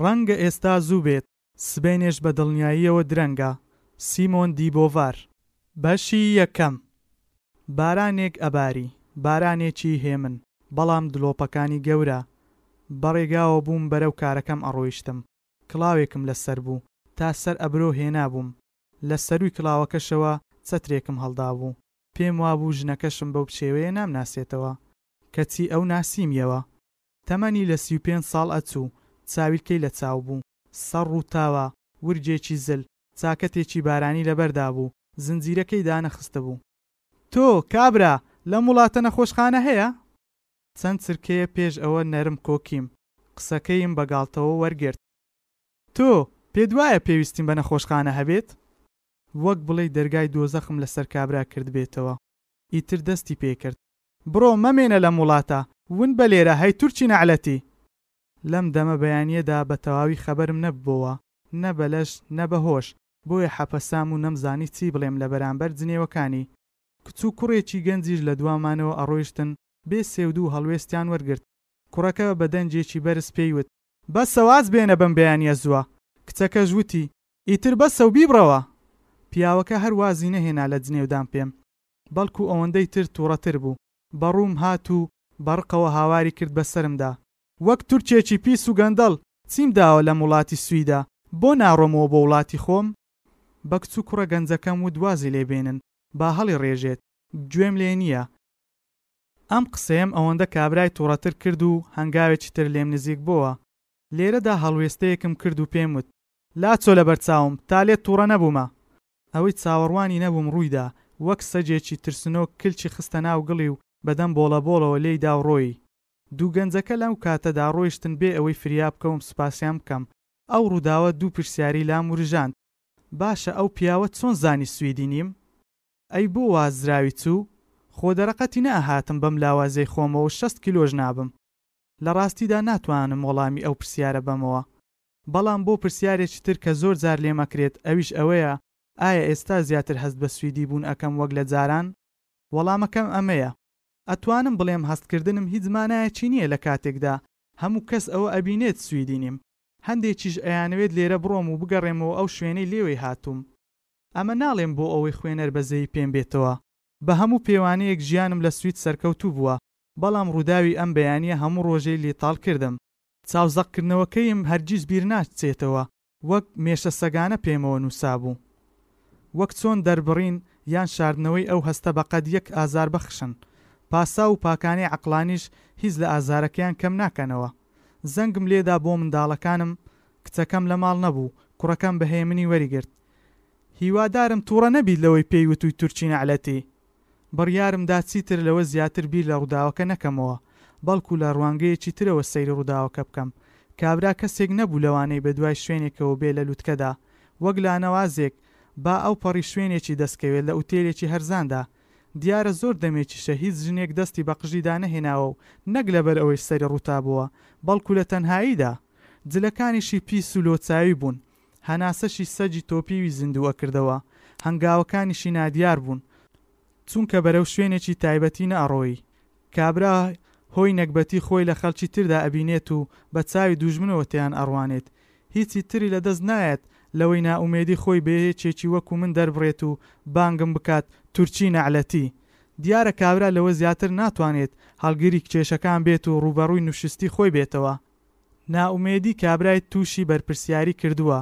ڕەنگە ئێستا زوو بێت، سبەینێش بە دڵنیاییەوە درەنگە. سیمۆن دی بۆڤار. بەشی یەکەم بارانێک ئەباری، بارانێکی هێمن، بەڵام دڵۆپەکانی گەورە. بە ڕێگاوە بووم بەرەو کارەکەم ئەڕۆیشتم، کڵاوێکم لە سەر بوو، تا سەر ئەبرۆ هێنابووم، لە سەرووی کڵاوەکەشەوە چەترێکم هەڵدابوو، پێم وابوو ژنەکەشم بەو بچێوەیە نامناسێتەوە، کەچی ئەو ناسیمیەوە، تەمەنی لە سی و پێنج ساڵ ئەچوو، چاویلکەی لە چاو بوو، سەر ڕووتاوە، ورگێکی زل، چاکەتێکی بارانی لەبەردا بوو، زنجیرەکەی دانەخستبوو. تۆ، کابرا، لەم وڵاتە نەخۆشخانە هەیە؟ چەند چرکەیە پێش ئەوە نەرم کۆکیم، قسەکەیم بە گاڵتەوە وەرگرت. تۆ، پێت وایە پێویستیم بە نەخۆشخانە هەبێت؟ وەک بڵێی دەرگای دۆزەخم لەسەر کابرا کردبێتەوە. ئیتر دەستی پێکرد. بڕۆ مەمێنە لەم وڵاتە ون بە لێرە هەی تورکی نەعلەتی. لەم دەمە بەیانیەدا بە تەواوی خەبەرم نەببۆوە نە بە لەش نە بە هۆش بۆیە حەپەسام و نەمزانی چی بڵێم لە بەرامبەر جنێوەکانی. کچ و کوڕێکی گەنجیش لە دوامانەوە ئەڕۆیشتن بێ سێودو و هەڵوێستیان وەرگرت. کوڕەکە بە دەنگێکی بەرز پێی وت. بەسە واز بێنە بەم بەیانیە زووە. کچەکەش وتی. ئیتر بەسە و بیبڕەوە. پیاوەکە هەر وازی نەهێنا لە جنێودان پێم. بەڵکو ئەوەندەی تر توڕەتر بوو، بەڕووم هات و بە ڕقەوە هاواری کرد بە سەرمدا. وەک تورکێکی پیس و گەندەڵ چیم داوە لەم وڵاتی سویدە، بۆ ناڕۆمەوە بۆ وڵاتی خۆم؟ بە کچ و کوڕە گەنجەکەم وت وازی لێ بێنن، با هەڵیڕێژێت، گوێم لێ نییە. ئەم قسەیەم ئەوەندە کابرای توڕەتر کرد و هەنگاوێکی تر لێم نزیک بۆوە. لێرەدا هەڵوێستەیەکم کرد و پێم وت. لاچۆ لەبەر چاوم، تا لێت توڕە نەبوومە! ئەوەی چاوەڕوانی نەبووم ڕوویدا، وەک سەگێکی ترسنۆک کلکی خستە ناو گڵی و بەدەم بۆڵەبۆڵەوە لێی دا و ڕۆیی. دوو گەنجەکە لەو کاتەدا ڕۆیشتن بێ ئەوەی فریا بکەوم سوپاسیان بکەم. ئەو ڕووداوە دوو پرسیاری لام وروژاند، باشە ئەو پیاوە چۆن زانی سویدی نیم؟ ئەی بۆ وازراوی چوو؟ خۆ دەرەقەتی نەئەهاتم بەم لاوازیەی خۆمەوە شەست کیلۆش نابم. لە ڕاستیدا ناتوانم وەڵامی ئەو پرسیارە بەمەوە. بەڵام بۆ پرسیارێکی تر کە زۆر جار لێم ئەکرێت ئەویش ئەوەیە ئایا ئێستا زیاتر هەست بە سویدی بوون ئەکەم وەک لە جاران؟ وەڵامەکەم ئەمەیە ئەتوانم بڵێم هەست کردنم هیچ مانایەکی نیە لە کاتێکدا هەموو کەس ئەوە ئەبینێت سویدی نیم هەندێکیش ئەیانەوێت لێرە بڕۆم و بگەڕێمەوە ئەو شوێنەی لێوەی هاتووم ئەمە ناڵێم بۆ ئەوەی خوێنەر بەزەیی پێم بێتەوە بە هەموو پێوانەیەک ژیانم لە سوید سەرکەوتوو بووە بەڵام ڕووداوی ئەم بەیانیە هەموو ڕۆژەی لێ تاڵ کردم چاو زەق کردنەوەکەیم هەرگیز بیرناچێتەوە وەک مێشە سەگانە پێمەوە نووسابوو. وەک چۆن دەربڕین یان شاردنەوەی ئەو هەستە بەقەد یەک ئازاربەخشن، پاساو و پاکانەی عەقڵانیش هیچ لە ئازارەکەیان کەم ناکەنەوە. زەنگم لێدا بۆ منداڵەکانم، کچەکەم لە ماڵ نەبوو، کوڕەکەم بەهێمنی وەریگرت. هیوادارم تووڕە نەبیت لەوەی پێی وتووی تورچی نەعلەتی. بڕیارم دا چیتر لەوە زیاتر بیر لە ڕووداوەکە نەکەمەوە، بەڵکو لە ڕوانگەیەکی ترەوە سەیری ڕووداوەکە بکەم. کابرا کەسێک نەبوو لەوانەی بەدوای شوێنێکەوە بێ لە لوتکەدا، وەک لانەوازێک با ئەوپەڕی شوێنێکی دەستکەوێت لە ئوتێلێکی هەرزاندا. دیارە زۆر دەمێکیشە هیچ ژنێک دەستی بە قژیدا نەهێناوە و نەک لەبەرئەوەی سەری ڕووتابۆوە، بەڵکو لە تەنهاییدا. جلەکانیشی پیس و لۆچاوی بوون. هەناسەشی سەگی تۆپیوی زیندوو ئەکردەوە، هەنگاوەکانیشی نادیار بوون، چونکە بەرەو شوێنێکی تایبەتی نەئەڕۆیی، کابرا هۆی نەگبەتی خۆی لە خەڵکی تردا ئەبینێت و بە چاوی دووژمنەوە تێیان ئەڕوانێت، هیچی تری لە دەست نایەت لەوەی نائومێدی خۆی بە یەکێکی وەکو من دەربڕێت و بانگم بکات تورکی نەعلەتی! دیارە کابرا لەوە زیاتر ناتوانێت هەڵگری کێشەکان بێت و ڕووبەڕووی نوشستی خۆی بێتەوە، نائومێدی کابرای تووشی بەرپرسیاری کردووە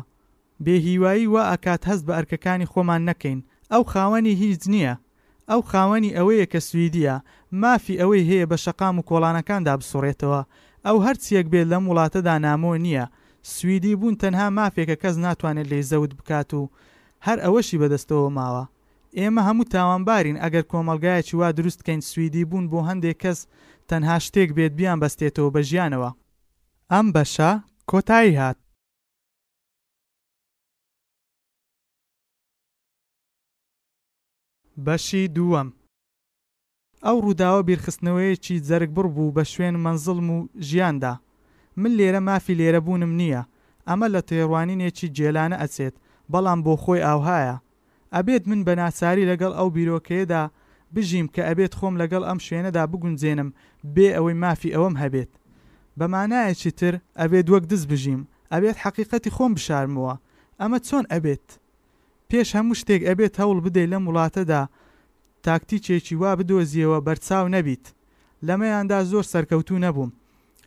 بێ هیوایی وا ئەکات هەست بە ئەرکەکانی خۆمان نەکەین ئەو خاوەنی هیچ نییە ئەو خاوەنی ئەوەیە کە سویدییە مافی ئەوەی هەیە بە شەقام و کۆڵانەکاندا بسوڕێتەوە ئەو هەرچییەک بێت لەم وڵاتەدا نامۆ نییە سویدی بوون تەنها مافێکە کەس ناتوانێت لێی زەوت بکات و هەر ئەوەشی بەدەستەوە ماوە ئێمە هەموو تاوانبارین ئەگەر کۆمەڵگایەکی وا دروست کەین سویدی بوون بۆ هەندێک کەس تەنها شتێک بێت بیان بەستێتەوە بە ژیانەوە. ئەم بەشە کۆتایی هات. بەشی دووەم. ئەو ڕووداوە بیرخستنەوەیەکی جەرگبڕ بوو بە شوێن مەنزڵم و ژیاندا. من لێرە مافی لێرەبوونم نییە. ئەمە لە تێڕوانینێکی گێلانە ئەچێت، بەڵام بۆ خۆی ئاوهایە. ئەبێت من بە ناچاری لەگەڵ ئەو بیرۆکەیەدا بژیم کە ئەبێت خۆم لەگەڵ ئەم شوێنەدا بگونجێنم بێ ئەوەی مافی ئەوەم هەبێت. بە مانایەکی تر ئەبێت وەک دز بژیم، ئەبێت حەقیقەتی خۆم بشارمەوە. ئەمە چۆن ئەبێت؟ پێش هەموو شتێک ئەبێت هەوڵ بدەیت لەم وڵاتەدا تاکتیکێکی وا بدۆزیەوە بەرچاو نەبیت. لەمەیاندا زۆر سەرکەوتوو نەبووم.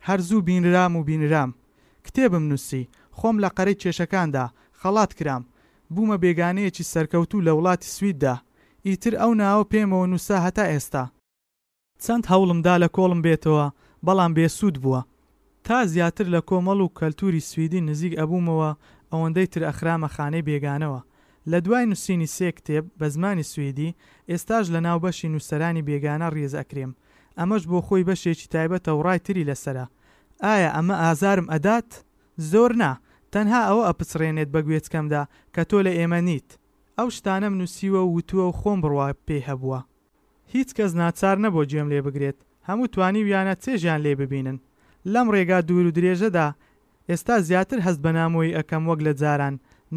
هەر زوو بینرام و بینرام. کتێبم نووسی. خۆم لە قەرەی کێشەکاندا، خەڵات کرام. بوومە بێگانەیەکی سەرکەوتوو لە وڵاتی سویددا. ئیتر ئەو ناوە پێمەوە نووسا هەتا ئێستا. چەند هەوڵم دا لە کۆڵم بێتەوە بەڵام بێ سوود بووە. تا زیاتر لە کۆمەڵ و کەلتووری سویدی نزیک ئەبوومەوە ئەوەندەی تر ئەخرامە خانەی بێگانەوە. لە دوای نووسینی سێ کتێب بە زمانی سویدی، ئێستاش لە ناو بەشی نووسەرانی بێگانە ڕیز ئەکرێم. ئەمەش بۆ خۆی بەشێکی تایبەتە و ڕای تری لەسەرە. ئایا ئەمە ئازارم ئەدات؟ زۆر نا. تەنها ئەوە ئەپچڕێنێت بە گوێچکەمدا کە تۆ لە ئێمە نیت. ئەو شتانەم نووسیوە و وتووە و خۆم بڕوام پێی هەبووە. هیچ کەس ناچار نەبووە گوێم لێ بگرێت، هەموو توانیویانە چێژیان لێ ببینن لەم ڕێگا دوور و درێژەدا، ئێستا زیاتر هەست بە نامۆیی ئەکەم وەک لە جاران،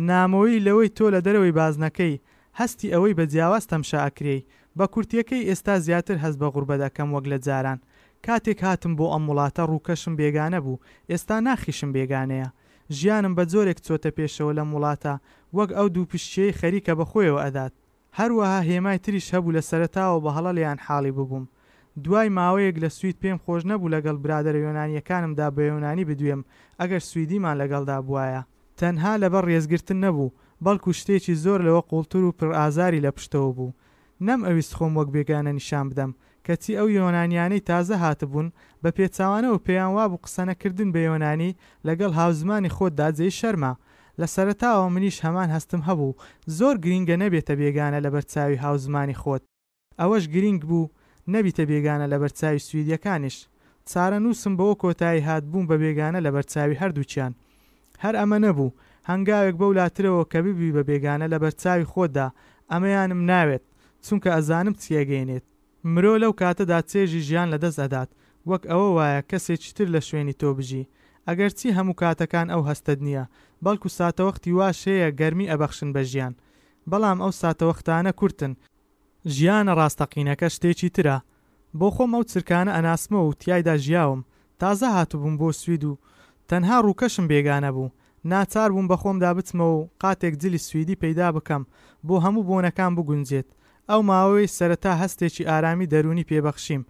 نامۆیی لەوەی تۆ لە دەرەوەی بازنەکەی، هەستی ئەوەی بە جیاواز تەمشا ئەکرێی، بە کورتیەکەی ئێستا زیاتر هەست بە غوربەت ئەکەم وەک لە جاران، کاتێک هاتم بۆ ئەم وڵاتە ڕووکەشم بێگانە بوو، ئێستا ناخیشم بێگانەیە، ژیانم بە جۆرێک چۆتە پێشەوە لەم وڵاتە وەک ئەو دوو پشتچێی خەریکە بە خۆیەوە ئەدات، هەروەها هێمای تریش هەبوو لە سەرەتاوە بە هەڵە لێیان حاڵی ببووم. دوای ماوەیەک لە سوید پێم خۆش نەبوو لەگەڵ برادەرە یۆنانییەکانمدا بە یۆنانی بدوێم ئەگەر سویدیمان لەگەڵدا بووایە. تەنها لەبەر ڕێزگرتن نەبوو، بەڵکو شتێکی زۆر لەوە قووڵتر و پڕ ئازاری لە پشتەوە بوو. نەمئەویست خۆم وەک بێگانە نیشان بدەم، کەچی ئەو یۆنانیانەی تازە هاتبوون بە پێچاوانەوە پێیان وابوو قسەنەکردن بە یۆنانی لەگەڵ هاوزمانی خۆتدا جێی شەرمە. لە سەرەتاوە منیش هەمان هەستم هەبوو، زۆر گرینگە نەبێتە بێگانە لەبەر چاوی هاوزمانی خۆت. ئەوەش گرینگ بوو نەبیتە بێگانە لەبەر چاوی سویدیەکانیش. چارەنووسم بەوە کۆتایی هات بووم بە بێگانە لەبەر چاوی هەردووکیان. هەر ئەمە نەبوو، هەنگاوێک بەو لاترەوە کە ببی بە بێگانە لەبەر چاوی خۆتدا، ئەمەیانم ناوێت. چونکە ئەزانم چی ئەگەینێت مرۆ لەو کاتەدا چێژی ژیان لەدەست ئەدات وەک ئەوە وایە کەسێکی تر لە شوێنی تۆ بژی ئەگەر چی هەموو کاتەکان ئەو هەستەت نیە بەڵکو ساتەوەختی واش هەیە گەرمی ئەبەخشن بە ژیان بەڵام ئەو ساتەوەختانە کورتن ژیانە ڕاستەقینەکە شتێکی ترە بۆخۆم ئەو چرکانە ئەناسمەوە و تیایدا ژیاوم تازە هاتبووم بۆ سوید و تەنها ڕووکەشم بێگانە بوو ناچار بووم بە خۆمدا بچمەوە و قاتێک جلی سویدی پەیدا بکەم بۆ هەموو بۆنەکان بگونجێت. ئەو ماوەیەی سەرەتا هەستێکی ئارامی دەروونی پێ بەخشیم.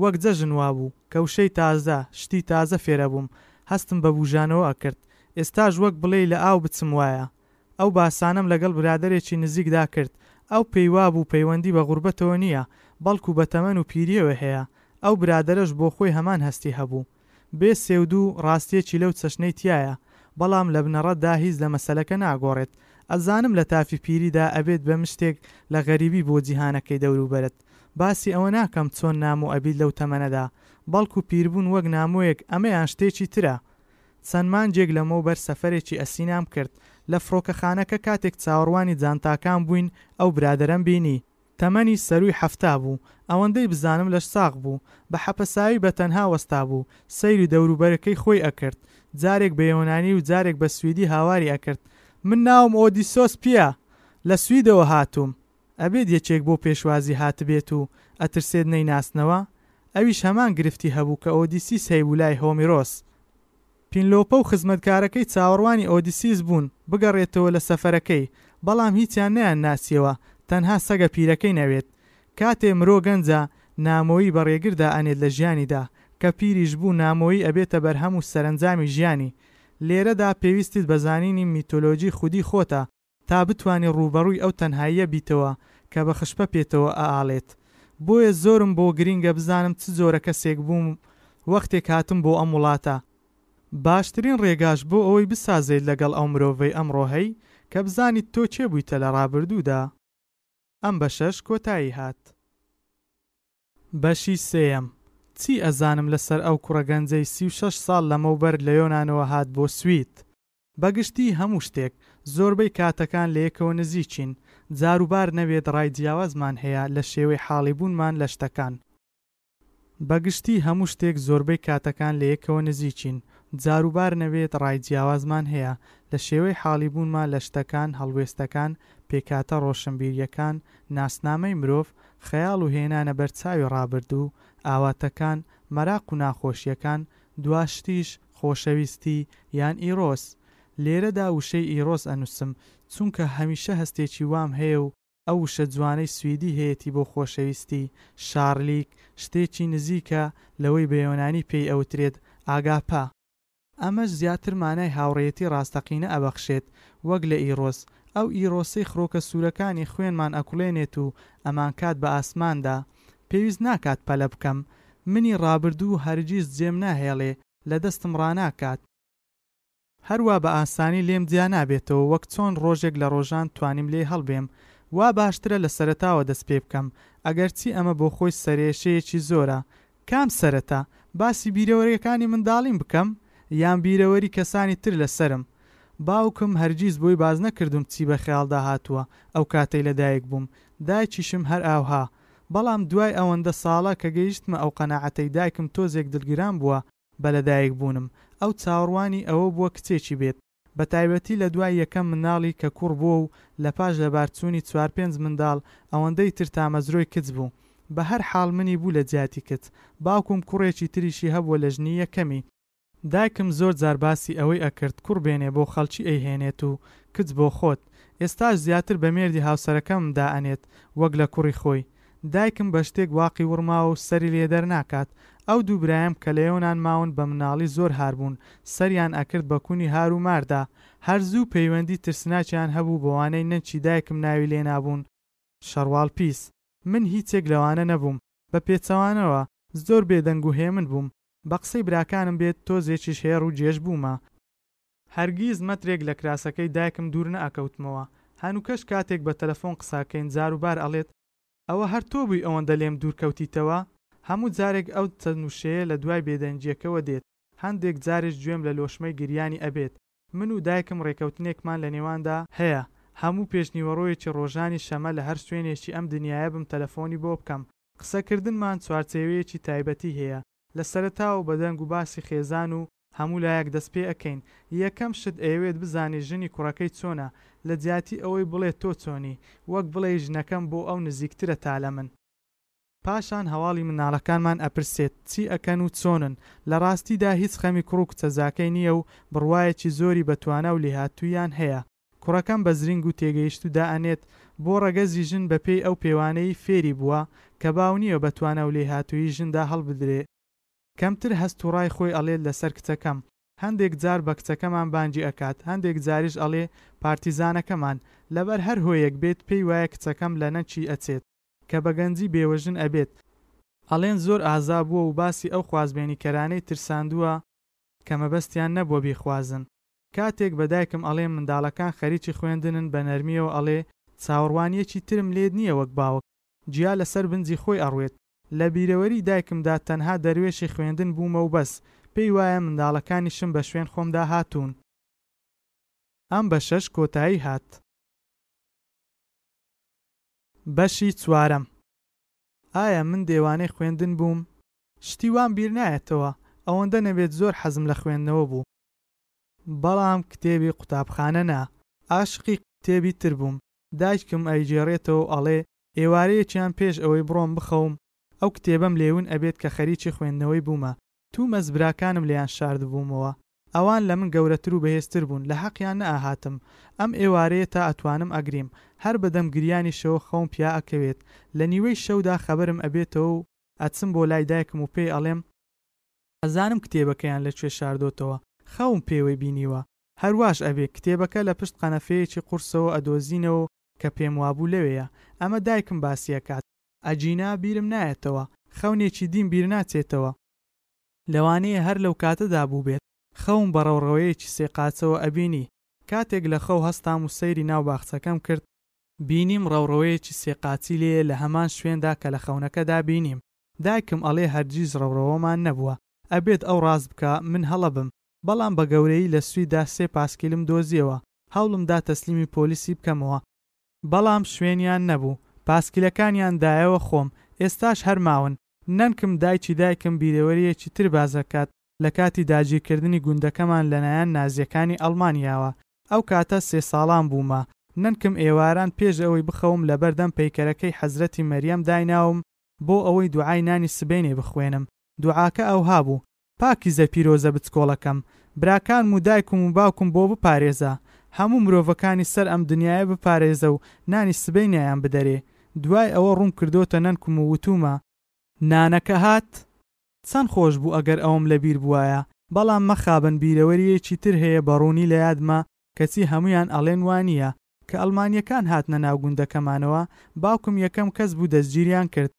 وەک جەژن وابوو، کە وشەی تازە، شتی تازە فێر ئەبووم، هەستم بە بووژانەوە ئەکرد. ئێستاش وەک بڵێی لە ئاو بچم وایە. ئەو باسانەم لەگەڵ برادەرێکی نزیکدا کرد. ئەو پێی وابوو پەیوەندی بە غوربەتەوە نییە، بەڵکو بە تەمەن و پیرییەوە هەیە. ئەو برادەرەش بۆ خۆی هەمان هەستی هەبوو. بێ سێودوو ڕاستیەکی لەو چەشنەی تیایە بەڵام لە بنەڕەت دا هیچ لە مەسەلەکە ناگۆڕێت ئەزانم لە تافی پیری دا ئەبێت بە مشتێک لە غەریبی بۆ جیهانەکەی دەوروبەرت باسی ئەوە ناکەم چۆن نامۆ ئەبیت لەو تەمەنەدا بەڵکو پیربوون وەک نامۆیەک ئەمەیان شتێکی ترە چەند مانگێک لەمەو بەر سەفەرێکی ئەسینام کرد لە فڕۆکەخانەکە کاتێک چاوەڕوانی جانتاکان بووین ئەو برادەرەم بینی تەمەنی سەرووی حەفتا بوو، ئەوەندەی بزانم لەش ساغ بوو، بە حەپەساوی بە تەنها وەستابوو، سەیری دەوروبەرەکەی خۆی ئەکرد، جارێک بە یۆنانی و جارێک بە سویدی هاواری ئەکرد، من ناوم ئۆدیسۆس پیە، لە سویدەوە هاتووم، ئەبێت یەکێک بۆ پێشوازی هاتبێت و ئەترسێت نەیناسنەوە، ئەویش هەمان گرفتی هەبوو کە ئۆدیسیس هەیبوو لای هۆمیرۆس. پینلۆپە و خزمەتکارەکەی چاوەڕوانی ئۆدیسیس بوون بگەڕێتەوە لە سەفەرەکەی، بەڵام هیچیان نەیانناسییەوە، تەنها سەگە پیرەکەی نەوێت. کاتێ مرۆ گەنجە، نامۆیی بە ڕێگر دائەنێت لە ژیانیدا، کە پیریش بوو نامۆیی ئەبێتە بەرهەم و سەرەنجامی ژیانی. لێرەدا پێویستیت بە زانینی میتۆلۆجی خودی خۆتە، تا بتوانی ڕووبەڕووی ئەو تەنهاییە بیتەوە کە بە خشپە پێتەوە ئەئاڵێت بۆیە زۆرم بۆ گرینگە بزانم چ جۆرە کەسێک بووم وەختێک هاتم بۆ ئەم وڵاتە باشترین ڕێگاش بۆ ئەوەی بسازێیت لەگەڵ ئەو مرۆڤەی ئەمڕۆ هەی کە بزانیت تۆ کێ بوویتە لە ڕابردوودا. ئەم بەشەش کۆتایی هات. بەشی سێیەم چی ئەزانم لەسەر ئەو کوڕە گەنجەی سی و شەش ساڵ لەمەوبەر لەیۆنانەوە هات بۆ سوید؟ بەگشتی هەموو شتێک، زۆربەی کاتەکان لەیەکەوە نزیکین، جاروبار نەبێت ڕای جیاوازمان هەیە لە شێوەی حاڵی بوونمان لە شتەکان. بەگشتی هەموو شتێک، زۆربەی کاتەکان لەیەکەوە نزیکین، جاروبار نەبێت ڕای جیاوازمان هەیە لە شێوەی حاڵی بوونمان لە شتەکان، هەڵوێستەکان، پێکهاتە ڕۆشنبیرییەکان، ناسنامەی مرۆڤ، خەیاڵ و هێنانە بەرچاوی ڕابردوو، ئاواتەکان، مەراق و ناخۆشییەکان، دوا شتیش خۆشەویستی یان ئیرۆس، لێرەدا وشەی ئیرۆس ئەنووسم چونکە هەمیشە هەستێکی وام هەیە و ئەو وشە جوانەی سویدی هەیەتی بۆ خۆشەویستی، شارلیک، شتێکی نزیکە لەوەی بە یۆنانی پێی ئەوترێت ئاگاپە. ئەمەش زیاتر مانای هاوڕێیەتی ڕاستەقینە ئەبەخشێت وەک لە ئیرۆس، ئەو ئیرۆسەی خڕۆکە سوورەکانی خوێنمان ئەکوڵێنێت و ئەمانکات بە ئاسماندا، پێویست ناکات پەلە بکەم منی ڕابردوو هەرگیز جێم ناهێڵێ لە دەستم ڕاناکات هەروا بە ئاسانی لێم جیا نابێتەوە وەک چۆن ڕۆژێک لە ڕۆژان توانیم لێی هەڵبێم وا باشترە لە سەرەتاوە دەست پێ بکەم ئەگەر چی ئەمە بۆ خۆی سەرێشەیەکی زۆرە. کام سەرەتا؟ باسی بیرەوەریەکانی منداڵیم بکەم یان بیرەوەری کەسانی تر لە سەرم؟ باوکم هەرگیز بۆی باس نەکردووم چی بە خەیاڵدا هاتووە ئەو کاتەی لە دایک بووم دایکیشم هەر ئاوها. بەڵام دوای ئەوەندە ساڵە کە گەیشتمە ئەو قەناعەتەی دایکم تۆزێک دلگران بووە بە لەدایک بوونم، ئەو چاوەڕوانی ئەوە بووە کچێکی بێت، بەتایبەتی لە دوای یەکەم منداڵی کە کوڕ بووە و لە پاش لەبار چوونی چوار پێنج منداڵ ئەوەندەی تر تامەزرۆی کچ بوو. بە هەر حاڵ منی بوو لە جیاتی کچ. باوکم کوڕێکی تریشی هەبووە لە ژنی یەکەمی. دایکم زۆر جار باسی ئەوەی ئەکرد کوڕ بێنێ بۆ خەڵکی ئەیهێنێت و کچ بۆ خۆت ئێستاش زیاتر بە مێردی هاوسەرەکەمم دائەنێت وەک لە کوڕی خۆی دایکم بە شتێک واقی وڕماوە و سەری لێ دەرناکات ئەو دوو برایەم کە لە یۆنان ماون بە مناڵی زۆر هار بوون سەریان ئەکرد بە کونی هار و ماردا هەر زوو پەیوەندی ترسناکیان هەبوو بۆوانەی نەنکی دایکم ناوی لێ نابوون شەڕواڵ پیس من هیچێک لەوانە نەبووم بە پێچەوانەوە زۆر بێدەنگ و هێمن بووم بە قسەی براکانم بێت تۆزێکیش هێڕ و گێژ بوومە. هەرگیز مەترێک لە کراسەکەی دایکم دوور نەئەکەوتمەوە. هەنووکەش کاتێک بە تەلەفۆن قسەکەین جاروبار ئەڵێت، ئەوە هەر تۆ بووی ئەوەندە لێم دوور کەوتیتەوە؟ هەموو جارێک ئەو چەند وشەیە لە دوای بێدەنگییەکەوە دێت، هەندێک جاریش گوێم لە لۆشمەی گریانی ئەبێت. من و دایکم ڕێکەوتنێکمان لە نێواندا. هەیە، هەموو پێشنیوەڕۆیەکی ڕۆژانی شەمە لە هەر شوێنێکی ئەم دنیایە بم تەلەفۆنی بۆ بکەم، قسەکردنمان چوارچێوەیەکی تایبەتی هەیە، لە سەرەتاوە بە دەنگ و باسی خێزان و هەموو لایەک دەست پێ ئەکەین، یەکەم شت ئەیەوێت بزانێت ژنی کوڕەکەی چۆنە، لە جیاتی ئەوەی بڵێت تۆ چۆنی، وەک بڵێی ژنەکەم بۆ ئەو نزیکترە تا لە من. پاشان هەواڵی منداڵەکانمان ئەپرسێت چی ئەکەن و چۆنن، لە ڕاستیدا هیچ خەمی کوڕ و کچەزاکەی نییە و بڕوایەکی زۆری بە توانا و لێهاتووییان هەیە، کوڕەکەم بە زرینگ و تێگەیشتوو دا ئەنێت بۆ ڕەگەزی ژن بە پێی ئەو پێوانەیی فێری بووە کە باو نییە بە توانا و لێهاتوویی ژندا هەڵبدرێ. کەمتر هەست و ڕای خۆی ئەڵێت لە سەر کچەکەم. هەندێک جار بە کچەکەمان بانگی ئەکات، هەندێک جاریش ئەڵێ پارتیزانەکەمان. لە بەر هەر هۆیەک بێت پێی وایە کچەکەم لە نەنکی ئەچێت. کە بە گەنجی بێوەژن ئەبێت. ئەڵێن زۆر ئازا بووە و باسی ئەو خوازبێنیکەرانەی ترساندووە کە مەبەستیان نەبووە بیخوازن. کاتێک بە دایکم ئەڵێم منداڵەکان خەریکی خوێندنن بە نەرمیەوە ئەڵێ چاوەڕوانیەکی ترم لێت نیە وەک باوک جیا لە سەر بنجی خۆی ئەڕوێت لە بیرەوەری دایکمدا تەنها دەروێشی خوێندن بوومە و بەس پێی وایە منداڵەکانیشم بە شوێن خۆمدا هاتوون. ئەم بەشەش کۆتایی هات. بەشی چوارەم ئایا من دێوانەی خوێندن بووم؟ شتی وام بیر نایەتەوە ئەوەندە نەبێت زۆر حەزم لە خوێندنەوە بوو بەڵام کتێبی قوتابخانە نا. ئاشقی کتێبی تر بووم. دایکم ئەیگێڕێتەوە و ئەڵێ، ئێوارەیەکیان پێش ئەوەی بڕۆم بخەوم، ئەو کتێبەم لێ ون ئەبێت کە خەریکی خوێندنەوەی بوومە. توومەز براکانم لێیان شاردبوومەوە. ئەوان لە من گەورەتر و بەهێزتر بوون، لە حەقیان نەئەهاتم. ئەم ئێوارەیە تا ئەتوانم ئەگریم. هەر بە دەم گریانیشەوە خەوم پیا ئەکەوێت. لە نیوەی شەودا خەبەرم ئەبێتەوە و ئەچم بۆ لای دایکم و پێی ئەڵێم، ئەزانم کتێبەکەیان لە کوێ شاردۆتەوە خەوم پێوەی بینیوە هەر واش ئەبێ کتێبەکە لە پشت قەنەفێیەکی قورسەوە ئەدۆزینەوە و کە پێم وابوو لەوێیە ئەمە دایکم باسی ئەکات ئەگینا بیرم نایەتەوە خەونێکی دیم بیرناچێتەوە لەوانەیە هەر لەو کاتەدا بووبێت خەوم بە ڕەوڕەوەیەکی سێ قاچەوە ئەبینی کاتێک لە خەو هەستام و سەیری ناو باخچەکەم کرد بینیم ڕەوڕەوەیەکی سێ قاچی لێیە لە هەمان شوێندا کە لە خەونەکەدا بینیم دایکم ئەڵێ هەرگیز ڕەوڕەوەمان نەبووە ئەبێت ئەو ڕاست بکا من هەڵە بم بەڵام بە گەورەیی لە سویددا سێ پاسکیلم دۆزیەوە هەوڵم دا تەسلیمی پۆلیسی بکەمەوە بەڵام شوێنیان نەبوو پاسکیلەکانیان دایەوە خۆم ئێستاش هەر ماون نەنکم دایکی دایکم بیرەوەریەکی تر باس ئەکات لە کاتی داگیرکردنی گوندەکەمان لەلایەن نازیەکانی ئەڵمانیاوە ئەو کاتە سێ ساڵان بوومە نەنکم ئێواران پێش ئەوەی بخەوم لەبەردەم پەیکەرەکەی حەزرەتی مەریەم دایناوم بۆ ئەوەی دوعای نانی سبەینێ بخوێنم، دوعاکە ئەوها بوو، پاکیزە پیرۆزە بچکۆڵەکەم، براکانم و دایکم و باوکم بۆ بپارێزە، هەموو مرۆڤەکانی سەر ئەم دنیایە بپارێزە و نانی سبەینێیان بدەرێ، دوای ئەوە ڕووم کردۆتە نەنکم و وتوومە، نانەکە هات، چەند خۆش بوو ئەگەر ئەوەم لەبیر بوایە، بەڵام مەخابن بیرەوەرییەکی تر هەیە بە ڕوونی لە یادمە کەچی هەموویان ئەڵێن وا نییە، کە ئەڵمانییەکان هاتنە ناو گوندەکەمانەوە، باوکم یەکەم کەس بوو دەستگیریان کرد،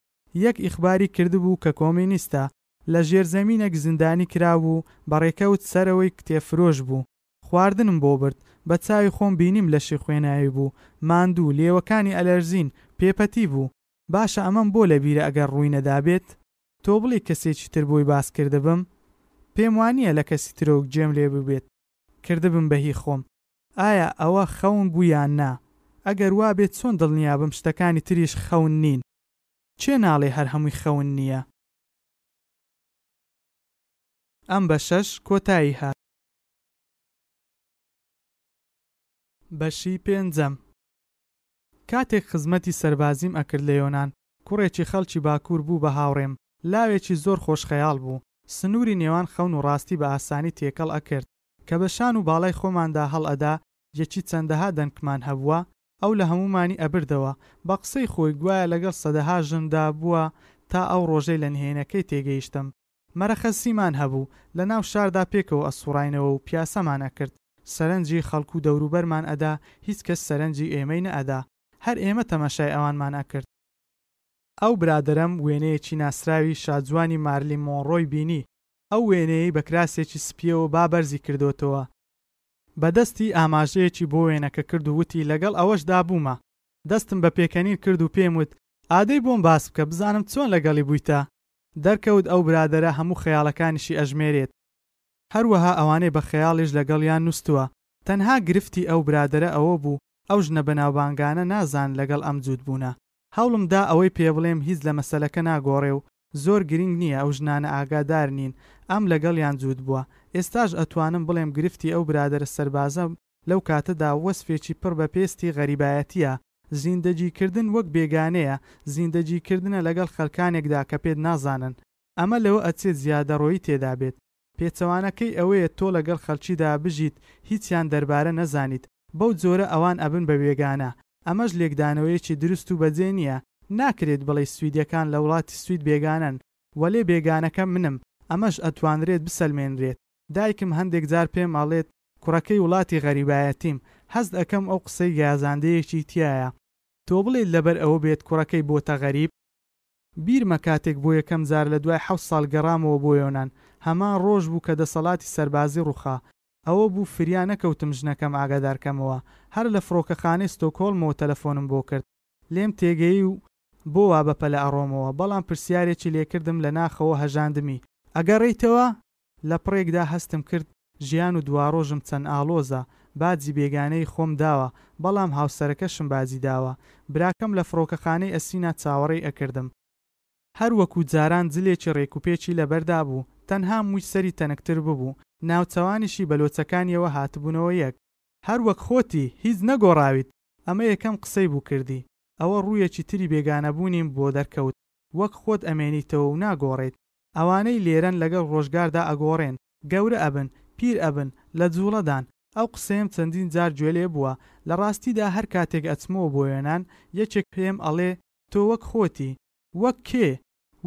یەک ئیخباری کردبوو کە کۆمینیستە، لە ژێرزەمینێک زیندانی کرابوو، بەڕێکەوت سەرەوەی کتێب فرۆش بوو، خواردنم بۆ برد، بە چاوی خۆم بینیم لەشی خوێناوی بوو، ماندوو، لێوەکانی ئەلەرزین، پێپەتی بوو، باشە ئەمەم بۆ لە بیرە ئەگەر ڕووی نەدابێت؟ تۆ بڵێی کەسێکی تر بۆی باس کردبم؟ پێم وا نییە لە کەسی ترۆک جێم لێ ببێت، کردبم بە هی خۆم ئایا ئەوە خەون بوو یان نا ئەگەر وابێت چۆن دڵنیابم شتەکانی تریش خەون نین کێ ناڵێ هەر هەمووی خەون نیە. ئەم بەشەش کۆتایی هات. بەشی پێنجەم کاتێک خزمەتی سەربازیم ئەکرد لە یۆنان کوڕێکی خەڵکی باکوور بوو بە هاوڕێم، لاوێکی زۆر خۆش خەیاڵ بوو، سنووری نێوان خەون و ڕاستی بە ئاسانی تێکەڵ ئەکرد، کە بە شان و باڵای خۆماندا هەڵ ئەدا، یەکی چەندەها دەنکمان هەبووە، ئەو لە هەموومانی ئەبردەوە، بە قسەی خۆی گوایە لەگەڵ سەدەها ژندا بووە، تا ئەو ڕۆژەی لە نهێنەکەی تێگەیشتم. مەرەخەسیمان هەبوو، لە ناو شاردا پێکەوە ئەسووڕاینەوە و پیاسەمان ئەکرد، سەرنجی خەڵک و دەوروبەرمان ئەدا، هیچ کەس سەرنجی ئێمەی نەئەدا. هەر ئێمە تەماشای ئەوانمان ئەکرد. ئەو برادەرەم وێنەیەکی ناسراوی شاجوانی مارلین مۆنڕۆی بینی، ئەو وێنەیەی بە کراسێکی سپییەوە با بەرزی کردۆتەوە. بە دەستی ئاماژەیەکی بۆ وێنەکە کرد و وتی لەگەڵ ئەوەشدا بوومە. دەستم بە پێکەنین کرد و پێم وت ئادەی بۆم باس بکە بزانم چۆن لەگەڵی بوویتە. دەرکەوت ئەو برادەرە هەموو خەیاڵەکانیشی ئەژمێرێت. هەروەها ئەوانەی بە خەیاڵیش لەگەڵیان نووستووە. تەنها گرفتی ئەو برادەرە ئەوە بوو ئەو ژنە بەناوبانگانە نازان لەگەڵ ئەم جووت بوونە. هەوڵم دا ئەوەی پێبڵێم هیچ لە مەسەلەکە ناگۆڕێ و زۆر گرینگ نییە ئەو ژنانە ئاگادار نین ئەم لەگەڵیان جووت بووە. ئێستاش ئەتوانم بڵێم گرفتی ئەو برادەرە سەربازە لەو کاتەدا وەسفێکی پڕ بە پێستی غەریبایەتییە، زیندەگی کردن وەک بێگانەیە، زیندەگی کردنە لەگەڵ خەلکانێکدا کە پێت نازانن. ئەمە لەوە ئەچێت زیادەڕۆیی تێدا بێت. پێچەوانەکەی ئەوەیە تۆ لەگەڵ خەڵکیدا بژیت هیچیان دەربارە نەزانیت بەو جۆرە ئەوان ئەبن بە بێگانە ئەمەش لێکدانەوەیەکی دروست و بەجێ نییە ناکرێت بڵێی سویدیەکان لە وڵاتی سوید بێگانەن وەلێ بێگانەکە منم ئەمەش ئەتوانرێت بسەلمێنرێت دایکم هەندێک جار پێم ئەڵێت کوڕەکەی وڵاتی غەریبایەتیم هەست ئەکەم ئەو قسەی گازاندەیەکی تیایە تۆ بڵێیت لەبەر ئەوە بێت کوڕەکەی بۆتە غەریب؟ بیرمە کاتێک بۆ یەکەم جار لە دوای حەوت ساڵ گەڕامەوە بۆ یۆنان، هەمان ڕۆژ بوو کە دەسەڵاتی سەربازی ڕووخا، ئەوە بوو فریا نەکەوتم ژنەکەم ئاگادار کەمەوە، هەر لە فڕۆکەخانەی ستۆکهۆڵمەوە تەلەفۆنم بۆ کرد، لێم تێگەیی و بۆ وا بەپەلە ئەڕۆمەوە، بەڵام پرسیارێکی لێکردم لە ناخەوە هەژاندمی. ئەگەڕێیتەوە؟ لە پڕێکدا هەستم کرد ژیان و دواڕۆژم چەند ئاڵۆزە، باجی بێگانەیی خۆم داوە، بەڵام هاوسەرەکەشم باجی داوە. براکەم لە فڕۆکەخانەی ئەسینا چاوەڕێی ئەکردم. هەر وەکوو جاران جلێکی ڕێکوپێکی لەبەردا بوو، تەنها مووی سەری تەنکتر ببوو، ناوچەوانیشی بە لۆچەکانییەوە هاتبوونەوە یەک. هەر وەک خۆتی، هیچ نەگۆڕاویت! ئەمە یەکەم قسەی بوو کردی. ئەوە ڕوویەکی تری بێگانەبوونیم بۆ دەرکەوت، وەک خۆت ئەمێنیتەوە و ناگۆڕێیت، ئەوانەی لێرەن لەگەڵ ڕۆژگاردا ئەگۆڕێن، گەورە ئەبن، پیر ئەبن، لە جوڵەدان، ئەو قسەیەم چەندین جار گوێ لێ بووە، لە ڕاستیدا هەر کاتێک ئەچمەوە بۆ وێنان یەکێک پێم ئەڵێ تۆ وەک خۆتی، وەک کێ؟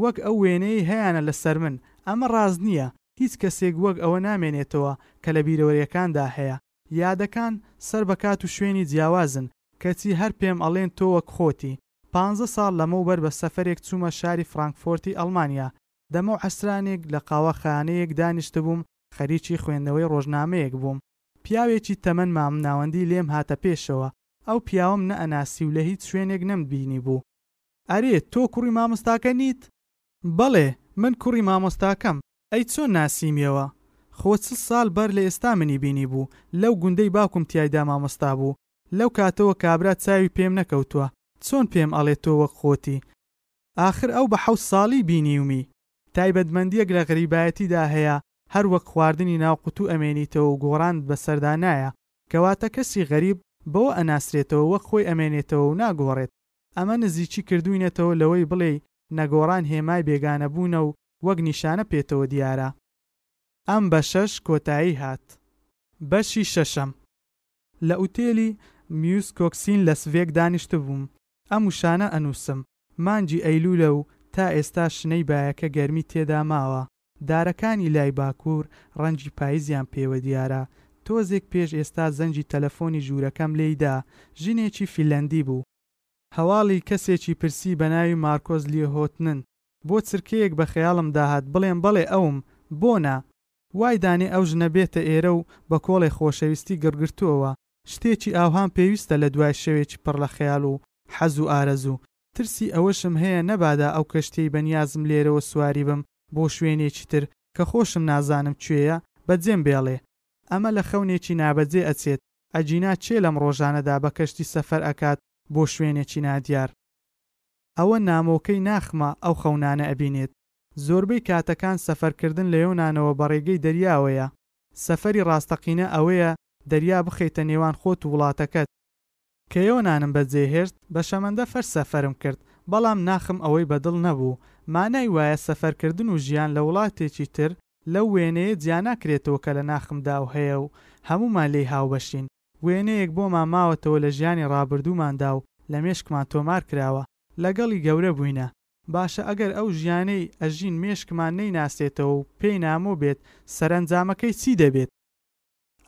وەک ئەو وێنەیەی هەیانە لە سەر من، ئەمە ڕاست نییە، هیچ کەسێک وەک ئەوە نامێنێتەوە کە لە بیرەوەرییەکاندا هەیە، یادەکان سەر بە کات و شوێنی جیاوازن، کەچی هەر پێم ئەڵێن تۆ وەک خۆتی. پانزە ساڵ لەمەوبەر بە سەفەرێک چوومە شاری فرانکفۆرتی ئەڵمانیا، دەمەو عەسرانێک لە قاوەخانەیەک دانیشتبووم خەریکی خوێندنەوەی ڕۆژنامەیەک بووم، پیاوێکی تەمەن مامناوەندی لێم هاتە پێشەوە، ئەو پیاوەم نەئەناسی و لە هیچ شوێنێک نەمبینیبوو. ئەرێ تۆ کوڕی مامۆستاکە نیت؟ بەڵێ من کوڕی مامۆستاکەم، ئەی چۆن ناسیمیەوە؟ خۆ چل ساڵ بەر لە ئێستا منی بینیبوو، لەو گوندەی باوکم تیایدا مامۆستا بوو، لەو کاتەوە کابرا چاوی پێم نەکەوتوە چۆن پێم ئەڵێ تۆ وەک خۆتی ئاخر ئەو بە حەوت ساڵی بینیومی. تایبەتمەندیەک لە غریبایەتیدا هەیە هەر وەک خواردنی ناو قوتو ئەمێنیتەوە و گۆڕانت بەسەردا نایە کەواتە کەسی غەریب بەوە ئەناسرێتەوە وەک خۆی ئەمێنێتەوە و ناگۆڕێت ئەمە نزیکی کردوینەتەوە لەوەی بڵێی نەگۆڕان هێمای بێگانە بونە و وەک نیشانە پێتەوە دیارە. ئەم بەشەش کۆتایی هات بەشی شەشەم. لە ئوتێلی میوس کۆکسین لە سڤێک دانیشتبووم ئەم وشانە ئەنووسم. مانگی ئەیلوولە و تا ئێستا شنەی بایەکە گەرمی تێدا ماوە. دارەکانی لای باکوور ڕەنگی پایزیان پێوە دیارە. تۆزێک پێش ئێستا زەنگی تەلەفۆنی ژوورەکەم لێی دا. ژنێکی فیلەندی بوو. هەواڵی کەسێکی پرسی بە ناوی مارکۆس لیهۆتنن. بۆ چرکەیەک بە خەیاڵم داهات بڵێم بەڵێ ئەوم، بۆ نا؟ وای دانێ ئەو ژنە بێتە ئێرە و بە کۆڵێ خۆشەویستی گڕگرتووەوە، شتێکی ئاوهام پێویستە لە دوای شەوێکی پڕ لە خەیاڵ و حەز و ئارەزوو. ترسی ئەوەشم هەیە نەبادا ئەو کەشتیەی بە نیازم لێرەوە سواری بم بۆ شوێنێکی تر کە خۆشم نازانم کوێیە، بە جێم بێڵێ. ئەمە لە خەونێکی نابەجێ ئەچێت، ئەگینا کێ لەم ڕۆژانەدا بە کەشتی سەفەر ئەکات بۆ شوێنێکی نادیار؟ ئەوە نامۆکەی ناخمە ئەو خەونانە ئەبینێت، زۆربەی کاتەکان سەفەرکردن لە یۆنانەوە بە ڕێگەی دەریاوەیە. سەفەری ڕاستەقینە ئەوەیە دەریا بخەیتە نێوان خۆت و وڵاتەکەت. کە یۆنانم بەجێهێشت، بە شەمەندە فەر سەفەرم کرد، بەڵام ناخم ئەوەی بە دڵ نەبوو. مانای وایە سەفەرکردن و ژیان لە وڵاتێکی تر لەو وێنەیە جیاناکرێتەوە کە لە ناخمدا و هەیە و هەموومان لێی هاوبەشین. وێنەیەک بۆمان ماوەتەوە لە ژیانی ڕابردووماندا و لە مێشکمان تۆمارکراوە. لەگەڵی گەورە بووینە. باشە ئەگەر ئەو ژیانەی ئەژین مێشکمان نەیناسێتەوە و پێی نامۆ بێت سەرەنجامەکەی چی دەبێت؟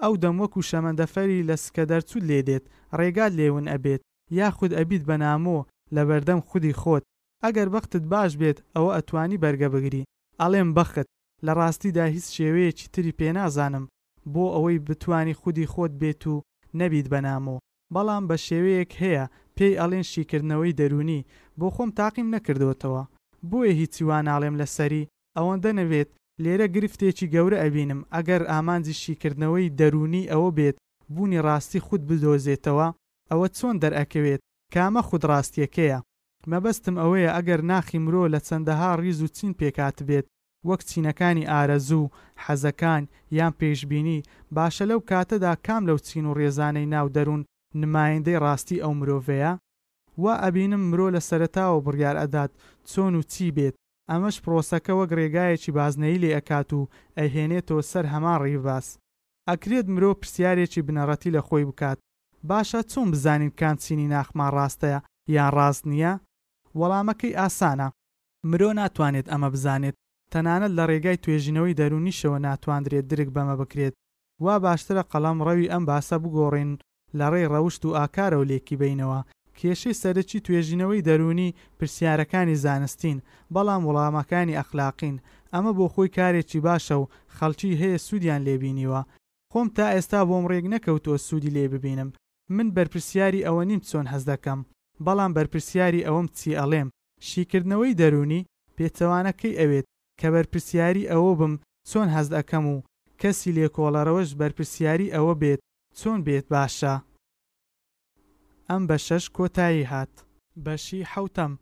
ئەو دەم وەکو شەمەندەفەری لە سکە دەرچوت لێ دێت ڕێگات لێ ون ئەبێت یاخود ئەبیت بە نامۆ لەبەردەم خودی خۆت ئەگەر بەختت باش بێت ئەوە ئەتوانی بەرگە بگری. ئەڵێم بەخت، لە ڕاستیدا هیچ شێوەیەکی تری پێنازانم بۆ ئەوەی بتوانی خودی خۆت بێت و نەبیت بە نامۆ. بەڵام بە شێوەیەک هەیە پێی ئەڵێن شیکردنەوەی دەروونی، بۆ خۆم تاقیم نەکردۆتەوە بۆیە هیچی وا ناڵێم لەسەری، ئەوەندە نەبێت لێرە گرفتێکی گەورە ئەبینم ئەگەر ئامانجی شیکردنەوەی دەروونی ئەوە بێت بوونی ڕاستی خود بدۆزێتەوە ئەوە چۆن دەرئەکەوێت کامە خود ڕاستیەکەیە؟ مەبەستم ئەوەیە ئەگەر ناخی مرۆ لە چەندەها ڕیز و چین پێکهاتبێت وەک چینەکانی ئارەزوو، حەزەکان، یان پێشبینی، باشە لەو کاتەدا کام لەو چین و ڕێزانەی ناو دەروون نمایندەی ڕاستی ئەو مرۆڤەیە؟ وا ئەبینم مرۆ لە سەرەتاوە بڕیار ئەدات چۆن و چی بێت، ئەمەش پرۆسەکە وەک ڕێگایەکی بازنەیی لێ ئەکات و ئەیهێنێتەوە سەر هەمان ڕیباز. ئەکرێت مرۆ پرسیارێکی بنەڕەتی لە خۆی بکات، باشە چۆن بزانین کام چینی ناخمان ڕاستە یان ڕاست نییە؟ وەڵامەکەی ئاسانە. مرۆ ناتوانێت ئەمە بزانێت، تەنانەت لە ڕێگای توێژینەوەی دەروونیشەوە ناتواندرێت درک بەمە بکرێت، وا باشترە قەڵەم ڕەوی ئەم باسە بگۆڕین و لە ڕێی ڕەوشت و ئاکارەوە لێکی بەینەوە. کێشەی سەرەکی توێژینەوەی دەروونی پرسیارەکانی زانستین، بەڵام وڵامەکانی ئەخلاقین، ئەمە بۆ خۆی کارێکی باشە و خەڵکی هەیە سوودیان لێ بینیوە، خۆم تا ئێستا بۆم ڕێک نەکەوتووە سوودی لێ ببینم، من بەرپرسیاری ئەوە نیم چۆن هەست دەکەم، بەڵام بەرپرسیاری ئەوەم چی ئەڵێم، شیکردنەوەی دەروونی پێچەوانە کەی ئەوێت کە بەرپرسیاری ئەوە بم چۆن هەست ئەکەم و کەسی لێکۆڵەرەوەش بەرپرسیاری ئەوە بێت چۆن بێت باشە. ئەم بەشەش کۆتایی هات. بەشی حەوتەم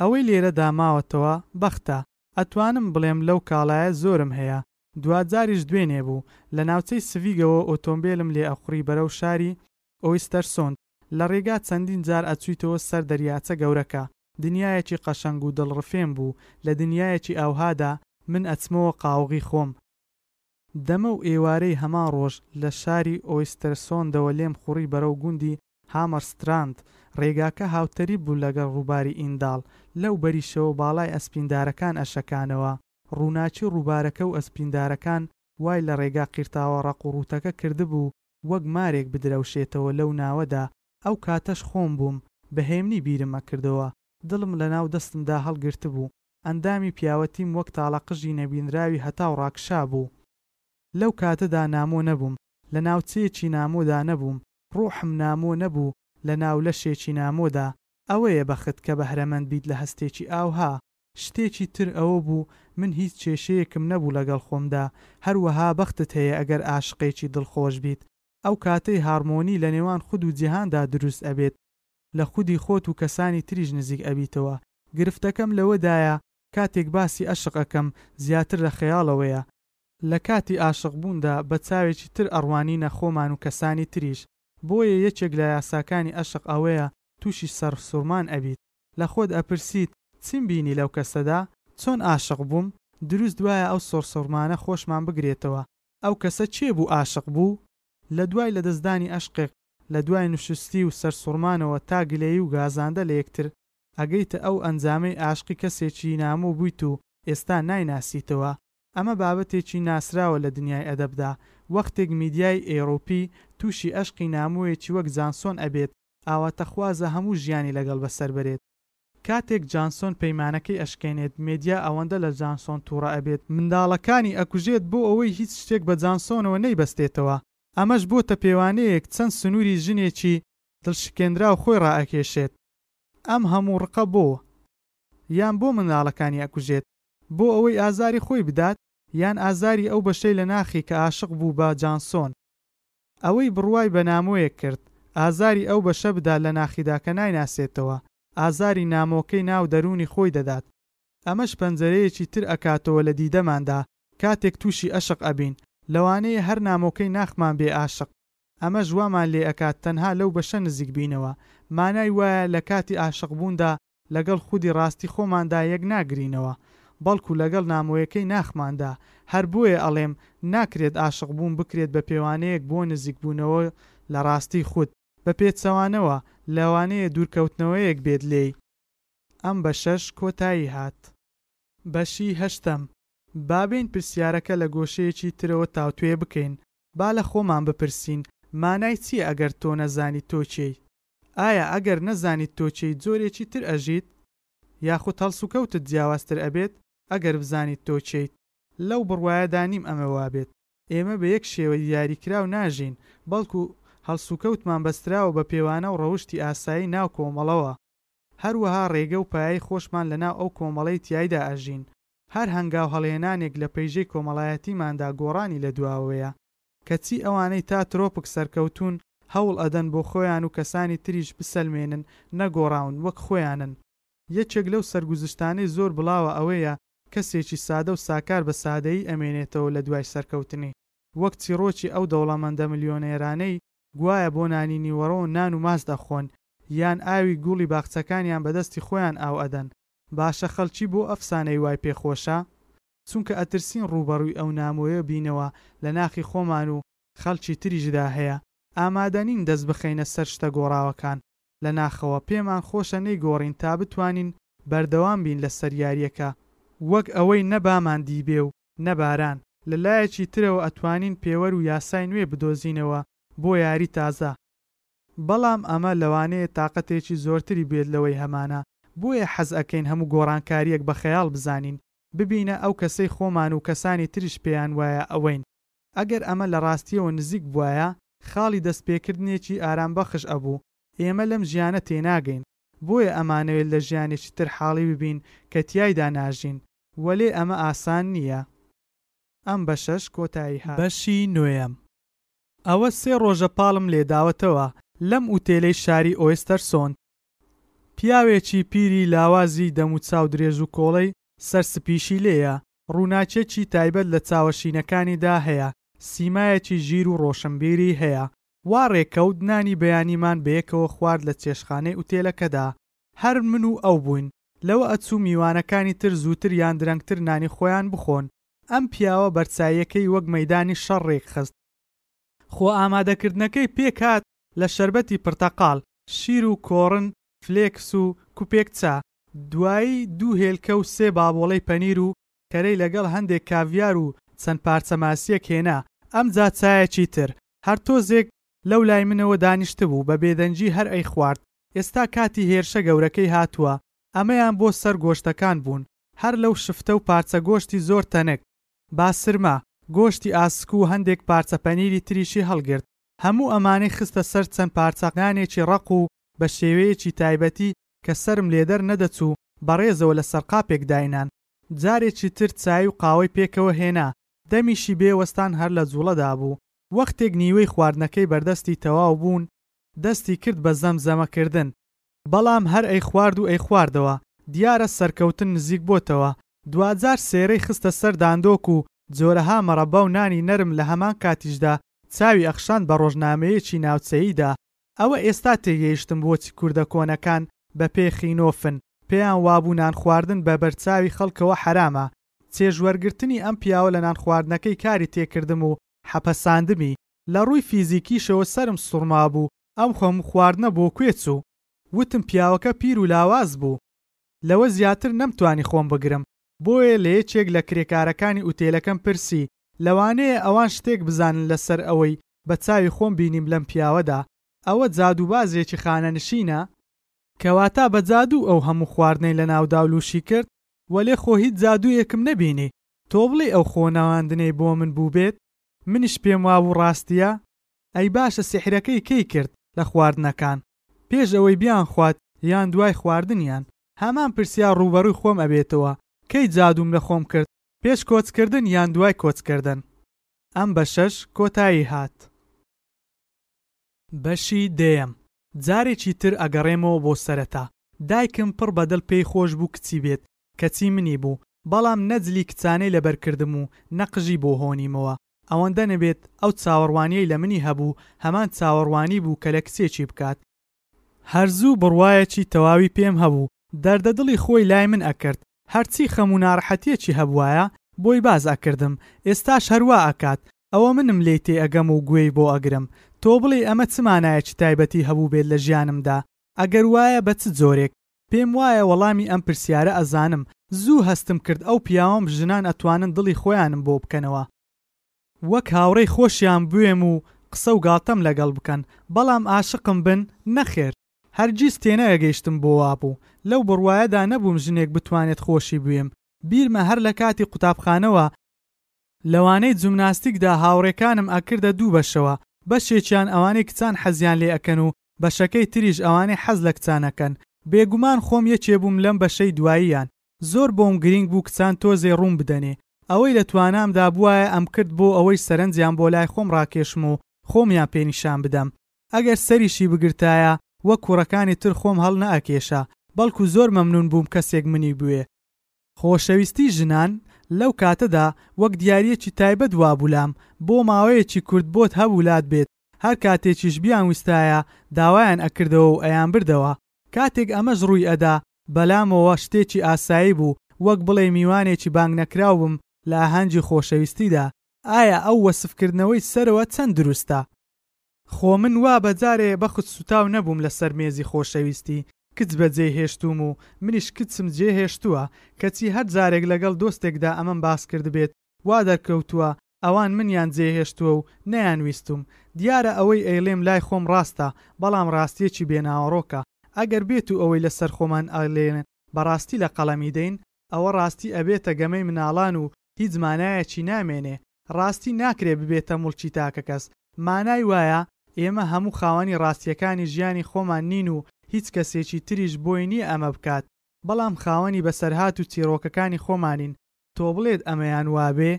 ئەوەی لێرەدا ماوەتەوە بەختە ئەتوانم بڵێم لەو کاڵایە زۆرم هەیە دواجاریش دوێنێ بوو لە ناوچەی سڤیگەوە ئۆتۆمبێلم لێ ئەخوڕی بەرەو شاری ئۆیستەرسۆند لە ڕێگا چەندین جار ئەچویتەوە سەر دەریاچە گەورەکە، دنیایەکی قەشەنگ و دڵڕفێن بوو، لە دنیایەکی ئاوهادا من ئەچمەوە قاوغی خۆم، دەمە و ئێوارەی هەمان ڕۆژ لە شاری ئۆیستەرسۆندەوە لێم خوڕی بەرەو گوندی هامەرستراند، ڕێگاکە هاوتەریب بوو لەگەڵ ڕووباری ئینداڵ، لەو بەریشەوە باڵای ئەسپیندارەکان ئەشەکانەوە، ڕووناکی ڕووبارەکە و ئەسپیندارەکان وای لە ڕێگا قیرتاوە ڕەق و ڕووتەکە کردبوو وەک مارێک بدرەوشێتەوە لەو ناوەدا، ئەو کاتەش خۆم بووم، بە هێمنی بیرم ئەکردەوە، دڵم لە ناو دەستمدا هەڵگرتبوو، ئەندامی پیاوەتیم وەک تاڵەقژی نەبینراوی هەتاو ڕاکشابوو. لەو کاتەدا نامۆ نەبووم، لە ناوچەیەکی نامۆدا نەبووم، ڕوحم نامۆ نەبوو لە ناو لەشێکی نامۆدا، ئەوەیە بەخت کە بەهرەمەند بیت لە هەستێکی ئاوها. شتێکی تر ئەوە بوو من هیچ کێشەیەکم نەبوو لەگەڵ خۆمدا، هەروەها بەختت هەیە ئەگەر ئاشقێکی دڵخۆش بیت، ئەو کاتەی هارمۆنی لە نێوان خود و جیهاندا دروست ئەبێت، لە خودی خۆت و کەسانی تریش نزیک ئەبیتەوە، گرفتەکەم لەوەدایە کاتێک باسی ئەشق ئەکەم زیاتر لە خەیاڵەوەیە، لە کاتی ئاشق بووندا بە چاوێکی تر ئەڕوانینە خۆمان و کەسانی تریش، بۆیە یەکێک لە یاساکانی ئەشق ئەوەیە تووشی سەرسوڕمان ئەبیت، لە خۆت ئەپرسیت چیم بینی لەو کەسەدا؟ چۆن ئاشق بووم؟ دروست وایە ئەو سڕسڕمانە خۆشمان بگرێتەوە. ئەو کەسە کێ بوو ئاشق بوو؟ لە دوای لەدەستدانی ئەشقێک، لە دوای نوشوستی و سەرسوڕمانەوە تا گلەیی و گازاندە لە یەکتر، ئەگەیتە ئەو ئەنجامەی ئاشقی کەسێکی نامۆ بوویت و ئێستا نایناسیتەوە. ئەمە بابەتێکی ناسراوە لە دنیای ئەدەبدا. وەختێک میدیای ئێوروپی تووشی ئەشقی نامۆیەکی وەک جانسۆن ئەبێت، ئاواتەخوازە هەموو ژیانی لەگەڵ بەسەر بەرێت. کاتێک جانسۆن پەیمانەکەی ئەشکێنێت مێدیا ئەوەندە لە جانسۆن توڕە ئەبێت منداڵەکانی ئەکوژێت بۆ ئەوەی هیچ شتێک بە جانسۆنەوە نەیبەستێتەوە ئەمەش بۆتە پێوانەیەک چەند سنوری ژنێکی دڵشکێنراو خۆی ڕائەکێشێت ئەم هەموو ڕقە بۆ؟ یان بۆ منداڵەکانی ئەکوژێت بۆ ئەوەی ئازاری خۆی بدات یان ئازاری ئەو بەشەی لە ناخی کە ئاشق بوو بە جانسۆن؟ ئەوەی بڕوای بە نامۆیەک کرد ئازاری ئەو بەشە بدات لە ناخیدا کە نایناسێتەوە، ئازاری نامۆکەی ناو دەروونی خۆی دەدات، ئەمەش پەنجەرەیەکی تر ئەکاتەوە لە دیدەماندا کاتێک تووشی ئەشق ئەبین، لەوانەیە هەر نامۆکەی ناخمان بێ ئاشق، ئەمەش وامان لێ ئەکات تەنها لەو بەشە نزیک بینەوە، مانای وایە لە کاتی ئاشقبووندا لەگەڵ خودی ڕاستی خۆماندا یەک ناگرینەوە، بەڵکو لەگەڵ نامۆیەکەی ناخماندا، هەر بۆیە ئەڵێم ناکرێت ئاشق بوون بکرێت بە پێوانەیەک بۆ نزیک بوونەوە لە ڕاستی خود، بە پێچەوانەوە لەوانەیە دوورکەوتنەوەیەک بێت لێی. ئەم بەشەش کۆتایی هات. بەشی هەشتەم، با بێین پرسیارەکە لە گۆشەیەکی ترەوە تاوتوێ بکەین، با لە خۆمان بپرسین مانای چییە ئەگەر تۆ نەزانی تۆ کێی؟ ئایا ئەگەر نەزانیت تۆ چێی جۆرێکی تر ئەژیت یاخود هەڵسوکەوتت جیاوازتر ئەبێت ئەگەر بزانیت تۆ چێیت لەو بڕوایەدا نیم ئەمە وابێت ئێمە بە یەک شێوەی دیاریکراو ناژین بەڵکو هەڵسوکەوتمان بەستراوە بە پێوانە و ڕەوشتی ئاسایی ناو کۆمەڵەوە هەروەها ڕێگە و پایەی خۆشمان لەناو ئەو کۆمەڵەی تیایدا ئەژین هەر هەنگاو هەڵێنانێک لە پەیژەی کۆمەڵایەتیماندا گۆڕانی لە دواوەیە کەچی ئەوانەی تا ترۆپک سەرکەوتوون هەوڵ ئەدەن بۆ خۆیان و کەسانی تریش بسەلمێنن نەگۆڕاون وەک خۆیانن. یەکێک لەو سەرگوزشتانەی زۆر بڵاوە ئەوەیە کەسێکی سادە و ساکار بە سادەیی ئەمێنێتەوە لە دوای سەرکەوتنی وەک چیڕۆکی ئەو دەوڵەمەندە ملیۆنێرانەی گوایە بۆ نانی نیوەڕۆ نان و ماست ئەخۆن یان ئاوی گوڵی باخچەکانیان بە دەستی خۆیان ئاو ئەدەن باشە خەڵکی بۆ ئەفسانەی وای پێ خۆشە چونکە ئەترسین ڕووبەڕووی ئەو نامۆیە بینەوە لە ناخی خۆمان و خەڵکی تریشدا هەیە، ئامادەنین دەست بخەینە سەر شتە گۆڕاوەکان لە ناخەوە، پێمان خۆشە نەیگۆڕین تا بتوانین بەردەوام بین لەسەر یاریەکە، وەک ئەوەی نە بامان دیبێ و نە باران، لە لایەکی ترەوە ئەتوانین پێوەر و یاسای نوێ بدۆزینەوە بۆ یاری تازە، بەڵام ئەمە لەوانەیە تاقەتێکی زۆرتری بێت لەوەی هەمانە، بۆیە حەز ئەکەین هەموو گۆڕانکاریەک بە خەیاڵ بزانین ببینە ئەو کەسەی خۆمان و کەسانی تریش پێیان وایە ئەوەین. ئەگەر ئەمە لە ڕاستییەوە نزیک بوایە، خاڵی دەستپێکردنێکی ئارامبەخش ئەبوو. ئێمە لەم ژیانە تێناگەین، بۆیە ئەمانەوێت لە ژیانێکی ترحاڵی ببین کە تیایدا ناژین، وەلێ ئەمە ئاسان نییە. ئەم بەشەش کۆتایی هات. بەشی نۆیەم ئەوە سێ ڕۆژە پاڵم لێداوەتەوە لەم ئوتێلەی شاری ئۆیستەرسۆند. پیاوێکی پیری لاوازی دەموچاو درێژ و کۆڵەی سەر سپیشی لێیە، ڕووناکییەکی تایبەت لە چاوە شینەکانیدا هەیە، سیمایەکی ژیر و ڕۆشنبیری هەیە. وا ڕێکەوت نانی بەیانیمان بەیەکەوە خوارد لە چێشتخانەی ئوتێلەکەدا. هەر من و ئەو بووین. لەوە ئەچوو میوانەکانی تر زووتر یان درەنگتر نانی خۆیان بخۆن، ئەم پیاوە بەرچاییەکەی وەک مەیدانی شەڕ ڕێکخست. خۆ ئامادەکردنەکەی پێکهات لە شەربەتی پرتەقاڵ، شیر و کۆڕن فلێکس و کوپێک چا، دوایی دوو هێلکە و سێ بابۆڵەی پەنیر و کەرەی لەگەڵ هەندێک کاڤیار و چەند پارچە ماسییەک هێنا، ئەمجا چایەکی تر. هەر تۆزێک لەو لای منەوە دانیشتبوو، بە بێدەنگی هەر ئەیخوارد. ئێستا کاتی هێرشە گەورەکەی هاتووە. ئەمەیان بۆ سەر گۆشتەکان بوون. هەر لەو شفتە و پارچە گۆشتی زۆر تەنک، باسرمە، گۆشتی ئاسک و هەندێک پارچە پەنیری تریشی هەڵگرت، هەموو ئەمانەی خستە سەر چەند پارچە نانێکی ڕەق و بە شێوەیەکی تایبەتی کە سەرم لێدەر نەدەچوو بە ڕێزەوە لە سەر قاپێک داینان. جارێکی تر چای و قاوەی پێکەوە هێنا، دەمیشی بێ وەستان هەر لە جووڵەدا بوو. وەختێک نیوەی خواردنەکەی بەردەستی تەواو بوون، دەستی کرد بە زەمزەمە کردن. بەڵام هەر ئەیخوارد و ئەیخواردەوە، دیارە سەرکەوتن نزیک بۆتەوە، دواجار سێرەی خستە سەر داندۆک و جۆرەها مەڕەبا و نانی نەرم لە هەمان کاتیشدا چاوی ئەخشاند بە ڕۆژنامەیەکی ناوچەییدا، ئەوە ئێستا تێگەیشتم بۆچی کوردە کۆنەکان بە پێ خینۆفن، پێیان وابوو نانخواردن بە بەر چاوی خەڵکەوە حەرامە، چێژ وەرگرتنی ئەم پیاوە لە نانخواردنەکەی کاری تێکردم و حەپەساندمی، لە ڕووی فیزیکیشەوە سەرم سوڕمابوو، ئەم خۆم خواردنە بۆ کوێ چوو؟ وتم پیاوەکە پیر و لاواز بوو. لەوە زیاتر نەمتوانی خۆم بگرم، بۆیە لە یەکێک لە کرێکارەکانی ئوتێلەکەم پرسی، لەوانەیە ئەوان شتێک بزانن لەسەر ئەوەی بە چاوی خۆم بینیم لەم پیاوەدا. ئەوە جادووبازێکی خانەنشینە؟ کەواتە بە جادوو ئەو هەموو خواردنەی لەناودا و لووشی کرد، وەلێ خۆ هیچ جادوویەکم نەبینی. تۆ بڵێی ئەو خۆنواندنەی بۆ من بووبێت؟ منیش پێموابوو ڕاستییە. ئەی باشە سیحرەکەی کەی کرد لە خواردنەکان؟ پێش ئەوەی بیانخوات یان دوای خواردنیان؟ هەمان پرسیار ڕووبەڕووی خۆم ئەبێتەوە کەی جادووم لە خۆم کرد پێش کۆچکردن یان دوای کۆچکردن؟ ئەم بەشەش کۆتایی هات. بەشی دەیەم جارێکی تر ئەگەڕێمەوە بۆ سەرەتا. دایکم پڕ بە دڵ پێی خۆش بوو کچی بێت، کەچی منی بوو، بەڵام نە جلی کچانەی لەبەر کردم و نە قژی بۆ هۆنیمەوە. ئەوەندە نەبێت ئەو چاوەڕوانیەی لە منی هەبوو هەمان چاوەڕوانی بوو کە لە کچێکی بکات. هەر زوو بڕوایەکی تەواوی پێم هەبوو دەردە دڵی خۆی لای من ئەکرد هەرچی خەم و نارەحەتیەکی هەبوایە بۆی باس ئەکردم ئێستاش هەر وا ئەکات ئەوە منم لێی تێ ئەگەم و گوێی بۆ ئەگرم تۆ بڵێی ئەمە چ مانایەکی تایبەتی هەبووبێت لە ژیانمدا ئەگەر وایە بە چ جۆرێک پێم وایە وەڵامی ئەم پرسیارە ئەزانم، زوو هەستم کرد ئەو پیاوەم ژنان ئەتوانن دڵی خۆیانم بۆ بکەنەوە، وەک هاوڕێی خۆشیان بوێم و قسە و گاڵتەم لەگەڵ بکەن، بەڵام ئاشقم بن نەخێر، هەرگیز تێنەئەگەیشتم بۆ وابوو، لەو بڕوایەدا نەبووم ژنێک بتوانێت خۆشی بوێم، بیرمە هەر لە کاتی قوتابخانەوە لە وانەی جمناستیکدا هاوڕێکانم ئەکردە دوو بەشەوە، بەشێکیان ئەوانەی کچان حەزیان لێ ئەکەن و بەشەکەی تریش ئەوانەی حەز لە کچانەکەن بێگومان خۆم یەکێ بووم لەم بەشەی دواییان زۆر بۆم گرینگ بوو کچان تۆزێ ڕووم بدەنێ ئەوەی لە توانامدا بوایە ئەمکرد بۆ ئەوەی سەرنجیان بۆ لای خۆم ڕاکێشم و خۆمیان پێ نیشان بدەم ئەگەر سەریشی بگرتایە وەک کوڕەکانی تر خۆم هەڵ نەئەکێشا بەڵکو زۆر مەمنون بووم کەسێک منی بوێ. خۆشەویستی ژنان لەو کاتەدا وەک دیاریەکی تایبەت وابوو لام بۆ ماوەیەکی کورت بۆت هەبوو لات بێت هەر کاتێکیش بیانویستایە داوایان ئەکردەوە و ئەیانبردەوە کاتێک ئەمەش ڕووی ئەدا بەلامەوە شتێکی ئاسایی بوو وەک بڵێی میوانێکی بانگ نەکراو بم لە ئاهەنگی خۆشەویستیدا. ئایا ئەو وەسفکردنەوەی سەرەوە چەند دروستە؟ خۆ من وا بە جارێ بەخت سوتاو نەبووم لەسەر مێزی خۆشەویستی کچ بەجێی هێشتووم و منیش کچم جێ هێشتووە کەچی هەر جارێک لەگەڵ دۆستێکدا ئەمەم باسکردبێت وا دەرکەوتووە ئەوان منیان جێهێشتووە و نەیانویستووم. دیارە ئەوەی ئەیڵێم لای خۆم ڕاستە، بەڵام ڕاستییەکی بێ ناوەڕۆکە. ئەگەر بێتوو ئەوەی لە سەر خۆمان ئەیڵێین بە ڕاستی لە قەڵەمی دەین، ئەوە ڕاستی ئەبێتە گەمەی مناڵان و هیچ مانایەکی نامێنێ. ڕاستی ناکرێ ببێتە موڵکی تاکەکەس. مانای وایە ئێمە هەموو خاوەنی ڕاستییەکانی ژیانی خۆمان نین و هیچ کەسێکی تریش بۆی نییە ئەمە بکات. بەڵام خاوەنی بەسەرهات و چیڕۆکەکانی خۆمانین. تۆ بڵێت ئەمەیان وابێ؟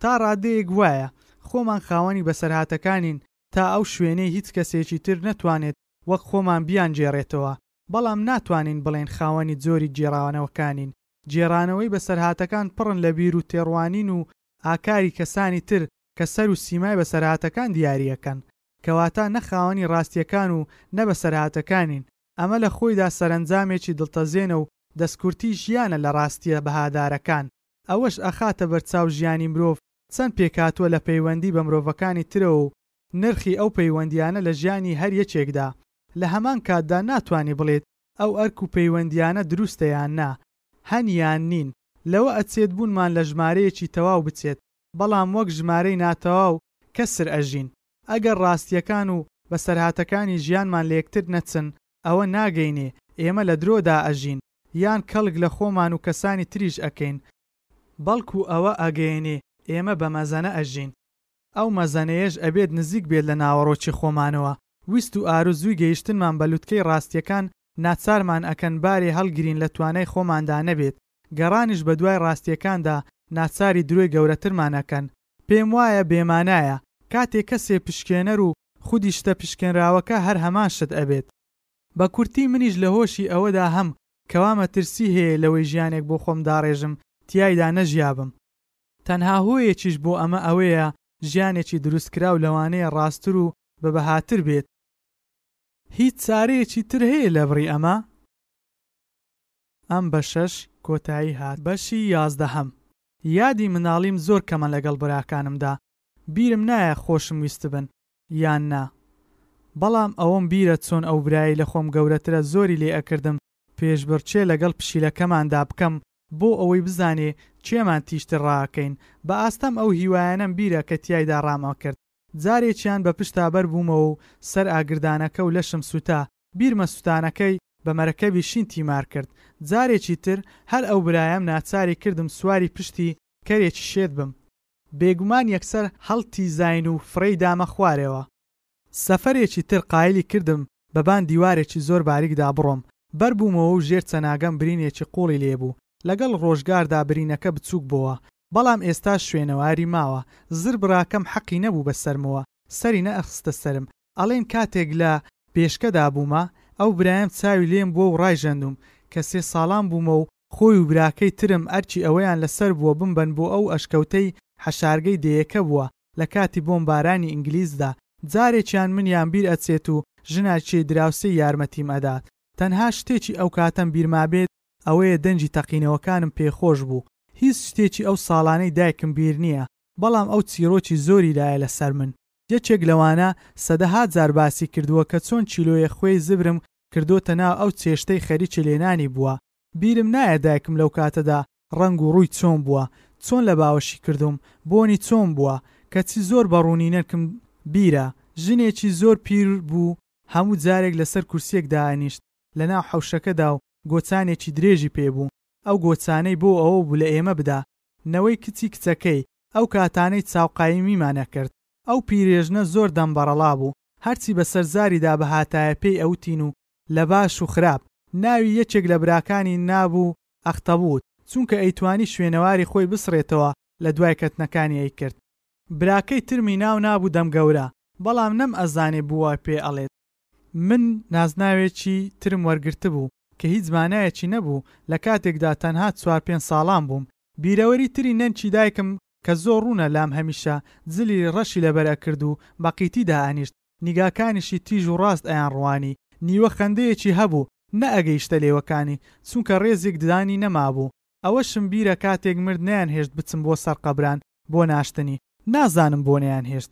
تا ڕادەیەک وایە، خۆمان خاوەنی بەسەرهاتەکانین تا ئەو شوێنەی هیچ کەسێکی تر نەتوانێت وەک خۆمان بیانگێڕێتەوە، بەڵام ناتوانین بڵێین خاوەنی جۆری گێڕانەوەکانین، گێڕانەوەی بەسەرهاتەکان پڕن لە بیر و تێڕوانین و ئاکاری کەسانی تر کە سەر و سیمای بەسەرهاتەکان دیاریەکەن، کەواتە نە خاوەنی ڕاستیەکان و نە بەسەرهاتەکانین، ئەمە لە خۆیدا سەرەنجامێکی دڵتەزێنە و دەستکورتی ژیانە لە ڕاستییە بەهادارەکان، ئەوەش ئەخاتە بەرچاو ژیانی مرۆڤ چەند پێکهاتووە لە پەیوەندی بە مرۆڤەکانی ترەوە و نرخی ئەو پەیوەندییانە لە ژیانی هەر یەکێکدا، لە هەمان کاتدا ناتوانی بڵێیت ئەو ئەرک و پەیوەندییانە دروستە یان نا، هەن یان نین، لەوە ئەچێت بوونمان لە ژمارەیەکی تەواو بچێت، بەڵام وەک ژمارەی ناتەواو کەسر ئەژین. ئەگەر ڕاستییەکان و بەسەرهاتەکانی ژیانمان لە یەکتر نەچن، ئەوە ناگەینێ ئێمە لە درۆدا ئەژین، یان کەڵک لە خۆمان و کەسانی تریش ئەکەین، بەڵکو ئەوە ئەگەینێ ئێمە بە مەزەنە ئەژین، ئەو مەزەنەیەش ئەبێت نزیک بێت لە ناوەڕۆکی خۆمانەوە، ویست و ئارزووی گەیشتنمان بە لوتکەی ڕاستییەکان ناچارمان ئەکەن بارێ هەڵگرین لە توانای خۆماندا نەبێت، گەڕانیش بەدوای ڕاستییەکاندا ناچاری درۆی گەورەترمان ئەکەن. پێم وایە بێ مانایە کاتێ کەسێ پشکێنەر و خودی شتە پشکێنراوەکە هەر هەمان شت ئەبێت. بە کورتی منیش لە هۆشی ئەوەدا هەم کەوا مەترسی هەیە لەوەی ژیانێک بۆ خۆم داڕێژم تیایدا نەژیابم. تەنها هۆیەکیش بۆ ئەمە ئەوەیە ژیانێکی دروستکراو لەوانەیە ڕاستتر و بە بەهاتر بێت. هیچ چارەیەکی تر هەیە لە بڕی ئەمە؟ ئەم بەشەش کۆتایی هات. بەشی یازدەهەم. یادی مناڵیم زۆر کەمە لەگەڵ براکانمدا بیرم نایە خۆشم ویستبن یان نا بەڵام ئەوەم بیرە چۆن ئەو برایەی لە خۆم گەورەترە زۆری لێ ئەکردم پێشبڕکێ لەگەڵ پشیلەکەماندا بکەم بۆ ئەوەی بزانێ کێمان تیژتر ڕائەکەین بە ئاستەم ئەو هیوایانەم بیرە کە تیایدا ڕام ئەکرد جارێکیان بە پشتا بەر بوومەوە و سەر ئاگردانەکە و لەشم سوتا بیرمە سوتانەکەی بە مەرەکەبی شین تیمار کرد، جارێکی تر هەر ئەو برایەم ناچاری کردم سواری پشتی کەرێکی شێت بم. بێگومان یەکسەر هەڵتیزاین و فڕێی دامە خوارێوە. سەفەرێکی تر قایلی کردم بە بان دیوارێکی زۆر باریکدا بڕۆم، بەر بوومەوە و ژێر چەناگەم برینێکی قوڵی لێ بوو، لەگەڵ ڕۆژگاردا برینەکە بچووک بۆوە، بەڵام ئێستاش شوێنەواری ماوە، زر براکەم حەقی نەبوو بە سەرمەوە، سەری نەئەخستە سەرم، ئەڵێن کاتێک لە پێشکەدا بوومە، ئەو برایەم چاوی لێم بووە و ڕایژەندووم، کە سێ ساڵان بوومە و خۆی و براکەی ترم ئەرکی ئەوەیان لە سەر بووە بمبەن بۆ ئەو ئەشکەوتەی حەشارگەی دێیەکە بووە لە کاتی بۆمبارانی ئینگلیزدا، جارێکیان منیان بیر ئەچێت و ژناکێی دراوسێی یارمەتیم ئەدات، تەنها شتێکی ئەو کاتەم بیرما بێت ئەوەیە دەنگی تەقینەوەکانم پێ خۆش بوو، هیچ شتێکی ئەو ساڵانەی دایکم بیر نییە، بەڵام ئەو چیڕۆکی زۆری دایە لە سەر من. یەکێک لەوانە سەدەها جار باسی کردووە کە چۆن چیلۆیە خوێی زبرم کردۆتە ناو ئەو چێشتەی خەریکی لێنانی بووە، بیرم نایە دایکم لەو کاتەدا ڕەنگ و ڕووی چۆن بووە، چۆن لە باوەشی کردووم، بۆنی چۆن بووە، کەچی زۆر بە ڕوونی نرکم بیرە، ژنێکی زۆر پیر بوو هەموو جارێک لەسەر کورسییەک دائەنیشت لەناو حەوشەکەدا و گۆچانێکی درێژی پێ بوو، ئەو گۆچانەی بۆ ئەوە بوو لە ئێمە بدا، نەوەی کچی کچەکەی، ئەو کاتانەی چاو قایمیمان ئەکرد ئەو پیرێژنە زۆر دەم بەڕەڵا بوو هەرچی بەسەر زاریدا بهاتایە پێی ئەوتین و لە باش و خراپ ناوی یەکێک لە براکانی نابوو ئەختەبووت چونکە ئەیتوانی شوێنەواری خۆی بسڕێتەوە لە دوای کەتنەکانی ئەیکرد براکەی ترمی ناو نابوو دەم گەورە بەڵام نەم ئەزانێ بوو وای پێ ئەڵێت. من نازناوێکی ترم وەرگرتبوو کە هیچ مانایەکی نەبوو لە کاتێکدا تەنها چوار پێنج ساڵان بووم بیرەوەری تری نەنکی دایکم کە زۆر ڕوونە لام هەمیشە جلی ڕەشی لەبەر ئەکرد و بە قیتی دائەنیشت نیگاکانیشی تیژ و ڕاست ئەیان ڕوانی نیوە خەندەیەکی هەبوو نە ئەگەیشتە لێوەکانی چونکە ڕێزیک ددانی نەمابوو ئەوەشم بیرە کاتێک مرد نەیان هێشت بچم بۆ سەر قەبران بۆ ناشتنی نازانم بۆ نەیان هێشت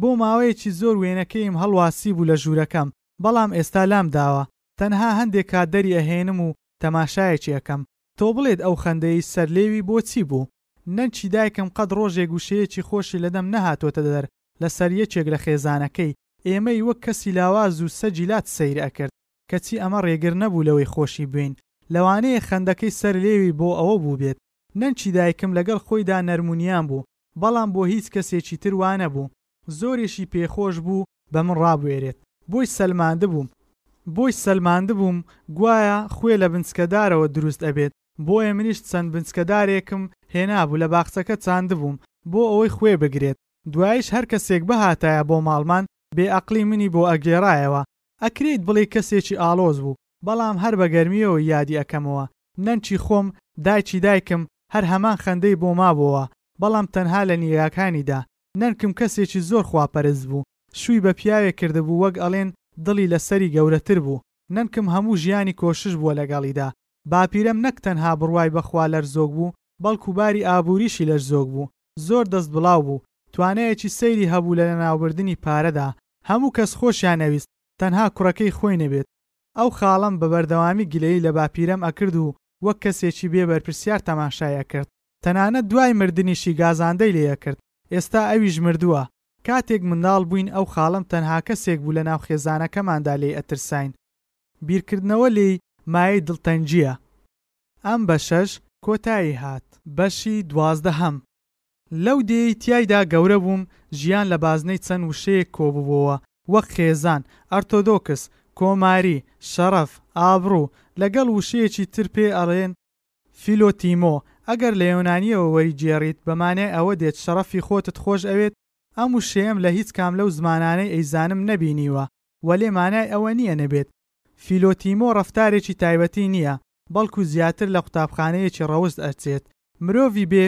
بۆ ماوەیەکی زۆر وێنەکەیم هەڵواسیبوو لە ژوورەکەم بەڵام ئێستا لام داوە تەنها هەندێک کات دەری ئەهێنم و تەماشایەکی ئەکەم تۆ بڵێت ئەو خەندەیەی سەرلێوی بۆ چی بوو؟ نەنکی دایکم قەت ڕۆژێک وشەیەکی خۆشی لە دەم نەهاتۆتە دەر لە سەر یەکێک لە خێزانەکەی ئێمەی وەک کەسی لاواز و سەگی لات سەیر ئەکرد کەچی ئەمە ڕێگر نەبوو لەوەی خۆشی بوێین لەوانەیە خەندەکەی سەر لێوی بۆ ئەوە بووبێت نەنکی دایکم لەگەڵ خۆیدا نەرم و نیان بوو بەڵام بۆ هیچ کەسێکی تر وا نەبوو. زۆریشی پێخۆش بوو بە من ڕابوێرێت، بۆی سەلماندبووم بۆی سەلماندبووم گوایە خوێ لە بنچکەدارەوە دروست ئەبێت، بۆیە منیش چەند بنچکەدارێکم هێنابوو لە باخچەکە چاندبووم بۆ ئەوەی خوێ بگرێت، دوایش هەر کەسێک بهاتایە بۆ ماڵمان بێ ئەقڵی منی بۆ ئەگێڕایەوە، ئەکرێیت بڵێی کەسێکی ئاڵۆز بوو، بەڵام هەر بە گەرمییەوە یادی ئەکەمەوە، نەنکی خۆم، دایکی دایکم هەر هەمان خەندەی بۆ مابۆوە، بەڵام تەنها لە نیگاکانیدا. نەنکم کەسێکی زۆر خواپەرست بوو، شووی بە پیاوێک کردبوو وەک ئەڵێن دڵی لە سەری گەورەتر بوو، نەنکم هەموو ژیانی کۆشش بووە لەگەڵیدا، باپیرەم نەک تەنها بڕوای بە خوا لەرزۆک بوو، بەڵکو باری ئابووریشی لەرزۆک بوو، زۆر دەست بڵاو بوو، توانایەکی سەیری هەبوو لە لەناوبردنی پارەدا، هەموو کەس خۆشیان ئەویست تەنها کوڕەکەی خۆی نەبێت، ئەو خاڵەم بە بەردەوامی گلەیی لە باپیرەم ئەکرد و وەک کەسێکی بێ بەرپرسیار تەماشای ئەکرد، تەنانەت دوای مردنیشی گازاندەی لێکرد، ئێستا ئەویش مردووە، کاتێک منداڵ بووین ئەو خاڵەم تەنها کەسێک بوو لەناو خێزانەکەماندا لێی ئەترساین، بیرکردنەوە لێی مایەی دڵتەنگییە. ئەم بەشەش کۆتایی هات. بەشی دوازدەهەم لەو دێیەی تیایدا گەورە بووم، ژیان لە بازنەی چەند وشەیەک کۆببۆوە وەک خێزان، ئەرتۆدۆکس، کۆماری، شەڕەف، ئابڕوو، لەگەڵ وشەیەکی تر پێی ئەڵێن فیلۆ تیمۆ، ئەگەر لە یۆنانییەوە وەریگێڕیت، بە مانای ئەوە دێت شەڕەفی خۆتت خۆش ئەوێت، ئەم وشەیەم لە هیچ کام لەو زمانانەی ئەیزانم نەبینیوە، وەلێ مانای ئەوە نییە نەبێت. فیلۆ تیمۆ ڕەفتارێکی تایبەتی نییە، بەڵکو زیاتر لە قوتابخانەیەکی ڕەوشت ئەرچێت. مرۆڤی بێ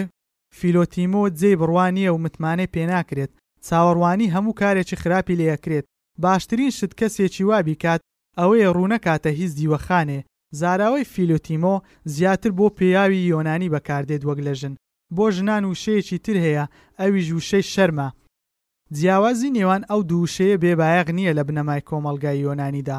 فیلۆ تیمۆ جێی بڕوا نییە و متمانەی پێ ناکرێت، چاوەڕوانیی هەموو کارێکی خراپی لێ ئەکرێت. باشترین شت کەسێکی وا بیکات ئەوەیە ڕوو نەکاتە هیچ دیوەخانێ، زاراوەی فیلۆتیمۆ زیاتر بۆ پێاوی یۆنانی بەکاردێت وەک لە ژن، بۆ ژنان وشەیەکی تر هەیە ئەویش وشەی شەرمە. جیاوازی نێوان ئەو دوو وشەیە بێ بایەخ نییە لە بنەمای کۆمەڵگای یۆنانیدا.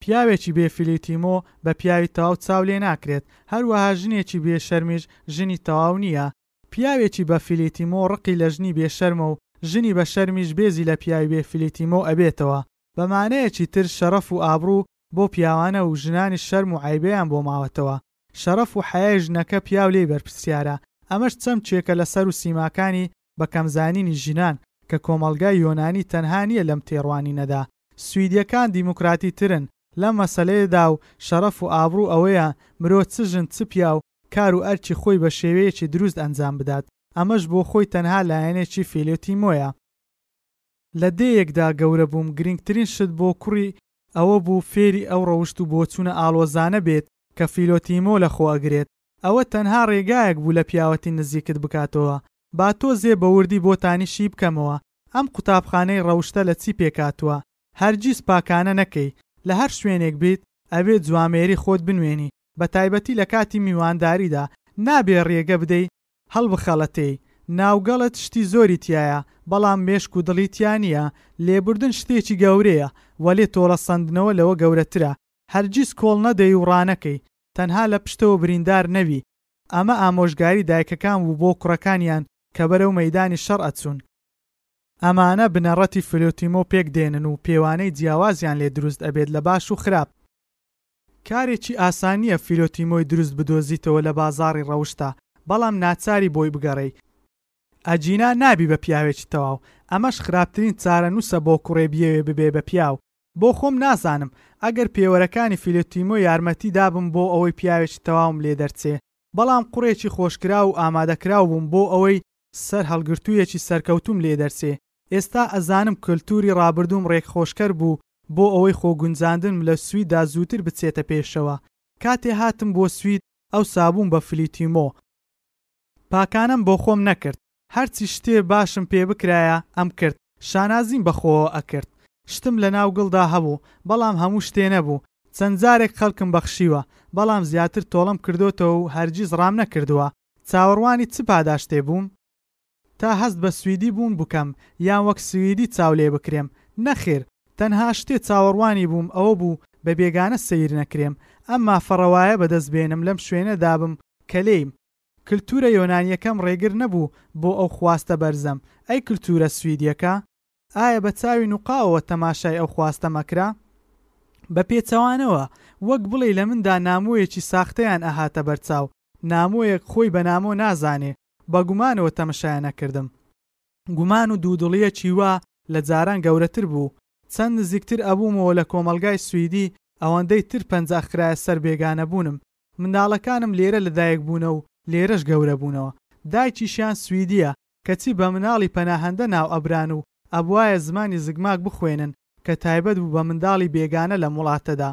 پیاوێکی بێ فیلۆتیمۆ بە پیاوی تەواو چاو لێ ناکرێت، هەروەها ژنێکی بێ شەرمیش ژنی تەواو نییە. پیاوێکی بە فیلۆتیمۆ ڕقی لە ژنی بێ شەرمە و ژنی بە شەرمیش بێزی لە پیاوی بێ فیلۆتیمۆ ئەبێتەوە. بە مانایەکی تر شەڕەف و ئابڕوو بۆ پیاوانە و ژنانیش شەرم و عەیبەیان بۆ ماوەتەوە، شەڕەف و حەیای ژنەکە پیاو لێی بەرپرسیارە، ئەمەش چەمکێکە لە سەر و سیماکانی بە کەم زانینی ژنان، کە کۆمەڵگای یۆنانی تەنها نییە لەم تێڕوانینەدا، سویدیەکان دیموکراتی ترن لەم مەسەلەیەدا و شەڕەف و ئابڕوو ئەوەیە مرۆ چ ژن چ پیاو کار و ئەرکی خۆی بە شێوەیەکی دروست ئەنجام بدات، ئەمەش بۆ خۆی تەنها لایەنێکی فیلیتیمۆیە. لە دێیەکدا گەورە بووم گرینگترین شت بۆ کوڕی ئەوە بوو فێری ئەو ڕەوشت و بۆچوونە ئاڵۆزانە بێت کە فیلۆتیمۆ لە خۆ ئەگرێت. ئەوە تەنها ڕێگایەک بوو لە پیاوەتی نزیکت بکاتەوە. با تۆزێ بە وردی بۆتانی شی بکەمەوە ئەم قوتابخانەی ڕەوشتە لە چی پێکهاتووە. هەرگیز پاکانە نەکەی. لە هەر شوێنێک بیت ئەبێ جوامێری خۆت بنوێنی، بە تایبەتی لە کاتی میوانداریدا نابێ ڕێگە بدەی هەڵبخەڵەتێی، ناوگەڵت شتی زۆری تیایە بەڵام مێشک و دڵی تیا نییە، لێبوردن شتێکی گەورەیە وەلێ تۆڵە سەندنەوە لەوە گەورەترە، هەرگیز کۆڵ نەدەی و ڕانەکەی، تەنها لە پشتەوە بریندار نەبی، ئەمە ئامۆژگاری دایکەکان بوو بۆ کوڕەکانیان کە بەرەو مەیدانی شەڕ ئەچوون. ئەمانە بنەڕەتی فلوتیمۆ پێک دێنن و پێوانەی جیاوازیان لێ دروست ئەبێت لە باش و خراپ. کارێکی ئاسان نییە فیلۆتی مۆی دروست بدۆزیتەوە لە بازاڕی ڕەوشتا، بەڵام ناچاری بۆی بگەڕێی. ئەگینا نابی بە پیاوێکی تەواو. ئەمەش خراپترین چارەنووسە بۆ کوڕێ بیەوێ ببێ بە پیاو. بۆ خۆم نازانم، ئەگەر پێوەرەکانی فیلۆتی مۆ یارمەتی دابم بۆ ئەوەی پیاوێکی تەواوم لێ دەرچێ، بەڵام قوڕێکی خۆشکراو و ئامادەکراو بووم بۆ ئەوەی سەرهەڵگرتوویەکی سەرکەوتووم لێ دەرچێ. ئێستا ئەزانم کەلتوری ڕابردووم ڕێکخۆشکەر بوو بۆ ئەوەی خۆگونجاندنم لە سویددا زووتر بچێتە پێشەوە. کاتێ هاتم بۆ سوید ئەوسا بووم بە فلیتیمۆ. پاکانەم بۆخۆم نەکرد. هەرچی شتێ باشم پێ بکرایە ئەمکرد. شانازیم بە خۆوە ئەکرد. شتم لە ناو گڵدا هەبوو، بەڵام هەموو شتێ نەبوو. چەند جارێک خەڵکم بەخشیوە، بەڵام زیاتر تۆڵەم کردۆتەوە و هەرگیز ڕام نەکردووە. چاوەڕوانی چ پاداشتێ بووم؟ تا هەست بە سویدی بوون بکەم یان وەک سویدی چاو لێ بکرێم؟ نەخێر، تەنها شتێ چاوەڕوانی بووم ئەوە بوو بە بێگانە سەیر نەکرێم، ئەم مافە ڕەوایە بە دەست بێنم لەم شوێنە دا بم کە لێیم. کلتوورە یۆنانییەکەم ڕێگر نەبوو بۆ ئەو خواستە بەرزەم، ئەی کلتوورە سویدییەکە؟ ئایا بە چاوی نوقاوەوە تەماشای ئەو خواستەم ئەکرا؟ بە پێچەوانەوە، وەک بڵێی لە من دا نامۆیەکی ساختەیان ئەهاتە بەر چاو، نامۆیەک خۆی بە نامۆ نازانێ، بە گومانەوە تەمشایان ئەکردم. گومان و دوودڵییەکی وا لە جاران گەورەتر بوو. چەند نزیکتر ئەبوومەوە لە کۆمەڵگای سویدی، ئەوەندەی تر پەنجە ئەخرایە سەر بێگانەبوونم. منداڵەکانم لێرە لە دایک بوونە و لێرەش گەورە بوونەوە. دایکیشیان سویدییە، کەچی بە مناڵی پەناهەندە ناو ئەبران و ئەبوایە زمانی زگماک بخوێنن کە تایبەت بوو بە منداڵی بێگانە لەم وڵاتەدا.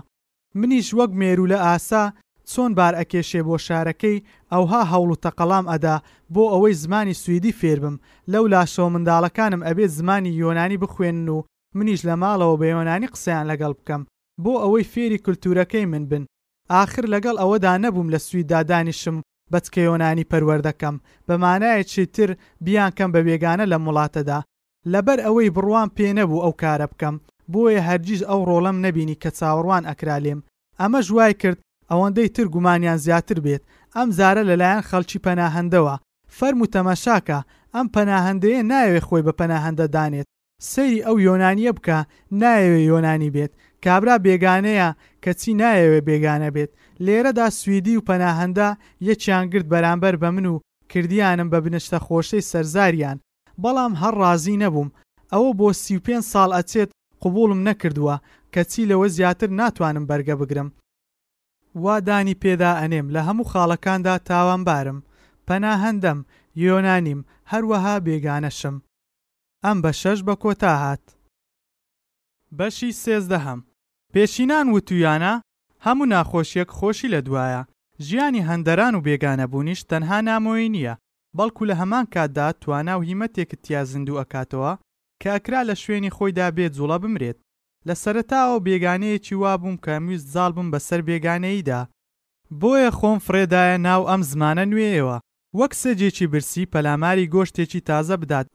منیش وەک مێروولە ئاسا چۆن بار ئەکێشێ بۆ شارەکەی ئەوها هەوڵ و تەقەلام ئەدا بۆ ئەوەی زمانی سویدی فێر بم لەو لاشەوە منداڵەکانم ئەبێت زمانی یۆنانی بخوێنن و منیش لە ماڵەوە بە یۆنانی قسەیان لەگەڵ بکەم بۆ ئەوەی فێری کلتورەکەی من بن ئاخر لەگەڵ ئەوەدا نەبووم لە سویددا دانیشم بەچکە یۆنانی پەروەردە کەم بە مانایەکی تر بیانکەم بە بێگانە لەم وڵاتەدا لەبەر ئەوەی بڕوام پێ نەبوو ئەو کارە بکەم بۆیە هەرگیز ئەو ڕۆڵەم نەبینی کە چاوەڕوان ئەکرا لێم ئەمەش وای کرد ئەوەندەی تر گومانیان زیاتر بێت ئەم جارە لەلایەن خەڵکی پەناهەندەوە فەرموو تەماشاکە ئەم پەناهەندەیە نایەوێ خۆی بە پەناهەندە دانێت سەیری ئەو یۆنانیە بکە نایەوێ یۆنانی بێت کابرا بێگانەیە کەچی نایەوێ بێگانە بێت لێرەدا سویدی و پەناهەندە یەکیان گرت بەرامبەر بە من و کردیانم بە بنچتە خۆشەی سەرزاریان بەڵام هەر ڕازی نەبووم ئەوە بۆ سی و پێنج ساڵ ئەچێت قبوڵم نەکردووە کەچی لەوە زیاتر ناتوانم بەرگە بگرم. وا دانی پێدا ئەنێم لە هەموو خاڵەکاندا تاوانبارم، پەناهەندەم، یۆنانیم، هەروەها بێگانەشم. ئەم بەشەش بە کۆتا هات. بەشی سێزدەهەم پێشینان وتویانە هەموو ناخۆشیەک خۆشی لە دوایە، ژیانی هەندەران و بێگانەبوونیش تەنها نامۆیی نیە، بەڵکو لە هەمان کاتدا توانا و هیمەتێکت تیا زیندوو ئەکاتەوە کە ئەکرا لە شوێنی خۆیدا بێ جوڵە بمرێت. لە سەرەتاوە بێگانەیەکی وا بووم کە ئەمویست زاڵ بم بە سەر بێگانەییدا. بۆیە خۆم فڕێدایە ناو ئەم زمانە نوێیەوە وەک سەگێکی برسی پەلاماری گۆشتێکی تازە بدات.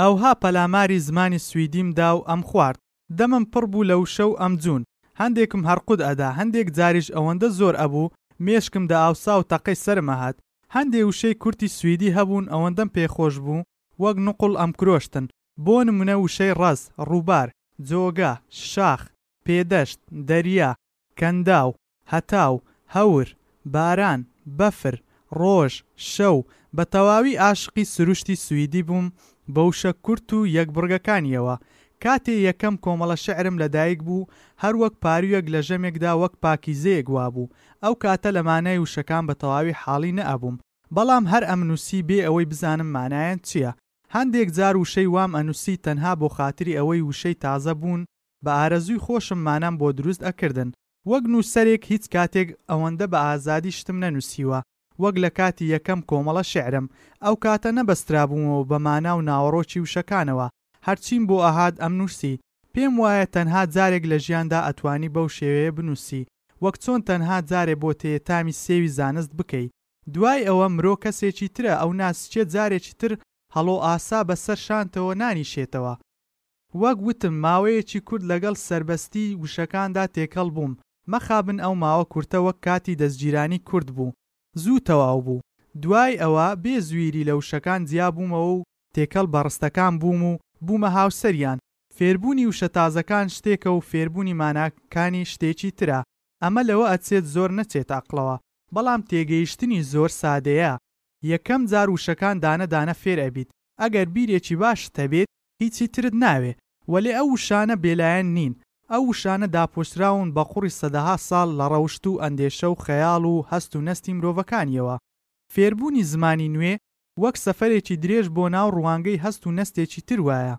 ئەوها پەلاماری زمانی سویدیم دا و ئەمخوارد. دەمم پڕ بوو لە وشە و ئەمجوون، هەندێکم هەر قوت ئەدا، هەندێک جاریش ئەوەندە زۆر ئەبوو مێشکم دەئاوسا و تەقەی سەرم ئەهات. هەندێ وشەی کورتی سویدی هەبوون ئەوەندەم پێ خۆش بوو وەک نوقڵ ئەمکرۆشتن، بۆ نموونە وشەی ڕەز، ڕووبار، جۆگە، شاخ، پێدەشت، دەریا، کەنداو، هەتاو، هەور، باران، بەفر، ڕۆژ، شەو، بە تەواوی ئاشقی سروشتی سویدی بووم بە وشە کورت و یەکبڕگەکانییەوە، کاتێ یەکەم کۆمەڵە شعرم لە دایک بوو هەر وەک پارویەک لە ژەمێکدا وەک پاکیزەیەک وابوو، ئەو کاتە لە مانای وشەکان بە تەواوی حاڵی نەئەبووم بەڵام هەر ئەمنووسی بێ ئەوەی بزانم مانایان چییە، هەندێک جار وشەی وام ئەنووسی تەنها بۆ خاتری ئەوەی وشەی تازە بوون بە ئارەزووی خۆشم مانام بۆ دروست ئەکردن، وەک نووسەرێک هیچ کاتێک ئەوەندە بە ئازادی شتم نەنووسیوە وەک لە کاتی یەکەم کۆمەڵە شیعرم، ئەو کاتە نەبەسترابوومەوە بە مانا و ناوەڕۆکی وشەکانەوە، هەرچیم بۆ ئەهات ئەمنووسی، پێم وایە تەنها جارێک لە ژیاندا ئەتوانی بەو شێوەیە بنووسی، وەک چۆن تەنها جارێ بۆتێ تامی سێوی زانست بکەی، دوای ئەوە مرۆ کەسێکی ترە ئەو ناسکێ جارێکی تر هەڵۆ ئاسا بە سەر شانتەوە نانیشێتەوە. وەک وتم ماوەیەکی کورت لەگەڵ سەربەستی وشەکاندا تێکەڵ بووم، مەخابن ئەو ماوە کورتە وەک کاتی دەزگیرانی کورد بوو، زوو تەواو بوو. دوای ئەوە بێ زویری لە وشەکان جیا بوومەوە و تێکەڵ بە ڕستەکان بووم و بوومە هاوسەریان. فێربوونی وشە تازەکان شتێکە و فێربوونی ماناکانی شتێکی ترە، ئەمە لەوە ئەچێت زۆر نەچێتە ئەقڵەوە، بەڵام تێگەیشتنی زۆر سادەیە، یەکەم جار وشەکان دانە دانە فێر ئەبیت، ئەگەر بیرێکی باشت هەبێت هیچی ترت ناوێ، وەلێ ئەو وشانە بێلایەن نین، ئەو وشانە داپۆشراون بە قوڕی سەدەها ساڵ لە ڕەوشت و ئەندێشە و خەیاڵ و هەست و نەستی مرۆڤەکانییەوە. فێربوونی زمانی نوێ وەک سەفەرێکی درێژ بۆ ناو ڕوانگەی هەست و نەستێکی تر وایە،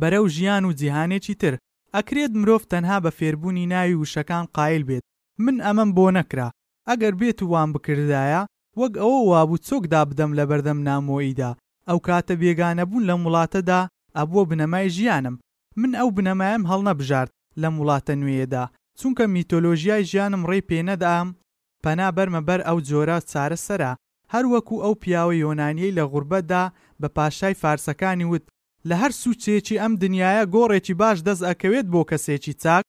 بەرەو ژیان و جیهانێکی تر. ئەکرێت مرۆڤ تەنها بە فێربوونی ناوی وشەکان قایل بێت، من ئەمەم بۆ نەکرا، ئەگەر بێت و وام بکردایە، وەک ئەوە وابوو چۆک دابدەم لەبەردەم نامۆییدا، ئەو کاتە بێگانەبوون لەم وڵاتەدا ئەبووە بنەمای ژیانم، من ئەو بنەمایەم هەڵنەبژارد لەم وڵاتە نوێیەدا، چونکە میتۆلۆژیای ژیانم ڕێی پێنەدام پەنا بەرمە بەر ئەو جۆرە چارەسەرە، هەر وەکو ئەو پیاوە یۆنانییەی لە غوربەتدا بە پاشای فارسەکانی وت، لە هەر سوچێکی ئەم دنیایە گۆڕێکی باش دەست ئەکەوێت بۆ کەسێکی چاک،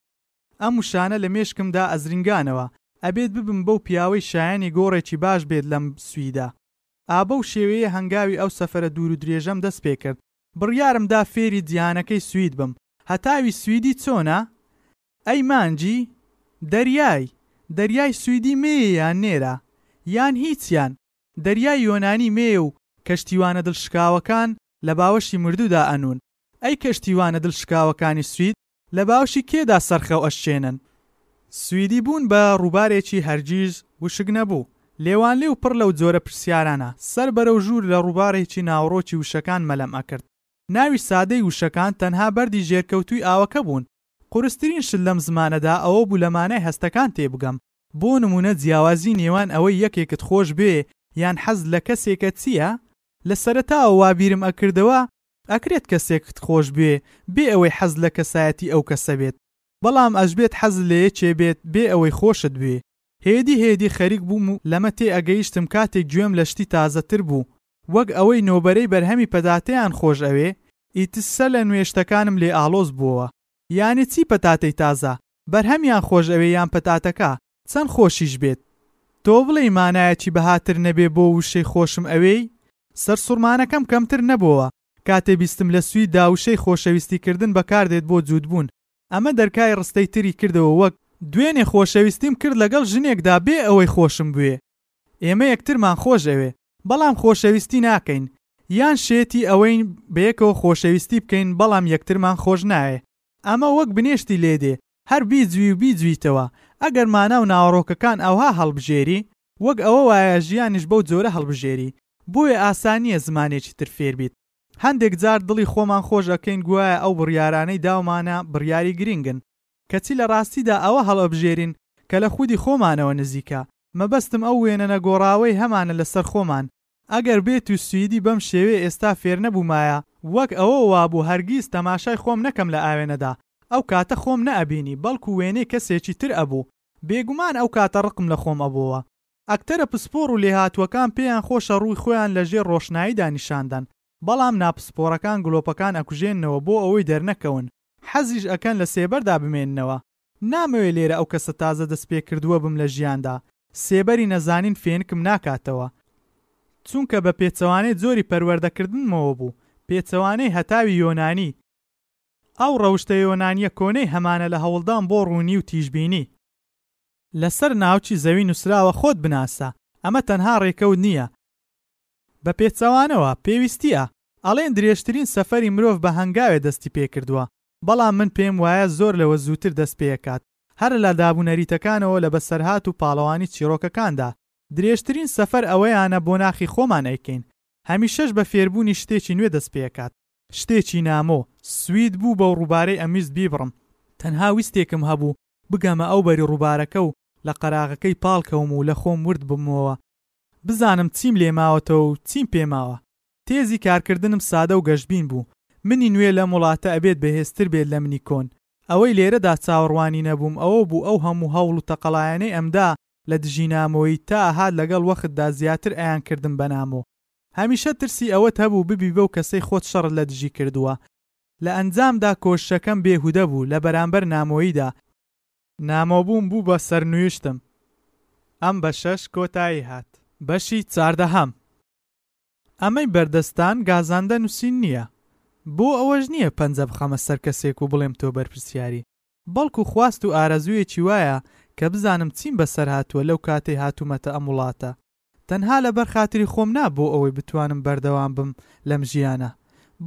ئەم وشانە لە مێشکمدا ئەزرنگانەوە، ئەبێت ببم بەو پیاوەی شایەنی گۆڕێکی باش بێت لەم سویدە. ئا بەو شێوەیە هەنگاوی ئەو سەفەرە دوور و درێژەم دەست پێ کرد. بڕیارم دا فێری جیهانەکەی سوید بم. هەتاوی سویدی چۆنە؟ ئەی مانجی؟ دەریای؟ دەریای سویدی مێیە یان نێرە؟ یان هیچیان؟ دەریای یۆنانی مێیە و کەشتیوانە دڵشکاوەکان لە باوەشی مردوودا ئەنوون. ئەی کەشتیوانە دڵشکاوەکانی سوید لە باوشی کێدا سەرخەو ئەشکێنن؟ سویدی بوون بە ڕووبارێکی هەرگیز وشک نەبوو. لێوانلێ و پڕ لەو جۆرە پرسیارانە، سەر بەرەو ژوور لە ڕووبارێکی ناوەڕۆکی وشەکان مەلەم ئەکرد. ناوی سادەی وشەکان تەنها بەردی ژێرکەوتووی ئاوەکە بوون. قورسترین شت لەم زمانەدا ئەوە بوو لە مانای هەستەکان تێبگەم. بۆ نموونە جیاوازی نێوان ئەوەی یەکێکت خۆش بوێ یان حەزت لە کەسێکە چییە؟ لە سەرەتاوە وا بیرم ئەکردەوە ئەکرێت کەسێکت خۆش بوێ بێ ئەوەی حەز لە کەسایەتی ئەو کەسە بێت بەڵام ئەشبێت حەزت لە یەکێ بێت بێ ئەوەی خۆشت بوێ هێدی هێدی خەریک بووم و لەمە تێ ئەگەیشتم کاتێک گوێم لە شتی تازە تر بوو وەک ئەوەی نۆبەرەی بەرهەمی پەتاتەیان خۆش ئەوێ ئیتس سە لە نوێ شتەکانم لێ ئاڵۆز بووەوە یانی چی پەتاتەی تازە بەرهەمیان خۆش ئەوێ یان پەتاتەکە چەن خۆشیش بێت تۆ بڵێی مانایەکی بەهاتر نەبێ بۆ ووشەی خۆشم ئەوێی سەرسوڕمانەکەم کەمتر نەبۆوە کاتێ بیستم لە سوید دا وشەی خۆشەویستی کردن بەکاردێت بۆ جووت بوون ئەمە دەرکای ڕستەی تری کردەوە وەک دوێنێ خۆشەویستیم کرد لەگەڵ ژنێکدا بێ ئەوەی خۆشم بوێ ئێمە یەکترمان خۆش ئەوێ بەڵام خۆشەویستی ناکەین یان شێتی ئەوەین بەیەکەوە خۆشەویستی بکەین بەڵام یەکترمان خۆش ناوێ ئەمە وەک بنێشتی لێدێ هەر بیجوی و بیجویتەوە، ئەگەر مانا و ناوەڕۆکەکان ئاوها هەڵبژێری، وەک ئەوە وایە ژیانیش بەو جۆرە هەڵبژێری. بۆیە ئاسان نییە زمانێکی تر فێر بیت. هەندێک جار دڵی خۆمان خۆش ئەکەین گوایە ئەو بڕیارانەی داومانە بڕیاری گرینگن، کەچی لە ڕاستیدا ئەوە هەڵئەبژێرین کە لە خودی خۆمانەوە نزیکە. مەبەستم ئەو وێنە نەگۆڕاوەی هەمانە لەسەر خۆمان، ئەگەر بێتو سویدی بەم شێوەیە ئێستا فێرنەبومایە وەک ئەوە وابو هەرگیز تەماشای خۆم نەکەم لە ئاوێنەدا ئەو کاتە خۆم نە ئەبینی بەڵکو وێنەی کەسێکی تر ئەبو بێگومان ئەو کاتە ڕقم لە خۆم ئەبۆوە ئەکتەرە پسپۆڕو لێهاتوەکان پێیان خۆشە ڕوی خۆیان لە ژێر ڕۆشناییدا نیشان دەن بەڵام ناپسپۆڕەکان گڵۆپەکان ئەکوژێننەوە بۆ ئەوەی دەرنەکەون حەزیش ئەکەن لە سێبەردا بمێننەوە نامەوێ لێرە ئەو کەسە تازە دەستپێکردووە بم لە ژیاندا، سێبەری نەزانین فێنکم ناکاتەوە، چونکە بە پێچەوانەی جۆری پەروەردەکردنمەوە بوو، پێچەوانەی هەتاوی یۆنانی، ئەو ڕەوشتە یۆنانییە کۆنەی هەمانە لە هەوڵدان بۆ ڕوونی و تیژبینی. لەسەر ناوکی زەوی نووسراوە خۆت بناسە، ئەمە تەنها ڕێکەوت نییە، بە پێچەوانەوە، پێویستییە، ئەڵێن درێژترین سەفەری مرۆڤ بە هەنگاوێ دەستیپێکردووە، بەڵام من پێم وایە زۆر لەوە زووتر دەست پێکات هەر لە دابونەریتەکانەوە لە بەسەرهات و پاڵەوانی چیڕۆکەکاندا درێژترین سەفەر ئەوەیانە بۆ ناخی خۆمان ئەیکەین هەمیشەش بە فێربوونی شتێکی نوێ دەست پێکات شتێکی نامۆ سوید بوو بەو ڕووبارەی ئەمویست بیبڕم تەنها ویستێکم هەبوو بگەمە ئەو بەری ڕووبارەکە و لە قەراغەکەی پاڵکەوم و لە خۆم ورد ببمەوە بزانم چیم لێ ماوەتەوە و چیم پێ ماوە تێزی کارکردنم سادە و گەشبین بوو، منی نوێ لەم وڵاتە ئەبێت بەهێزتر بێت لە منی کۆن. ئەوەی لێرەدا چاوەڕوانی نەبووم ئەوە بوو ئەو هەموو هەوڵ و تەقەلایانەی ئەمدا لە دژی نامۆیی، تا ئەهات لەگەڵ وەختدا زیاتر ئەیانکردم بە نامۆ. هەمیشە ترسی ئەوەت هەبوو ببی بەو کەسەی خۆت شەڕت لە دژی کردووە. لە ئەنجامدا کۆششەکەم بێ هودە بوو لە بەرامبەر نامۆییدا. نامۆبوون بوو بە سەرنویشتم. ئەم بەشەش کۆتایی هات. بەشی چاردەهەم. ئەمەی بەردەستتان گازاندە نووسین نییە، بۆ ئەوەش نییە پەنجە بخەمە سەر کەسێک و بڵێم تۆ بەرپرسیاری، بەڵکو خواست و ئارەزوویەکی وایە کە بزانم چیم بەسەر هاتووە لەو کاتەی هاتوومەتە ئەم وڵاتە، تەنها لەبەر خاتری خۆم نا بۆ ئەوەی بتوانم بەردەوام بم لەم ژیانە،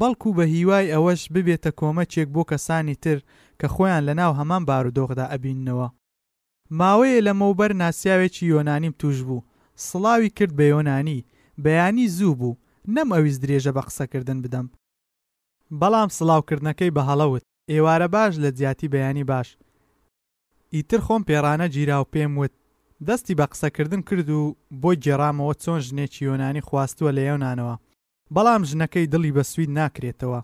بەڵکو بە هیوای ئەوەش ببێتە کۆمەکێک بۆ کەسانی تر کە خۆیان لەناو هەمان بارودۆخدا ئەبیننەوە. ماوەیە لەمەوبەر ناسیاوێکی یۆنانیم تووش بوو، سڵاوی کرد بە یۆنانی، بەیانی زوو بوو، نەمئەویست درێژە بە قسەکردن بدەم، بەڵام سڵاوکردنەکەی بە هەڵە وت، ئێوارە باش لە جیاتی بەیانی باش، ئیتر خۆم پێڕانەگیرا و پێم وت، دەستی بە قسەکردن کرد و بۆی گێڕامەوە چۆن ژنێکی یۆنانی خواستووە لە یۆنانەوە، بەڵام ژنەکەی دڵی بە سوید ناکرێتەوە.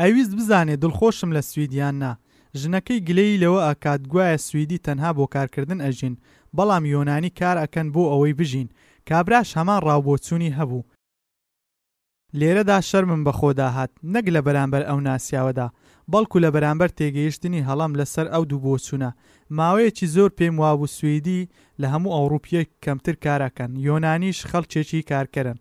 ئەیویست بزانێ دڵخۆشم لە سوید یان نا. ژنەکەی گلەیی لەوە ئەکات گوایە سویدی تەنها بۆ کارکردن ئەژین بەڵام یۆنانی کار ئەکەن بۆ ئەوەی بژین. کابراش هەمان ڕاوبۆچونی هەبوو. لێرەدا شەرمم بەخۆدا هات نەک لە بەرامبەر ئەو ناسیاوەدا بەڵکو لە بەرامبەر تێگەیشتنی هەڵەم لە سەر ئەو دوو بۆچونە. ماوەیەکی زۆر پێم وابوو سویدی لە هەموو ئەوڕوپییەک کەمتر کار ئەکەن یۆنانیش خەڵکێکی کارکەرن.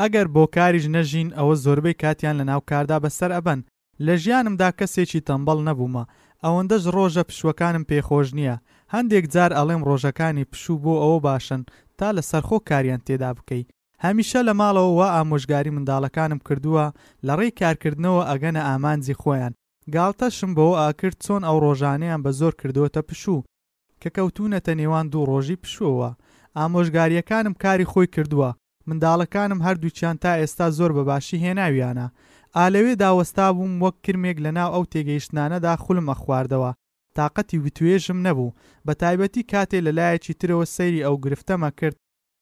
ئەگەر بۆ کاریش نەژین ئەوە زۆربەی کاتیان لەناو کاردا بەسەر ئەبەن، لە ژیانمدا کەسێکی تەمبەڵ نەبوومە، ئەوەندەش ڕۆژە پشووەکانم پێ خۆش نییە، هەندێک جار ئەڵێم ڕۆژەکانی پشوو بۆ ئەوە باشن تا لە سەرخۆ کاریان تێدا بکەی، هەمیشە لە ماڵەوە وا ئامۆژگاری منداڵەکانم کردووە لە ڕێی کارکردنەوە ئەگەنە ئامانجی خۆیان، گاڵتەشم بەوە ئەکرد چۆن ئەو ڕۆژانەیان بە زۆر کردۆتە پشوو، کە کەوتوونەتە نێوان دوو ڕۆژی پشووەوە، ئامۆژگارییەکانم کاری خۆی کردووە، منداڵەکانم هەردووکیان تا ئێستا زۆر بە باشی هێناویانە ئا لەوێدا وەستابووم وەک کرمێک لە ناو ئەو تێگەیشتنانەدا خولم ئەخواردەوە تاقەتی وتوێژم نەبوو بە تایبەتی کاتێ لە لایەکی ترەوە سەیری ئەو گرفتەم ئەکرد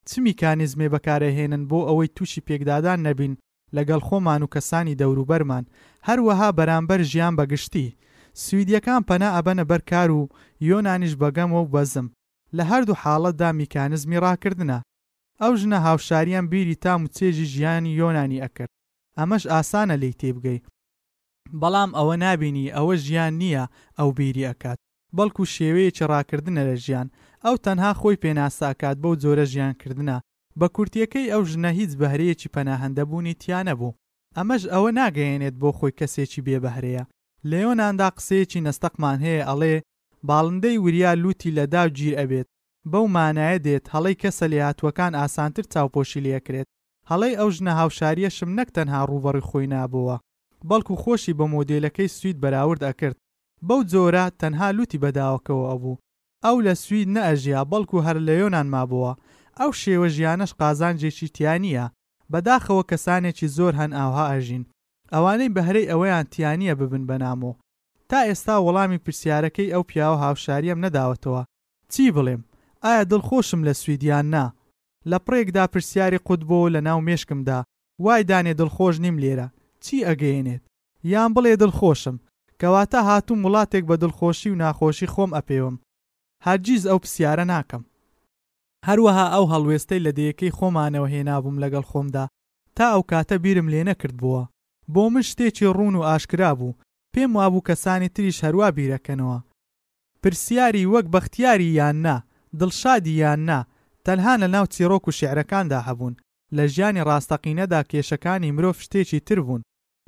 چ میکانیزمێ بەکار ئەهێنن بۆ ئەوەی تووشی پێکدادان نەبین لە گەڵ خۆمان و کەسانی دەوروبەرمان هەر وەها بەرامبەر ژیان بە گشتی سویدیەکان پەنا ئەبەنە بەر کار و یۆنانیش بە گەمە و بەزم لە هەردوو حاڵەتدا میکانیزمی ڕاکردنە. ئەو ژنە هاوشاریان بیری تام و چێژی ژیانی یۆنانی ئەکرد ئەمەش ئاسانە لێی تێبگەی بەڵام ئەوە نابینی ئەوە ژیان نیە ئەو بیری ئەکات بەڵکو شێوەیەکی ڕاکردنە لە ژیان ئەو تەنها خۆی پێناسە ئەکات بەو جۆرە ژیان کردنە بە کورتیەکەی ئەو ژنە هیچ بەهرەیەکی پەناهەندە بوونی تیا نەبوو ئەمەش ئەوە ناگەیەنێت بۆ خۆی کەسێکی بێ بەهرەیە لە یۆناندا قسەیەکی نەستەقمان هەیە ئەڵێ باڵندەی وریا لوتی لە داو گیر ئەبێت بەو مانایە دێت هەڵەی کەسە لێهاتووەکان ئاسانتر چاوپۆشی لێکرێت. هەڵەی ئەو ژنە هاوشاریەشم نەک تەنها ڕووبەڕوی خۆی نابۆوە بەڵکو خۆشی بە مۆدێلەکەی سوید بەراورد ئەکرد بەو جۆرە تەنها لوتی بەداوەکەوە ئەبوو ئەو لە سوید نەئەژیا بەڵکو هەر لە یۆنان مابۆوە ئەو شێوە ژیانەش قازانجێکی تیا نیە بەداخەوە کەسانێکی زۆر هەن ئاوها ئەژین ئەوانەی بەهرەی ئەوەیان تیانیە ببن بەنامۆ تا ئێستا وەڵامی پرسیارەکەی ئەو پیاوە هاوشاریەم نەداوەتەوە چی بڵێم؟ ئایا دڵخۆشم لە سوید یان نا؟ لە پڕێکدا پرسیاری قوت بۆ لە ناو مێشکمدا وای دانێ دڵخۆش نیم لێرە چی ئەگەیەنێت؟ یان بڵێ دڵخۆشم، کەواتە هاتووم وڵاتێک بە دڵخۆشی و ناخۆشی خۆم ئەپێوم. هەرگیز ئەو پسیارە ناکەم. هەروەها ئەو هەڵوێستەی لە دەیەکەی خۆمانەوە هێنابووم لەگەڵ خۆمدا، تا ئەو کاتە بیرم لێ نەکردبۆوە. بۆ من شتێکی ڕوون و ئاشکرا بوو، پێم وابوو کەسانی تریش هەروا بیرەکەنەوە. پرسیاری وەک بەختیاری یان نا، دڵشادی یان نا، تەنها لە ناو چیڕۆک و شیعرەکاندا هەبوون، لە ژیانی ڕاستەقینەدا کێشەکانی مرۆڤ شتێکی تر بوون،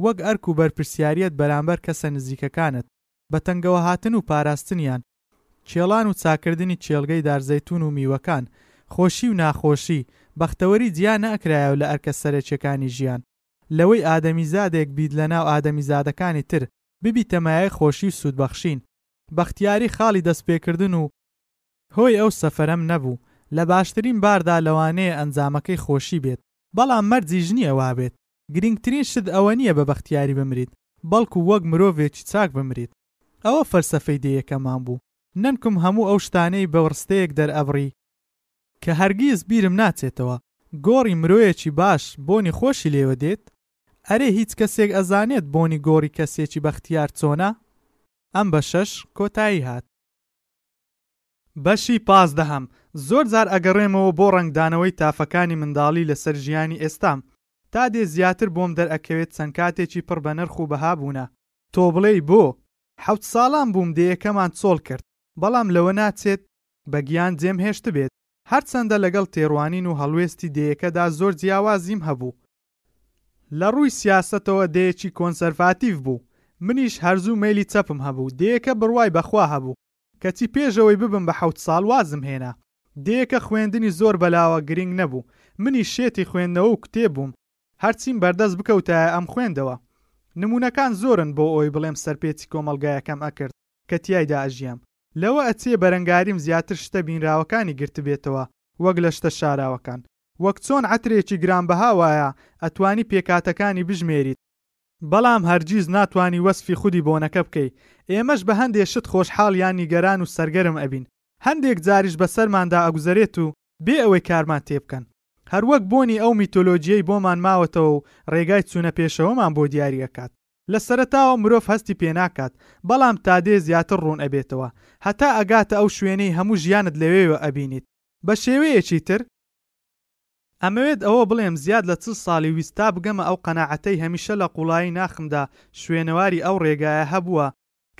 وەک ئەرک و بەرپرسیاریەت بەرامبەر کەسە نزیکەکانت، بە تەنگەوەهاتن و پاراستنیان، کێڵان و چاککردنی کێڵگەی دار زەیتون و میوەکان، خۆشی و ناخۆشی، بەختەوەری جیا نەئەکرایەوە لە ئەرکە سەرەکیەکانی ژیان، لەوەی ئادەمیزادێک بیت لە ناو ئادەمیزادەکانی تر، ببیتە مایەی خۆشی و سوود بەخشین. بەختیاری خاڵی دەستپێکردن و هۆی ئەو سەفەرەم نەبوو، لە باشترین باردا لەوانەیە ئەنجامەکەی خۆشی بێت، بەڵام مەرجیش نییە وابێت، گرینگترین شت ئەوە نییە بە بەختیاری بمریت، بەڵکو وەک مرۆڤێکی چاک بمریت. ئەوە فەلسەفەی دێ یەکەمان بوو، نەنکم هەموو ئەو شتانەی بە ڕستەیەک دەرئەبڕی، کە هەرگیز بیرم ناچێتەوە، گۆڕی مرۆیەکی باش بۆنی خۆشی لێوە دێت، ئەرێ هیچ کەسێک ئەزانێت بۆنی گۆڕی کەسێکی بەختیار چۆنە؟ ئەم بەشەش کۆتایی هات. بەشی پازدەهەم زۆر جار ئەگەڕێمەوە بۆ ڕەنگدانەوەی تافەکانی منداڵی لەسەر ژیانی ئێستام تا دێ زیاتر بۆم دەرئەکەوێت چەند کاتێکی پڕ بەنرخ و بەها بوونە تۆ بڵێی بۆ حەوت ساڵان بووم دێیەکەمان چۆڵ کرد بەڵام لەوە ناچێت بەگیان جێم هێشتبێت هەرچەندە لەگەڵ تێڕوانین و هەڵوێستی دێیەکەدا زۆر جیاوازیم هەبوو لە ڕووی سیاسەتەوە دێیەکی کۆنسەرڤاتیڤ بوو، منیش هەرزوو مەیلی چەپم هەبوو، دێیەکە بڕوای بە خوا هەبوو، کەچی پێشەوەی ببم بە حەوت ساڵ وازم هێنا، دێیەکە خوێندنی زۆر بەلاوە گرینگ نەبوو، منیش شێتی خوێندنەوە و کتێب بووم، هەرچیم بەردەست بکەوتایە ئەمخوێندەوە. نموونەکان زۆرن بۆ ئەوەی بڵێم سەرپێچی کۆمەڵگایەکەم ئەکرد کە تیایدا ئەژیام، لەوە ئەچێ بەرەنگاریم زیاتر شتە بینراوەکانی گرتبێتەوە وەک لە شتە شاراوەکان، وەک چۆن عەترێکی گرانبەها وایە ئەتوانی پێکهاتەکانی بژمێریت، بەڵام هەرگیز ناتوانی وەسفی خودی بۆنەکە بکەی، ئێمەش بە هەندێ شت خۆشحاڵ یان نیگەران و سەرگەرم ئەبین، هەندێک جاریش بەسەرماندا ئەگوزەرێت و بێ ئەوەی کارمان تێبکەن هەروەک بۆنی ئەو میتۆلۆجیەی بۆمان ماوەتەوە و ڕێگای چوونە پێشەوەمان بۆ دیاری ئەکات لە سەرەتاوە مرۆڤ هەستی پێناکات بەڵام تادێ زیاتر ڕوون ئەبێتەوە هەتا ئەگاتە ئەو شوێنەی هەموو ژیانت لەوێوە ئەبینیت بە شێوەیەکی تر ئەمەوێت ئەوە بڵێم زیاد لە چل ساڵی ویست تا بگەمە ئەو قەناعەتەی هەمیشە لە قوڵایی ناخمدا شوێنەواری ئەو ڕێگایە هەبووە،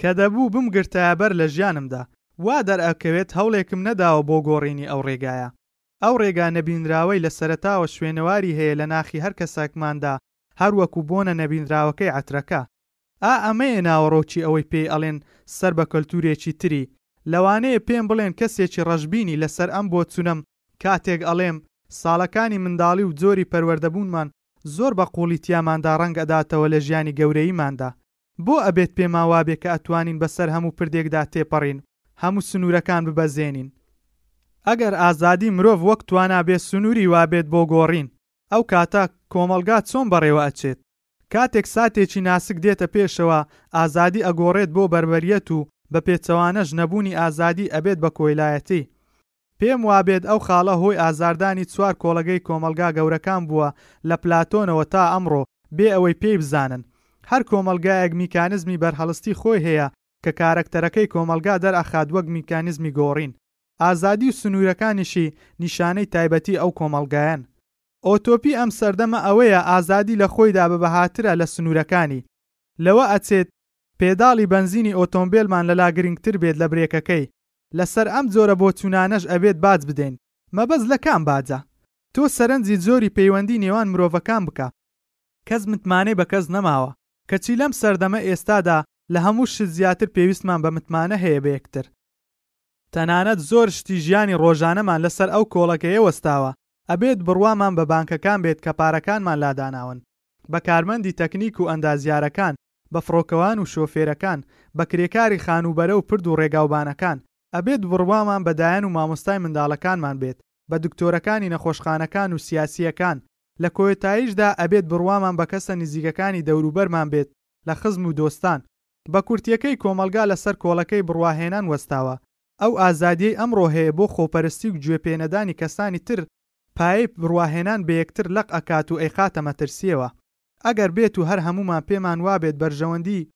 کە دەبوو بمگرتایە بەر لە ژیانمدا وا دەرئەکەوێت هەوڵێکم نەداوە بۆ گۆڕینی ئەو ڕێگایە. ئەو ڕێگا نەبینراوەی لە سەرەتاوە شوێنەواری هەیە لە ناخی هەر کەسێکماندا هەر وەکوو بۆنە نەبینراوەکەی عەترەکە. ئا ئەمەیە ناوەڕۆکی ئەوەی پێی ئەڵێن سەر بە کەلتورێکی تری، لەوانەیە پێم بڵێن کەسێکی ڕەشبینی لەسەر ئەم بۆچونەم کاتێک ئەڵێم ساڵەکانی منداڵی و جۆری پەروەردەبونمان زۆر بە قوڵی تیاماندا ڕەنگ ئەداتەوە لە ژیانی گەورەییماندا بۆ ئەبێت پێمان وابێ کە ئەتوانین بەسەر هەمو پردێکدا تێپەڕین و هەمو سنورەکان ببەزێنین ئەگەر ئازادی مرۆڤ وەک توانا بێ سنوری وابێت بۆ گۆڕین ئەو کاتە کۆمەڵگا چۆن بەڕێوە ئەچێت؟ کاتێک ساتێکی ناسک دێتە پێشەوە ئازادی ئەگۆڕێت بۆ بەربەریەت و بە پێچەوانەش نەبوونی ئازادی ئەبێت بە کۆیلایەتی. پێم وابێت ئەو خاڵە هۆی ئازاردانی چوار کۆڵەگەی کۆمەڵگا گەورەکان بووە لە پلاتۆنەوە تا ئەمڕۆ بێ ئەوەی پێی بزانن. هەر کۆمەڵگایەک میکانزمی بەرهەڵستی خۆی هەیە کە کارەکتەرەکەی کۆمەڵگا دەرئەخات وەک میکانزمی گۆڕین. ئازادی و سنوورەکانیشی نیشانەی تایبەتی ئەو کۆمەڵگایەن. ئۆتۆپی ئەم سەردەمە ئەوەیە ئازادی لە خۆیدا بە بەهاترە لە سنوورەکانی. لەوە ئەچێت پێداڵی بەنزینی ئۆتۆمبێلمان لەلا گرنگتر بێت لە برێکەکەی. لەسەر ئەم جۆرە بۆچوونانەش ئەبێت باج بدەین. مەبەست لە کام باجە؟ تۆ سەرنجی جۆری پەیوەندی نێوان مرۆڤەکان بکە. کەس متمانەی بە کەس نەماوە. کەچی لەم سەردەمە ئێستادا لە هەموو شت زیاتر پێویستمان بە متمانە هەیە بە یەکتر. تەنانەت زۆر شتی ژیانی ڕۆژانەمان لەسەر ئەو کۆڵەگەیە وەستاوە. ئەبێت بڕوامان بە بانکەکان بێت کە پارەکانمان لا داناون، بە کارمەندی تەکنیک و ئەندازیارەکان، بە فڕۆکەوان و شۆفێرەکان، بە کرێکاری خانووبەرە و پرد و ڕێگاوبانەکان. ئەبێت بڕوامان بە دایەن و مامۆستای منداڵەکانمان بێت، بە دکتۆرەکانی نەخۆشخانەکان و سیاسییەکان. لە کۆێتاییشدا ئەبێت بڕوامان بە کەسە نزیکەکانی دەوروبەرمان بێت لە خزم و دۆستان. بە کورتییەکەی کۆمەڵگا لە سەر کۆڵەکەی بڕواهێنان وەستاوە. ئەو ئازادیەی ئەمڕۆ هەیە بۆ خۆپەرستی و گوێ پێ نەدانی کەسانی تر پایەی بڕواهێنان بە یەکتر لەق ئەکات و ئەیخاتە مەترسیەوە ئەگەر بێت و هەر هەموومان پێمان وابێت بەرژەوەندی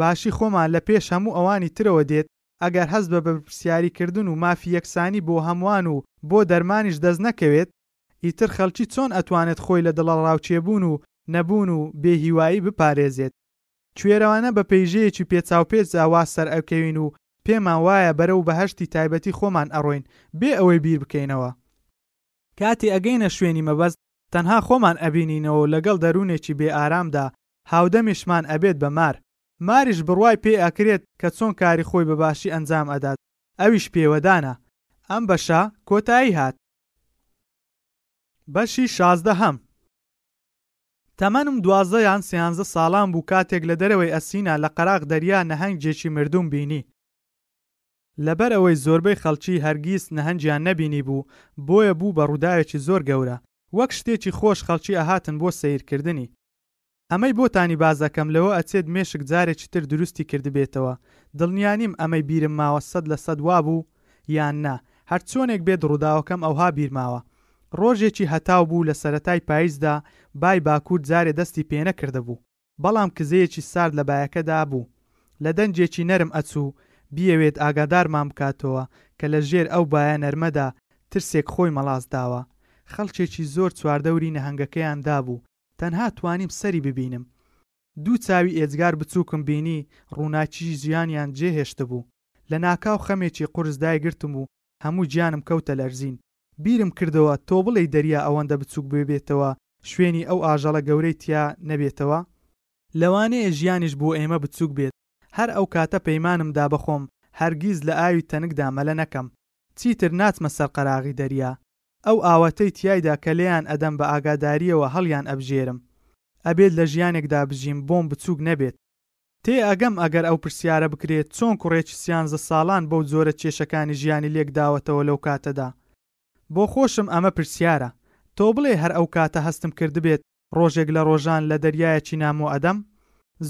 باشی خۆمان لە پێش هەموو ئەوانی ترەوە دێت ئەگەر هەست بە بەرپرسیاری کردن و مافی یەکسانی بۆ هەمووان و بۆ دەرمانیش دەست نەکەوێت ئیتر خەلکی چۆن ئەتوانێت خۆی لە دڵەڕاوکێ بوون و نەبوون و بێ هیوایی بپارێزێت؟ کوێرەوانە بە پەیژەیەکی پێچاوپێچ ئەوا سەرئەکەوین و پێمان وایە بەرەو بەهەشتی تایبەتی خۆمان ئەڕۆین بێ ئەوەی بیر بکەینەوە. کاتێ ئەگەینە شوێنی مەبەست تەنها خۆمان ئەبینینەوە و لەگەڵ دەروونێکی بێ ئارامدا هاودەمیشمان ئەبێت بە مار. ماریش بڕوای پێ ئەکرێت کە چۆن کاری خۆی بە باشی ئەنجام ئەدات ئەویش پێوەدانە. ئەم بەشە کۆتایی هات. بەشی شازدە هەم. تەمەنم دوازدە یان سیانزە ساڵان بوو کاتێک لە دەرەوەی ئەسینا لە قەراغ دەریا نەهەنگێکی مردووم بینی. لەبەر ئەوەی زۆربەی خەڵکی هەرگیز نەهەنگیان نەبینیبوو، بۆیە بوو بە ڕووداوێکی زۆر گەورە. وەک شتێکی خۆش خەڵکی ئەهاتن بۆ سەیرکردنی. ئەمەی بۆتانی باس ئەکەم لەوە ئەچێت مێشک جارێکی تر دروستی کردبێتەوە. دڵنیا نیم ئەمەی بیرم ماوە سەد لە سەد وابوو یان نا. هەرچۆنێک بێت ڕووداوەکەم ئەوها بیرماوە. ڕۆژێکی هەتاو بوو لە سەرەتای پایزدا، بای باکوور جارێ دەستی پێنەکردبوو، بەڵام کزەیەکی سارد لە بایەکەدا بوو، لە دەنگێکی نەرم ئەچوو، بیەوێت ئاگادارمان بکاتەوە کە لە ژێر ئەو بایە نەرمەدا ترسێک خۆی مەڵاس داوە. خەڵکێکی زۆر چواردەوری نەهەنگەکەیان دابوو، تەنها توانیم سەری ببینم. دوو چاوی ئێجگار بچووکم بینی، ڕووناکیی ژیانیان جێهێشتبوو. لەناکاو خەمێکی قورس دایگرتم و هەموو گیانم کەوتە لەرزین. بیرم کردەوە تۆ بڵێی دەریا ئەوەندە بچوک ببێتەوە شوێنی ئەو ئاژەڵە گەورەی تیا نەبێتەوە؟ لەوانەیە ژیانیش بۆ ئێمە بچوک بێت. هەر ئەو کاتە پەیمانم دا بەخۆم هەرگیز لە ئاوی تەنکدا مەلە نەکەم. چیتر ناچمە سەر قەراغی دەریا. ئەو ئاوەتەی تیایدا کە لێیان ئەدەم بە ئاگادارییەوە هەڵیان ئەبژێرم. ئەبێت لە ژیانێکدا بژیم بۆم بچوک نەبێت. تێ ئەگەم ئەگەر ئەو پرسیارە بکرێت چۆن کوڕێکی سیانزە ساڵان بەو جۆرە کێشەکانی ژیانی لێک داوەتەوە لەو کاتەدا؟ بۆ خۆشم ئەمە پرسیارە. تۆ بڵێ هەر ئەو کاتە هەستم کردبێت ڕۆژێک لە ڕۆژان لە دەریایەکی نامۆ ئەدەم؟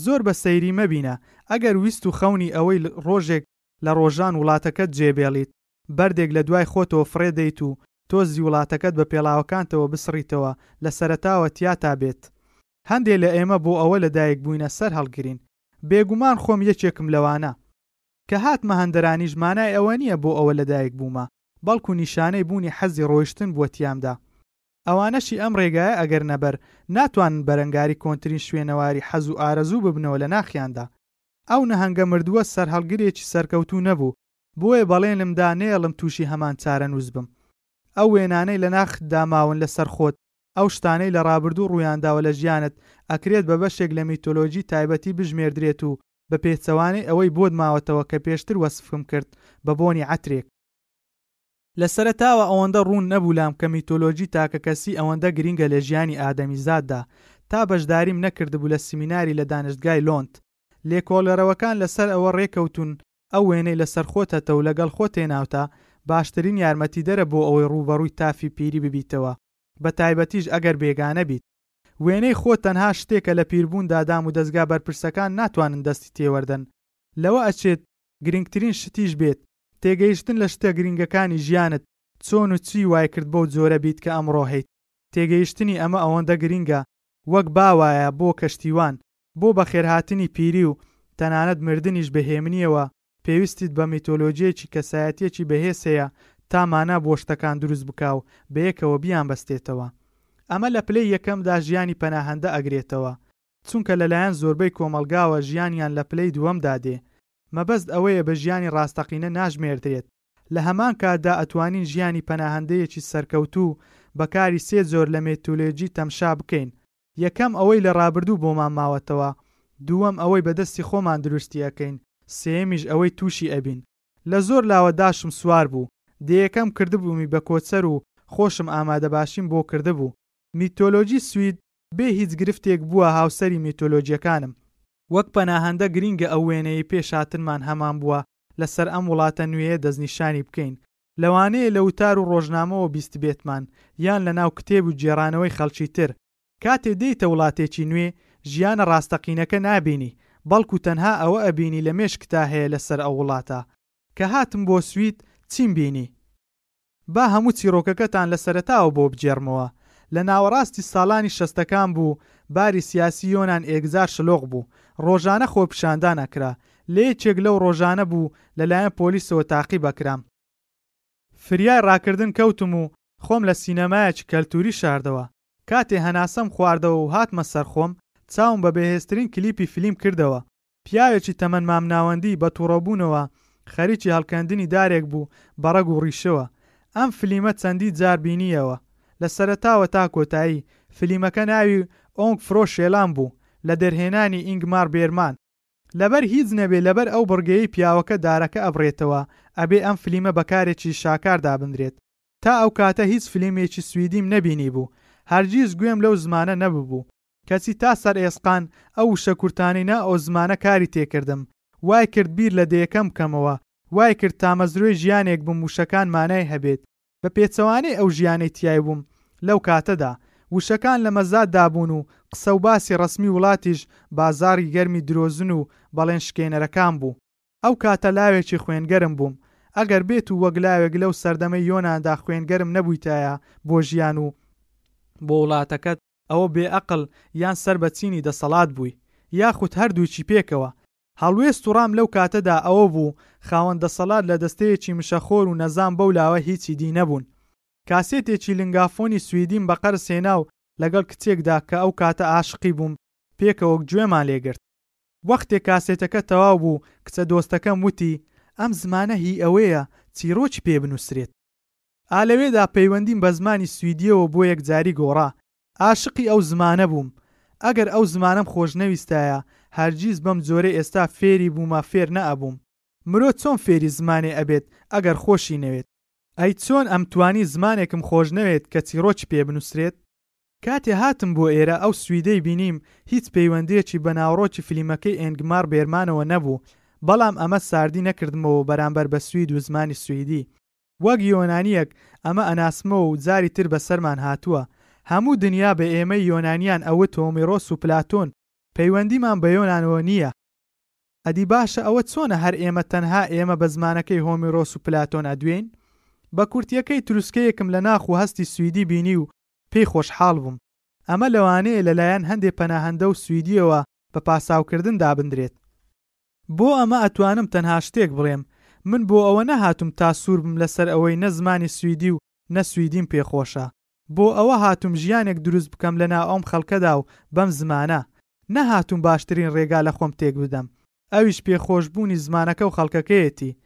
زۆر بە سەیری مەبینە ئەگەر ویست و خەونی ئەوەی ڕۆژێک لە ڕۆژان وڵاتەکەت جێبێڵیت بەردێک لە دوای خۆتەوە فڕێ دەیت و تۆزی وڵاتەکەت بە پێڵاوەکانتەوە بسڕیتەوە لە سەرەتاوە تیاتا بێت هەندێ لە ئێمە بۆ ئەوە لە دایک بووینە سەر هەڵگرین، بێگومان خۆم یەکێکم لەوانە. کە هاتمە هەندەرانیش مانای ئەوە نییە بۆ ئەوە لە دایک بوومە، بەڵکو نیشانەی بوونی حەزی ڕۆیشتن بووە تیامدا. ئەوانەشی ئەم ڕێگایە ئەگەرنە بەر، ناتوانن بەرەنگاری کۆنترین شوێنەواری حەز و ئارەزوو ببنەوە لە ناخیاندا. ئەو نەهەنگە مردووە سەر هەڵگرێکی سەرکەوتوو نەبوو، بۆیە بەڵێنم دا نەیەڵم تووشی هەمان چارەنووس بم. ئەو وێنانەی لە ناختدا ماون لەسەر خۆت، ئەو شتانەی لە ڕابردوو ڕوویانداوە لە ژیانت ئەکرێت بە بەشێک لە میتۆلۆجی تایبەتی بژمێردرێت و بە پێچەوانەی ئەوەی بۆت ماوەتەوە کە پێشتر وەسفم کرد بە بۆنی عەترێک. لە سەرەتاوە ئەوەندە ڕوون نەبوو لام کە میتۆلۆجی تاکەکەسی ئەوەندە گرینگە لە ژیانی ئادەمیزاددا تا بەشداریم نەکردبوو لە سیمیناری لە دانشتگای لۆند لێکۆڵەرەوەکان لەسەر ئەوە ڕێکەوتوون ئەو وێنەی لەسەر خۆت هەتە و لەگەڵ خۆت هێناوتە باشترین یارمەتیدەرە بۆ ئەوەی ڕووبەڕووی تافی پیری ببیتەوە بە تایبەتیش ئەگەر بێگانە بیت. وێنەی خۆ تەنها شتێکە لە پیربووندا دام و دەزگا بەرپرسەکان ناتوانن دەستی تێوەردەن. لەوە ئەچێت گرنگترین شتیش بێت، تێگەیشتن لە شتە گرنگەکانی ژیانت، چۆن و چی وایکرد بەو جۆرە بیت کە ئەمڕۆ هەیت. تێگەیشتنی ئەمە ئەوەندە گرنگە وەک باوایە بۆ کەشتیوان. بۆ بەخێرهاتنی پیری و تەنانەت مردنیش بە هێمنییەوە پێویستیت بە میتۆلۆجییەکی کەسایەتییەکی بەهێز هەیە تا مانا بۆ شتەکان دروست بکا و بەیەکەوە بیانبەستێتەوە. ئەمە لە پلەی یەکەمدا ژیانی پەناهەندە ئەگرێتەوە، چونکە لەلایەن زۆربەی کۆمەڵگاوە ژیانیان لە پلەی دووەمدا دێ. مەبەست ئەوەیە بە ژیانی ڕاستەقینە ناشمێردرێت. لە هەمان کاتدا ئەتوانین ژیانی پەناهەندەیەکی سەرکەوتوو بە کاری سێ جۆر لە مێتولێجی تەمشا بکەین. یەکەم ئەوەی لە ڕابردوو بۆمان ماوەتەوە، دووەم ئەوەی بە دەستی خۆمان دروستی ئەکەین، سێیەمیش ئەوەی تووشی ئەبین. لە زۆر لاوە داشم سوار بوو، دێیەکەم کردبوومی بە کۆچەر و خۆشم ئامادەباشیم بۆ کردبوو. میتۆلۆجی سوید بێ هیچ گرفتێک بووە هاوسەری میتۆلۆجیەکانم. وەک پەناهەندە گرینگە ئەو وێنەیەی پێش هاتنمان هەمان بووە لەسەر ئەم وڵاتە نوێیە دەستنیشانی بکەین، لەوانەیە لە وتار و ڕۆژنامەوە بیستبێتمان، یان لە ناو کتێب و گێڕانەوەی خەڵکی تر. کاتێ دێیتە وڵاتێکی نوێ، ژیانە ڕاستەقینەکە نابینی، بەڵکو تەنها ئەوە ئەبینی لە مێشکتا هەیە لە سەر ئەو وڵاتە. کە هاتم بۆ سوید چیم بینی؟ با هەموو چیڕۆکەکەتان لە سەرەتاوە بۆ بگێڕمەوە. لە ناوەڕاستی ساڵانی شەستەکان بوو، باری سیاسی یۆنان ئێگزار شلۆق بوو، ڕۆژانە خۆپیشاندان ئەکرا، لە یەکێک لەو ڕۆژانە بوو لەلایەن پۆلیسەوە تاقی بکرام. فریای ڕاکردن کەوتم و خۆم لە سینەمایەکی کەلتووری شاردەوە. کاتێ هەناسەم خواردەوە و هاتمە سەرخۆم، چاوم بە بێهێزترین کلیپی فیلم کردەوە. پیاوێکی تەمەن مامناوەندی بە توڕەبوونەوە خەریکی هەڵکەندنی دارێک بوو بە ڕەگ و ڕیشەوە. ئەم فلیمە چەندین جار بینییەوە. لە سەرەتاوە تا کۆتایی، فلیمەکە ناوی ئۆنگ فرۆ شێلان بوو، لە دەرهێنانی ئینگمار بێرمان. لەبەر هیچ نەبێ لەبەر ئەو بڕگەیەی پیاوەکە دارەکە ئەبڕێتەوە ئەبێ ئەم فلیمە بە کارێکی شاکار دابندرێت تا ئەو کاتە هیچ فلیمێکی سویدیم نەبینیبوو هەرگیز گوێم لەو زمانە نەببوو کەچی تا سەرئێسقان ئەو وشە کورتانەی نا ئەو زمانە کاری تێکردم وای کرد بیر لە دەیەکەم بکەمەوە وای کرد تامەزرۆی ژیانێک بم وشەکان مانای هەبێت بە پێچەوانەی ئەو ژیانەی تیای بووم لەو کاتەدا، وشەکان لە مەزا دابوون و قسە و باسی ڕەسمی وڵاتیش بازاڕی گەرمی درۆزن و بەڵێن شکێنەرەکان بوو. ئەو کاتە لاوێکی خوێنگەرم بووم، ئەگەر بێتوو وەک لاوێک لەو سەردەمەی یۆناندا خوێنگەرم نەبوویتایە بۆ ژیان و بۆ وڵاتەکەت، ئەوە بێ ئەقڵ یان سەر بە چینی دەسەڵات بووی، یاخود هەردووکی پێکەوە. هەڵوێست و ڕام لەو کاتەدا ئەوە بوو خاوەن دەسەڵات لە دەستەیەکی مشەخۆر و نەزان بەو لاوە هیچی دی نەبوون. کاسێتێکی لنگافۆنی سویدیم بە قەرز هێنا و لەگەڵ کچێکدا کە ئەو کاتە عاشقی بووم پێکەوە گوێمان لێ گرت. وەختێ کاسێتەکە تەواو بوو کچە دۆستەکەم وتی، ئەم زمانە هی ئەوەیە چیڕۆکی پێ بنووسرێت. ئا لەوێدا پەیوەندیم بە زمانی سویدییەوە بۆ یەکجاری گۆڕا، ئاشقی ئەو زمانە بووم ئەگەر ئەو زمانەم خۆش نەویستایە هەرگیز بەم جۆرەی ئێستا فێری بوومە فێر نە ئەبووم مرۆ چۆن فێری زمانێ ئەبێت ئەگەر خۆشی نەوێت ئەی چۆن ئەم توانی زمانێکم خۆش نەوێت کە چیڕۆکی پێ بنوسرێت؟ کاتێ هاتم بۆ ئێرە ئەو سویدەی بینیم هیچ پەیوەندیەکی بە ناوەڕۆکی فلیمەکەی ئێنگمار بێرمانەوە نەبوو بەڵام ئەمە ساردی نەکردمەوە بەرامبەر بە سوید و زمانی سویدی وەک یۆنانیەک ئەمە ئەناسمەوە و جاری تر بەسەرمان هاتووە هەموو دنیا بە ئێمەی یۆنانیان ئەوت هۆمیرۆس و پلاتۆن پەیوەندیمان بە یۆنانەوە نیە ئەدی باشە ئەوە چۆنە هەر ئێمە تەنها ئێمە بە زمانەکەی هۆمیرۆس و پلاتۆن ئەدوێین؟ بە کورتیەکەی تروسکەیەکم لە ناخ و هەستی سویدی بینی و پێی خۆشحاڵ بووم ئەمە لەوانەیە لەلایەن هەندێ پەناهەندە و سویدیەوە بە پاساوکردن دابندرێت بۆ ئەمە ئەتوانم تەنها شتێک بڵێم، من بۆ ئەوە نەهاتووم تا سوور بم لەسەر ئەوەی نە زمانی سویدی و نە سویدیم پێ خۆشە، بۆ ئەوە هاتووم ژیانێک دروست بکەم لە ناو ئەم خەڵکەدا و بەم زمانە، نەهاتووم باشترین ڕێگا لە خۆم تێک بدەم، ئەویش پێ خۆش بوونی زمانەکە و خەڵکەکەیەتی،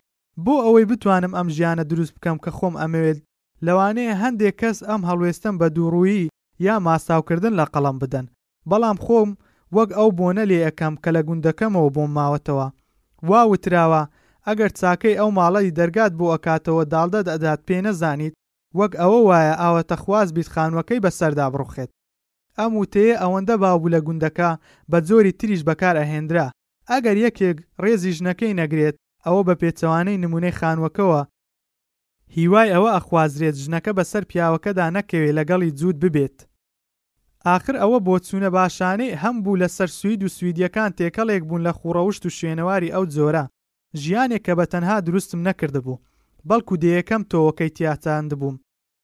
بۆ ئەوەی بتوانم ئەم ژیانە دروست بکەم کە خۆم ئەمەوێت، لەوانەیە هەندێک کەس ئەم هەڵوێستەم بە دووڕوویی یا ماستاوکردن لە قەڵەم بدەن، بەڵام خۆم وەک ئەو بۆنە لێ ئەکەم کە لە گوندەکەمەوە بۆم ماوەتەوە وا وتراوە ئەگەر چاکەی ئەو ماڵە ی دەرگات بۆ ئەکاتەوە داڵدەت ئەدات پێ نەزانیت وەک ئەوە وایە ئاواتەخواز بیت خانوەکەی بە سەردا بڕوخێت ئەم وتەیە ئەوەندە باو بوو لە گوندەکە بە جۆری تریش بەکار ئەهێندرا ئەگەر یەکێک ڕێزی ژنەکەی نەگرێت ئەوە بە پێچەوانەی نمونەی خانوەکەوە هیوای ئەوە ئەخوازرێت ژنەکە بە سەر پیاوەکەدا نەکەوێ لەگەڵی جووت ببێت. ئاخر ئەوە بۆچوونە باشانەی هەم بوو لە سەر سوید و سویدیەکان تێکەڵێک بوون لە خوڕەوشت و شوێنەواری ئەو جۆرە ژیانێک کە بە تەنها دروستم نەکردبوو بەڵکو دەیەکەم تۆوەکەی تیا چاندبووم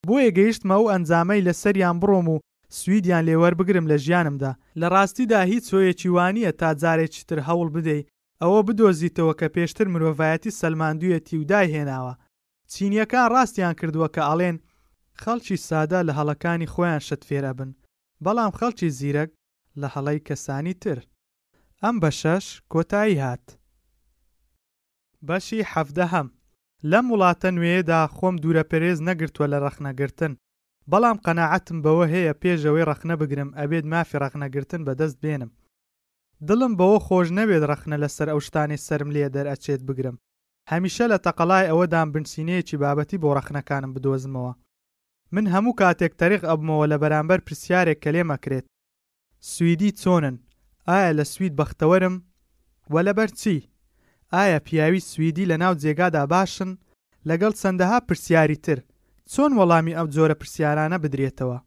بۆیە گەیشتمە ئەو ئەنجامەی لە سەریان بڕۆم و سویدیان لێ وەربگرم لە ژیانمدا. لە ڕاستیدا هیچ هۆیەکی وانیە تا جارێکی تر هەوڵ بدەی ئەوە بدۆزیتەوە کە پێشتر مرۆڤایەتی سەلماندویەتی و دایهێناوە، چینیەکان ڕاستیان کردوە کە ئەڵێن خەڵکی سادە لە هەڵەکانی خۆیان شت فێر ئەبن بەڵام خەڵکی زیرەک لە هەڵەی کەسانی تر. ئەم بەشەش کۆتایی هات. بەشی حەڤدەهەم لەم وڵاتە نوێیەدا خۆم دوورە پەرێز نەگرتوە لە ڕەخنە گرتن بەڵام قەناعەتم بەوە هەیە پێش ئەوەی ڕەخنە بگرم ئەبێت مافی ڕەخنە گرتن بەدەست بێنم دڵم بەوە خۆش نەبێت ڕەخنە لەسەر ئەو شتانەی سەرم لێ دەر ئەچێت بگرم هەمیشە لە تەقەلای ئەوەدام بنچینەیەکی بابەتی بۆ ڕەخنەکانم بدۆزمەوە. من هەموو کاتێک تەریق ئەبمەوە لە بەرامبەر پرسیارێک کە لێم ئەکرێت، سویدی چۆنن؟ ئایا لە سوید بەختەوەرم؟ وە لەبەر چی؟ ئایا پیاوی سویدی لە ناو جێگادا باشن؟ لەگەڵ چەندەها پرسیاری تر، چۆن وەڵامی ئەو جۆرە پرسیارانە بدرێتەوە؟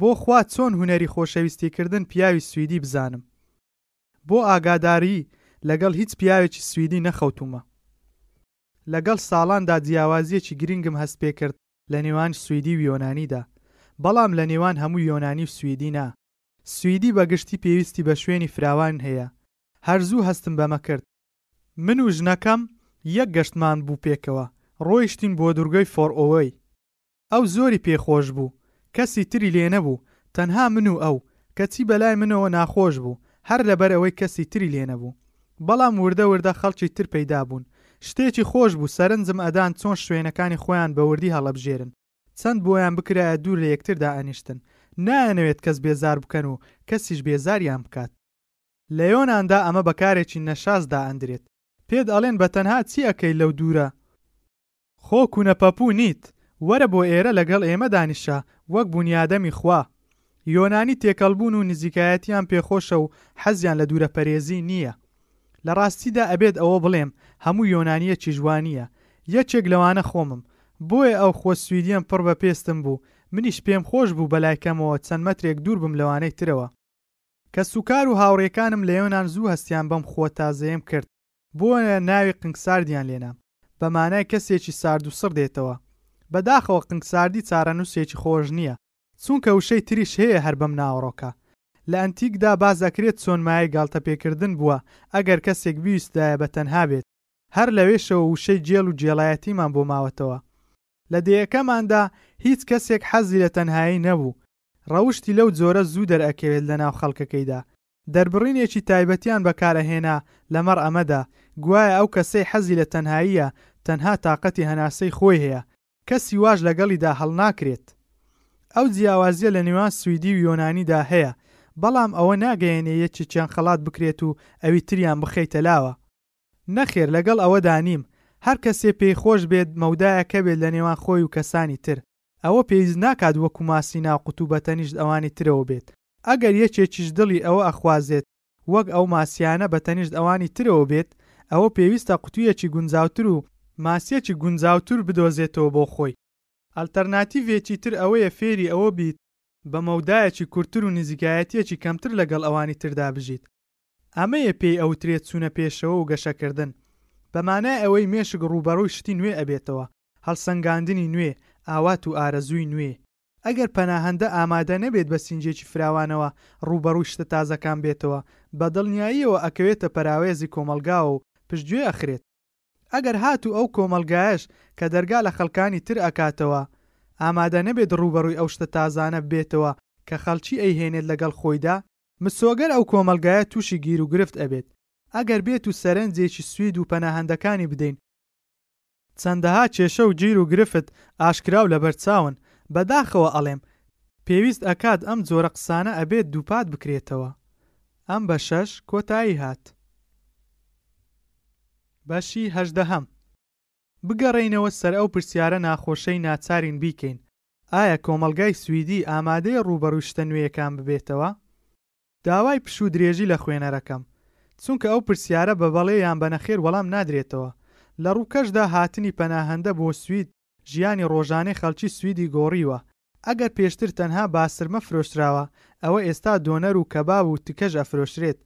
بۆ خوا چۆن هونەری خۆشەویستی کردن پیاوی سویدی بزانم؟ بۆ ئاگاداری لەگەڵ هیچ پیاوێکی سویدی نەخەوتوومە. لەگەڵ ساڵاندا جیاوازییەکی گرنگم هەست پێکرد لە نێوان سویدی و یۆنانیدا، بەڵام لە نێوان هەموو یۆنانی و سویدی نا. سویدی بە گشتی پێویستی بە شوێنی فراوان هەیە، هەر زوو هەستم بەمە کرد. من و ژنەکەم یەک گەشتمان بوو پێکەوە، ڕۆیشتین بۆ دوورگەی فۆرئۆوەی. ئەو زۆری پێ خۆش بوو کەسی تری لێ نەبوو تەنها من و ئەو کەچی بەلای منەوە ناخۆش بوو هەر لەبەر ئەوەی کەسی تری لێ نەبوو بەڵام وردە وردە خەڵکی تر پەیدا بوون شتێکی خۆش بوو سەرنجم ئەدان چۆن شوێنەکانی خۆیان بە وردی هەڵەبژێرن چەند بۆیان بکرایە دوور لە یەکتر دائەنیشتن نایانەوێت کەس بێزار بکەن و کەسیش بێزاریان بکات. لە یۆناندا ئەمە بە کارێکی نەشاز دائەندرێت پێت ئەڵێن بە تەنها چی ئەکەی لەو دوورە خۆ کونە پەپوو نیت وەرە بۆ ئێرە لەگەڵ ئێمە دانیشە وەک بونیادەمی خوا. یۆنانی تێکەڵ بوون و نزیکایەتیان پێخۆشە و حەزیان لە دوورەپەرێزی نییە. لە ڕاستیدا ئەبێت ئەوە بڵێم هەموو یۆنانییەکیش وا نییە. یەکێک لەوانە خۆمم. بۆیە ئەو خووە سویدییەم پڕ بە پێستم بوو، منیش پێم خۆش بوو بە لای کەمەوە چەند مەترێک دوور بم لەوانەی ترەوە. کەسوکار و هاوڕێکانم لە یۆنان زوو هەستیان بەم خووە تازەیەم کرد. بۆیە ناوی قنگساردیان لێنام، بە مانای کەسێکی سارد و سڕ دێتەوە. بەداخەوە قنگساردی چارەنووسێکی خۆش نییە، چونکە وشەی تریش هەیە هەر بەم ناوەڕۆکە. لە ئەنتیکدا باس ئەکرێت چۆن مایەی گاڵتەپێکردن بووە ئەگەر کەسێک بیویستایە بە تەنها بێت. هەر لەوێشەوە وشەی گێل و گێلایەتیمان بۆ ماوەتەوە. لە دێیەکەماندا هیچ کەسێک حەزی لە تەنهایی نەبوو. ڕەوشتی لەو جۆرە زوو دەرئەکەوێت لە ناو خەڵکەکەیدا. دەربڕینێکی تایبەتیان بەکارهێنا لەمەڕ ئەمەدا، گوایە ئەو کەسەی حەزی لە تەنهاییە تەنها تاقەتی هەناسەی خۆی هەیە، کەسی واش لەگەڵیدا هەڵناکرێت. ئەو جیاوازییە لە نێوان سویدی و یۆنانیدا هەیە، بەڵام ئەوە ناگەیەنێ یەکێکیان خەڵات بکرێت و ئەوی تریان بخەیتە لاوە. نەخێر لەگەڵ ئەوەدا نیم، هەر کەسێ پێی خۆش بێت مەودایەک هەبێت لە نێوان خۆی و کەسانی تر، ئەوە پێویست ناکات وەکو ماسی ناو قوتوو بەتەنیشت ئەوانی ترەوە بێت، ئەگەر یەکێکیش دڵی ئەوە ئەخوازێت وەک ئەو ماسییانە بە تەنیشت ئەوانی ترەوە بێت، ئەوە پێویستە قوتوویەکی گونجاوتر و ماسییەکی گونجاوتر بدۆزێتەوە بۆ خۆی. ئەلتەرناتیڤێکی تر ئەوەیە فێری ئەوە بیت بە مەودایەکی کورتتر و نزیکایەتییەکی کەمتر لەگەڵ ئەوانی تردا بژیت. ئەمەیە پێی ئەوترێت چوونە پێشەوە و گەشەکردن. بە مانای ئەوەی مێشک ڕووبەڕووی شتی نوێ ئەبێتەوە، هەڵسەنگاندنی نوێ، ئاوات و ئارەزووی نوێ. ئەگەر پەناهەندە ئامادە نەبێت بە سینجێکی فراوانەوە ڕووبەڕووی شتە تازەکان بێتەوە، بە دڵنیاییەوە ئەکەوێتە پەراوێزی کۆمەڵگاوە و پشتگوێ ئەخرێت. ئەگەر هاتوو ئەو کۆمەڵگایەش کە دەرگا لە خەڵکانی تر ئەکاتەوە، ئامادە نەبێت ڕووبەڕووی ئەو شتە تازانە بێتەوە کە خەڵکی ئەیهێنێت لەگەڵ خۆیدا، مسۆگەر ئەو کۆمەڵگایە تووشی گیروگرفت ئەبێت. ئەگەر بێتوو سەرنجێکی سوید و پەناهەندەکانی بدەین، چەندەها کێشە و گیر و گرفت ئاشکرا و لەبەر چاون، بەداخەوە ئەڵێم پێویست ئەکات ئەم جۆرە قسانە ئەبێت دووپات بکرێتەوە. ئەم بەشەش کۆتایی هات. بەشی هەژدەهەم. بگەڕێینەوە سەر ئەو پرسیارە ناخۆشەی ناچارین بیکەین، ئایا کۆمەڵگای سویدی ئامادەیە ڕووبەڕووی شتە نوێیەکان ببێتەوە؟ داوای پشوو درێژی لە خوێنەرەکەم چونکە ئەو پرسیارە بە بەڵێ یان بە نەخێر وەڵام نادرێتەوە لە ڕووکەشدا هاتنی پەناهەندە بۆ سوید ژیانی ڕۆژانەی خەڵکی سویدی گۆڕیوە ئەگەر پێشتر تەنها باسرمە فرۆشراوە ئەوە ئێستا دۆنەر و کەباب و تکەش ئەفرۆشرێت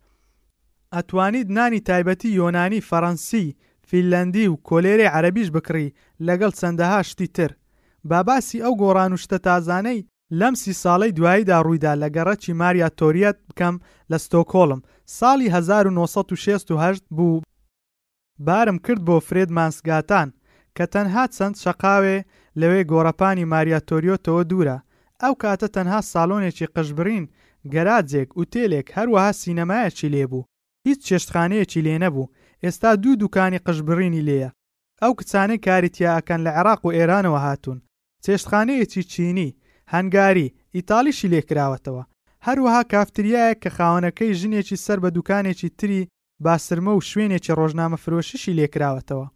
ئەتوانیت نانی تایبەتی یۆنانی فەرەنسی فینلەندی و کۆلێرەی عەرەبیش بکڕی لەگەڵ چەندەها شتی تر با باسی ئەو گۆڕان و شتە تازانەی لەم سی ساڵەی دواییدا ڕوویدا لە گەڕەکی ماریا تۆریەت بکەم لە ستۆکۆڵم ساڵی هەزار و نۆ سەد و شەست و هەشت بوو، بارم کرد بۆ فرێد مانسگاتان کە تەنها چەند شەقاوێ لەوێ گۆڕەپانی ماریا تۆریۆتەوە دوورە، ئەو کاتە تەنها ساڵۆنێکی قژبڕین، گەراجێک، ئوتێلێک، هەروەها سینەمایەکی لێ بوو، هیچ چێشتخانەیەکی لێ نەبوو، ئێستا دوو دوکانی قژبڕینی لێیە، ئەو کچانەی کاری تیا ئەکەن لە عێڕاق و ئێرانەوە هاتوون، چێشتخانەیەکی چینی، هەنگاری، ئیتاڵیشی لێ کراوەتەوە، هەروەها کافتریایەک کە خاوەنەکەی ژنێکی سەر بە دوکانێکی تری باسرمە و شوێنێکی ڕۆژنامەفرۆشیشی لێ کراوەتەوە.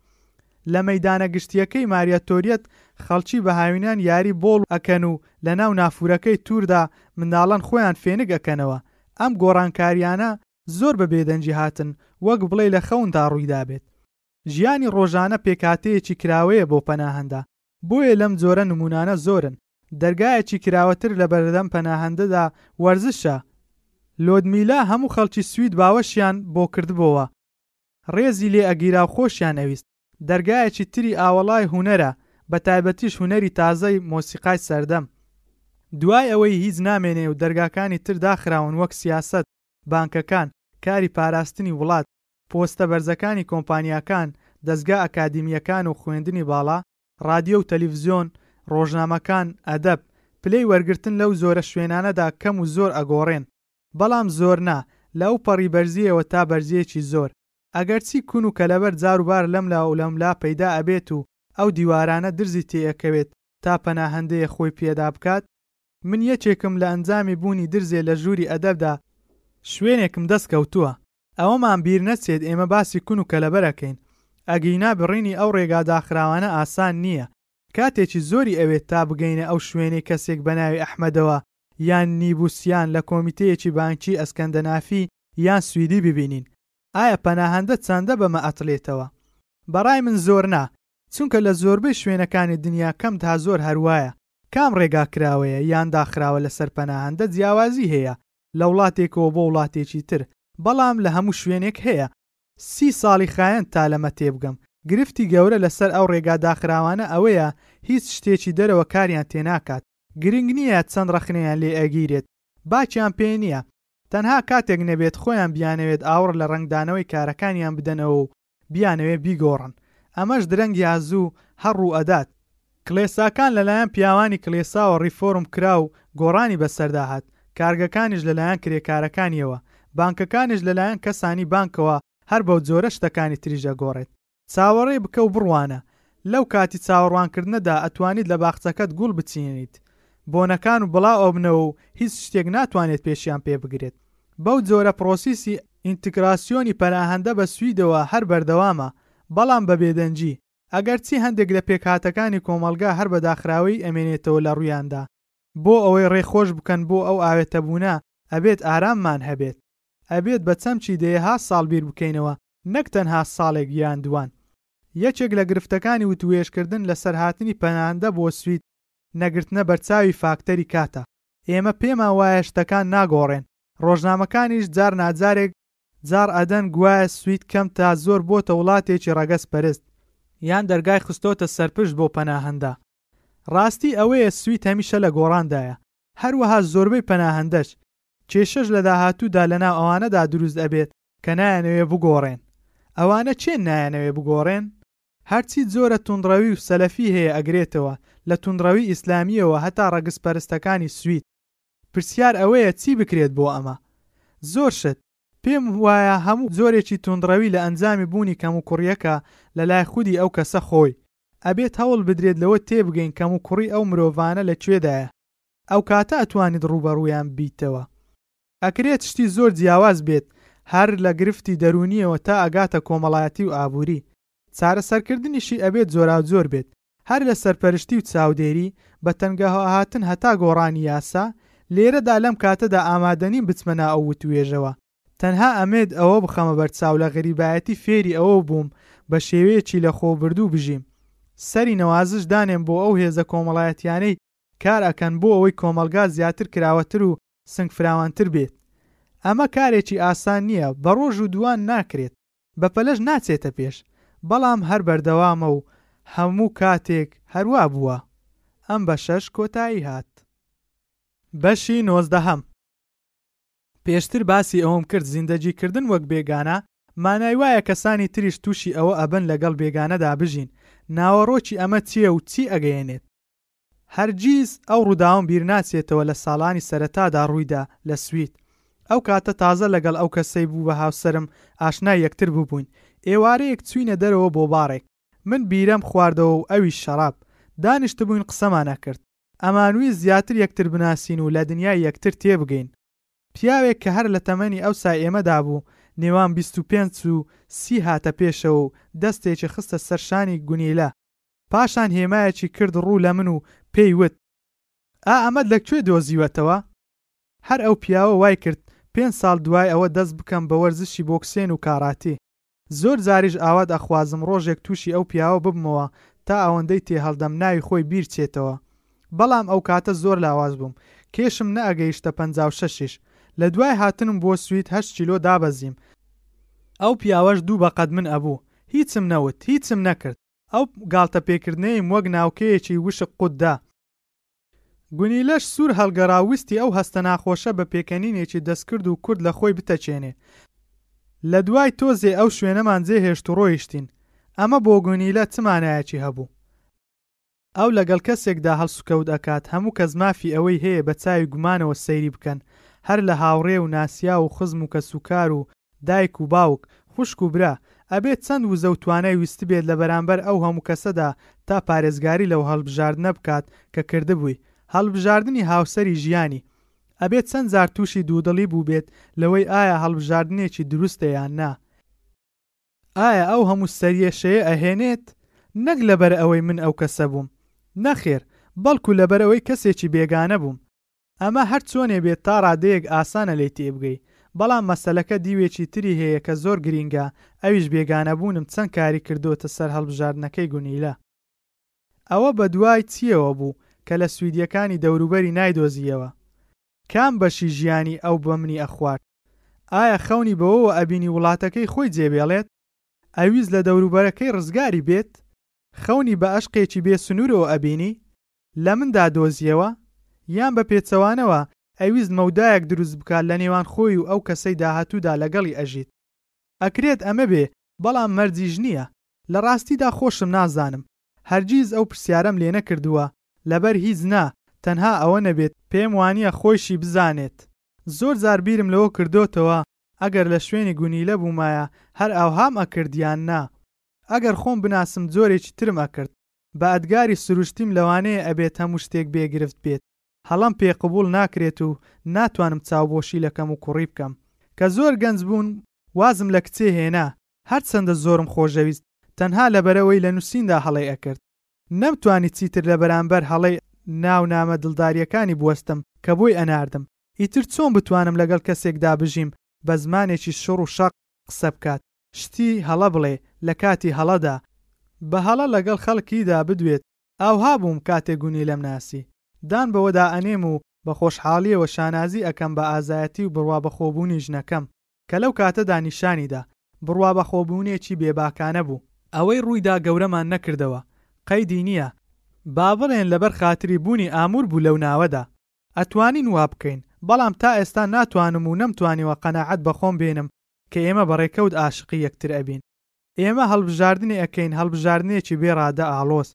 لە مەیدانە گشتییەکەی ماریا تۆریەت خەڵکی بە هاوینان یاری بۆڵ ئەکەن و لە ناو نافوورەکەی توردا منداڵان خۆیان فێنک ئەکەنەوە، ئەم گۆڕانکارییانە زۆر بە بێدەنگی هاتن وەک بڵێی لە خەوندا ڕوویدابێت. ژیانی ڕۆژانە پێکهاتەیەکی کراوەیە بۆ پەناهەندە، بۆیە لەم جۆرە نموونانە زۆرن. دەرگایەکی کراوەتر لە بەردەم پەناهەندەدا وەرزشە. لۆدمیلا هەموو خەڵکی سوید باوەشیان بۆ کردبۆوە. ڕێزی لێ ئەگیرا و خۆشیان ئەویست. دەرگایەکی تری ئاوەڵای هونەرە، بە تایبەتیش هونەری تازەی مۆسیقای سەردەم. دوای ئەوەی هیچ نامێنێ و دەرگاکانی تر داخراون وەک سیاسەت، بانکەکان، کاری پاراستنی وڵات، پۆستە بەرزەکانی کۆمپانیاکان، دەزگا ئەکادیمییەکان و خوێندنی باڵا، ڕادیۆ و تەلیڤزیۆن، ڕۆژنامەکان، ئەدەب، پلەی وەرگرتن لەو جۆرە شوێنانەدا کەم و زۆر ئەگۆڕێن، بەڵام زۆر نا، لە ئەوپەڕی بەرزییەوە تا بەرزییەکی زۆر، ئەگەرچی کون و کەلەبەر جار و بار لەم لا و لەم لا پەیدا ئەبێت و ئەو دیوارانە درزی تێ ئەکەوێت تا پەناهەندەیە خۆی پێدا بکات. من یەکێکم لە ئەنجامی بوونی درزێ لە ژووری ئەدەبدا شوێنێکم دەست کەوتووە. ئەوەمان بیر نەچێت ئێمە باسی کون و کەلەبەر ئەکەین، ئەگینا بڕینی ئەو ڕێگا داخراوانە ئاسان نییە، کاتێکی زۆری ئەوێت تا بگەینە ئەو شوێنەی کەسێک بەناوی ئەحمەدەوە یان نیبوسیان لە کۆمیتەیەکی بانکی ئەسکەندەنافی یان سویدی ببینین. ئایا پەناهەندە چەندە بەمە ئەتلێتەوە؟ بەڕای من زۆر نا، چونکە لە زۆربەی شوێنەکانی دنیا کەم تا زۆر هەروایە، کام ڕێگا کراوەیە یان داخراوە لەسەر پەناهەندە جیاوازی هەیە، لە وڵاتێکەوە بۆ وڵاتێکی تر بەڵام لە هەموو شوێنێک هەیە. سی ساڵی خایاند تا لەمە تێبگەم. گرفتی گەورە لەسەر ئەو ڕێگا داخراوانە ئەوەیە هیچ شتێکی دەرەوە کاریان تێناکات. گرنگ نییە چەند ڕەخنەیان لێ ئەگیرێت باکیان پێ نییە. تەنها کاتێک نەبێت خۆیان بیانەوێت ئاوڕ لە ڕەنگدانەوەی کارەکانیان بدەنەوە و بیانەوێ بیگۆڕن ئەمەش درەنگ یا زوو هەر ڕوو ئەدات. کڵێساکان لەلایەن پیاوانی کڵێساوە ڕیفۆرم کرا و گۆڕانی بەسەردا هات، کارگەکانیش لەلایەن کرێکارەکانیەوە، بانکەکانیش لەلایەن کەسانی بانکەوە هەر بەو جۆرە شتەکانی تریش ئەگۆڕێت. چاوەڕێ بکە و بڕوانە. لەو کاتی چاوەڕوانکردنەدا ئەتوانیت لە باخچەکەت گوڵ بچینیت. بۆنەکان و بڵاو ئەبنەوە و هیچ شتێک ناتوانێت پێشیان پێ بگرێت. بەو جۆرە پڕۆسیسی ئینتگراسیۆنی پەراهەندە بە سویدەوە هەر بەردەوامە، بەڵام بە بێدەنگی، ئەگەرچی هەندێک لە پێکهاتەکانی کۆمەڵگا هەر بە داخراوەیی ئەمێنێتەوە لە ڕوویاندا. بۆ ئەوەی ڕێ خۆش بکەن بۆ ئەو ئاوێتەبوونە، ئەبێت ئاراممان هەبێت. ئەبێت بە چەمکی دەیەها ساڵ بیر بکەینەوە، نەک تەنها ساڵێک یان دووان. یەکێک لە گرفتەکانی وتووێژکردن لەسەر هاتنی پەناهەندە بۆ سوید، نەگرتنە بەرچاوی فاکتەری کاتە. ئێمە پێمان وایە شتەکان ناگۆڕێن، ڕۆژنامەکانیش جار ناجارێک جاڕ ئەدەن گوایە سوید کەم تا زۆر بۆتە وڵاتێکی ڕەگەز پەرست، یان دەرگای خستۆتە سەرپشت بۆ پەناهەندە، ڕاستی ئەوەیە سوید هەمیشە لە گۆڕاندایە، هەروەها زۆربەی پەناهەندەش، کێشەش لە داهاتوودا لەناو ئەوانەدا دروست ئەبێت کە نایانەوێ بگۆڕێن، ئەوانە کێن نایانەوێ بگۆڕێن؟ هەرچی جۆرە توندڕەوی و سەلەفی هەیە ئەگرێتەوە، لە توندڕەوی ئیسلامیەوە هەتا ڕەگز پەرستەکانی سوید. پرسیار ئەوەیە چی بکرێت بۆ ئەمە؟ زۆر شت. پێم وایە هەموو جۆرێکی توندڕەوی لە ئەنجامی بوونی کەموکوڕیەکە لە لای خودی ئەو کەسە خۆی. ئەبێت هەوڵ بدرێت لەوە تێبگەین کەموکوڕی ئەو مرۆڤانە لە کوێدایە. ئەوکاتە ئەتوانیت ڕووبەڕوویان ببیتەوە. ئەکرێت شتی زۆر جیاواز بێت هەر لە گرفتی دەروونییەوە تا ئەگاتە کۆمەڵایەتی و ئابووری، چارەسەرکردنیشی ئەبێت جۆراوجۆر بێت هەر لە سەرپەرشتی و چاودێری، بە تەنگەهاتن هەتا گۆڕانی یاسا، لێرەدا لەم کاتەدا ئامادەنیم بچمە نا ئەو وتووێژەوە، تەنها ئەمەێت ئەوە بخەمە بەرچاو لە غەریبایەتی فێری ئەوە بووم بە شێوەیەکی لەخۆبردوو بژیم، سەری نەوازش دانێم بۆ ئەو هێزە کۆمەڵایەتییانەی کار ئەکەن بۆ ئەوەی کۆمەڵگا زیاتر کراوەتر و سنگ فراوانتر بێت ئەمە کارێکی ئاسان نییە بە ڕۆژ و دووان ناکرێت بەپەلەش ناچێتە پێش بەڵام هەر بەردەوامە و هەموو کاتێک هەروا بووە ئەم بەشەش کۆتایی هات. بەشی نۆزدەهەم پێشتر باسی ئەوەم کرد زیندەگی کردن وەک بێگانە مانای وایە کەسانی تریش تووشی ئەوە ئەبن لەگەڵ بێگانەدا بژین ناوەڕۆکی ئەمە چییە و چی ئەگەیەنێت؟ هەرگیز ئەو ڕووداوەم بیر ناچێتەوە لە ساڵانی سەرەتادا ڕوویدا لە سوید. ئەو کاتە تازە لەگەڵ ئەو کەسەی بوو بە هاوسەرم ئاشنای یەکتر بووبووین. ئێوارەیەک چووینە دەرەوە بۆ باڕێک. من بیرەم خواردەوە و ئەویش شەڕاب. دانیشتبووین قسەمان ئەکرد. ئەمانویست زیاتر یەکتر بناسین و لە دنیای یەکتر تێبگەین. پیاوێک کە هەر لە تەمەنی ئەوسای ئێمەدا بوو، نێوان بیست و پێنج و سی هاتە پێشەوە و دەستێکی خستە سەر شانی گونیلە. پاشان هێمایەکی کرد ڕوو لە من و پێی وت، ئا ئەمەت لە کوێ دۆزیوەتەوە؟ هەر ئەو پیاوە وای کرد پێنج ساڵ دوای ئەوە دەست بکەم بە وەرزشی بۆکسێن و کاڕاتێ. زۆر جاریش ئاوات ئەخوازم ڕۆژێک تووشی ئەو پیاوە ببمەوە تا ئەوەندەی تێهەڵدەم ناوی خۆی بیر چێتەوە. بەڵام ئەو کاتە زۆر لاواز بووم، کێشم نەئەگەیشتە پەنجا و شەشیش. لە دوای هاتنم بۆ سوید هەشت کیلۆ دابەزیم. ئەو پیاوەش دوو بە قەد من ئەبوو. هیچم نەوت، هیچم نەکرد. ئەو گاڵتەپێکردنەیم وەک ناوکەیەکی وشک قوت دا. گونیلەش سوور هەڵگەڕا ویستی ئەو هەستە ناخۆشە بە پێکەنینێکی دەستکرد و کورت لە خۆی بتەکێنێ. لە دوای تۆزێ ئەو شوێنەمان جێهێشت و ڕۆیشتین. ئەمە بۆ گونیلە چ مانایەکی هەبوو؟ ئەو لەگەڵ کەسێکدا هەڵسوکەوت ئەکات هەموو کەس مافی ئەوەی هەیە بە چاوی گومانەوە سەیری بکەن هەر لە هاوڕێ و ناسیاو و خزم و کەسوکار و دایک و باوک خوشک و برا ئەبێت چەند وزە و توانای ویستبێت لە بەرامبەر ئەو هەموو کەسەدا تا پارێزگاری لەو هەڵبژاردنە بکات کە کردبووی هەڵبژاردنی هاوسەری ژیانی ئەبێت چەند جار توشی دوودڵی بووبێت لەوەی ئایا هەڵبژاردنێکی دروستە یان نا ئایا ئەو هەموو سەریەشەیە ئەهێنێت نەک لەبەر ئەوەی من ئەو کەسە بووم نەخێر بەڵکو لەبەر ئەوەی کەسێکی بێگانە بووم ئەمە هەر چۆنێ بێت تا ڕادەیەک ئاسانە لێی تێبگەی بەڵام مەسەلەکە دیوێکی تری هەیە کە زۆر گرینگە ئەویش بێگانەبوونم چەند کاری کردۆتە سەر هەڵبژاردنەکەی گونیلە ئەوە بەدوای چیەوە بوو کە لە سویدیەکانی دەوروبەری نایدۆزییەوە کام بەشی ژیانی ئەو بەمنی ئەخوارد. ئایا خەونی بەوەوە ئەبینی وڵاتەکەی خۆی جێبێڵێت؟ ئەویست لە دەوروبەرەکەی ڕزگاری بێت؟ خەونی بە ئەشقێکی بێ سنوورەوە ئەبینی لە مندا دۆزییەوە؟ یان بە پێچەوانەوە ئەویست مەودایەک دروست بکات لە نێوان خۆی و ئەو کەسەی داهاتوودا لەگەڵی ئەژیت؟ ئەکرێت ئەمە بێ بەڵام مەرجیش نییە. لە ڕاستیدا خۆشم نازانم. هەرگیز ئەو پرسیارەم لێ نەکردووە، لەبەر هیچ نا، تەنها ئەوە نەبێت پێم وانییە خۆیشی بزانێت. زۆر جار بیرم لەوە کردۆتەوە ئەگەر لە شوێنی گونیلە بوومایە هەر ئاوهام ئەکرد یان نا؟ ئەگەر خۆم بناسم جۆرێکی ترم ئەکرد. بە ئەدگاری سروشتیم لەوانەیە ئەبێت هەموو شتێک بێ گرفت بێت. هەڵەم پێ قبوڵ ناکرێت و ناتوانم چاو بۆ شیلە کەموکوڕی بکەم. کە زۆر گەنج بووم وازم لە کچێ هێنا، هەرچەندە زۆرم خۆشدەویست، تەنها لەبەرئەوەی لە نووسیندا هەڵەی ئەکرد. نەمتوانی چیتر لەبەرامبەر هەڵەی ناو نامە دڵداریەکانی بوەستم کە بۆی ئەناردم، ئیتر چۆن بتوانم لەگەڵ کەسێکدا بژیم بە زمانێکی شڕ و شەق قسە بکات، شتی هەڵە بڵێ لە کاتی هەڵەدا، بە هەڵە لەگەڵ خەڵکیدا بدوێت، ئاوها بووم کاتێ گونیلەم ناسی، دان بەوەدا ئەنێم و بە خۆشحاڵیەوە شانازی ئەکەم بە ئازایەتی و بڕوابەخۆبوونی ژنەکەم. کە لەو کاتەدا نیشانی دا بڕوابەخۆبوونێکی بێباکانە بوو. ئەوەی ڕوویدا گەورەمان نەکردەوە، قەیدی نییە. با بڵێن لەبەر خاتری بوونی ئاموور بوو لەو ناوەدا. ئەتوانین وا بکەین، بەڵام تا ئێستا ناتوانم و نەمتوانیوە قەناعەت بە خۆم بێنم کە ئێمە بە ڕێکەوت ئاشقی یەکتر ئەبین. ئێمە هەڵبژاردنێ ئەکەین، هەڵبژاردنێکی بێ ڕادە ئاڵۆز.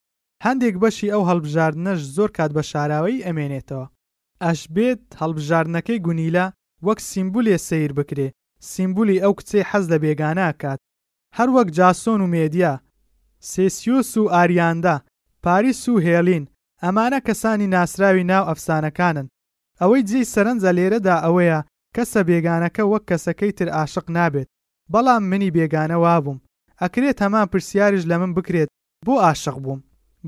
هەندێک بەشی ئەو هەڵبژاردنەش زۆر کات بە شاراوەیی ئەمێنێتەوە. ئەشبێت هەڵبژاردنەکەی گونیلا وەک سیمبولێ سەیر بکرێ، سیمبولی ئەو کچەی حەز لە بێگانە ئەکات. هەر وەک جاسۆن و مێدیا، سێسیۆس و ئاریاندا، پاریس و هێلین، ئەمانە کەسانی ناسراوی ناو ئەفسانەکانن. ئەوەی جێی سەرنجە لێرەدا ئەوەیە کەسە بێگانەکە وەک کەسەکەی تر ئاشق نابێت، بەڵام منی بێگانە وابووم. ئەکرێت هەمان پرسیاریش لە من بکرێت بۆ ئاشق بووم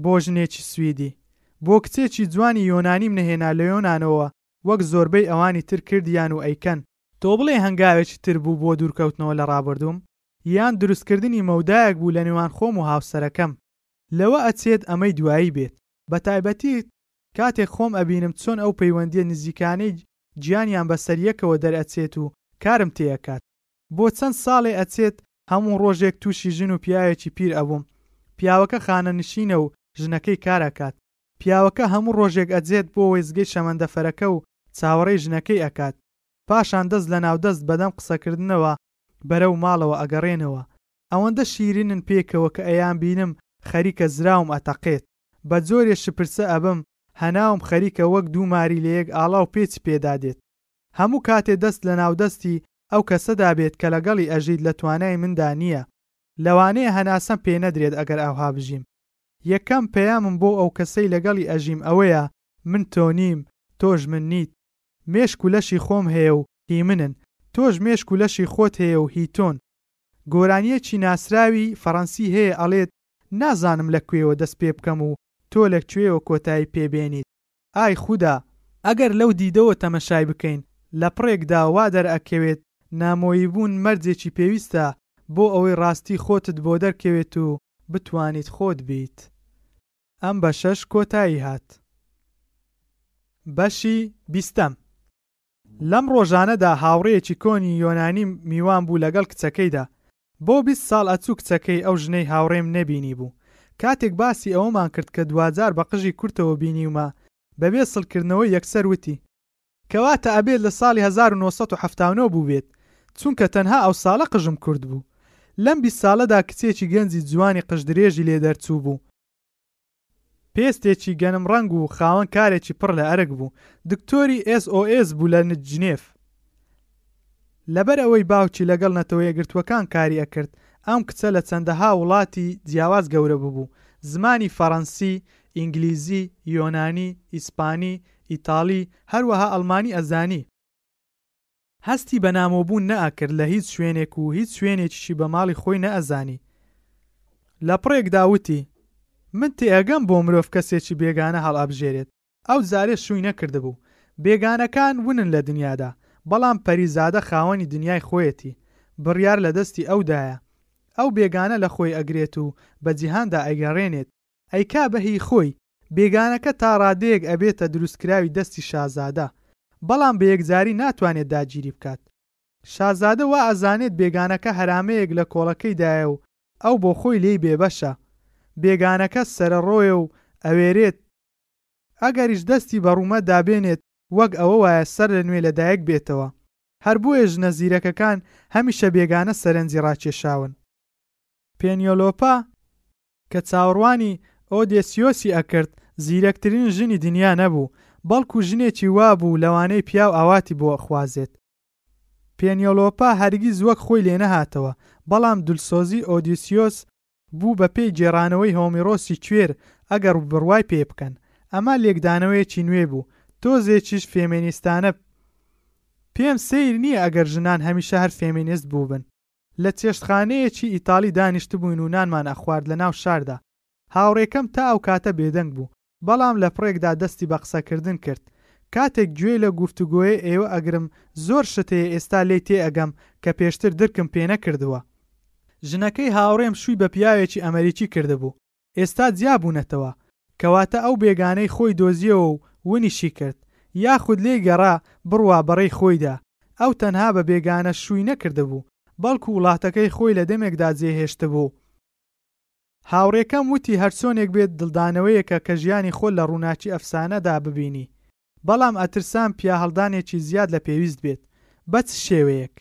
بۆ ژنێکی سویدی؟ بۆ کچێکی جوانی یۆنانیم نەهێنا لە یۆنانەوە وەک زۆربەی ئەوانی تر کردیان و ئەیکەن. تۆ بڵێی هەنگاوێکی تر بوو بۆ دوورکەوتنەوە لە ڕابردووم، یان دروستکردنی مەودایەک بوو لە نێوان خۆم و هاوسەرەکەم. لەوە ئەچێت ئەمەی دوایی بێت، بەتایبەتی کاتێک خۆم ئەبینم چۆن ئەو پەیوەندییە نزیکانەی گیانیان بەسەر یەکەوە دەرئەچێت و کارم تێ ئەکات. بۆ چەند ساڵێ ئەچێت هەموو ڕۆژێک تووشی ژن و پیاوێکی پیر ئەبووم، پیاوەکە خانەنشینە و ژنەکەی کار ئەکات، پیاوەکە هەموو ڕۆژێک ئەجێت بۆ وێستگەی شەمەندەفەرەکە و چاوەڕێی ژنەکەی ئەکات، پاشان دەست لەناودەست بەدەم قسەکردنەوە بەرەو ماڵەوە ئەگەڕێنەوە، ئەوەندە شیرینن پێکەوە کە ئەیانبینم خەریکە زراوم ئەتەقێت، بەجۆرێ شپرسە ئەبم هەناوم خەریکە وەک دوو ماری لەیەک ئاڵاو پێچ پێدادێت، هەموو کاتێ دەست لەناودەستی ئەو کەسەدا بێت کە لەگەڵی ئەژیت لەتوانای مندا نییە، لەوانەیە هەناسەم پێنەدرێت ئەگەر ئاوها بژیم. یەکەم پەیامم بۆ ئەوکەسەی لەگەڵی ئەژیم ئەوەیە من تۆنیم تۆش من نیت مێشک و لەشی خۆم هەیە و هی منن تۆش مێشک و لەشی خۆت هەیە و هی تۆن گۆرانیەکی ناسراوی فەڕەنسی هەیە ئەڵێت نازانم لەکوێوە دەست پێبکەم و تۆ لەکوێوە کۆتایی پێبێنیت ئای خودا ئەگەر لەو دیدەوە تەمەشای بکەین لەپڕێکدا وا دەرئەکەوێت نامۆییبوون مەرجێکی پێویستە بۆ ئەوەی ڕاستی خۆتت بۆ دەرکەوێت و بتوانیت خۆت بیت ئەم بەشەش کۆتایی هات بەشی بیستەم لەم ڕۆژانەدا هاوڕێیەکی کۆنی یۆنانیم میوان بوو لەگەڵ کچەکەیدا بۆ بیست ساڵ ئەچوو کچەکەی ئەو ژنەی هاوڕێم نەبینیبوو کاتێک باسی ئەوەمان کرد کە دواجار بە قژی کورتەوە بینیومە بەبێ سڵکردنەوەی یەکسەر وتی. کەواتە ئەبێت لە ساڵی هەزار و نۆ سەد و حەفتا و نۆ بووبێت چونکە تەنها ئەوساڵە قژم کورت بوو لەم بیست ساڵەدا کچێکی گەنجی جوانی قژدرێژی لێ دەرچووبوو، پێستێکی گەنم ڕەنگ و خاوەن کارێکی پڕ لە ئەرک بوو، دکتۆری ئێس ئۆ ئێس بوو لە جنێف. لەبەر ئەوەی باوکی لەگەڵ نەتەوە یەکگرتووەکان کاری ئەکرد، ئەم کچە لە چەندەها وڵاتی جیاواز گەورە ببوو، زمانی فەڕەنسی، ئینگلیزی، یۆنانی، ئیسپانی، ئیتاڵی، هەروەها ئەڵمانی ئەزانی. هەستی بە نامۆبوون نەئەکرد لە هیچ شوێنێک و هیچ شوێنێکیشی بە ماڵی خۆی نەئەزانی. لە پڕێکدا وتی، من تێئەگەم بۆ مرۆڤ کەسێکی بێگانە هەڵئەبژێرێت، ئەو جارێ شووی نەکردبوو. بێگانەکان ونن لە دنیادا، بەڵام پەریزادە خاوەنی دنیای خۆیەتی، بڕیار لە دەستی ئەودایە. ئەو بێگانە لە خۆی ئەگرێت و بە جیهاندا ئەیگەڕێنێت، ئەیکا بە هی خۆی، بێگانەکە تا ڕادەیەک ئەبێتە دروستکراوی دەستی شازادە، بەڵام بە یەکجاری ناتوانێت داگیری بکات. شازادە وا ئەزانێت بێگانەکە هەرامەیەک لە کۆڵەکەیدایە و ئەو بۆ خۆی لێی بێبەشە. بێگانەکە سەرەڕۆیە و ئەوێرێت. ئەگەریش دەستی بە ڕوومەت دا بێنێت وەک ئەوە وایە سەر لە نوێ لە دایک بێتەوە. هەر بۆیە ژنە زیرەکەکان هەمیشە بێگانە سەرنجی ڕاکێشاون. پێنیۆلۆپا کە چاوەڕوانی ئۆدێسیۆسی ئەکرد زیرەکترین ژنی دنیا نەبوو بەڵکو ژنێکی وابوو لەوانەی پیاو ئاواتی بۆ ئەخوازێت پێنیۆلۆپا هەرگیز وەک خۆی لێنەهاتەوە بەڵام دلسۆزی ئۆدیسیۆس بوو بەپێی گێڕانەوەی هۆمیرۆسی کوێر ئەگەڕ بڕوای پێ بکەن ئەمە لێکدانەوەیەکی نوێ بوو تۆزێکیش فێمێنیستانە پێم سەیر نییە ئەگەر ژنان هەمیشە هەر فێمینست بووبن. لە چێشتخانەیەکی ئیتاڵی دانیشتبووین و نانمان ئەخوارد لە ناو شاردا. هاوڕێکەم تا ئەو کاتە بێدەنگ بوو، بەڵام لە پڕێکدا دەستی بە قسەکردن کرد. کاتێک گوێی لە گوفتوگۆیەی ئێوە ئەگرم، زۆر شت هەیە ئێستا لێی تێ ئەگەم کە پێشتر درکم پێنەکردووە. ژنەکەی هاوڕێم شووی بە پیاوێکی ئەمەریکی کردبوو. ئێستا جیا بوونەتەوە، کەواتە ئەو بێگانەی خۆی دۆزیەوە و ونیشی کرد، یاخود لێی گەڕا بڕوا بە ڕێی خۆیدا، ئەو تەنها بە بێگانە شووی نەکردبوو، بەڵکو وڵاتەکەی خۆی لە دەمێکدا جێهێشتبوو. هاوڕێکەم وتی هەرچۆنێک بێت دڵدانەوەیەکە کە ژیانی خۆت لە ڕووناکی ئەفسانەدا ببینی، بەڵام ئەترسام پیاهەڵدانێکی زیاد لە پێویست بێت. بە چ شێوەیەک؟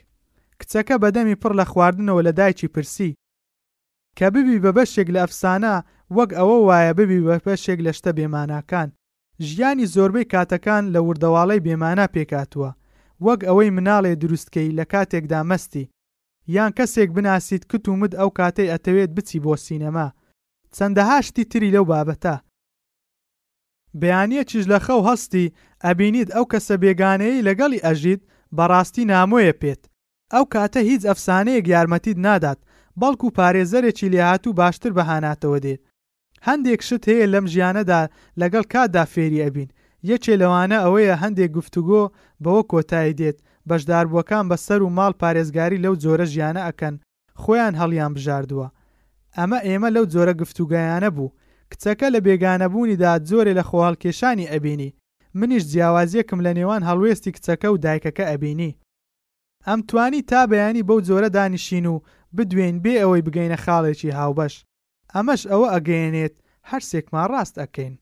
کچەکە بە دەمی پڕ لە خواردنەوە لە دایکی پرسی. کە ببی بە بەشێک لە ئەفسانە، وەک ئەوە وایە ببی بە بەشێک لە شتە بێماناکان. ژیانی زۆربەی کاتەکان لە وردەواڵەی بێمانا پێکهاتووە، وەک ئەوەی مناڵێ دروستکەی لە کاتێکدا مەستی، یان کەسێک بناسیت کت و مت ئەو کاتەی ئەتەوێت بچی بۆ سینەما، چەندەها شتی تری لەو بابەتە. بەیانیەکیش لە خەو هەستی ئەبینیت ئەو کەسە بێگانەیەی لەگەڵی ئەژیت بەڕاستی نامۆیە پێت، ئەو کاتە هیچ ئەفسانەیەک یارمەتیت نادات، بەڵکو پارێزەرێکی لێهاتوو باشتر بەهاناتەوە دێ. هەندێک شت هەیە لەم ژیانەدا لەگەڵ کاتدا فێری ئەبین، یەکێ لەوانە ئەوەیە هەندێک گفتوگۆ بەوە کۆتایی دێت بەشداربووەکان بە سەر و ماڵ پارێزگاری لەو جۆرە ژیانە ئەکەن خۆیان هەڵیان بژاردووە. ئەمە ئێمە لەو جۆرە گفتوگایانە بوو. کچەکە لە بێگانەبوونیدا جۆرێ لە خۆهەڵکێشانی ئەبینی، منیش جیاوازیەکم لە نێوان هەڵوێستی کچەکە و دایکەکە ئەبینی. ئەمتوانی تا بەیانی بەو جۆرە دانیشین و بدوێین بێ ئەوەی بگەینە خاڵێکی هاوبەش ئەمەش ئەوە ئەگەیەنێت هەرسێکمان ڕاست ئەکەین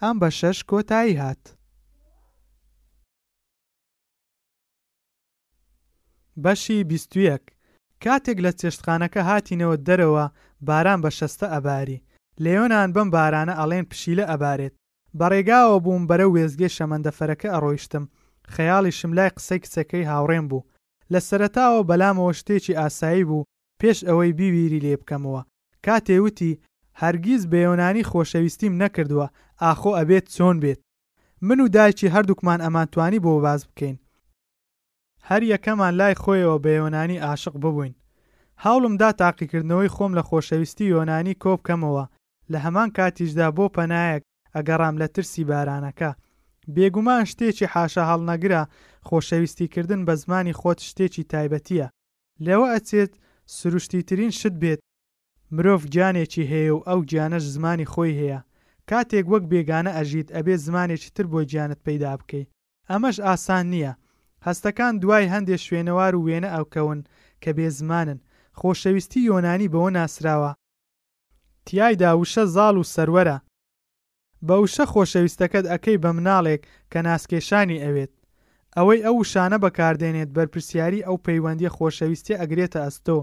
ئەم بەشەش کۆتایی هات. بەشی بیست و یەک کاتێک لە چێشتخانەکە هاتینەوە دەرەوە باران بە شەستە ئەباری لێیۆنان بەم بارانە ئەڵێن پشیلە ئەبارێت بە رێگاوە بووم بەرەو وێستگەی شەمەندەفەرەکە ئەڕۆیشتم، خەیاڵیشم لای قسەی کچەکەی هاوڕێم بوو، لە سەرەتاوە بەلامەوە شتێکی ئاسایی بوو پێش ئەوەی بیری لێ بکەمەوە کاتێ وتی هەرگیز بە یۆنانی خۆشەویستیم نەکردووە ئاخۆ ئەبێت چۆن بێت من و دایکی هەردووکمان ئەمانتوانی بۆ باس بکەین هەر یەکەمان لای خۆیەوە بە یۆنانی ئاشق ببووین هەوڵم دا تاقیکردنەوەی خۆم لە خۆشەویستی یۆنانی کۆبکەمەوە لە هەمان کاتیشدا بۆ پەنایەک ئەگەڕام لە ترسی بارانەکە. بێگومان شتێکی حاشاهەڵنەگرە خۆشەویستیکردن بە زمانی خۆت شتێکی تایبەتییە. لەوە ئەچێت سروشتیترین شت بێت. مرۆڤ گیانێکی هەیە و ئەو گیانەش زمانی خۆی هەیە. کاتێک وەک بێگانە ئەژیت ئەبێت زمانێکی تر بۆ گیانت پەیدا بکەی. ئەمەش ئاسان نییە. هەستەکان دوای هەندێ شوێنەوار و وێنە ئەکەون کە بێزمانن. خۆشەویستی یۆنانی بەوە ناسراوە. تیایدا وشە زاڵ و سەروەرە. بە وشە خۆشەویستەکەت ئەکەی بە مناڵێک کە ناسکێشانی ئەوێت. ئەوەی ئەو وشانە بەکاردێنێت بەرپرسیاری ئەو پەیوەندیە خۆشەویستیە ئەگرێتە ئەستۆ.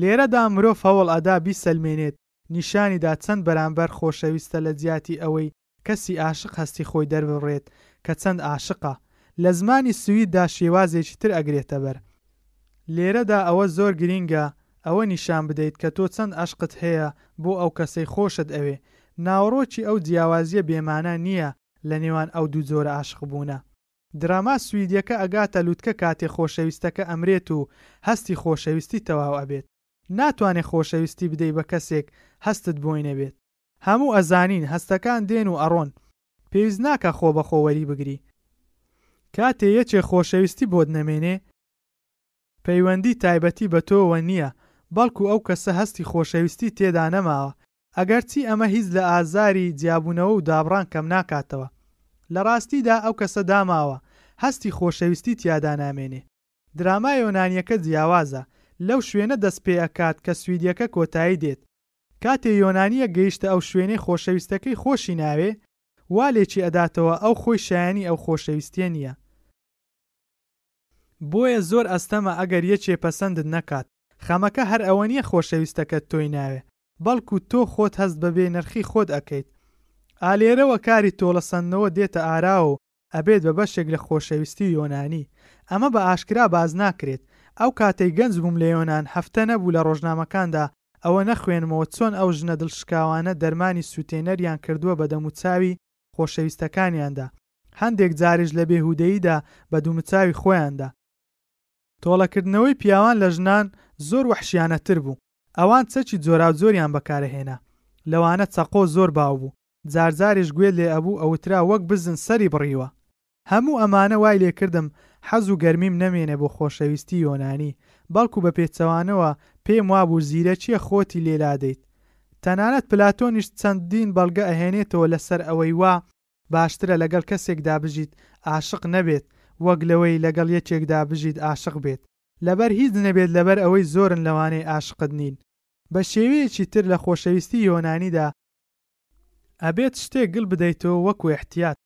لێرەدا مرۆڤ هەوڵ ئەدا بیسەلمێنێت نیشانیدا چەند بەرامبەر خۆشەویستە لە جیاتی ئەوەی کەسی ئاشق هەستی خۆی دەرببڕێت کە چەند ئاشقە، لە زمانی سویددا شێوازێکی تر ئەگرێتە بەر. لێرەدا ئەوە زۆر گرینگە ئەوە نیشان بدەیت کە تۆ چەند ئەشقت هەیە بۆ ئەو کەسەی خۆشت ئەوێ. ناوەڕۆکی ئەو جیاوازییە بێ مانا نییە لە نێوان ئەو دوو جۆرە ئاشق بوونە. دراما سویدیەکە ئەگاتە لوتکە کاتێ خۆشەویستەکە ئەمرێت و هەستی خۆشەویستی تەواو ئەبێت. ناتوانێ خۆشەویستی بدەی بە کەسێک هەستت بۆی نەبێت. هەموو ئەزانین هەستەکان دێن و ئەڕۆن پێویست ناکا خۆ بە خۆ وەری بگری کاتێ یەکێ خۆشەویستی بۆت نەمێنێ پەیوەندی تایبەتی بە تۆوە نیە بەڵکو ئەو کەسە هەستی خۆشەویستی تێدا نەماوە ئەگەرچی ئەمە هیچ لە ئازاری جیابونەوە و دابڕان کەم ناکاتەوە لە ڕاستیدا ئەو کەسە داماوە هەستی خۆشەویستی تیادا نامێنێ دراما یۆنانیەکە جیاوازە لەو شوێنە دەست پێ ئەکات کە سویدیەکە کۆتایی دێت کاتێ یۆنانییەک گەیشتە ئەو شوێنەی خۆشەویستەکەی خۆشی ناوێ، وا لێکی ئەداتەوە ئەو خۆی شایەنی ئەو خۆشەویستییە نییە. بۆیە زۆر ئەستەمە ئەگەر یەکێ پەسەندت نەکات. خەمەکە هەر ئەوە نییە خۆشەویستەکەت تۆی ناوێ، بەڵکوو تۆ خۆت هەست بە بێ نرخی خۆت ئەکەیت. ئا لێرەوە کاری تۆڵەسەندنەوە دێتە ئاراوە و ئەبێت بە بەشێک لە خۆشەویستی و یۆنانی. ئەمە بە ئاشکرا باس ناکرێت. ئەو کاتەی گەنج بووم لە یۆنان هەفتە نەبوو لە ڕۆژنامەکاندا ئەوە نەخوێنمەوە چۆن ئەو ژنە دڵشکاوانە دەرمانی سووتێنەریان کردووە بە دەموچاوی خۆشەویستەکانیاندا، هەندێک جاریش لە بێهودەییدا بە دومچاوی خۆیاندا. تۆڵەکردنەوەی پیاوان لە ژنان زۆر وەحشیانەتر بوو. ئەوان چەکی جۆراوجۆریان بەکارەهێنا. لەوانە چەقۆ زۆر باو بوو. جار جاریش گوێت لێ ئەبوو ئەوترا وەک بزن سەری بڕیوە. هەموو ئەمانە وای لێ کردم حەز و گەرمیم نەمێنێ بۆ خۆشەویستی یۆنانی، بەڵکو بە پێچەوانەوە پێم وابوو زیرەکیە خۆتی لێ لادەیت. تەنانەت پلاتۆنیش چەندین بەڵگە ئەهێنێتەوە لە سەر ئەوەی وا باشترە لەگەڵ کەسێکدا بژیت عاشق نەبێت وەک لەوەی لەگەڵ یەکێکدا بژیت عاشق بێت. لەبەر هیچ نەبێت لەبەر ئەوەی زۆرن لەوانەی عاشقت نین. بە شێوەیەکی تر لە خۆشەویستی یۆنانیدا ئەبێت شتێک گل بدەیتەوە وەکو احتیات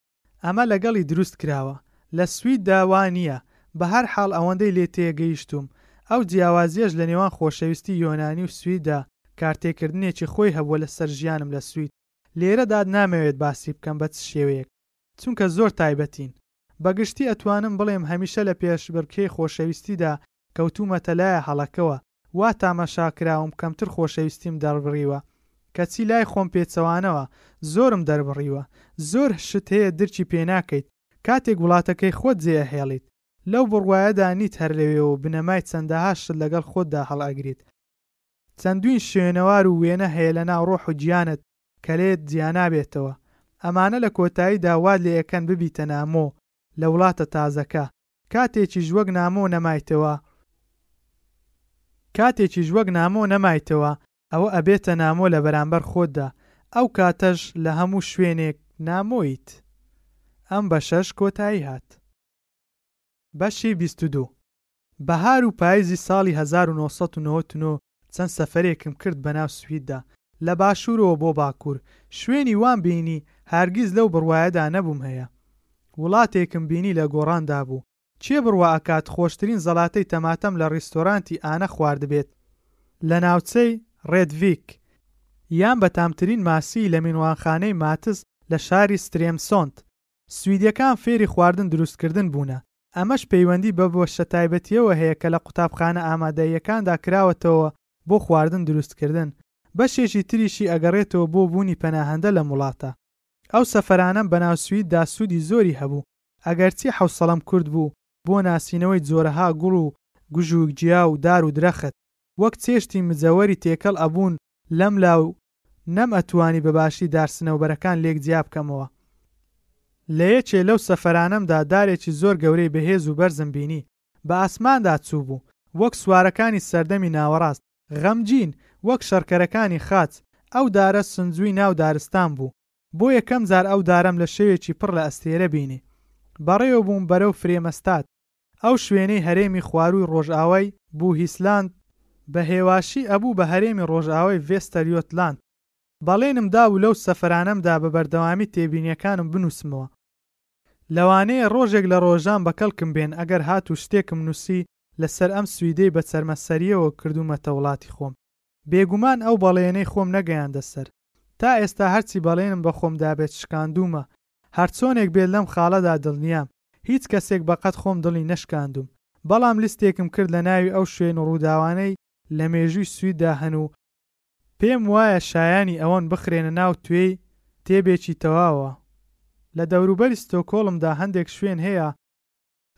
ئەمە لەگەڵی دروست کراوە لە سویددا وا نیە بەهەر حاڵ ئەوەندەی لێ تێگەیشتوم ئەو جیاوازیەش لە نێوان خۆشەویستی یۆنانی و سویددا کارتێکردنێکی خۆی هەبووە لە سەر ژیانم لە سوید لێرەدا نامەوێت باسی بکەم بە چ شێوەیەک چونکە زۆر تایبەتین بە گشتی ئەتوانم بڵێم هەمیشە لە پێشبڕکێی خۆشەویستیدا کەوتوومەتە لایە هەڵەکەوە وا تاماشا کراوم کەمتر خۆشەویستیم دەربڕیوە کەچی لای خۆم پێچەوانەوە زۆرم دەربڕیوە زۆر شت هەیە درکی پێناکەیت کاتێک وڵاتەکەی خۆت جێ ئەهێڵیت لەو بڕوایەدا نیت هەر لەوێوە بنەمای چەندەها شت لەگەڵ خۆتدا هەڵئەگریت چەندوین شوێنەوار و وێنە هەیە لەناو ڕۆح و گیانت کە لێت جیانابێتەوە ئەمانە لە کۆتاییدا وات لێئەکەن ببیتە نامۆ لە وڵاتە تازەکە کاتێکیش وەک نامۆ نەمایتەوە کاتێکیش وەک نامۆ نەمایتەوە ئەوە ئەبێتە نامۆ لە بەرامبەر خۆتدا ئەو کاتەش لە هەموو شوێنێک نامۆیت ئەم بەشەش کۆتایی هات. بەشی بیست و دوو. بەهار و پایزی ساڵی هەزار و نۆ سەد و نەوەد و نۆ چەند سەفەرێکم کرد بەناو سویددا، لە باشوورەوە بۆ باکوور، شوێنی وام بینی هەرگیز لەو بڕوایەدا نەبووم هەیە. وڵاتێکم بینی لە گۆڕاندا بوو. کێ بڕوا ئەکات خۆشترین زەڵاتەی تەماتەم لە ڕیستۆرانتی ئانە خواردبێت لە ناوچەی، ڕێدڤیک، یان بەتامترین ماسیی لە میوانخانەی ماتس لە شاری سترێمسۆند. سویدییەکان فێری خواردن دروستکردن بوونە، ئەمەش پەیوەندی بە بەشە تایبەتییەوە هەیە کە لە قوتابخانە ئامادەییەکاندا کراوەتەوە بۆ خواردن دروستکردن، بەشێکی تریشی ئەگەڕێتەوە بۆ بوونی پەناهەندە لەم وڵاتە. ئەو سەفەرانەم بەناو سویددا سوودی زۆری هەبوو، ئەگەرچی حەوسەڵەم کورت بوو بۆ ناسینەوەی جۆرەها گوڵ و گژوگیا و دار و درەخت، وەک چێشتی مجەوەری تێکەڵ ئەبوون لەملا و نەم ئەتوانی بە باشی دار سنەوبەرەکان لێک جیا بکەمەوە. لە یەکێ لەو سەفەرانەمدا دارێکی زۆر گەورەی بەهێز و بەرزم بینی بە ئاسماندا چووبوو، وەک سوارەکانی سەردەمی ناوەڕاست، غەمگین، وەک شەڕکەرەکانی خاچ، ئەو دارە سنجووی ناو دارستان بوو، بۆ یەکەم جار ئەو دارەم لە شەوێکی پڕ لە ئەستێرە بینی. بەڕێوەبووم بەرەو فرێمەستات. ئەو شوێنەی هەرێمی خوارووی ڕۆژئاوای بوهیسلاند بە هێواشی ئەبوو بە هەرێمی ڕۆژئاوای ڤێستەریۆتلاند. بەڵێنم دابوو لەو سەفەرانەمدا بە بەردەوامی تێبینییەکانم بنووسمەوە. لەوانەیە ڕۆژێک لە ڕۆژان بە کەڵکم بێن ئەگەر هاتوو شتێکم نووسی لە سەر ئەم سویدەی بە چەرمەسەرییەوە کردوومەتە وڵاتی خۆم. بێگومان ئەو بەڵێنەی خۆم نەگەیاندە سەر. تا ئێستا هەرچی بەڵێنم بە خۆم دابێت شکاندوومە هەرچۆنێک بێت لەم خاڵەدا دڵنیام هیچ کەسێک بەقەد خۆم دڵی نەشکاندووم، بەڵام لستێکم کرد لە ناوی ئەو شوێن و ڕووداوانەی لە مێژووی سویددا هەن و پێم وایە شایانی ئەوەن بخرێنە ناو توێی کتێبێکی تەواوەوە. لە دەوروبەری ستۆکۆڵمدا هەندێک شوێن هەیە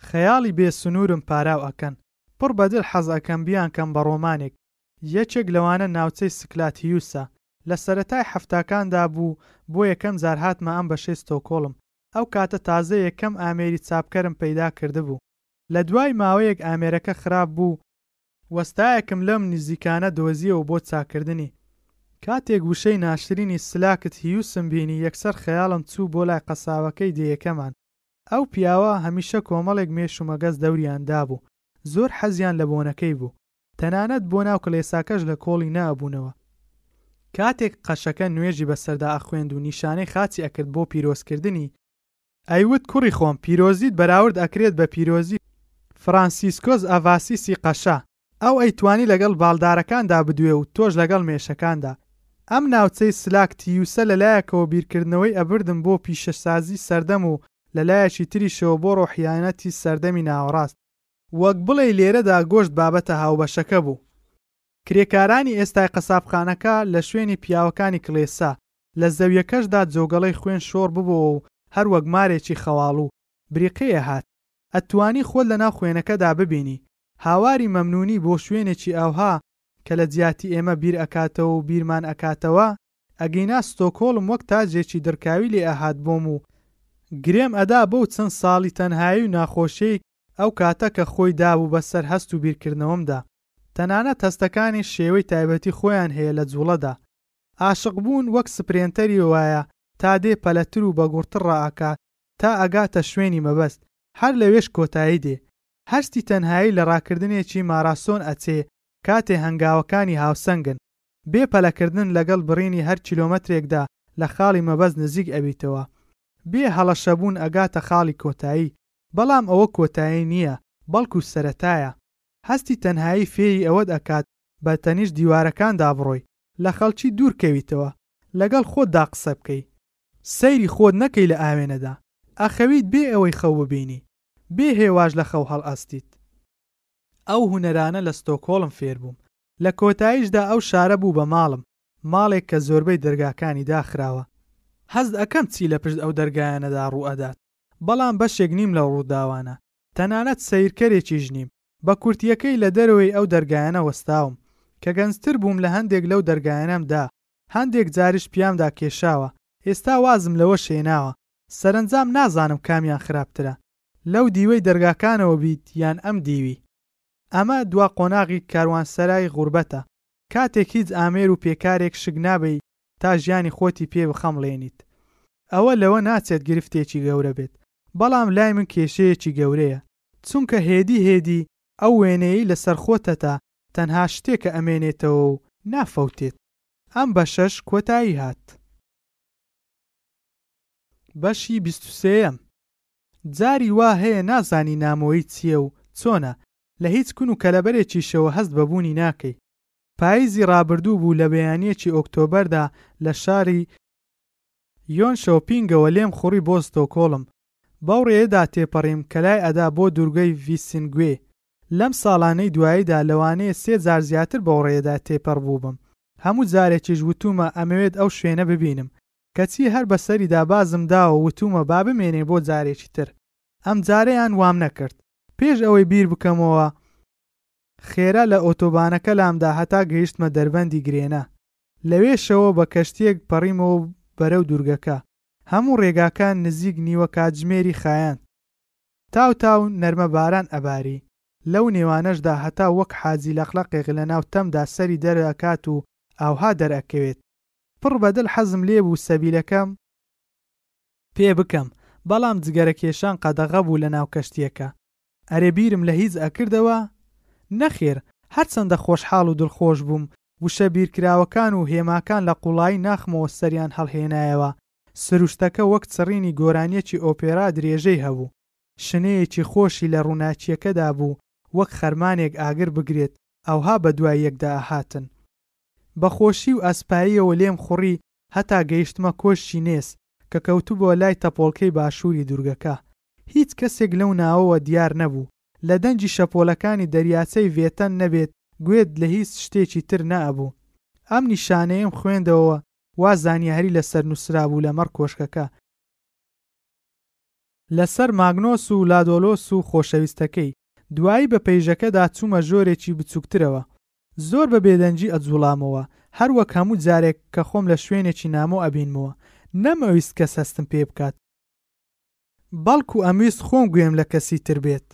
خەیاڵی بێ سنوورم پاراو ئەکەن، پڕ بە دڵ حەز ئەکەم بیانکەم بە ڕۆمانێک، یەکێک لەوانە ناوچەی سکلاتهیوسە لە سەرەتای حەفتاکاندا بوو بۆ یەکەم جار هاتمە ئەم بەشەی ستۆکۆڵم، ئەو کاتە تازە یەکەم ئامێری چاپکەرم پەیدا کردبوو، لە دوای ماوەیەک ئامێرەکە خراپ بوو، وەستایەکم لەم نزیکانە دۆزیەوە بۆ چاکردنی، کاتێک وشەی ناشرینی سلاکت هیوسم بینی یەکسەر خەیاڵم چوو بۆ لای قەساوەکەی دێیەکەمان، ئەو پیاوە هەمیشە کۆمەڵێک مێش و مەگەز دەوریان دابوو، زۆر حەزیان لە بۆنەکەی بوو، تەنانەت بۆ ناو کڵێساکەش لە کۆڵی نەئەبوونەوە. کاتێک قەشەکە نوێژی بەسەردا ئەخوێند و نیشانەی خاچی ئەکرد بۆ پیرۆزکردنی، ئەیوت کوڕی خۆم پیرۆزیت بەراورد ئەکرێت بە پیرۆزی فرانسیسکۆس ئەڤ ئاسیسی قەشە، ئەو ئەیتوانی لەگەڵ باڵدارەکاندا بدوێ و تۆش لەگەڵ مێشەکاندا. ئەم ناوچەی سلاک تیوسە لە لایەکەوە بیرکردنەوەی ئەبردم بۆ پیشەسازی سەردەم و لە لایەکی تریشەوە بۆ ڕۆحیانەتی سەردەمی ناوەڕاست. وەک بڵێی لێرەدا گۆشت بابەتە هاوبەشەکە بوو. کرێکارانی ئێستای قەسابخانەکە لە شوێنی پیاوەکانی کڵێسا، لە زەویەکەشدا جۆگەڵەی خوێن شۆڕ ببۆوە و هەر وەک مارێکی خەواڵوو، بریقەیە هات. ئەتتوانی خۆت لەناو خوێنەکەدا ببینی. هاواری مەمنوونی بۆ شوێنێکی ئاوها کە لە جیاتی ئێمە بیر ئەکاتەوە و بیرمان ئەکاتەوە، ئەگینا ستۆکهۆڵم وەک تاجێکی دڕکاوی لێ ئەهات بۆم و گرێم ئەدا بەو چەند ساڵی تەنهایی و ناخۆشیەی ئەو کاتە کە خۆی دابوو بە سەر هەست و بیرکردنەوەمدا، تەنانەت هەستەکانیش شێوەی تایبەتی خۆیان هەیە لە جووڵەدا. ئاشقبوون وەک سپرێنتەری وایە تا دێ پەلەتر و بەگوڕتر ڕائەکا تا ئەگاتە شوێنی مەبەست، هەر لەوێش کۆتایی دێ. هەستی تەنهایی لە ڕاکردنێکی ماراسۆن ئەچێ کاتێ هەنگاوەکانی هاوسەنگن. بێ پەلەکردن لەگەڵ بڕینی هەر کیلۆمەترێکدا لە خاڵی مەبەست نزیک ئەبیتەوە. بێ هەڵەشەبوون ئەگاتە خاڵی کۆتایی. بەڵام ئەوە کۆتایی نییە بەڵکو سەرەتایە. هەستی تەنهایی فێری ئەوەت ئەکات بە تەنیشت دیوارەکاندا بڕۆی، لە خەڵکی دوور کەویتەوە، لەگەڵ خۆتدا قسە بکەی، سەیری خۆت نەکەی لە ئاوێنەدا، ئەخەویت بێ ئەوەی خەو ببینی، بێ هێواش لە خەو هەڵئەستیت. ئەو هونەرانە لە ستۆکهۆڵم فێر بووم. لە کۆتاییشدا ئەو شارە بوو بە ماڵم، ماڵێک کە زۆربەی دەرگاکانی داخراوە. هەست ئەکەم چی لە پشت ئەو دەرگایانەدا ڕوو ئەدات. بەڵام بەشێک نیم لەو ڕووداوانە، تەنانەت سەیرکەرێکیش نیم، بە کورتییەکەی لە دەرەوەی ئەو دەرگایانە وەستاوم، کە گەنجتر بووم لە هەندێک لەو دەرگایانەم دا، هەندێک جاریش پیامدا کێشاوە، ئێستا وازم لەوەش هێناوە، سەرەنجام نازانم کامیان خراپترە، لەو دیوەی دەرگاکانەوە بیت یان ئەم دیوی. ئەمە دوا قۆناغی کاروانسەرای غوربەتە، کاتێک هیچ ئامێر و پێکارێک شک نابەی تا ژیانی خۆتی پێ بخەمڵێنیت ئەوە لەوە ناچێت گرفتێکی گەورە بێت بەڵام لای من کێشەیەکی گەورەیە چونکە هێدی هێدی ئەو وێنەیەی لەسەر خۆتتە تەنها شتێکە ئەمێنێتەوە و نافەوتێت ئەم بەشەش کۆتایی هات. بەشی بیست و سێیەم جاری وا هەیە نازانی نامۆیی چییە و چۆنە لە هیچ کون و کەلەبەرێکیشەوە هەست بە بوونی ناکەی پاییزی ڕابردوو بوو لە بەیانیەکی ئۆکتۆبەردا لە شاری یۆن شۆپینگەوە لێم خوڕی بۆ ستۆکۆڵم بەو ڕێیەدا تێپەڕیم کە لای ئەدا بۆ دوورگەی ڤیسنگوێ لەم ساڵانەی دواییدا لەوانەیە سێ جار زیاتر بەو ڕێیەدا تێپەڕبووبم هەموو جارێکیش وتوومە ئەمەوێت ئەو شوێنە ببینم کەچی هەر بەسەریدا بازم داوە وتوومە با بمێنێ بۆ جارێکی تر ئەمجارەیان وام نەکرد پێش ئەوەی بیر بکەمەوە خێرا لە ئۆتۆبانەکە لامدا هەتا گەیشتمە دەربەندی گرێنە. لەوێشەوە بە کەشتییەک پەڕیمەوە بەرەو دوورگەکە. هەموو ڕێگاکە نزیک نیوە کاتژمێری خایاند. تاو تاو نەرمە باران ئەباری. لەو نێوانەشدا هەتا وەک حاجی لەقلەقێک لەناو تەمدا سەری دەرئەکات و ئاوها دەرئەکەوێت. پڕ بە دڵ حەزم لێ بوو سەبیلەکەم. پێ بکەم، بەڵام جگەرەکێشان قەدەغە بوو لەناو کەشتییەکە. ئەرێ بیرم لە هیچ ئەکردەوە؟ نەخێر، هەرچەندە خۆشحاڵ و دڵخۆش بووم، وشە بیرکراوەکان و هێماکان لە قوڵایی ناخمەوە سەریان هەڵهێنایەوە، سروشتەکە وەک چڕینی گۆرانیەکی ئۆپێرا درێژەی هەبوو، شنەیەکی خۆشی لە ڕووناکییەکەدا بوو وەک خەرمانێک ئاگر بگرێت ئەوها بەدوای یەکدا ئەهاتن. بە خۆشی و ئەسپاییەوە لێم خوڕی هەتا گەیشتمە کۆشکی نێس کە کەوتبووە لای تەپۆڵکەی باشووری دوورگەکە، هیچ کەسێک لەو ناوەوە دیار نەبوو لە دەنگی شەپۆلەکانی دەریاچەی ڤێتەن نەبێت گوێت لە هیچ شتێکی تر نەئەبوو ئەم نیشانەیەم خوێندەوەوە وا زانیاری لەسەر نووسرابوو لەمەڕ کۆشکەکە لەسەر ماگنۆس و لادۆلۆس و خۆشەویستەکەی دوایی بە پەیژەکەدا چوومە ژۆرێکی بچووکترەوە زۆر بە بێدەنگی ئەجوڵامەوە هەر وەک هەموو جارێک کە خۆم لە شوێنێکی نامۆ ئەبینمەوە نەمئەویست کەس هەستم پێ بکات بەڵکو ئەمویست خۆم گوێم لە کەسی تر بێت.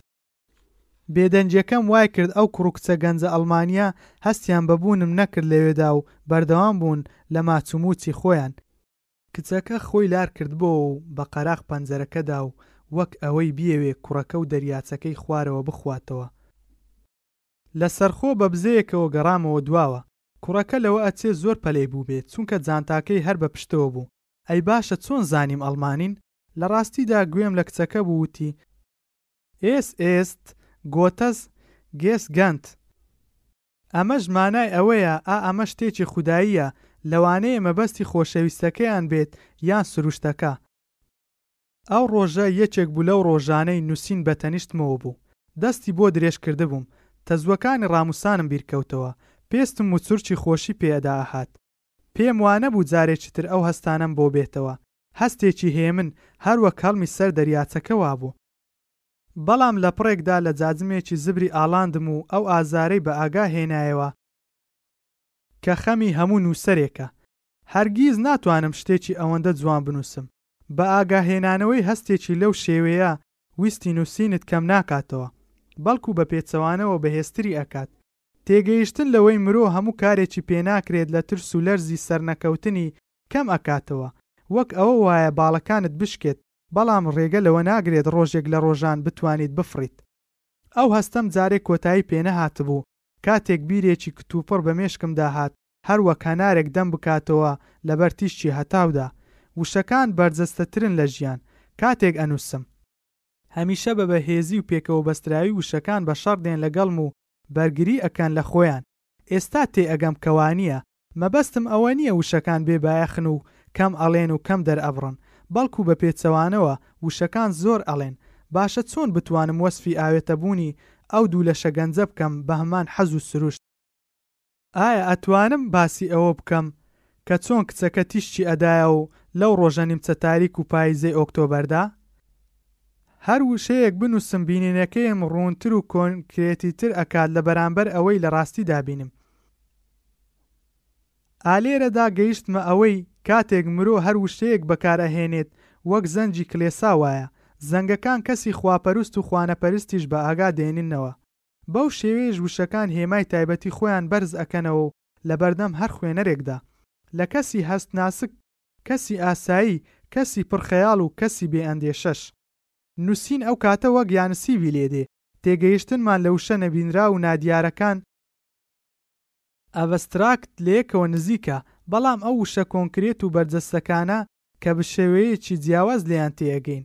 بێدەنگیەکەم وای کرد ئەو کوڕو کچە گەنجە ئەڵمانیە هەستیان بە بوونم نەکرد لەوێدا و بەردەوام بوون لە ماچ و موچی خۆیان. کچەکە خۆی لار کردبۆوە و بە قەراغ پەنجەرەکە دا و وەک ئەوەی بیەوێ کوڕەکە و دەریاچەکەی خوارەوە بخواتەوە. لە سەرخۆ بە بزەیەکەوە گەڕامەوە دواوە. کوڕەکە لەوە ئەچێ زۆر پەلەی بووبێ چونکە جانتاکەی هەر بە پشتەوە بوو. ئەی باشە چۆن زانیم ئەڵمانین؟ لە ڕاستیدا گوێم لە کچەکە بوو وتی ئێس ئێست گۆتەس گێس گەنت ئەمەش مانای ئەوەیە ئا ئەمە شتێکی خوداییە لەوانەیە مەبەستی خۆشەویستەکەیان بێت یان سروشتەکە. ئەو ڕۆژە یەکێک بوو لەو ڕۆژانەی نووسین بە تەنیشتمەوە بوو دەستی بۆ درێژ کردبووم تەزووەکانی ڕاموسانم بیرکەوتەوە پێستم وچورکی خۆشی پێ ئەدا ئەهات پێم وانەبوو جارێکی تر ئەو هەستانەم بۆ بێتەوە، هەستێکی هێمن، هەر وەک هەڵمی سەر دەریاچەکە وابوو. بەڵام لە پڕێکدا لە جاجمێکی زبری ئاڵاندم و ئەو ئازارەی بە ئاگا هێنایەوە کە خەمی هەموو نووسەرێکە. هەرگیز ناتوانم شتێکی ئەوەندە جوان بنووسم. بە ئاگاهێنانەوەی هەستێکی لەو شێوەیە ویستی نووسینت کەم ناکاتەوە، بەڵکوو بە پێچەوانەوە بەهێزتری ئەکات. تێگەیشتن لەوەی مرۆ هەموو کارێکی پێناکرێت لە ترس و لەرزی سەرنەکەوتنی کەم ئەکاتەوە، وەک ئەوە وایە باڵەکانت بشکێت، بەڵام ڕێگە لەوە ناگرێت ڕۆژێک لە ڕۆژان بتوانیت بفڕیت. ئەو هەستەم جارێ کۆتایی پێنەهاتبوو، کاتێک بیرێکی کتوپڕ بە مێشکمدا هات، هەر وەک هەنارێک دەم بکاتەوە لەبەر تیشکی هەتاودا. وشەکان بەرجەستەترن لە ژیان، کاتێک ئەنووسم. هەمیشە بە بەهێزی و پێکەوەبەستراوی وشەکان بە شەڕ دێن لەگەڵم و بەرگری ئەکەن لە خۆیان ئێستا تێ ئەگەم کە وانیە مەبەستم ئەوە نیە وشەکان بێ بایەخن و کەم ئەڵێن و کەم دەرئەبڕن بەڵکو بە پێچەوانەوە وشەکان زۆر ئەڵێن باشە چۆن بتوانم وەسفی ئاوێتە بوونی ئەو دوو لەشە گەنجە بکەم بەهەمان حەز و سروشت ئایا ئەتوانم باسی ئەوە بکەم کە چۆن کچەکە تیشکی ئەدایە و لەو ڕۆژە نیمچە تاریک و پاییزەی ئۆکتۆبەردا هەر وشەیەک بنووسم بینینەکەیم ڕوونتر و کۆنکرێتی تر ئەکات لە بەرامبەر ئەوەی لە ڕاستیدا بینم ئا لێرەدا گەیشتمە ئەوەی کاتێک مرۆ هەر وشەیەک بەکار ئەهێنێت وەک زەنگی کلێسا وایە زەنگەکان کەسی خواپەرست و خوانەپەرستیش بە ئاگا دێننەوە. بەو شێوەیەش وشەکان هێمای تایبەتی خۆیان بەرز ئەکەنەوە و لە بەردەم هەر خوێنەرێکدا، لە کەسی هەست ناسک، کەسی ئاسایی، کەسی پڕ خەیاڵ و کەسی بێ ئەندێشەش. نووسین ئەو کاتە وەک یانسیبی لێ دێ، تێگەیشتنمان لە وشە نەبینراو و نادیارەکان، ئەڤستراکت، لە یەکەوە نزیکە، بەڵام ئەو وشە کۆنکرێت و بەرجەستەکانە کە بشێوەیەیکی جیاواز لێیان تێ ئەگەین،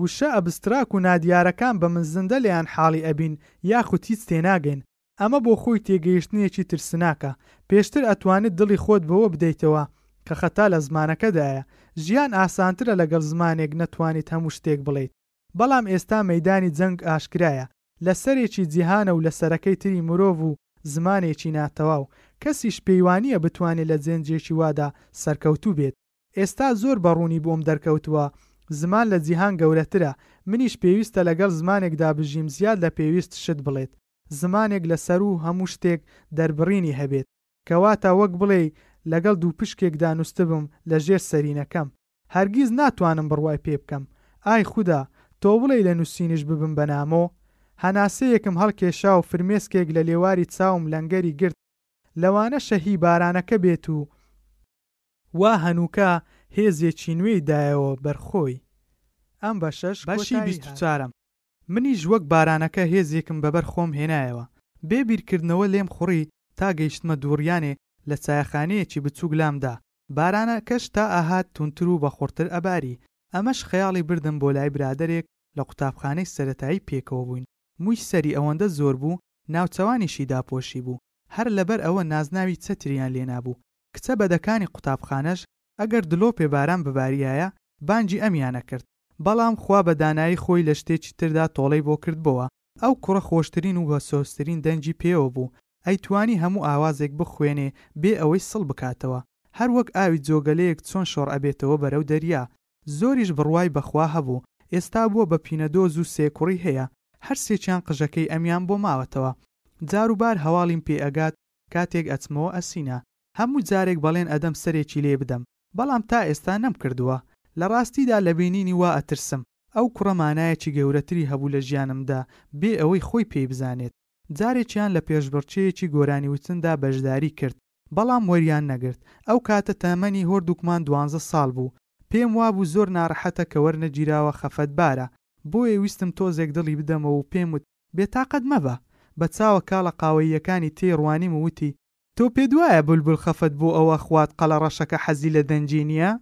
وشە ئەبستراک و نادیارەکان بە من زندە لێیان حاڵی ئەبین یاخود هیچ تێناگەین ئەمە بۆ خۆی تێگەیشتنێکی ترسناکە پێشتر ئەتوانیت دڵی خۆت بەوە بدەیتەوە کە خەتا لە زمانەکەدایە ژیان ئاسانترە لەگەڵ زمانێک نەتوانیت هەموو شتێک بڵێیت بەڵام ئێستا مەیدانی جەنگ ئاشکرایە لە سەرێکی جیهانە و لە سەرەکەی تری مرۆڤ و زمانێکی ناتەواو کەسیش پێیوانییە بتوانێت لە جەنجێکی وادا سەرکەوتوو بێت. ئێستا زۆر بە ڕوونی بۆم دەرکەوتووە زمان لە جیهان گەورەترە، منیش پێویستە لەگەڵ زمانێکدا بژیم زیاد لە پێویست شت بڵێت، زمانێک لە سەروو هەموو شتێک دەربڕینی هەبێت، کەواتە وەک بڵێی لەگەڵ دووپشکێکدا نووستبم لە ژێر سەرینەکەم، هەرگیز ناتوانم بڕوای پێ بکەم، ئای خودا، تۆ بڵێی لە نووسینیش ببم بە نامۆ؟ هەناسەیەکم هەڵکێشا و فرمێسکێک لە لێواری چاوم لەنگەری گرت، لەوانەشە هی بارانەکە بێت و، وا هەنووکە هێزێکی نوێی دایەوە بەر خۆی. ئەم بەشەش کۆتایی هات. بەشی بیست و چارەم. منیش وەک بارانەکە هێزێکم بەبەر خۆم هێنایەوە. بێ بیرکردنەوە لێم خوڕی تا گەیشتمە دووڕیانێ لە چایەخانەیەکی بچووک لام دا. بارانەکەش تا ئەهات توندتر و بە خوڕتر ئەباری. ئەمەش خەیاڵی بردم بۆ لای برادەرێک لە قوتابخانەی سەرەتایی پێکەوە بووین. مووی سەری ئەوەندە زۆر بوو ناوچەوانیشی داپۆشیبوو. هەر لەبەر ئەوە نازناوی چەتریان لێ نابوو. کچە بەدەکانی قوتابخانەش ئەگەر دڵۆپێ باران بباریایە بانگی ئەمیان ئەکرد، بەڵام خوا بە دانایی خۆی لە شتێکی تردا تۆڵەی بۆ کردبۆوە، ئەو کوڕە خۆشترین و بە سۆزترین دەنگی پێوە بوو، ئەیتوانی هەموو ئاوازێک بخوێنێ بێ ئەوەی سڵ بکاتەوە، هەر وەک ئاوی جۆگەلەیەک چۆن شۆڕ ئەبێتەوە بەرەو دەریا، زۆریش بڕوای بە خوا هەبوو، ئێستا بووە بە پینەدۆز و سێ کوڕی هەیە، هەر سێکیان قژەکەی ئەمیان بۆ ماوەتەوە، جاروبار هەواڵیم پێ ئەگات کاتێک ئەچمەوە ئەسینا هەموو جارێک بەڵێن ئەدەم سەرێکی لێ بدەم بەڵام تا ئێستا نەم کردووە لە ڕاستیدا لە بینینی وا ئەترسم ئەو کوڕە مانایەکی گەورەتری هەبوو لە ژیانمدا بێ ئەوەی خۆی پێی بزانێت جارێکیان لە پێشبڕکێیەکی گۆرانی وتندا بەشداری کرد بەڵام وەریان نەگرت ئەو کاتە تەمەنی هۆردووکمان دوانزە ساڵ بوو پێم وابوو زۆر ناڕەحەتە کە وەرنەگیراوە خەفەتبارە بۆیە ویستم تۆزێک دڵی بدەمەوە و پێم وت بێتاقەت مەبە، بە چاوە کاڵە قاوەییەکانی تێی ڕوانیم و وتی، تۆ پێت وایە بولبول خەفەت بۆ ئەوە خوارد قەڵەڕەشەکە حەزی لە دەنگی نییە؟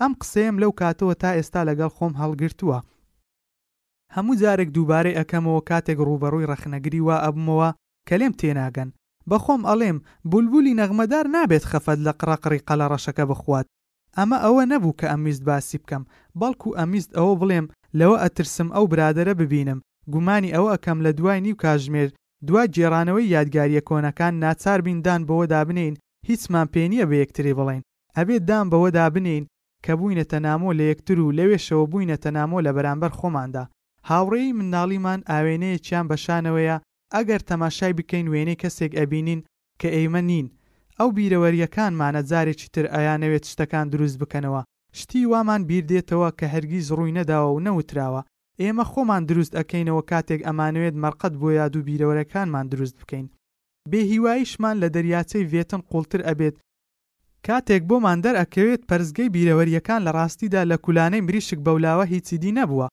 ئەم قسەیەم لەو کاتەوە تا ئێستا لەگەڵ خۆم هەڵگرتووە. هەموو جارێک دووبارەی ئەکەمەوە کاتێک ڕووبەڕووی ڕەخنەگری وا ئەبمەوە کە لێم تێناگەن، بە خۆم ئەڵێم، بولبولی نەغمەدار نابێت خەفەت لە قڕەقڕی قەڵەڕەشەکە بخوات، ئەمە ئەوە نەبوو کە ئەمویست باسی بکەم، بەڵکو ئەمویست ئەوە بڵێم لەوە ئەترسم ئەو برادەرە ببینم، گومانی ئەوە ئەکەم لە دوای نیو کاژمێر دوای گێڕانەوەی یادگاریە کۆنەکان ناچار بین دان بەوەدا بنێین هیچمان پێ نیە بە یەکتری بڵێین، ئەبێ دان بەوەدا بنێین کە بوینەتە نامۆ لە یەکتر و لەوێشەوە بوینەتە نامۆ لە بەرامبەر خۆماندا، هاوڕێی منداڵیمان ئاوێنەیەکیان بە شانەوەیە ئەگەر تەماشای بکەین وێنەی کەسێک ئەبینین کە ئێیمە نین ئەو بیرەوەریەکانمانە جارێکی تر ئەیانەوێت شتەکان دروست بکەنەوە شتی وامان بیر دێتەوە کە هەرگیز ڕووی نەداوە و نەوتراوە ئێمە خۆمان دروست ئەکەینەوە کاتێک ئەمانەوێت مەرقەد بۆ یاد و بیرەوەرەکانمان دروست بکەین بێ هیواییشمان لە دەریاچەی ڤێتن قوڵتر ئەبێت کاتێک بۆمان دەر ئەکەوێت پەرستگەی بیرەوەریەکان لە ڕاستیدا لە کولانەی مریشک بەولاوە هیچی دی نەبووە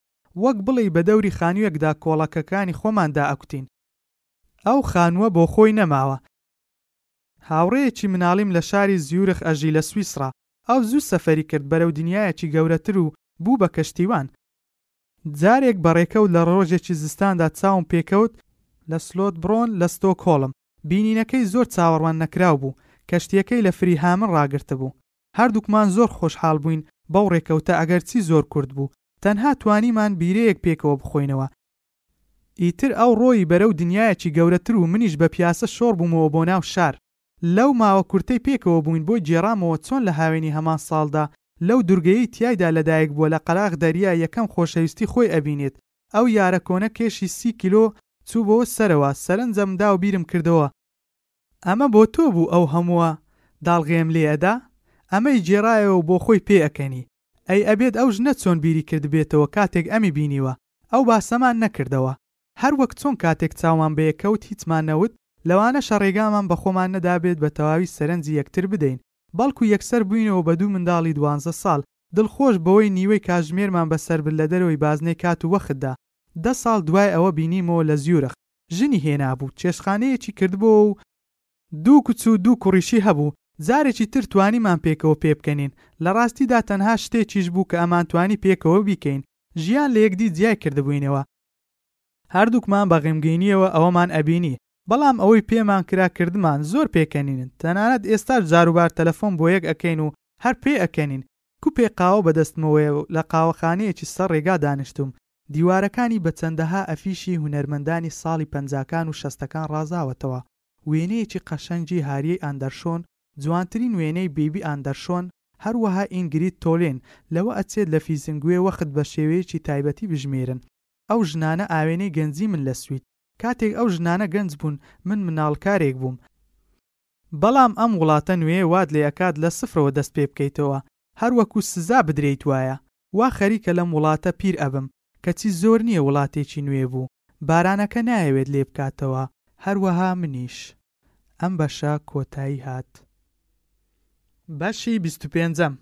وەک بڵێی بە دەوری خانویەکدا کۆڵەکەکانی خۆمان دائەکوتین. ئەو خانووە بۆ خۆی نەماوە. هاوڕێیەکی مناڵیم لە شاری زیورخ ئەژی لە سویسڕا، ئەو زوو سەفەری کرد بەرەو دنیایەکی گەورەتر و بوو بە کەشتیوان. جارێک بە ڕێکەوت لە ڕۆژێکی زستاندا چاوم پێکەوت لە سلۆتبرۆن لە ستۆکهۆڵم، بینینەکەی زۆر چاوەڕوان نەکراو بوو، کەشتییەکەی لە فریهامن ڕاگرتبوو. هەردووکمان زۆر خۆشحاڵ بووین بەو ڕێکەوتە ئەگەرچی زۆر کورت بوو، تەنها توانیمان بیرەیەک پێکەوە بخۆینەوە، ئیتر ئەو ڕۆیی بەرەو دنیایەکی گەورەتر و منیش بە پیاسە شۆڕ بوومەوە بۆ ناو شار. لەو ماوە کورتەی پێکەوە بووین بۆی گێڕامەوە چۆن لە هاوینی هەمان ساڵدا لەو دورگەیەی تیایدا لە دایک بووە لە قەراغ دەریا یەکەم خۆشەویستی خۆی ئەبینێت ئەو یارە کۆنە کێشی سی کیلۆ چووبۆوە سەرەوە سەرەنجەم داو بیرم کردەوە ئەمە بۆ تۆ بوو ئەو هەمووە داڵغێم لێ ئەدا ئەمەی گێڕایەوە و بۆ خۆی پێ ئەکەنی ئەی ئەبێت ئەو ژنە چۆن بیری کردبێتەوە کاتێک ئەمی بینیوە ئەو باسەمان نەکردەوە هەر وەک چۆن کاتێک چاومان بەیەکەوت هیچمان نەوت لەوانەشە ڕێگامان بەخۆمان نەدابێت بەتەواوی سەرنجی یەکتر بدەین بەڵکو یەکسەر بووینەوە بە دوو منداڵی دوانزە ساڵ دڵخۆش بەوەی نیوەی کاتژمێرمان بەسەر برد لەدەرەوەی بازنەی کات و وەختدا دە ساڵ دوای ئەوە بینیمەوە لە زیورخ ژنی هێنابوو چێشتخانەیەکی کردبۆوە و دوو کچ و دوو کوڕیشی هەبوو جارێکی تر توانیمان پێکەوە پێبکەنین لەڕاستیدا تەنها شتێکیش بوو کە ئەمانتوانی پێکەوە بیکەین ژیان لە یەکدی جیای کردبووینەوە. هەردووکمان بە غمگینییەوە ئەوەمان ئەبینی، بەڵام ئەوەی پێمان کرا کردمان، زۆر پێکەنینن، تەنانەت ئێستاش جاروبار تەلەفۆن بۆ یەک ئەکەین و هەر پێ ئەکەنین. کوپێک قاوە بە دەستمەوەیە و لە قاوەخانەیەکی سەر ڕێگا دانیشتووم، دیوارەکانی بە چەندەها ئەفیشی هونەرمەندانی ساڵی پەنجاکان و شەستەکان ڕازاوەتەوە، وێنەیەکی قەشەنگی هاریەی ئاندەرشۆن، جوانترین وێنەی بیبی ئاندەرشۆن، هەروەها ئینگرید تۆلین، لەوە ئەچێت لە فیزنگوێ وەخت بە شێوەیەکی تایبەتی بژمێرن. ئەو ژنانە ئاوێنەی گەنجی من لە سوید. کاتێک ئەو ژنانە گەنج بوون، من مناڵکارێک بووم. بەڵام ئەم وڵاتە نوێیە وات لێ ئەکات لە سفرەوە دەست پێ بکەیتەوە، هەر وەکوو سزا بدرێیت وایە. وا خەریکە لەم وڵاتە پیر ئەبم، کەچی زۆر نییە وڵاتێکی نوێ بوو. بارانەکە نایەوێت لێ بکاتەوە، هەروەها منیش. ئەم بەشە کۆتایی هات. بەشی بیست و پێنجەم.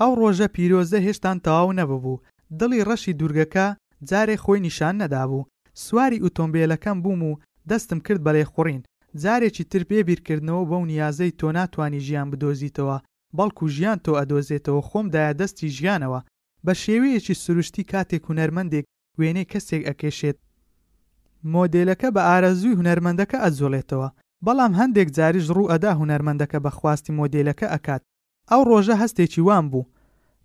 ئەو ڕۆژە پیرۆزە هێشتان تەواو نەببوو، دڵی ڕەشی دوورگەکە جارێ خۆی نیشان نەدابوو. سواری ئوتۆمبێلەکەم بووم و دەستم کرد بە لێخوڕین. جارێکی تر بێ بیرکردنەوە بەو نیازەی تۆ ناتوانی ژیان بدۆزیتەوە، بەڵکو ژیان تۆ ئەدۆزێتەوە خۆم دایە دەستی ژیانەوە. بە شێوەیەکی سروشتی کاتێک هونەرمەندێک وێنەی کەسێک ئەکێشێت مۆدێلەکە بە ئارەزووی هونەرمەندەکە ئەجوڵێتەوە بەڵام هەندێک جاریش ڕوو ئەدا هونەرمەندەکە بە خواستی مۆدێلەکە ئەکات ئەو ڕۆژە هەستێکی وام بوو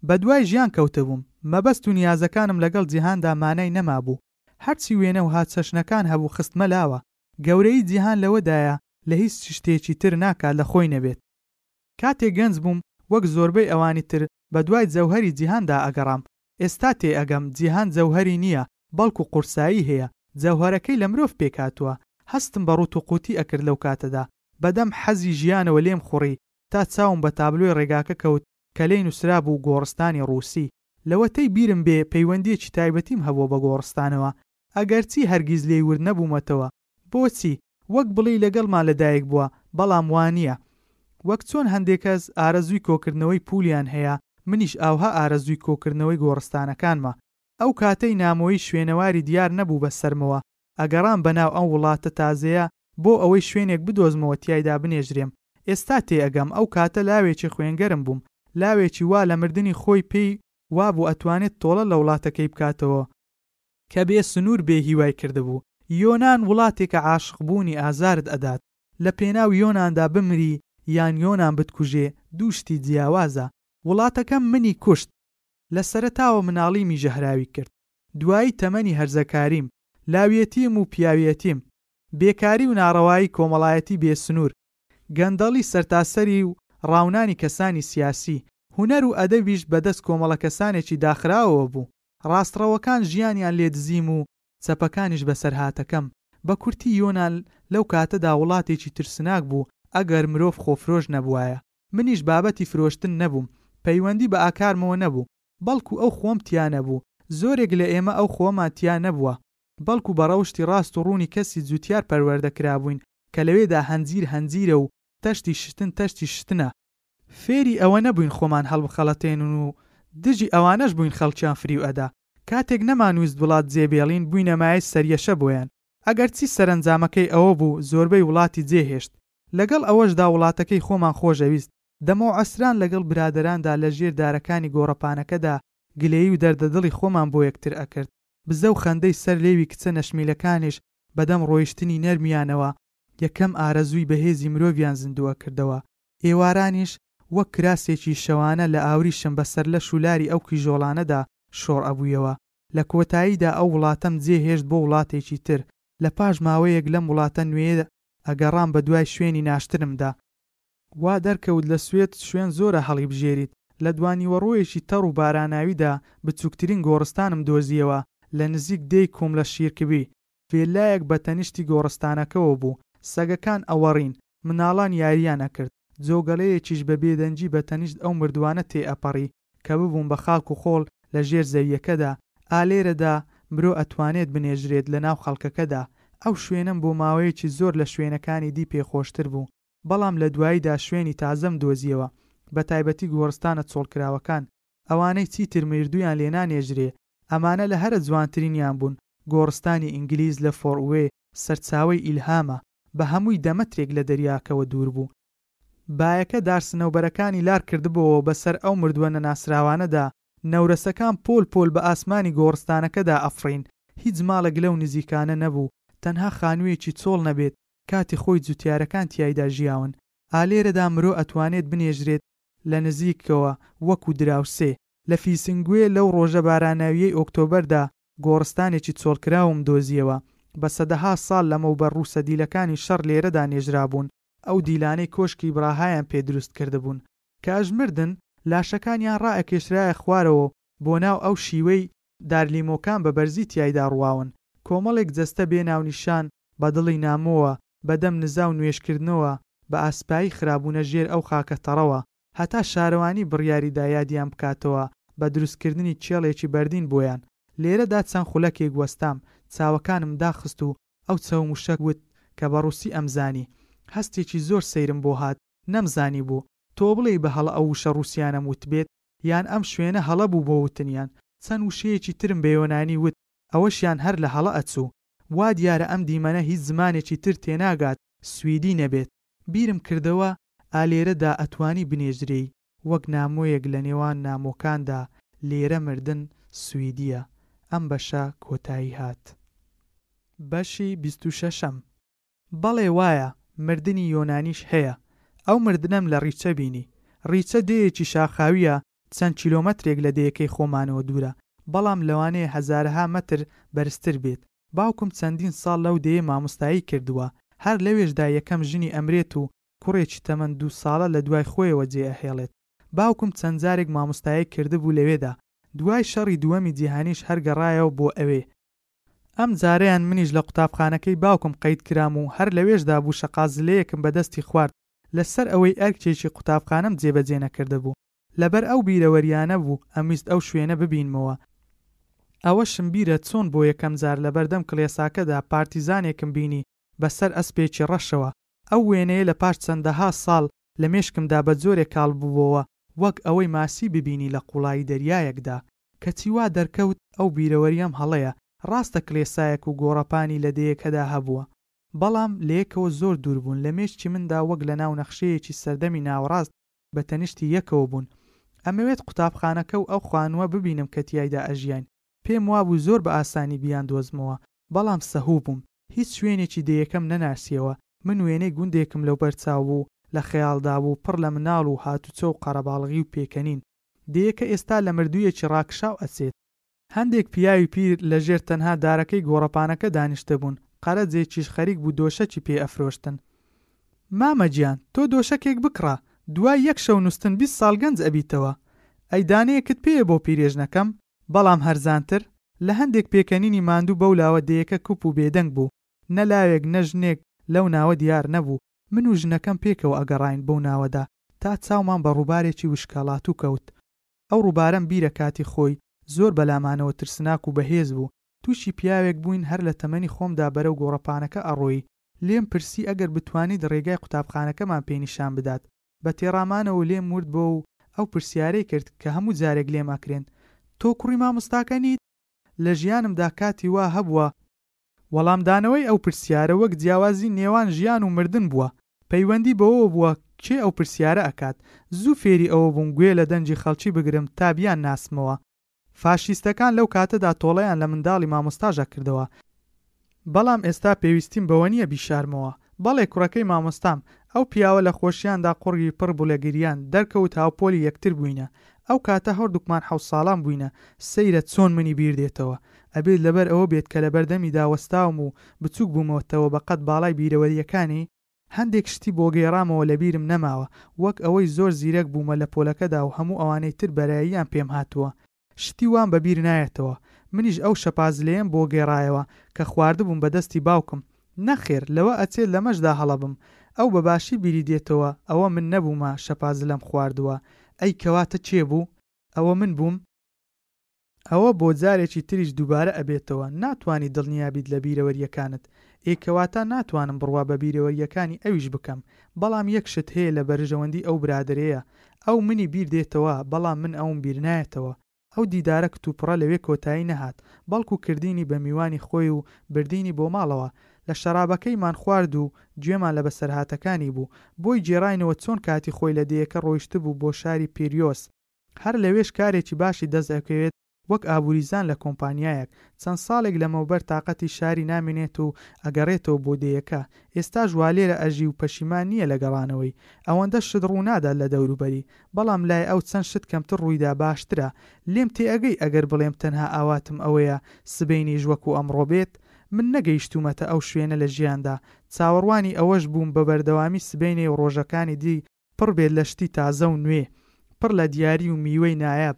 بە دوای ژیان کەوتبووم مەبەست و نیازەکانم لەگەڵ جیهاندا مانای نەمابوو هەرچی وێنە و هاچەشنەکان هەبوو خستمە لاوە گەورەیی جیهان لەوەدایە لە هیچ شتێکی تر ناکات لە خۆی نەبێت کاتێ گەنج بووم وەک زۆربەی ئەوانی تر بە دوای جەوهەری جیهاندا ئەگەڕام ئێستا تێئەگەم جیهان جەوهەری نییە بەڵکو قورسایی هەیە جەوهەرەکەی لە مرۆڤ پێکهاتووە هەستم بە ڕوت و قوتی ئەکرد لەو کاتەدا بەدەم حەزی ژیانەوە لێم خوڕی تا چاوم بە تابلۆی ڕێگاکە کەوت کە لێی نوسرابوو گۆڕستانی ڕوسی لەوەتەی بیرم بێ پەیوەندیەکی تایبەتیم هەبووە بە گۆڕستانەوە ئەگەرچی هەرگیز لێی ورد نەبوومەتەوە بۆچی؟ وەک بڵێی لەگەڵمان لەدایک بووە، بەڵام وا نییە. وەک چۆن هەندێک کەس ئارەزووی کۆکردنەوەی پوولیان هەیە، منیش ئاوها ئارەزووی کۆکردنەوەی گۆڕستانەکانمە. ئەو کاتەی نامۆیی شوێنەواری دیار نەبوو بە سەرمەوە، ئەگەڕام بەناو ئەم وڵاتە تازەیە بۆ ئەوەی شوێنێک بدۆزمەوە تیایدا بنێژرێم. ئێستا تێئەگەم ئەو کاتە لاوێکی خوێنگەرم بووم، لاوێکی وا لە مردنی خۆی پێی وابوو ئەتوانێت تۆڵە لە وڵاتەکەی بکاتەوە. کە بێ سنوور بێ هیوای کردبوو یۆنان وڵاتێکە عاشق بوونی ئازارت ئەدات لە پێناو یۆناندا بمری یان یۆنان بتکوژێ دوو شتی جیاوازە وڵاتەکەم منی کوشت لە سەرەتاوە مناڵیمی ژەهراوی کرد دوایی تەمەنی هەرزەکاریم لاویەتیم و پیاویەتیم بێکاری و ناڕەوایی کۆمەڵایەتی بێ سنوور گەندەڵی سەرتاسەری و ڕاونانی کەسانی سیاسی هونەر و ئەدەبیش بەدەست کۆمەڵە کەسانێکی داخراوەوە بوو ڕاستڕەوەکان ژیانیان لێ دزیم و چەپەکانیش بەسەرهاتەکەم. بە کورتی یۆنان لەو کاتەدا وڵاتێکی ترسناک بوو ئەگەر مرۆڤ خۆفرۆش نەبوایە. منیش بابەتی فرۆشتن نەبووم. پەیوەندی بە ئاکارمەوە نەبوو. بەڵکو ئەو خۆم تیا نەبوو. زۆرێک لە ئێمە ئەو خۆمان تیا نەبووە. بەڵکو بە ڕەوشتی ڕاست و ڕوونی کەسی جوتیار پەروەردە کرابووین کە لەوێدا هەنجیر هەنجیرە و تەشتی شتن تەشتی شتنە. فێری ئەوە نەبووین خۆمان هەڵبخەڵەتێنون و دژی ئەوانەش بووین خەڵکیان فریو ئەدا کاتێک نەمانویست وڵات جێ بێڵین بووینە مایەی سەریەشە بۆیان ئەگەرچی سەرەنجامەکەی ئەوە بوو زۆربەی وڵاتی جێ هێشت لەگەڵ ئەوەشدا وڵاتەکەی خۆمان خۆش ئەویست دەمەوعەسران لەگەڵ برادەراندا لە ژێر دارەکانی گۆڕەپانەکەدا گلەیی و دەردە دڵی خۆمان بۆ یەکتر ئەکرد بزە و خەندەی سەر لێوی کچە نەشمیلەکانیش بەدەم ڕۆیشتنی نەرمیانەوە یەکەم ئارەزووی بەهێزی مرۆڤیان زیندوو ئەکردەوە ئێوارانیش وەک کراسێکی شەوانە لە ئاوریشم بە سەر لەش و لاری ئەو کیژۆڵانەدا شۆڕ ئەبوویەوە. لە کۆتاییدا ئەو وڵاتەم جێ هێشت بۆ وڵاتێکی تر. لە پاش ماوەیەک لەم وڵاتە نوێیە ئەگەڕام بە دوای شوێنی ناشتنمدا. وا دەرکەوت لە سوێد شوێن زۆرە هەڵیبژێریت. لە دوانیوەڕۆیەکی تەڕ و باراناویدا بچووکترین گۆڕستانم دۆزییەوە لە نزیک دێی کوملە شیرکبی. ڤێللایەک بە تەنیشتی گۆڕستانەکەوە بوو، سەگەکان ئەوەڕین، مناڵان یارییان ئەکرد، جۆگەلەیەکیش بە بێدەنگی بە تەنیشت ئەو مردووانە تێئەپەڕی کە ببوون بە خاک و خۆڵ لە ژێر زەوییەکەدا، ئا لێرەدا مرۆ ئەتوانێت بنێژرێت لە ناو خەڵکەکەدا، ئەو شوێنەم بۆ ماوەیەکی زۆر لە شوێنەکانی دی پێخۆشتر بوو، بەڵام لە دواییدا شوێنی تازەم دۆزییەوە، بە تایبەتی گۆڕستانە چۆڵکراوەکان، ئەوانەی چیتر مردوویان لێ نانێژرێ، ئەمانە لە هەرە جوانترینیان بوون، گۆڕستانی ئینگلیز لە فۆر وێ سەرچاوەی ئیلهامە، بە هەمووی دە مەترێک لە دەریاکەوە دوور بوو. بایەکە دار سنەوبەرەکانی لار کردبۆوە بە سەر ئەو مردووە نەناسراوانەدا، نەورەسەکان پۆل پۆل بە ئاسمانی گۆڕستانەکەدا ئەفڕین، هیچ ماڵێک لەو نزیکانە نەبوو تەنها خانوویەکی چۆڵ نەبێت کاتی خۆی جوتیارەکان تیایدا ژیاون، ئا لێرەدا مرۆ ئەتوانێت بنێژرێت لە نزیکەوە وەکو دراوسێ، لە فیسنگوێ لەو ڕۆژە باراناوییەی ئۆکتۆبەردا گۆڕستانێکی چۆڵکراوم دۆزییەوە، بە سەدەها ساڵ لەمەوبەر ڕووسە دیلەکانی شەڕ لێرەدا نێژرابوون، ئەو دیلانەی کۆشکی براهایان پێ دروست کردبوون، کە ئەژمردن لاشەکانیان ڕائەکێشرایە خوارەوە و بۆ ناو ئەو شیوەی دارلیمۆکان بە بەرزی تیایدا ڕوواون، کۆمەڵێک جەستە بێ ناونیشان بە دڵی نامۆوە، بە دەم نزا و نوێژکردنەوە بە ئاسپایی خرابوونە ژێر ئەو خاکە تەڕەوە. هەتا شارەوانی بڕیاری دا یادیان بکاتەوە بە دروستکردنی چێڵێکی بەردین بۆیان. لێرەدا چەند خولەکێک وەستام، چاوەکانم داخست و ئەو چەوم وشک وت کە بە ڕووسی ئەمزانی. هەستێکی زۆر سەیرم بۆ هات، نەمزانیبوو، تۆ بڵێی بە هەڵە ئەو وشە ڕووسییانەم وتبێت، یان ئەم شوێنە هەڵە بوو بۆ وتنیان. چەند وشەیەکی ترم بە یۆنانی وت، ئەوەشیان هەر لە هەڵە ئەچوو. وا دیارە ئەم دیمەنە هیچ زمانێکی تر تێناگات سویدی نەبێت. بیرم کردەوە ئا لێرەدا ئەتوانی بنێژرێی وەک نامۆیەک لە نێوان نامۆکاندا لێرە مردن سویدیە ئەم بەشە کۆتایی هات بەشی بیست و شەشەم. بەڵێ وایە مردنی یۆنانیش هەیە ئەو مردنەم لە ڕیچە بینی ڕیچە دێیەکی شاخاویە چەند کیلۆمەترێک لە دێیەکەی خۆمانەوە دوورە بەڵام لەوانەیە هەزارەها مەتر بەرزتر بێت باوکم چەندین ساڵ لەو دێیە مامۆستایی کردووە، هەر لەوێشدا یەکەم ژنی ئەمرێت و کوڕێکی تەمەن دوو ساڵە لە دوای خۆیەوە جێ ئەهێڵێت. باوکم چەند جارێک مامۆستایی کردبوو لەوێدا، دوای شەڕی دووەمی جیهانیش هەر گەڕایەوە بۆ ئەوێ. ئەم جارەیان منیش لە قوتابخانەکەی باوکم قەید کرام و هەر لەوێشدا بوو شەقازلەیەکم بە دەستی خوارد لە سەر ئەوەی ئەرکێکی قوتابخانەم جێ بەجێ نەکردبوو. لەبەر ئەو بیرەوەریانە بوو ئەمویست ئەو شوێنە ببینمەوە. ئەوەشم بیرە چۆن بۆ یەکەم جار لەبەردەم کڵێساکەدا پارتیزانێکم بینی بە سەر ئەسپێکی ڕەشەوە. ئەو وێنەیە لە پاش چەندەها ساڵ لە مێشکمدا بە جۆرێ کاڵ ببۆوە وەک ئەوەی ماسی ببینی لە قوڵایی دەریایەکدا. کەچی وا دەرکەوت ئەو بیرەوەریەم هەڵەیە. ڕاستە کلێسایەک و گۆڕەپانی لە دێیەکەدا هەبووە. بەڵام لەیەکەوە زۆر دوور بوون. لە مێشکی مندا وەک لە ناو نەخشەیەکی سەردەمی ناوەڕاست بە تەنیشتی یەکەوە بوون. ئەمەوێت قوتابخانەکە و ئەو خانووە ببینم کە تیایدا ئەژیاین. پێم وابوو زۆر بە ئاسانی بیاندۆزمەوە، بەڵام سەهوو بووم. هیچ شوێنێکی دێیەکەم نەناسییەوە. من وێنەی گوندێکم لەوبەر چاو بوو، لە خەیاڵدا بوو، پڕ لە مناڵ و هاتوچۆ و قەرەباڵغی و پێکەنین. دێیەکە ئێستا لە مردوویەکی ڕاکشاو ئەچێت. هەندێک پیاوی پیر لە ژێر تەنها دارەکەی گۆڕەپانەکە دانیشتبوون، قەرەجێکیش خەریک بوو دۆشەکی پێ ئەفرۆشتن. مامە گیان، تۆ دۆشەکێک بکڕە، دوای یەک شەو نوستن بیست ساڵ گەنج ئەبیتەوە. ئەی دانەیەکت پێیە بۆ پیرێژنەکەم؟ بەڵام هەرزانتر؟ لە هەندێک پێکەنینی ماندوو بەو لاوە دێیەکە کوپ و بێدەنگ بوو. نە لاوێک، نە ژنێک لەو ناوە دیار نەبوو. من و ژنەکەم پێکەوە ئەگەڕاین بەو ناوەدا، تا چاومان بە ڕووبارێکی وشکەڵاتوو کەوت. ئەو ڕوبارەم بیرە کاتی خۆی زۆر بەلامانەوە ترسناک و بەهێز بوو توشی پیاوێک بووین هەر لە تەمەنی خۆمدا بەرەو گۆڕەپانەکە ئەڕۆیی لێم پرسی ئەگەر بتوانیت ڕێگای قوتابخانەکەمان پێ نیشان بدات بە تێڕامانەوە لێم ورد بۆ و ئەو پرسیارەی کرد کە هەموو جارێک لێم ئەکرێن تۆ کوڕی مامۆستاکە نیت؟ لە ژیانمدا کاتی وا هەبووە وەڵامدانەوەی ئەو پرسیارە وەک جیاوازی نێوان ژیان و مردن بووە، پەیوەندی بەوەوە بووە کێ ئەو پرسیارە ئەکات، زوو فێری ئەوە بووم گوێ لە دەنگی خەڵکی بگرم تا بیان ناسمەوە، فاشیستەکان لەو کاتەدا تۆڵەیان لە منداڵی مامۆستاش ئەکردەوە، بەڵام ئێستا پێویستیم بەوە نییە بیشارمەوە، بەڵێ کوڕەکەی مامۆستام، ئەو پیاوە لە خۆشیاندا قوڕگی پڕ بوو لە گریان، دەرکەوت هاوپۆلی یەکتر بووینە، ئەو کاتە هەردووکمان حەوت ساڵان بووینە، سەیرە چۆن منی بیردێتەوە، ئەبێت لەبەر ئەوە بێت کە لەبەردەمیدا وەستاوم و بچووک بوومەوەتەوە بە قەد باڵای بیرەوەرییەکانی، هەندێک شتی بۆ گێڕامەوە لەبیرم نەماوە، وەک ئەوەی زۆر زیرەک بوومە لە پۆلەکەدا و هەموو ئەوانەی تر بەراییان پێم هاتووە، شتی وام بەبیر نایەتەوە منیش ئەو شەپازلەیەم بۆ گێڕایەوە کە خواردبووم بە دەستی باوکم، نەخێر لەوە ئەچێت لەمەشدا هەڵە بم، ئەو بە باشی بیری دێتەوە ئەوە من نەبوومە شەپازلەم خواردووە، ئەی کەواتە کێ بوو؟ ئەوە من بووم؟ ئەوە بۆ جارێکی تریش دووبارە ئەبێتەوە ناتوانی دڵنیا بیت لە بیرەوەرییەکانت ئێ کەواتە ناتوانم بڕوا بە بیرەوەرییەکانی ئەویش بکەم بەڵام یەک شت هەیە لە بەرژەوەندی ئەو برادەرەیە ئەو منی بیر دێتەوە بەڵام من ئەوم بیر نایەتەوە ئەو دیدارە کتوپڕە لەوێ کۆتایی نەهات بەڵکو کردینی بە میوانی خۆی و بردینی بۆ ماڵەوە لە شەڕابەکەی مان خوارد و گوێمان لە بەسەرهاتەکانی بوو بۆی گێڕاینەوە چۆن کاتی خۆی لە دێیەکە ڕۆیشتبوو بۆ شاری پیریۆس هەر لەوێش کارێکی باشی دەست ئەکەوێت وەک ئابووریزان لە کۆمپانیایەک، چەند ساڵێک لەمەوبەر تاقەتی شاری نامێنێت و ئەگەڕێتەوە بۆ دێیەکە، ئێستاش والێرە ئەژی و پەشیمان نییە لە گەڕانەوەی، ئەوەندە شت ڕوونادات لە دەوروبەری، بەڵام لای ئەو چەند شت کەمتر ڕوویدا باشترە، لێم تێئەگەی ئەگەر بڵێم تەنها ئاواتم ئەوەیە سبەینیش وەکو ئەمڕۆ بێت؟ من نەگەیشتوومەتە ئەو شوێنە لە ژیاندا، چاوەڕوانی ئەوەش بووم بەبەردەوامی سبەینێ و ڕۆژەکانی دی، پڕ بێت لە شتی تازە و نوێ، پڕ لە دیاری و میوەی نایاب،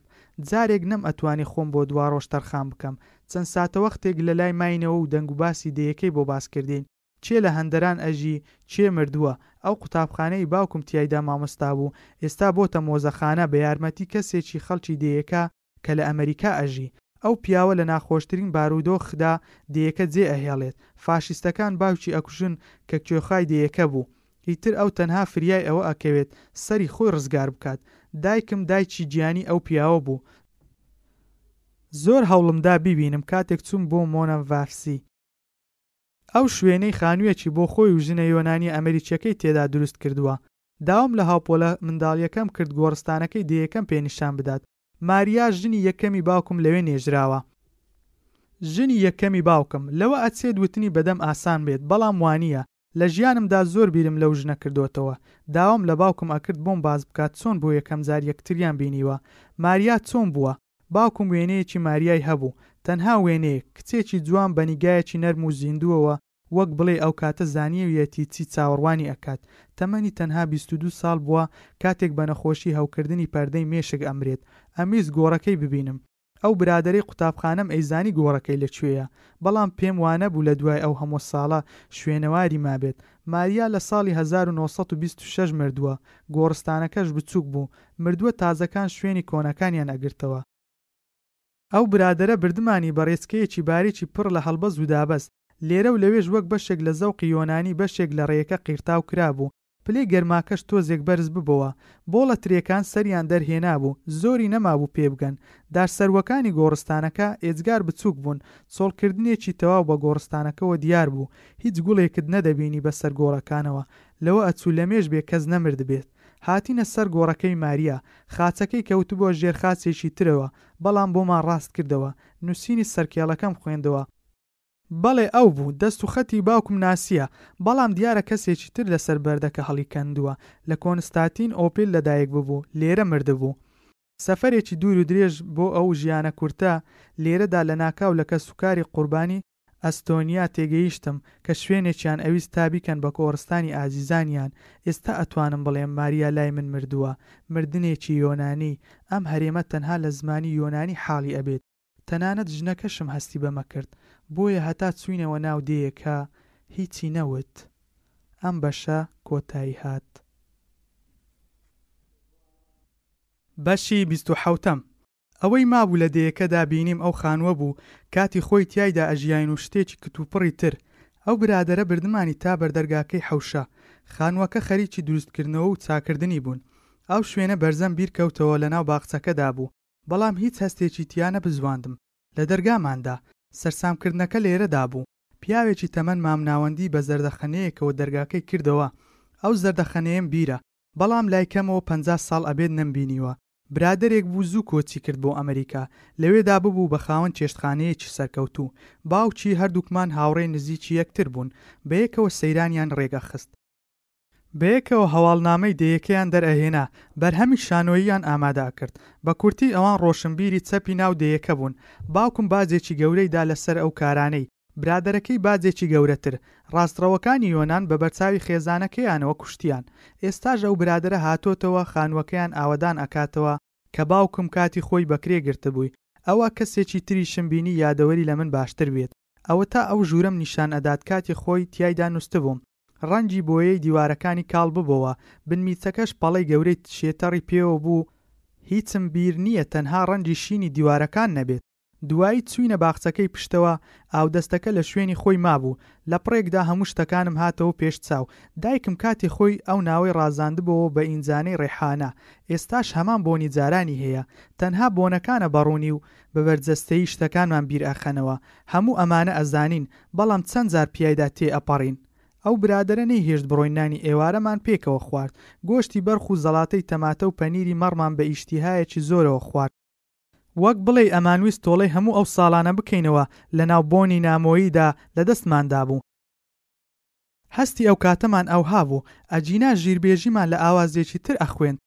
جارێک نەم ئەتوانی خۆم بۆ دوا ڕۆژ تەرخان بکەم، چەند ساتەوەختێک لە لای ماینەوە و دەنگ و باسی دەیەکەی بۆ باس کردین، کێ لە هەندەران ئەژی کێ مردووە، ئەو قوتابخانە ی باوکم تیایدا مامۆستا بوو، ئێستا بۆتە مۆزەخانە بە یارمەتی کەسێکی خەڵکی دێیەکە، کە لە ئەمەریکا ئەژی، ئەو پیاوە لە ناخۆشترین بارودۆخدا دێیەکە جێ ئەهێڵێت، فاشیستەکان باوکی ئەکوژن کە کوێخای دێیەکە بوو، ئیتر ئەو تەنها فریای ئەوە ئەکەوێت سەری خۆی ڕزگار بکات، دایکم دایکی گیانی ئەو پیاوە بوو، زۆر هەوڵم دا بیبینم کاتێک چووم بۆ مۆنا ڤارسی، ئەو شوێنەی خانوویەکی بۆ خۆی و ژنە یۆنانییە ئەمەریکییەکەی تێدا دروست کردووە، داوام لە هاوپۆلە منداڵییەکەم کرد گۆڕستانەکەی دێیەکەم پێ نیشان بدات. ماریا، ژنی یەکەمی باوکم لەوێ نێژراوە. ژنی یەکەمی باوکم، لەوە ئەچێت وتنی بەدەم ئاسان بێت، بەڵام وانییە. لە ژیانمدا زۆر بیرم لەو ژنە کردۆتەوە. داوام لە باوکم ئەکرد بۆم باس بکات چۆن بۆ یەکەمجار یەکتریان بینیوە. ماریا چۆن بووە؟ باوکم وێنەیەکی ماریای هەبوو. تەنها وێنەیەک، کچێکی جوان بە نیگایەکی نەرم و زیندووەوە وەک بڵێی ئەو کاتە زانیویەتی چی چاوەڕوانی ئەکات، تەمەنی تەنها بیست و دوو ساڵ بووە کاتێک بە نەخۆشی هەوکردنی پەردەی مێشک ئەمرێت، ئەمویست گۆڕەکەی ببینم، ئەو برادەرەی قوتابخانەم ئەیزانی گۆڕەکەی لە کوێیە، بەڵام پێم وانەبوو لە دوای ئەو هەموە ساڵە شوێنەواری مابێت، ماریا لە ساڵی هەزار و نۆ سەد و بیست و شەش مردووە، گۆڕستانەکەش بچوک بوو، مردوە تازەکان شوێنی کۆنەکانیان ئەگرتەوە. ئەو برادەرە بردمانی بە ڕێچکەیەکی باریکی پڕ لە هەڵبەز و دابەز. لێرە و لەوێش وەک بەشێک لە زەوقی یۆنانی بەشێک لە ڕێیەکە قیرتاو کرابوو، پلەی گەرماکەش تۆزێک بەرز ببۆوە. بۆڵە ترێکان سەریان دەرهێنابوو، زۆری نەمابوو پێ بگەن. دار سەروەکانی گۆڕستانەکە ئێجگار بچووک بوون، چۆڵکردنێکی تەواو بە گۆڕستانەکەوە دیار بوو، هیچ گوڵێکت نەدەبینی بەسەر گۆڕەکانەوە لەوە ئەچوو لەمێژ بێ کەس نەمردبێت. هاتینە سەر گۆڕەکەی ماریا، خاچەکەی کەوتبووە ژێر خاچێکی ترەوە، بەڵام بۆمان ڕاست کردەوە. نووسینی سەرکێڵەکەم خوێندەوە. بەڵێ ئەو بوو. دەست و خەتی باوکم ناسییە. بەڵام دیارە کەسێکی تر لەسەر بەردەکە هەڵیکەندووە. لە کۆنستاتین ئۆپیل لەدایک ببوو. لێرە مردبوو. سەفەرێکی دوور و درێژ بۆ ئەو ژیانە کورتە لێرەدا لەناکاو لە کەسوکاری قوربانی ئەستۆنیا تێگەیشتم کە شوێنێکیان ئەویست تا بیکەن بە گۆڕستانی ئازیزانیان، ئێستا ئەتوانم بڵێم ماریا لای من مردووە، مردنێکی یۆنانی، ئەم هەرێمە تەنها لە زمانی یۆنانی حاڵی ئەبێت، تەنانەت ژنەکەشم هەستی بەمە کرد، بۆیە هەتا چووینەوە ناو دێیەکە هیچی نەوت. ئەم بەشە کۆتایی هات. بەشی بیست و حەوتەم. ئەوەی مابوو لە دێیەکەدا بینیم ئەو خانووە بوو کاتی خۆی تیایدا ئەژیاین و شتێکی کتوپڕی تر. ئەو برادەرە بردمانی تا بەردەرگاکەی حەوشە. خانووەکە خەریکی دروستکردنەوە و چاکردنی بوون. ئەو شوێنە بەرزەم بیرکەوتەوە لەناو باخچەکەدا بوو. بەڵام هیچ هەستێکی تیا نەبزواندم لە دەرگاماندا. سەرسامکردنەکە لێرەدا بوو. پیاوێکی تەمەن مامناوەندی بە زەردەخەنەیەکەوە دەرگاکەی کردەوە. ئەو زەردەخەنەیەم بیرە. بەڵام لای کەمەوە پەنجا ساڵ ئەبێت نەمبینیوە. برادەرێک بوو زوو کۆچی کرد بۆ ئەمریکا، لەوێدا ببوو بە خاوەن چێشتخانەیەکی سەرکەوتوو. باوکی هەردووکمان هاوڕێی نزیکی یەکتر بوون، بەیەکەوە سەیرانیان رێک ئەخست. بەیەکەوە هەواڵنامەی دەیەکەیان دەرئەهێنا، بەرهەمی شانۆییان ئامادە ئەکرد. بە کورتی ئەوان رۆشنبیری چەپی ناو دەیەکە بوون. باوکم باجێکی گەورەی دا لەسەر ئەو کارانەی، برادەرەکەی باجێکی گەورەتر، ڕاستڕەوەکانی یۆنان بە بەرچاوی خێزانەکەیانەوە کوشتیان، ئێستاش ئەو برادەرە هاتۆتەوە خانوەکەیان ئاوەدان ئەکاتەوە کە باوکم کاتی خۆی بەکرێ گرتبووی، ئەوە کەسێکی تریشم بینی یادەوەری لە من باشتر بێت ئەوەتا ئەو ژوورەم نیشان ئەدات کاتی خۆی تیایدا نوستبووم ڕەنگی بۆیەی دیوارەکانی کاڵ ببۆوە بنمیچەکەش پەڵەی گەورەی شێتەڕی پێوە بوو هیچم بیر نیە تەنها ڕەنگی شینی دیوارەکان نەبێت. دوایی چووینە باخچەکەی پشتەوە، ئاودەستەکە لە شوێنی خۆی مابوو، لە پڕێکدا هەموو شتەکانم هاتەوە پێش چاو، دایکم کاتی خۆی ئەو ناوەی ڕازاندبۆوە بە ئینجانەی ڕێحانە، ئێستاش هەمان بۆنی جارانی هەیە، تەنها بۆنەکانە بە ڕوونی و بە بەرجەستەیی شتەکانمان بیر ئەخەنەوە، هەموو ئەمانە ئەزانین، بەڵام چەند جار پیایدا تێ ئەپەڕین. ئەو برادەرە نەیهێشت بڕۆین نانی ئێوارەمان پێکەوە خوارد، گۆشتی بەرخ و زەڵاتەی تەماتە و پەنیری مەڕمان بە ئیشتیهایەکی زۆرەوە خوارد، وەک بڵێی ئەمانویست تۆڵەی هەموو ئەو ساڵانە بکەینەوە لە ناو بۆنی نامۆییدا لە دەستماندا بوو. هەستی ئەو کاتەمان ئەوها بوو، ئەگینا ژیربێژیمان لە ئاوازێکی تر ئەخوێند.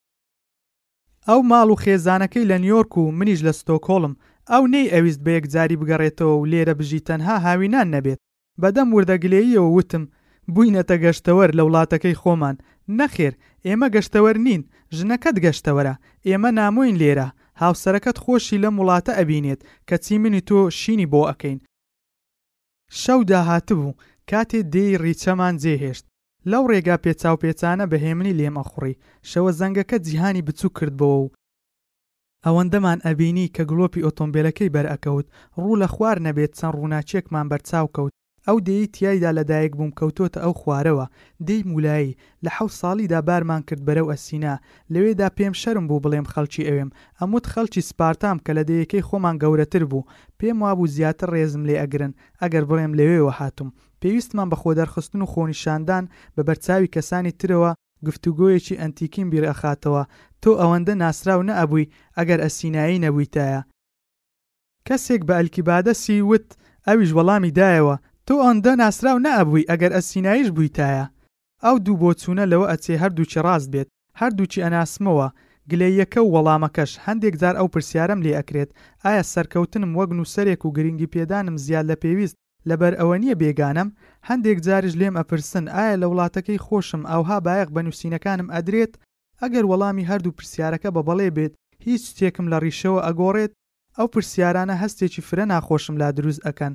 ئەو ماڵ و خێزانەکەی لە نیۆرک و منیش لە ستۆکهۆڵم. ئەو نەیئەویست بە یەکجاری بگەڕێتەوە و لێرە بژی تەنها هاوینان نەبێت. بەدەم وردەگلێییەوە وتم، بووینەتە گەشتەوەر لە وڵاتەکەی خۆمان. نەخێر، ئێمە گەشتەوەر نین، ژنەکەت گەشتەوەرە. ئێمە نامۆین لێرە. هاوسەرەکەت خۆشی لەم وڵاتە ئەبینێت، کەچی من و تۆ شینی بۆ ئەکەین. شەو داهاتبوو، کاتێ دێی ڕیچەمان جێهێشت. لەو ڕێگا پێچاوپێچانە بە هێمنی لێم ئەخوڕی. شەوە زەنگەکە جیهانی بچووک کردبۆوە و. ئەوەندەمان ئەبینی کە گڵۆپی ئۆتۆمبێلەکەی بەرئەکەوت، ڕوو لە خوار نەبێت چەند ڕووناکیەکمان بەرچاو کەوت، ئەو دێیەی تیایدا لە دایک بووم کەوتۆتە ئەو خوارەوە، دێی مولایی، لە حەوت ساڵیدا بارمان کرد بەرەو ئەسینا، لەوێدا پێم شەرم بوو بڵێم خەڵکی ئەوێم، ئەموت خەڵکی سپارتام کە لە دێیەکەی خۆمان گەورەتر بوو، پێم وابوو زیاتر ڕێزم لێ ئەگرن ئەگەر بڵێم لەوێوە هاتووم، پێویستمان بە خۆدەرخستن و خۆنیشاندان بە بەرچاوی کەسانی ترەوە، گفتوگۆیەکی ئەنتیکیم بیر ئەخاتەوە، تۆ ئەوەندە ناسراو نەئەبووی ئەگەر ئەسینایی نەبوویتایە. کەسێک بە ئەلکیبادەسی وت، ئەویش وەڵامی دایەوە، تۆ ئەوەندە ناسراو نەئەبووی ئەگەر ئەسیناییش بوویتایە. ئەو دوو بۆچوونە لەوە ئەچێ هەردووکی ڕاست بێت، هەردووکی ئەناسمەوە، گلەییەکە و وەڵامەکەش. هەندێک جار ئەو پرسیارەم لێ ئەکرێت، ئایا سەرکەوتنم وەک نووسەرێک و گرینگیپێدانم زیاد لە پێویست لەبەر ئەوە نیە بێگانەم، هەندێک جاریش لێم ئەپرسن ئایا لە وڵاتەکەی خۆشم ئاوها بایەخ بە نوسینەکانم ئەدرێت؟ ئەگەر وەڵامی هەردوو پرسیارەکە بە بەڵێ بێت هیچ شتێکم لە ڕیشەوە ئەگۆڕێت؟ ئەو پرسیارانە هەستێکی فرە ناخۆشم لا دروست ئەکەن،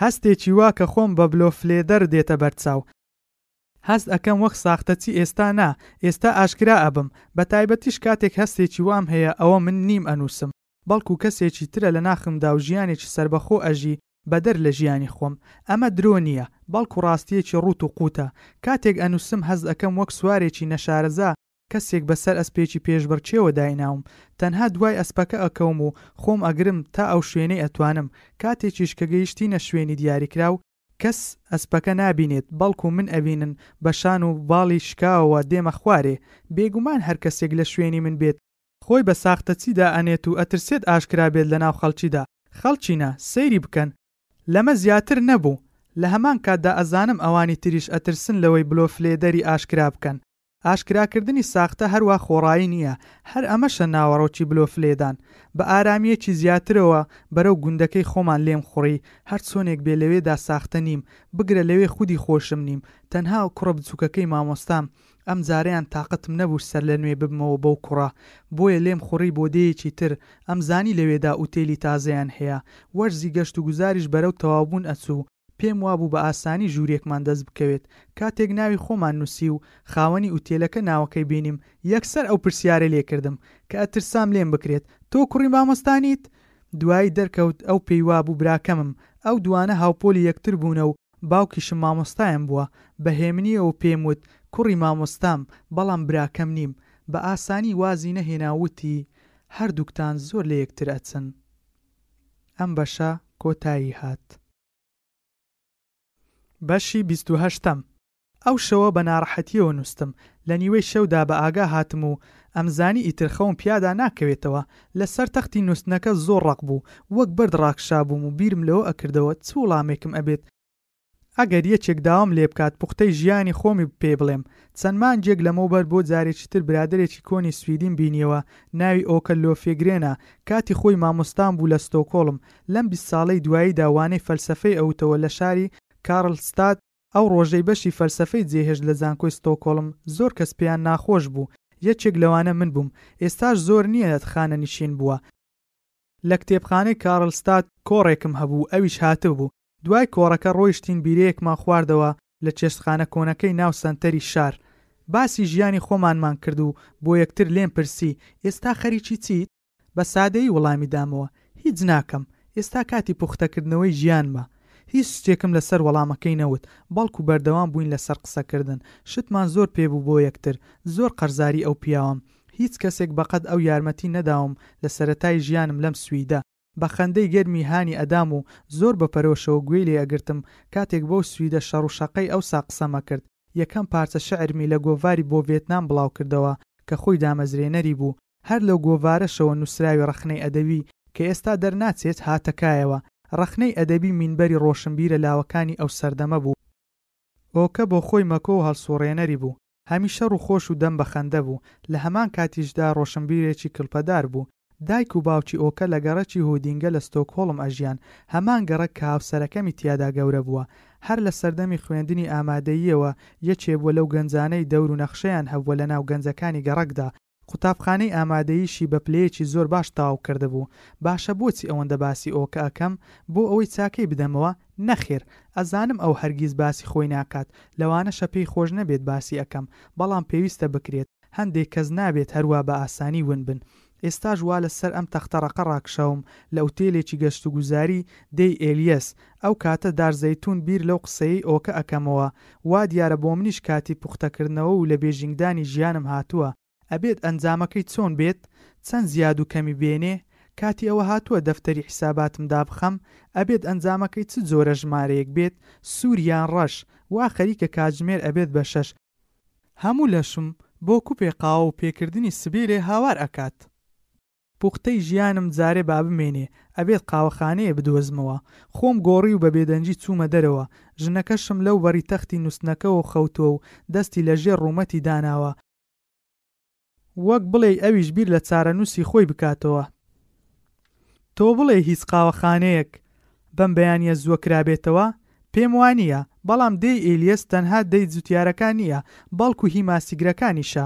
هەستێکی وا کە خۆم بە بلۆفلێدەر دێتە بەرچاو، هەست ئەکەم وەک ساختەچی ئێستا نا ئێستا ئاشکرا ئەبم، بە تایبەتیش کاتێک هەستێکی وام هەیە ئەوە من نیم ئەنوسم. بەڵکو کەسێکی ترە لە ناخمدا و ژیانێکی سەربەخۆ ئەژی بەدەر لە ژیانی خۆم. ئەمە درۆ نییە، بەڵکو ڕاستییەکی ڕووت و قووتە. کاتێک ئەنووسم هەست ئەکەم وەک سوارێکی نەشارەزا کەسێک بەسەر ئەسپێکی پێشبڕکێوە دایناوم. تەنها دوای ئەسپەکە ئەکەوم و خۆم ئەگرم تا ئەو شوێنەی ئەتوانم. کاتێکیش کە گەیشتینە شوێنی دیاریکراو، کەس ئەسپەکە نابینێت، بەڵکو من ئەبینن بە شان و باڵی شکاوەوە دێمە خوارێ. بێگومان هەر کەسێک لە شوێنی من بێت خۆی بە ساختەچی دا ئەنێت و ئەترسێت ئاشکرا بێت لەناو خەڵکیدا، خەڵکی نا، سەیری بکەن، لەمە زیاتر نەبوو، لە هەمان کاتدا ئەزانم ئەوانی تریش ئەترسن لەوەی بلۆفلێدەری ئاشکرا بکەن، ئاشکراکردنی ساختە هەروا خۆڕایی نییە، هەر ئەمەشە ناوەڕۆکی بلۆفلێدان، بە ئارامییەکی زیاترەوە بەرەو گوندەکەی خۆمان لێم خوڕی، هەر چۆنێک بێ لەوێدا ساختە نیم، بگرە لەوێ خودی خۆشم نیم، تەنها کوڕە بچووکەکەی مامۆستام، ئەمجارەیان تاقەتم نەبوو سەرلەنوێ ببمەوە بەو کوڕە، بۆیە لێم خوڕی بۆ دێیەکی تر، ئەمزانی لەوێدا ئوتێلی تازەیان هەیە، وەرزی گەشت و گوزاریش بەرەو تەواوبوون ئەچوو، پێم وابوو بە ئاسانی ژوورێکمان دەست بکەوێت، کاتێک ناوی خۆمان نووسی و خاوەنی ئوتێلەکە ناوەکەی بینیم، یەکسەر ئەو پرسیارەی لێ کردم، کە ئەترسام لێم بکرێت، تۆ کوڕی مامۆستا نیت؟ دوایی دەرکەوت ئەو پێی وابوو براکەمم، ئەو دووانە هاوپۆلی یەکتر بوونە و باوکیشم مامۆستایم بووە، بە هێمنییەوە پێیم وت، کوڕی مامۆستام، بەڵام براکەم نیم. بە ئاسانی وازی نەهێنا و وتی، هەردووکتان زۆر لە یەکتر ئەچن. ئەم بەشە کۆتایی هات. بەشی بیست و هەشتەم. ئەو شەوە بە نارەحەتییەوە نووستم، لە نیوەی شەودا بە ئاگا هاتم و ئەمزانی ئیتر خەوم پیادا ناکەوێتەوە، لە سەر تەختی نووستنەکە زۆر ڕەق بوو، وەک بەرد ڕاکشابووم و بیرم لەوە ئەکردەوە چ وڵامێکم ئەبێت، ئەگەر یەکێک داوام لێ بکات پوختەی ژیانی خۆمی پێی بڵێم، چەند مانگێک لەمەوبەر بۆ جارێکی تر برادەرێکی کۆنی سویدیم بینیەوە ناوی ئۆکە لۆفێگرێنە، کاتی خۆی مامۆستام بوو لە ستۆکۆڵم، لەم بیست ساڵەی دواییدا وانەی فەلسەفەی ئەوتەوە لە شاری، کارلستاد، ئەو ڕۆژەی بەشی فەلسەفەی جێهێشت لە زانکۆی ستۆکۆڵم زۆر کەس پێیان ناخۆش بوو، یەکێک لەوانە من بووم، ئێستاش زۆر نییە خانەنشین بووە. لە کتێبخانەی کارلستاد کۆڕێکم هەبوو ئەویش هاتبوو، دوای کۆڕەکە ڕۆیشتین بیرەیەکمان خواردەوە لە چێشتخانە کۆنەکەی ناو سەنتەری شار، باسی ژیانی خۆمانمان کرد و بۆ یەکتر لێم پرسی ئێستا خەریکی چیت؟ بە سادەیی وڵامی دامەوە، هیچ ناکەم، ئێستا کاتی پوختەکردنەوەی ژیانمە. هیچ شتێکم لەسەر وەڵامەکەی نەوت، بەڵکو بەردەوام بووین لەسەر قسەکردن. شتمان زۆر پێ بوو بۆ یەکتر، زۆر قەرزاری ئەو پیاوەم. هیچ کەسێک بەقەد ئەو یارمەتی نەداوم لە سەرەتای ژیانم لەم سویدە. بە خەندەی گەرمی هانی ئەدام و زۆر بە پەرۆشەوە گوێی لێ ئەگرتم کاتێک بەو سویدە شەڕ و شەقەی ئەوسا قسەم ئەکرد. یەکەم پارچە شعرمی لە گۆڤاری بۆ ڤێتنام بڵاوکردەوە کە خۆی دامەزرێنەری بوو. هەر لەو گۆڤارەشەوە نووسراوی ڕەخنەی ئەدەبی کە ئێستا دەرناچێت هاتە کایەوە. ڕەخنەی ئەدەبی مینبەری ڕۆشنبیرە لاوەکانی ئەو سەردەمە بوو. ئۆکە بۆ خۆی مەکۆ و هەڵسووڕێنەری بوو. هەمیشە ڕووخۆش و دەم بە خەندە بوو. لە هەمان کاتیشدا ڕۆشنبیرێکی کلپەدار بوو. دایک و باوکی ئۆکە لە گەڕەکی هودینگە لە ستۆکهۆڵم ئەژیان، هەمان گەڕەک کە هاوسەرەکەمی تیادا گەورە بووە. هەر لە سەردەمی خوێندنی ئامادەییەوە یەکێ بووە لەو گەنجانەی دەور و نەخشەیان هەبووە لەناو گەنجەکانی گەڕەکدا قوتابخانەی ئامادەییشی بە پلەیەکی زۆر باش تەواو کردبوو، باشە بۆچی ئەوەندە باسی ئۆکە ئەکەم؟ بۆ ئەوەی چاکەی بدەمەوە؟ نەخێر، ئەزانم ئەو هەرگیز باسی خۆی ناکات، لەوانەشە پێی خۆش نەبێت باسی ئەکەم، بەڵام پێویستە بکرێت، هەندێک کەس نابێت هەروا بە ئاسانی ون بن، ئێستاش وا لە سەر ئەم تەختە ڕەقە ڕاکشاوم لە ئوتێلێکی گەشتوگوزاری، دێی ئێلیەس، ئەو کاتە دار زەیتون بیر لەو قسەیەی ئۆکە ئەکەمەوە، وا دیارە بۆ منیش کاتی پوختەکردنەوە و لەبێژینگدانی ژیانم هاتووە، ئەبێت ئەنجامەکەی چۆن بێت، چەند زیاد و کەمی بێنێ، کاتی ئەوە هاتووە دەفتەری حیساباتم دابخەم، ئەبێت ئەنجامەکەی چ جۆرە ژمارەیەک بێت، سوور یان ڕەش، وا خەریکە کاتژمێر ئەبێت بە شەش، هەموو لەشم بۆ کوپێ قاوە و پێکردنی سبیلێ هاوار ئەکات. پوختەی ژیانم جارێ با بمێنێ ئەبێت قاوەخانەیێ بدۆزمەوە خۆم گۆڕی و بە بێدەنگی چوومە دەرەوە ژنەکەشم لەو بەری تەختی نوستنەکەوە خەوتووە و دەستی لە ژێر ڕوومەتی داناوە وەک بڵێی ئەویش بیر لە چارەنووسی خۆی بکاتەوە تۆ بڵێی هیچ قاوەخانەیەک بەم بەیانیە زووە کرابێتەوە پێم وانییە بەڵام دێی ئێلیەس تەنها دێی جوتیارەکان نییە بەڵکو هی ماسیگرەکانیشە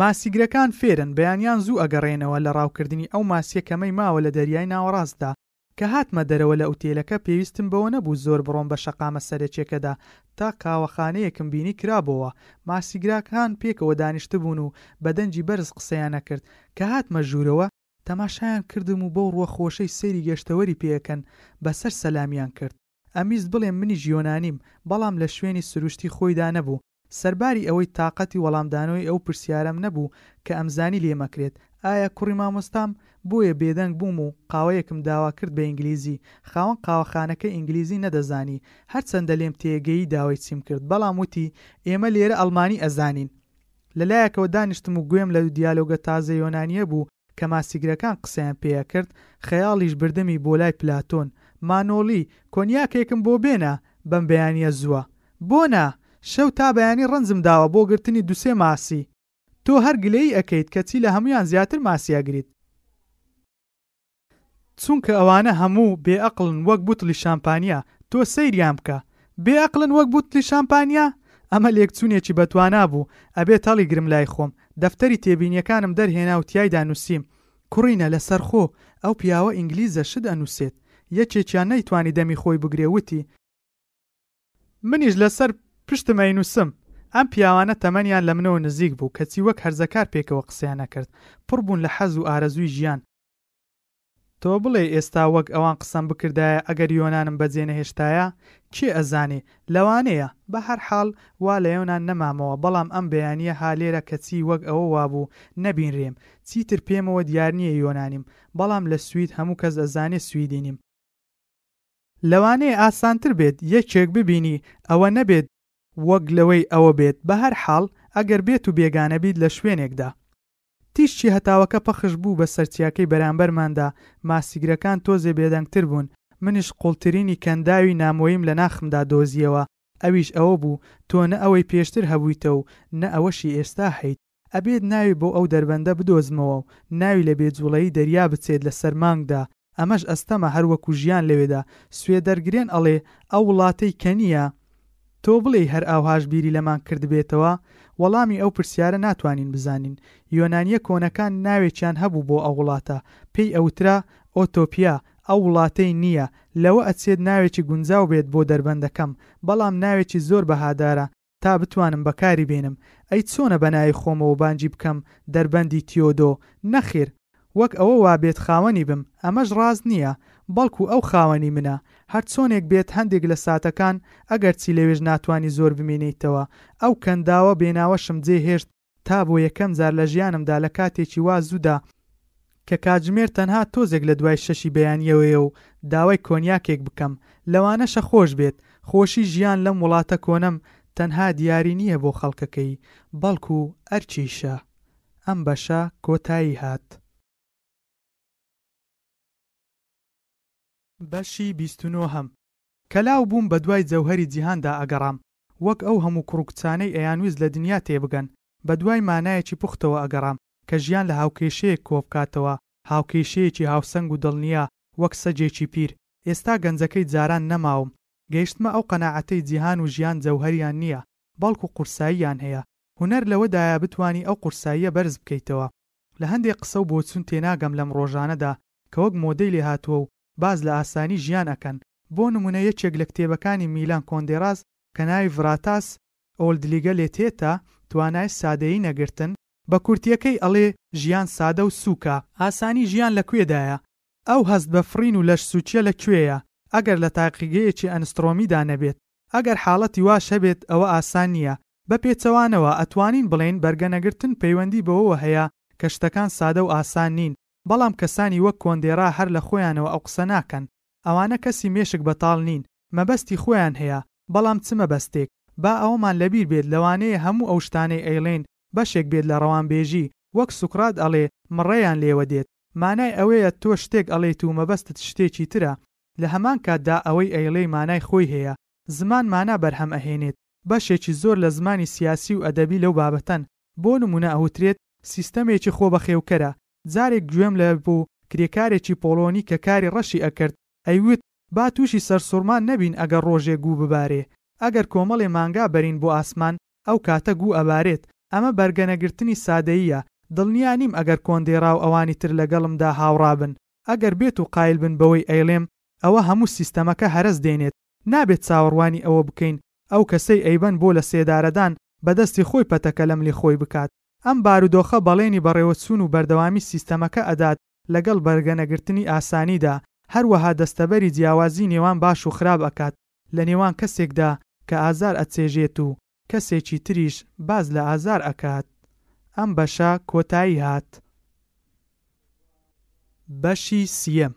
ماسیگرەکان فێرن بەیانیان زوو ئەگەڕێنەوە لە ڕاوکردنی ئەو ماسیە کەمەی ماوە لە دەریای ناوەڕاستدا. کە هاتمە دەرەوە لە ئوتێلەکە پێویستم بەوە نەبوو زۆر بڕۆم بە شەقامە سەرەکیەکەدا تا قاوەخانەیەکم بینی کرابۆوە ماسیگراکان پێکەوە دانیشتبوون و بە دەنگی بەرز قسەیان ئەکرد کە هاتمە ژوورەوە تەماشایان کردم و بەو ڕووە خۆشەی سەیری گەشتەوەری پێ ئەکەن بەسەر سەلامیان کرد ئەمویست بڵێم منیش یۆنانیم بەڵام لە شوێنی سروشتی خۆیدا نەبوو سەرباری ئەوەی تاقەتی وەڵامدانەوەی ئەو پرسیارەم نەبوو کە ئەمزانی لێم ئەکرێت، ئایا کوڕی مامۆستام؟ بۆیە بێدەنگ بووم و قاوەیەکم داوا کرد بە ئینگلیزی، خاوەن قاوەخانەکە ئینگلیزی نەدەزانی، هەرچەندە لێم تێگەیی داوای چیم کرد، بەڵام وتی، ئێمە لێرە ئەڵمانی ئەزانین. لەلایەکەوە دانیشتم و گوێم لە دیالۆگە تازە یۆنانییە بوو، کە ماسیگرەکان قسەیان پێ ئەکرد، خەیاڵیش بردمی بۆ لای پلاتۆن، مانۆڵی، کۆنیاکێکم بۆ بێنە بەم بەیانییە زووە. بۆ نا؟ شەو تا بەیانی ڕەنجم داوە بۆ گرتنی دوو سێ ماسی. تۆ هەر گلەیی ئەکەیت کەچی لە هەموویان زیاتر ماسی ئەگریت. چونکە ئەوانە هەموو بێ ئەقڵن وەک بوتڵی شامپانیا تۆ سەیریان بکە بێ ئەقڵن وەک بوتڵی شامپانیا ئەمە لێکچونێکی بەتوانا بوو ئەبێت هەڵیگرم لای خۆم دەفتەری تێبینیەکانم دەرهێنا و تیایدا نوسیم کوڕینە لەسەرخۆ ئەو پیاوە ئینگلیزە شت ئەنوسێت یەکێکیان نەیتوانی دەمی خۆی بگرێ وتی منیش لەسەر پشتم ئەینوسم ئەم پیاوانە تەمەنیان لە منەوە نزیک بوو کەچی وەک هەرزەکار پێکەوە قسەیان ئەکرد پڕ بوون لە حەز و ئارەزووی ژیان تۆ بڵێی ئێستا وەک ئەوان قسەم بکردایە ئەگەر یۆنانم بەجێ نەهێشتایە کێ ئەزانێ لەوانەیە بەهەرحاڵ وا لەیۆنان نەمامەوە بەڵام ئەم بەیانیە ها لێرە کەچی وەک ئەوە وابوو نەبینرێم چیتر پێمەوە دیارنیە یۆنانیم بەڵام لە سوید هەموو کەس ئەزانێ سویدی نیم لەوانەیە ئاسانتر بێت یەکێک ببینی ئەوە نەبێت وەک لەوەی ئەوە بێت بەهەرحاڵ ئەگەر بێتو بێگانەبیت لە شوێنێکدا. تیشکی هەتاوەکە پەخش بوو بە سەر چیاکەی بەرامبەرماندا، ماسیگرەکان تۆزێ بێدەنگتر بوون، منیش قوڵترینی کەنداوی نامۆییم لە ناخمدا دۆزییەوە، ئەویش ئەوە بوو، تۆ نە ئەوەی پێشتر هەبوویتە و نە ئەوەشی ئێستا هەیت، ئەبێت ناوی بۆ ئەو دەربەندە بدۆزمەوە و ناوی لە بێجووڵەیی دەریا بچێت لە سەر مانگدا، ئەمەش ئەستەمە هەر وەکو ژیان لەوێدا سوێدەرگرێن ئەڵێ ئەو وڵاتەی کە نیە تۆ بڵێی هەر ئاوهاش بیری لەمان کردبێتەوە وەڵامی ئەو پرسیارە ناتوانین بزانین یۆنانیە کۆنەکان ناوێکیان هەبوو بۆ ئەو وڵاتە پێی ئەوترا ئۆتۆپیا ئەو وڵاتەی نیە لەوە ئەچێت ناوێکی گونجاو بێت بۆ دەربەندەکەم بەڵام ناوێکی زۆر بەهادارە تا بتوانم بەکاری بێنم ئەی چۆنە بەناوی خۆمەوە بانگی بکەم دەربەندی تیۆدۆ نەخیر وەک ئەوە وابێت خاوەنی بم ئەمەش ڕاست نیە بەڵکو ئەو خاوەنی منە هەر چۆنێک بێت هەندێک لە ساتەکان ئەگەرچی لەوێش ناتوانی زۆر بمێنێیتەوە ئەو کەنداوە بێناوەشم جێ هێشت تا بۆ یەکەم جار لە ژیانمدا لە کاتێکی وا زوودا کە کاتژمێر تەنها تۆزێک لە دوای شەشی بەیانییەوەیە و داوای کۆنیاکێک بکەم، لەوانەشە خۆش بێت، خۆشی ژیان لەم وڵاتە کۆنەم تەنها دیاری نییە بۆ خەڵکەکەی، بەڵکو ئەرکیشە. ئەم بەشە کۆتایی هات. بەشی بیست و نۆهەم. کەلاو بووم بەدوای جەوهەری جیهاندا ئەگەڕام، وەک ئەو هەموو کوڕ و کچانەی ئەیانویست لە دنیا تێبگەن، بەدوای مانایەکی پوختەوە ئەگەڕام کە ژیان لە هاوکێشەیەک کۆبکاتەوە، هاوکێشەیەکی هاوسەنگ و دڵنیا وەک سەگێکی پیر. ئێستا گەنجەکەی جاران نەماوم. گەیشتمە ئەو قەناعەتەی جیهان و ژیان جەوهەریان نییە، بەڵکو قورساییان هەیە. هونەر لەوەدایە بتوانی ئەو قورساییە بەرز بکەیتەوە. لە هەندێ قسە و بۆچون تێناگەم لەم ڕۆژانەدا کە وەک مۆدەی لێهاتووە و باس لە ئاسانی ژیان ئەکەن بۆ نمونە یەکێک لە کتێبەکانی میلان کۆندێراس کە ناوی ڤراتاس ئۆلد لیگە لێ تێتە توانای سادەیی نەگرتن بە کورتیەکەی ئەڵێ ژیان سادە و سوکە. ئاسانی ژیان لە کوێدایە؟ ئەو هەست بە فڕین و لەش سوکیە لە کوێیە ئەگەر لە تاقیگەیەکی ئەنستڕۆمیدا نەبێت؟ ئەگەر حاڵەتی واش هەبێت ئەوە ئاسان نیە. بە پێچەوانەوە ئەتوانین بڵێین بەرگەنەگرتن پەیوەندی بەوەوە هەیە کە شتەکان سادە و ئاسان نین بەڵام کەسانی وەک کۆندێرا هەر لە خۆیانەوە ئەو قسە ناکەن ئەوانە کەسی مێشک بەتاڵ نین مەبەستی خۆیان هەیە بەڵام چ مەبەستێک با ئەوەمان لەبیر بێت لەوانەیە هەموو ئەو شتانەی ئەیڵێن بەشێک بێت لە ڕەوانبێژی وەک سوکرات ئەڵێ مڕێیان لێوە دێت مانای ئەوەیە تۆ شتێک ئەڵێیت و مەبەستت شتێکی ترە لە هەمان کاتدا ئەوەی ئەیڵێی مانای خۆی هەیە زمان مانا بەرهەم ئەهێنێت بەشێکی زۆر لە زمانی سیاسی و ئەدەبی لەو بابەتەن بۆ نموونە ئەوترێت سیستەمێکی خۆبەخێوکەرە، جارێک گوێم لە بوو کرێکارێکی پۆڵۆنی کە کاری ڕەشی ئەکرد ئەیوت با تووشی سەرسوڕمان نەبین ئەگەر ڕۆژێ گوو ببارێ ئەگەر کۆمەڵێ مانگا بەرین بۆ ئاسمان ئەو کاتە گوو ئەبارێت ئەمە بەرگەنەگرتنی سادەییە دڵنیا نیم ئەگەر کۆندێرا و ئەوانی تر لەگەڵمدا هاوڕا بن ئەگەر بێت و قایل بن بەوەی ئەیڵێم ئەوە هەموو سیستەمەکە هەرەس دێنێت نابێت چاوەڕوانی ئەوە بکەین ئەو کەسەی ئەیبەن بۆ لە سێدارەدان بە دەستی خۆی پەتەکە لە ملی خۆی بکات. ئەم بارودۆخە بەڵێنی بەڕێوەچوون و بەردەوامی سیستەمەکە ئەدات لەگەڵ بەرگەنەگرتنی ئاسانیدا، هەروەها دەستەبەری جیاوازی نێوان باش و خراپ ئەکات لە نێوان کەسێکدا کە ئازار ئەچێژێت و کەسێکی تریش باس لە ئازار ئەکات. ئەم بەشە کۆتایی هات. بەشی سییەم.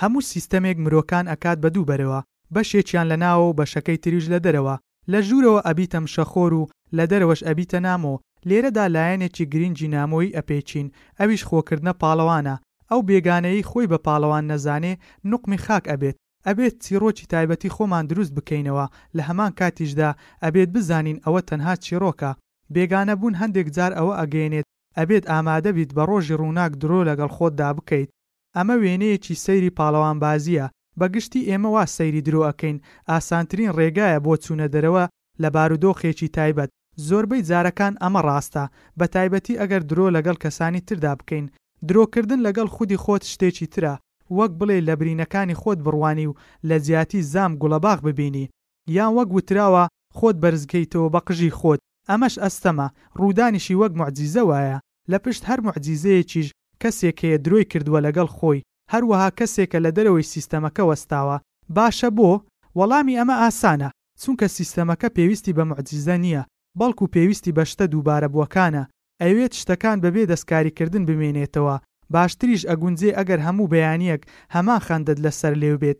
هەموو سیستەمێک مرۆکان ئەکات بە دوو بەرەوە بەشێکیان لە ناوە و بەشەکەی تریش لە دەرەوە لە ژوورەوە ئەبیتە مشەخۆر و لە دەرەوەش ئەبیتە نامۆ لێرەدا لایەنێکی گرینگی نامۆیی ئەپێکین ئەویش خۆکردنە پاڵەوانە ئەو بێگانەیەی خۆی بە پاڵەوان نەزانێ نوقمی خاک ئەبێت ئەبێت چیڕۆکی تایبەتی خۆمان دروست بکەینەوە لە هەمان کاتیشدا ئەبێت بزانین ئەوە تەنها چیڕۆکە بێگانە بوون هەندێک جار ئەوە ئەگەیەنێت ئەبێت ئامادەبیت بە ڕۆژی ڕووناک درۆ لەگەڵ خۆتدا بکەیت ئەمە وێنەیەکی سەیری پاڵەوانبازییە، بەگشتی ئێمە وا سەیری درۆ ئەکەین، ئاسانترین ڕێگایە بۆ چوونە دەرەوە لە بارودۆخێکی تایبەت، زۆربەی جارەکان ئەمە ڕاستە، بەتایبەتی ئەگەر درۆ لەگەڵ کەسانی تردا بکەین. درۆکردن لەگەڵ خودی خۆت شتێکی ترە، وەک بڵێی لە برینەکانی خۆت بڕوانی و لە جیاتی زام گوڵەباخ ببینی، یان وەک وتراوە خۆت بەرزکەیتەوە بە قژی خۆت، ئەمەش ئەستەمە، ڕوودانیشی وەک موعجیزە وایە. لە پشت هەر موعجیزەیەکیش کەسێک هەیە درۆی کردووە لەگەڵ خۆی، هەروەها کەسێکە لە دەرەوەی سیستەمەکە وەستاوە. باشە بۆ؟ وەڵامی ئەمە ئاسانە، چونکە سیستەمەکە پێویستی بە موعجیزە نییە، بەڵکو پێویستی بە شتە دووبارەبووەکانە، ئەیەوێت شتەکان بەبێ دەستکاریکردن بمێنێتەوە، باشتریش ئەگونجێ ئەگەر هەموو بەیانییەک هەمان خەندەت لەسەر لێو بێت.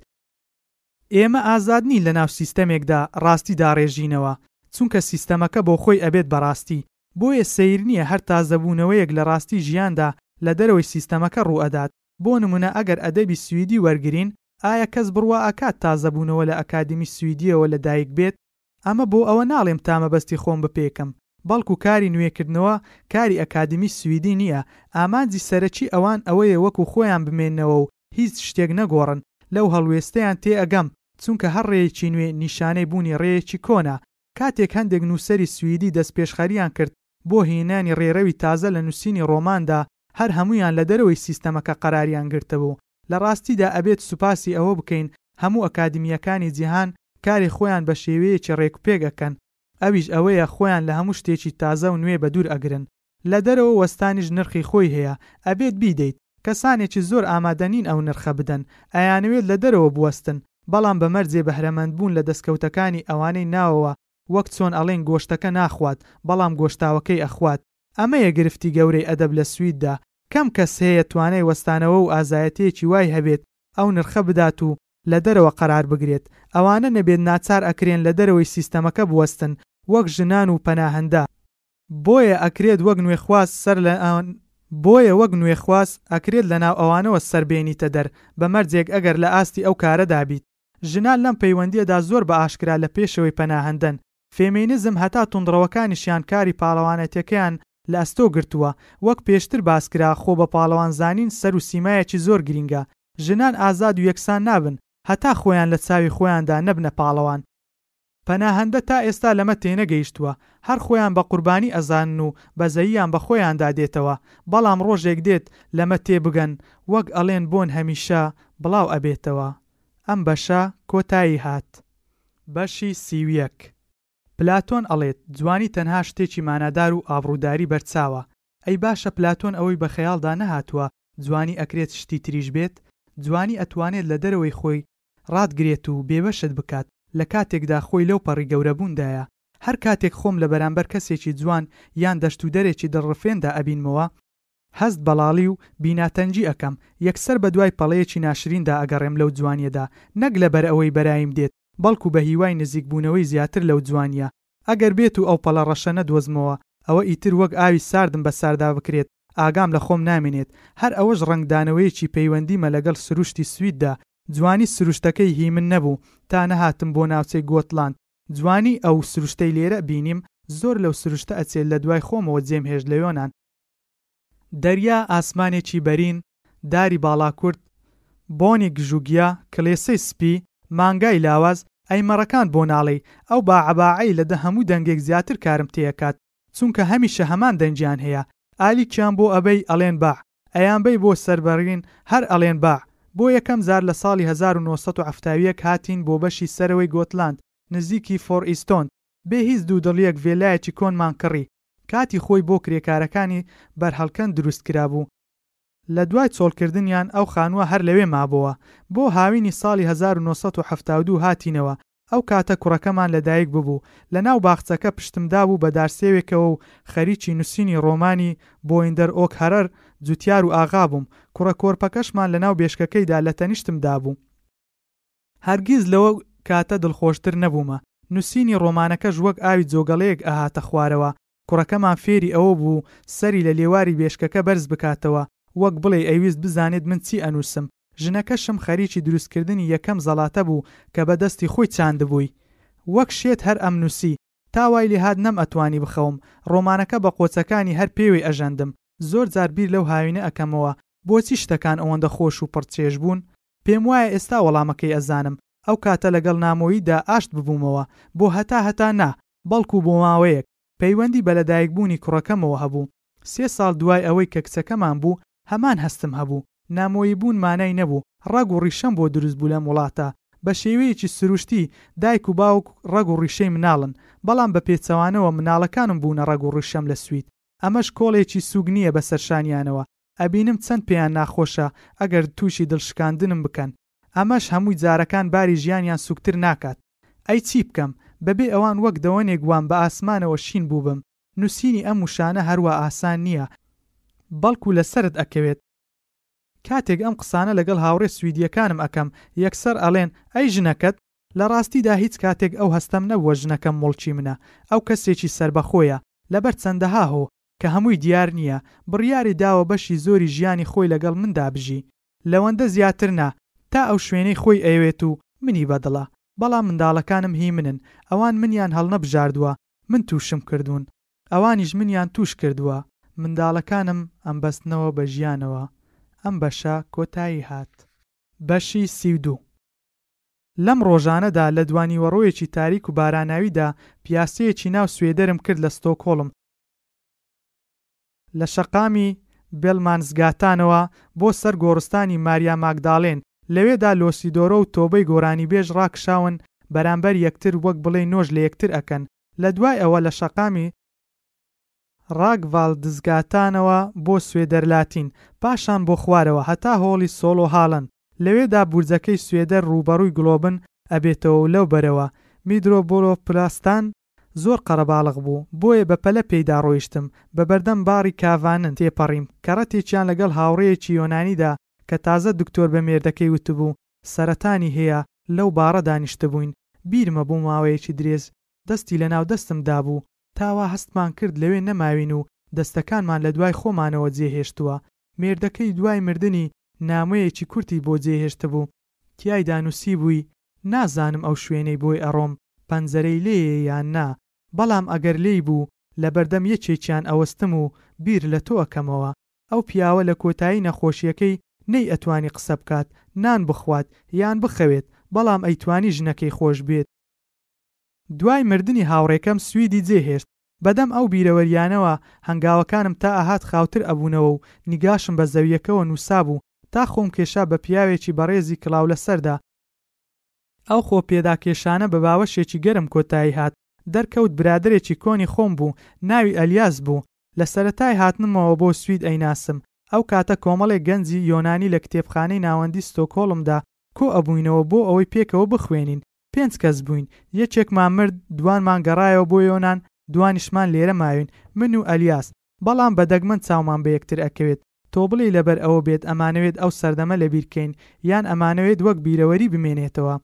ئێمە ئازاد نین لەناو سیستەمێکدا ڕاستی داڕێژینەوە، چونکە سیستەمەکە بۆخۆی ئەبێت بە ڕاستی، بۆیە سەیر نییە هەر تازەبوونەوەیەک لە ڕاستی ژیاندا لە دەرەوەی سیستەمەکە ڕوو ئەدات، بۆ نمونە ئەگەر ئەدەبی سویدی وەرگرین ئایا کەس بڕوا ئەکات تازەبوونەوە لە ئەکادیمی سویدییەوە لە دایک بێت؟ ئەمە بۆ ئەوە ناڵێم تا مەبەستی خۆم بپێکم، بەڵکو کاری نوێکردنەوە کاری ئەکادیمی سویدی نییە، ئامانجی سەرەکی ئەوان ئەوەیە وەکو خۆیان بمێننەوە و هیچ شتێک نەگۆڕن، لەو هەڵوێستەیان تێ ئەگەم، چونکە هەر ڕێیەکی نوێ نیشانەی بوونی ڕێیەکی کۆنە، کاتێک هەندێک نووسەری سویدی دەستپێشخەرییان کرد بۆ هینانی ڕێرەوی تازە لە نووسینی ڕۆماندا، هەر هەموویان لە دەرەوەی سیستەمەکە قەراریان گرتبوو. لە ڕاستیدا ئەبێت سوپاسی ئەوە بکەین هەموو ئەکادیمییەکانی جیهان کاری خۆیان بە شێوەیەکی ڕێکوپێک ئەکەن، ئەویش ئەوەیە خۆیان لە هەموو شتێکی تازە و نوێ بەدوور ئەگرن، لە دەرەوە وەستانیش نرخی خۆی هەیە ئەبێت بیدەیت، کەسانێکی زۆر ئامادە نین ئەو نرخە بدەن، ئەیانەوێت لە دەرەوە بوەستن، بەڵام بە مەرجێ بەهرەمەند بوون لە دەستکەوتەکانی ئەوانەی ناوەوە وەک چۆن ئەڵێن گۆشتەکە ناخوات بەڵام گۆشتاوەکەی ئەخوات، ئەمەیە گرفتی گەورەی ئەدەب لە سویددا، کەم کەس هەیە توانای وەستانەوە و ئازایەتیەکی وای هەبێت ئەو نرخە بدات و لە دەرەوە قەرار بگرێت، ئەوانە نەبێت ناچار ئەکرێن لە دەرەوەی سیستەمەکە بوەستن وەک ژنان و پەناهەندە. بۆیە ئەکرێت وەک نوێخواز سەر لە بۆیە وەک نوێخواز ئەکرێت لە ناو ئەوانەوە سەر بێنیتە دەر بە مەرجێک ئەگەر لە ئاستی ئەو کارەدا بیت. ژنان لەم پەیوەندیەدا زۆر بە ئاشکرا لە پێشەوەی پەناهەندەن. فێمینزم هەتا توندڕەوەکانیشیان کاری پاڵەوانێتیەکەیان لە ئەستۆ گرتووە. وەک پێشتر باس کرا خۆ بە پاڵەوان زانین سەر و سیمایەکی زۆر گرینگە. ژنان ئازاد و یەکسان نابن هەتا خۆیان لە چاوی خۆیاندا نەبنە پاڵەوان. پەناهەندە تا ئێستا لەمە تێنەگەیشتووە، هەر خۆیان بە قوربانی ئەزانن و بەزەییان بە خۆیاندا دێتەوە، بەڵام ڕۆژێک دێت لەمە تێبگەن، وەک ئەڵێن بۆن هەمیشە بڵاو ئەبێتەوە. ئەم بەشە کۆتایی هات. بەشی سی و یەک. پلاتۆن ئەڵێت، جوانی تەنها شتێکی مانادار و ئابڕووداری بەرچاوە. ئەی باشە پلاتۆن ئەوەی بە خەیاڵدا نەهاتووە جوانی ئەکرێت شتی تریش بێت؟ جوانی ئەتوانێت لە دەرەوەی خۆی ڕاتگرێت و بێبەشت بکات لە کاتێکدا خۆی لەو پەڕی گەورەبووندایە، هەر کاتێک خۆم لە بەرامبەر کەسێکی جوان یان دەشت و دەرێکی دڵڕفێندا ئەبینمەوە، هەست بە ڵاڵی و بیناتەنگی ئەکەم، یەکسەر بە دوای پەڵەیەکی ناشریندا ئەگەڕێم لەو جوانیەدا، نەک لەبەر ئەوەی بەرایم دێت، بەڵکو بە هیوای نزیکبوونەوەی زیاتر لەو جوانیە، ئەگەر بێت و ئەو پەڵە ڕەشە نەدۆزمەوە، ئەوە ئیتر وەک ئاوی ساردم بە ساردا بکرێت، ئاگام لە خۆم نامێنێت. هەر ئەوەش ڕەنگدانەوەیەکی پەیوەندیمە لەگەڵ سروشتی سویددا. جوانی سروشتەکەی هی من نەبوو، تا نەهاتم بۆ ناوچەی گۆتلاند. جوانی ئەو سروشتەی لێرە بینیم، زۆر لەو سروشتە ئەچێت لە دوای خۆمەوە جێمهێشت لە یۆنان. دەریا ئاسمانێکی بەرین، داری باڵاکورت، بۆنی گژوگیا، کلێسەی سپی، مانگای لاواز، ئەی مەڕەکان بۆ ناڵێی، ئەو باعەباعەی لە دە هەموو دەنگێک زیاتر کارم تێئەکات، چونکە هەمیشە هەمان دەنگیان هەیە، ئالیکیان بۆ ئەبەی ئەڵێن باع، ئەیانبەی بۆ سەر بەرین هەر ئەڵێن باع، بۆ یەکەم جار لە ساڵی هەزار و نۆ سەد و حەفتا و یەک هاتین بۆ بەشی سەرەوەی گۆتلاند نزیکی فۆڕ ئیستۆن، بێ هیچ دوودڵیەک ڤێلایەکی کۆنمان کڕی، کاتی خۆی بۆ کرێکارەکانی بەرهەڵکەند دروست کرابوو، لە دوای چۆڵکردنیان ئەو خانووە هەر لەوێ مابۆوە، بۆ هاوینی ساڵی هەزار و نۆ سەد و حەفتا و دوو هاتینەوە، ئەو کاتە کوڕەکەمان لە دایک ببوو، لە ناو باخچەکە پشتم دابوو بە دارسێوێکەوە و خەریکی نووسینی ڕۆمانی، بۆیندەر ئۆک هەرەر، جوتیار و ئاغا بووم، کوڕە کۆرپەکەشمان لە ناو بێشکەکەیدا لە تەنیشتم دابوو. هەرگیز لەوە کاتە دڵخۆشتر نەبوومە، نووسینی ڕۆمانەکەش وەک ئاوی جۆگەڵەیەک ئەهاتە خوارەوە، کوڕەکەمان فێری ئەوە بوو سەری لە لێواری بێشکەکە بەرز بکاتەوە، وەک بڵێی ئەیویست بزانێت من چی ئەنووسم، ژنەکەشم خەریکی دروستکردنی یەکەم زەڵاتە بوو کە بە دەستی خۆی چاندبووی. وەک شێت هەر ئەمنووسی، تا وای لێ هات نەمئەتوانی بخەوم، ڕۆمانەکە بە قۆچەکانی هەر پێوەی ئەژەندم، زۆر جار بیر لەو هاوینە ئەکەمەوە بۆچی شتەکان ئەوەندە خۆش و پڕ چێژ بوون، پێم وایە ئێستا وەڵامەکەی ئەزانم، ئەو کاتە لەگەڵ نامۆیی دا ئاشت ببوومەوە، بۆ هەتا هەتا نا، بەڵکوو بۆ ماوەیەک، پەیوەندی بە لەدایک بوونی کوڕەکەمەوە هەبوو، سێ ساڵ دوای ئەوەی کە کچەکەمان بوو، هەمان هەستم هەبوو، نامۆیی بوون مانای نەبوو، ڕەگ و ڕیشەم بۆ دروست بوو لەم وڵاتە، بە شێوەیەکی سروشتی، دایک و باوک ڕەگ و ڕیشەی مناڵن، بەڵام بە پێچەوانەوە مناڵەکانم بوونە ڕەگ و ڕیشەم لە سوید، ئەمەش کۆڵێکی سووک نییە بەسەر شانیانەوە، ئەبینم چەند پێیان ناخۆشە ئەگەر تووشی دڵ شکاندنم بکەن ئەمەش هەمووی جارەکان باری ژیانیان سوکتر ناکات ئەی چی بکەم بەبێ ئەوان وەک دەوەنێک وام بە ئاسمانەوە شین بووبم نووسینی ئەم وشانە هەروا ئاسان نییە بەڵکو لە سەرت ئەکەوێت کاتێک ئەم قسانە لەگەڵ هاوڕێ سویدییەکانم ئەکەم یەکسەر ئەڵێن ئەی ژنەکەت؟ لە ڕاستیدا هیچ کاتێک ئەو هەستەم نەبووە ژنەکەم موڵکی منە ئەو کەسێکی سەربەخۆیە لەبەر چەندەها هۆ کە هەمووی دیار نییە، بڕیاری داوە بەشی زۆری ژیانی خۆی لەگەڵ مندا بژی، لەوەندە زیاتر نا، تا ئەو شوێنەی خۆی ئەیەوێت و منی بە دڵە، بەڵام منداڵەکانم هی منن، ئەوان منیان هەڵنەبژاردووە، من تووشم کردوون، ئەوانیش منیان تووش کردووە، منداڵەکانم ئەمبەستنەوە بە ژیانەوە، ئەم بەشە کۆتایی هات. بەشی سی و دوو. لەم ڕۆژانەدا لە دوانیوەڕۆیەکی تاریک و باراناویدا پیاسەیەکی ناو سوێدەرم کرد لە ستۆکهۆڵم، لە شەقامی بێلمانسگاتانەوە بۆ سەر گۆڕستانی ماریا ماگداڵێن، لەوێدا لۆسیدۆرۆ و تۆبەی گۆرانیبێژ ڕاکشاون بەرامبەر یەکتر وەک بڵێی نۆش لە یەکتر ئەکەن، لە دوای ئەوە لە شەقامی ڕاگڤالدسگاتانەوە بۆ سوێدەرلاتین، پاشان بۆ خوارەوە هەتا هۆڵی سۆڵۆ هالەن، لەوێدا بورجەکەی سوێدەر ڕووبەڕووی گڵۆبن ئەبێتەوە و لەو بەرەوە میدرۆبۆرۆپلاستان، زۆر قەرەباڵغ بوو، بۆیە بە پەلە پێیدا ڕۆیشتم، بە بەردەم باڕی کاڤانن تێپەڕیم، کەڕەتێکیان لەگەڵ هاوڕێیەکی یۆنانیدا کە تازە دکتۆر بە مێردەکەی وتبوو سەرەتانی هەیە، لەو باڕەدا نیشتبووین، بیرمە بۆ ماوەیەکی درێژ دەستی لە ناو دەستم دابوو، تا وا هەستمان کرد لەوێ نەماوین و دەستەکانمان لە دوای خۆمانەوە جێهێشتووە، مێردەکەی دوای مردنی نامەیەکی کورتی بۆ جێهێشتبوو، تیایدا نووسیبووی، نازانم ئەو شوێنەی بۆی ئەڕۆم پەنجەرەی لێیە یان نا، بەڵام ئەگەر لێی بوو لەبەردەم یەکێکیان ئەوەستم و بیر لە تۆ ئەکەمەوە. ئەو پیاوە لە کۆتایی نەخۆشیەکەی نەی ئەتوانی قسە بکات، نان بخوات، یان بخەوێت، بەڵام ئەیتوانی ژنەکەی خۆش بوێت. دوای مردنی هاوڕێکەم سویدی جێ هێشت، بەدەم ئەو بیرەوەریانەوە هەنگاوەکانم تا ئەهات خاوتر ئەبوونەوە و نیگاشم بە زەویەکەوە نووسابوو تا خۆم کێشا بە پیاوێکی بەڕێزی کڵاولەسەردا ئەو خۆ پێداکێشانە بە باوەشێکی گەرم کۆتایی هات، دەرکەوت برادەرێکی کۆنی خۆم بوو ناوی ئەلیاس بوو، لە سەرەتای هاتنمەوە بۆ سوید ئەیناسم، ئەو کاتە کۆمەڵێک گەنجی یۆنانی لە کتێبخانەی ناوەندی ستۆکهۆڵمدا کۆ ئەبووینەوە بۆ ئەوەی پێکەوە بخوێنین، پێنج کەس بووین، یەکێکمان مرد، دوانمان گەڕایەوە بۆ یۆنان، دوانیشمان لێرە ماوین، من و ئەلیاس، بەڵام بە دەگمەن چاومان بە یەکتر ئەکەوێت تۆ بڵێی لەبەر ئەوە بێت ئەمانەوێت ئەو سەردەمە لەبیر کەین یان ئەمانەوێت وەک بیرەوەری بمێنێتەوە.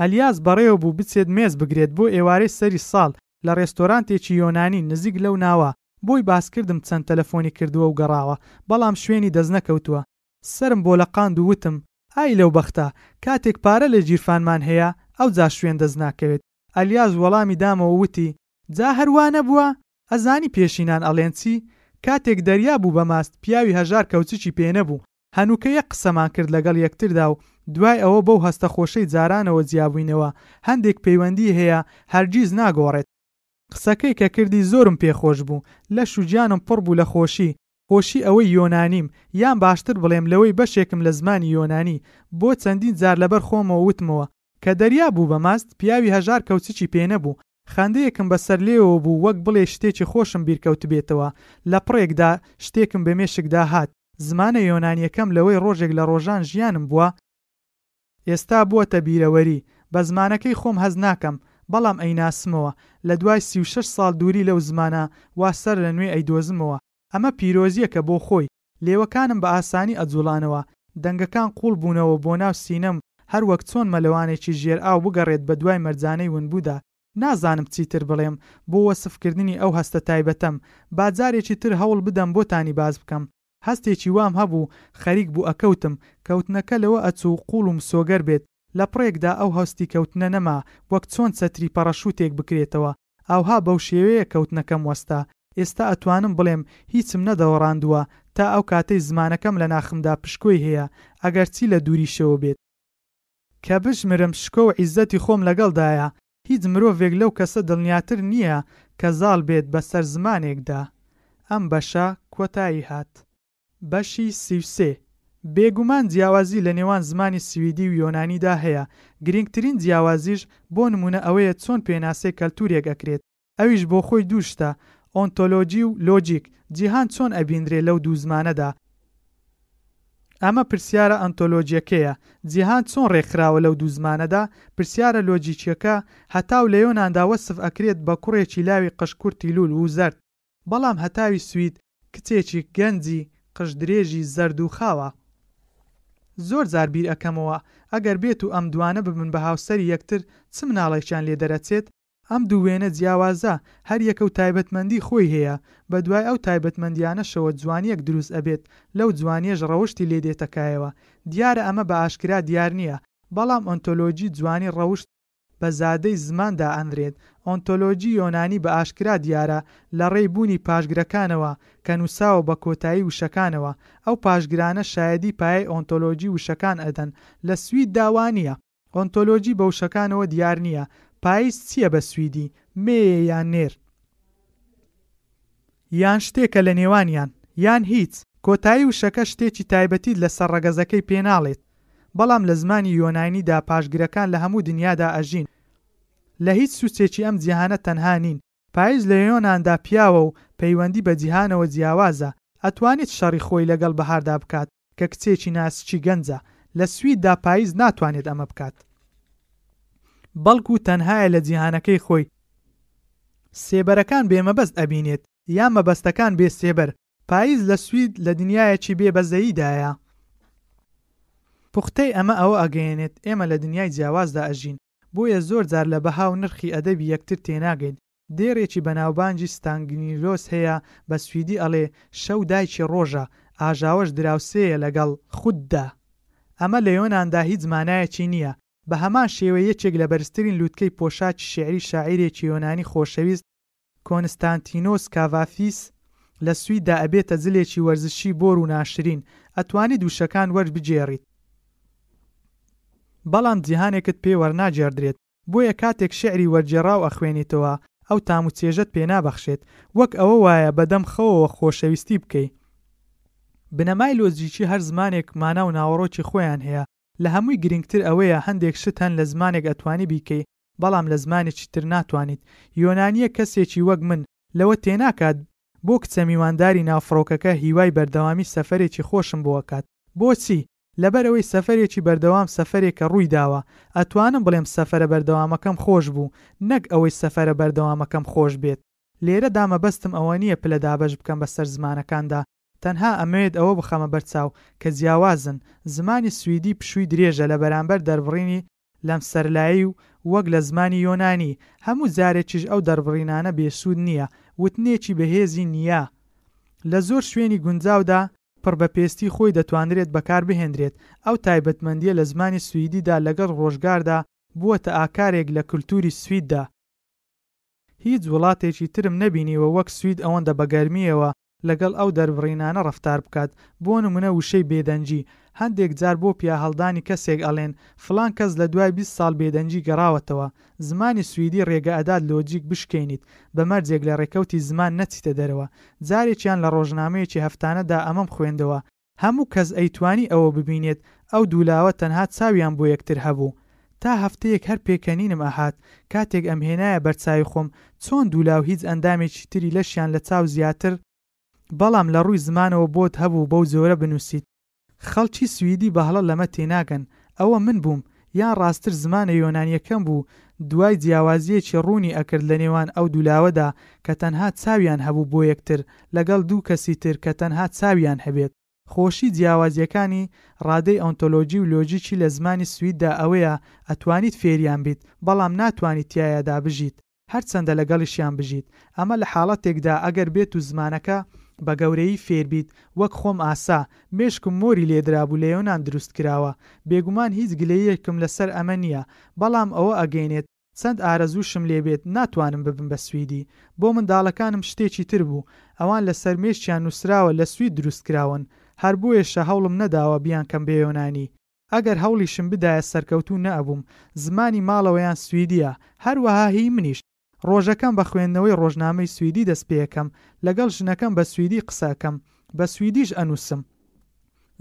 ئەلیاس بەڕێوە بوو بچێت مێز بگرێت بۆ ئێوارەی سەری ساڵ لە ڕێستۆرانتێکی یۆنانی نزیک لەو ناوە، بۆی باس کردم چەند تەلەفۆنی کردووە و گەڕاوە بەڵام شوێنی دەست نەکەوتووە. سەرم بۆ لەقاند و وتم، ئای لەو بەختە، کاتێک پارە لە گیرفانمان هەیە ئەوجا شوێن دەست ناکەوێت. ئەلیاس وەڵامی دامەوە و وتی، جا هەر وا نەبووە؟ ئەزانی پێشینان ئەلێن چی؟ کاتێک دەریا بوو بە ماست پیاوی هەژار کەوچکی پێ نەبوو، هەنووکە یەک قسەمان کرد لەگەڵ یەکتردا و دوای ئەوە بەو هەستە خۆشەی جارانەوە جیابووینەوە، هەندێک پەیوەندی هەیە هەرگیز ناگۆڕێت. قسەکەی کە کردی زۆرم پێ خۆش بوو، لەش و گیانم پڕ بوو لە خۆشی، خۆشی ئەوەی یۆنانیم، یان باشتر بڵێم لەوەی بەشێکم لە زمانی یۆنانی، بۆ چەندین جار لەبەر خۆمەوە وتمەوە، کە دەریا بوو بە ماست، پیاوی هەژار کەوچکی پێ نەبوو، خەندەیەکم بە سەر لێوەوە بوو وەک بڵێی شتێکی خۆشم بیر کەوتبێتەوە، لە پڕێکدا شتێکم بە مێشکدا هات، زمانە یۆنانییەکەم لەوەی ڕۆژێک لە ڕۆژان ژیانم بووە، ئێستا بووەتە بیرەوەری، بە زمانەکەی خۆم هەست ناکەم، بەڵام ئەیناسمەوە، لە دوای سی و شەش ساڵ دووری لەو زمانە، وا سەر لە نوێ ئەیدۆزمەوە، ئەمە پیرۆزییەکە بۆ خۆی. لێوەکانم بە ئاسانی ئەجوڵانەوە، دەنگەکان قوڵ بوونەوە بۆ ناو سینەم، هەر وەک چۆن مەلەوانێکی ژێر ئاو بگەڕێت بە دوای مەرجانەی ونبوودا. نازانم چیتر بڵێم بۆ وەسف کردنی ئەو هەستە تایبەتەم، با جارێکی تر هەوڵ بدەم بۆتانی باس بکەم. هەستێکی وام هەبوو خەریک بوو ئەکەوتم، کەوتنەکە لەوە ئەچوو قوڵ و مسۆگەر بێت، لەپڕێکدا ئەو هەستی کەوتنە نەما، وەک چۆن چەتری پەڕەشووتێک بکرێتەوە، ئاوها بەو شێوەیە کەوتنەکەم وەستا، ئێستا ئەتوانم بڵێم هیچم نەدەوەڕاندووە تا ئەو کاتەی زمانەکەم لە ناخمدا پشکۆی هەیە، ئەگەرچی لە دووریشەوە بێت. کە بژمرم شکۆ و عیزەتی خۆم لەگەڵدایە، هیچ مرۆڤێک لەو کەسە دڵنیاتر نییە کە زاڵ بێت بەسەر زمانێکدا. ئەم بەشە کۆتایی هات. بەشی سی و سێ بێگومان جیاوازی لە نێوان زمانی سویدی و یۆنانیدا هەیە، گرینگترین جیاوازیش بۆ نموونە ئەوەیە چۆن پێناسەی کەلتوورێک ئەکرێت، ئەویش بۆ خۆی دوو شتە، ئۆنتۆلۆجی و لۆجیک، جیهان چۆن ئەبیندرێ لەو دوو زمانەدا؟ ئەمە پرسیارە ئەنتۆلۆجیەکەیە، جیهان چۆن ڕێکخراوە لەو دوو زمانەدا؟ پرسیارە لۆجیکیەکە، هەتاو لە یۆناندا وەسف ئەکرێت بە کوڕێکی لاوی قژ کورتی لوول وزەرد، بەڵام هەتاوی سوید کچێکی گەنجی قژ درێژی زەرد و خاوە. زۆر جار بیر ئەکەمەوە ئەگەر بێت و ئەم دوانە ببن بە هاوسەری یەکتر چ مناڵێکیان لێ دەرەچێت؟ ئەم دوو وێنە جیاوازە هەر یەکە و تایبەتمەندی خۆی هەیە بە دوای ئەو تایبەتمەندیانەشەوە جوانیەک دروست ئەبێت لەو جوانیەش ڕەوشتی لێ دێتە کایەوە دیارە ئەمە بە ئاشکرا دیار نیە بەڵام ئۆنتۆلۆجی جوانی ڕەوشت بە زادەی زمان دائەنرێت، ئۆنتۆلۆژی یۆنانی بە ئاشکرا دیارە لە ڕێی بوونی پاشگرەکانەوە کە نووساوە بە کۆتایی وشەکانەوە، ئەو پاشگرانە شایەدی پایەی ئۆنتۆلۆژی وشەکان ئەدەن، لە سویددا وا نییە، ئۆنتۆلۆژی بە وشەکانەوە دیار نییە، پایز چییە بە سویدی، مێ یە یان نێر؟ یان شتێکە لە نێوانیان، یان هیچ، کۆتایی وشەکە شتێکی تایبەتیت لەسەر ڕەگەزەکەی پێ ناڵێت، بەڵام لە زمانی یۆناینیدا پاشگرەکان لە هەموو دنیادا ئەژین، لە هیچ سوچێکی ئەم جیهانە تەنها نین، پایز لە یۆناندا پیاوە و پەیوەندی بە جیهانەوە جیاوازە، ئەتوانیت شەڕی خۆی لەگەڵ بەهاردا بکات، کە کچێکی ناسکی گەنجە لە سویددا پایز ناتوانێت ئەمە بکات بەڵکو تەنهایە لە جیهانەکەی خۆی سێبەرەکان بێ مەبەست ئەبینێت یا مەبەستەکان بێ سێبەر پایز لە سوید لە دنیایەکی بێ بەزەییدایە پوختەی ئەمە ئەوە ئەگەیەنێت ئێمە لە دنیای جیاوازدا ئەژین بۆیە زۆر جار لە بەها و نرخی ئەدەبی یەکتر تێناگەین دێڕێکی بەناوبانگی ستانگنیلۆس هەیە بە سویدی ئەڵێ، شەو دایکی ڕۆژە، ئاژاوەش دراوسێیە لەگەڵ، خوددا، ئەمە لە یۆناندا هیچ مانایەکی نییە، بە هەمان شێوە یەکێک لە بەرزترین لووتکەی پۆشاکی شیعری شاعیرێکی یۆنانی خۆشەویست کۆنستانتینۆس کاڤافیس لە سویددا ئەبێتە جلێکی وەرزشی بۆر و ناشرین، ئەتوانیت وشەکان وەربگێڕیت بەڵام جیهانێکت پێ وەرناگێڕدرێت. بۆیە کاتێک شیعری وەرگێڕاو ئەخوێنیتەوە ئەو تام و چێژەت پێ نابەخشێت، وەک ئەوە وایە بەدەم خەوەوە خۆشەویستی بکەی. بنەمای لۆجیکی هەر زمانێک مانا و ناوەڕۆکی خۆیان هەیە، لە هەمووی گرینگتر ئەوەیە هەندێک شت هەن لە زمانێک ئەتوانی بیکەی بەڵام لە زمانێکی تر ناتوانیت، یۆنانییەک کەسێکی وەک من لەوە تێناکات، بۆ کچە میوانداری ناو فڕۆکەکە هیوای بەردەوامی سەفەرێکی خۆشم بۆ ئەکات، بۆچی؟ لەبەرئەوەی سەفەرێکی بەردەوام سەفەرێکە ڕووی داوە، ئەتوانم بڵێم سەفەرە بەردەوامەکەم خۆش بوو، نەک ئەوەی سەفەرە بەردەوامەکەم خۆش بێت. لێرەدا مەبەستم ئەوە نییە پلە دابەش بکەم بەسەر زمانەکاندا، تەنها ئەمەوێت ئەوە بخەمە بەرچاو کە جیاوازن، زمانی سویدی پشووی درێژە لە بەرامبەر دەربڕینی، لەم سەرلایەی و وەک لە زمانی یۆنانی، هەموو جارێکیش ئەو دەربڕینانە بێسوود نییە، وتنێکی بەهێزی نییە. لە زۆر شوێنی گونجاودا، پڕ بە پێستی خۆی دەتوانرێت بەکار بهێندرێت، ئەو تایبەتمەندییە لە زمانی سویدیدا لەگەڵ ڕۆژگاردا بووەتە ئاکارێک لە کولتووری سویددا. هیچ وڵاتێکی ترم نەبینیوە وەک سوید ئەوەندە بە گەرمییەوە لەگەڵ ئەو دەربڕینانە ڕەفتار بکات، بۆ نمونە وشەی بێدەنگی، هەندێک جار بۆ پیاهەڵدانی کەسێک ئەڵێن فڵان کەس لە دوای بیست ساڵ بێدەنگی گەڕاوەتەوە، زمانی سویدی ڕێگە ئەدات لۆجیک بشکێنیت بە مەرجێک لە ڕێکەوتی زمان نەچیتە دەرەوە، جارێکیان لە ڕۆژنامەیەکی هەفتانەدا ئەمەم خوێندەوە، هەموو کەس ئەیتوانی ئەوە ببینێت ئەو دوو لاوە تەنها چاویان بۆ یەکتر هەبوو تا هەفتەیەک هەر پێکەنینم ئەهات کاتێک ئەمهێنایە بەرچاوی خۆم چۆن دوو لاو هیچ ئەندامێکی تری لەشیان لە چاو زیاتر بەڵام لە ڕووی زمانەوە بۆت هەبوو بەو جۆرە بنوسیت خەڵکی سویدی بەهڵە لەمە تێناگەن ئەوە من بووم یان ڕاستتر زمانە یۆنانیەکەم بوو دوای جیاوازیەکی ڕوونی ئەکرد لە نێوان ئەو دوو لاوەدا کە تەنها چاویان هەبوو بۆ یەکتر لەگەڵ دوو کەسی تر کە تەنها چاویان هەبێت. خۆشی جیاوازیەکانی ڕادەی ئۆنتۆلۆجی و لۆجیکی لە زمانی سویددا ئەوەیە ئەتوانیت فێریان بیت بەڵام ناتوانیت تیایادا بژیت. هەرچەندە لەگەڵیشیان بژیت، ئەمە لە حاڵەتێکدا ئەگەر بێت و زمانەکە بە گەورەیی فێر بیت، وەک خۆم ئاسا، مێشکم مۆری لێدرابوو لە یۆنان دروست کراوە، بێگومان هیچ گلەییەکم لەسەر ئەمە نییە، بەڵام ئەوە ئەگەینێت چەند ئارەزووشم لێ بێت ناتوانم ببم بە سویدی، بۆ منداڵەکانم شتێکی تر بوو، ئەوان لەسەر مێشکیان نووسراوە لە سوید دروست کراون، هەر بۆیەشە هەوڵم نەداوە بیانکەم بە یۆنانی. ئەگەر هەوڵیشم بدایە سەرکەوتوو نەئەبووم، زمانی ماڵەوەیان سویدییە، هەروەها هیی منیش. ڕۆژەکەم بە خوێندنەوەی ڕۆژنامەی سویدی دەست پێکەم، لەگەڵ ژنەکەم بە سویدی قسە ئەکەم، بە سویدیش ئەنووسم.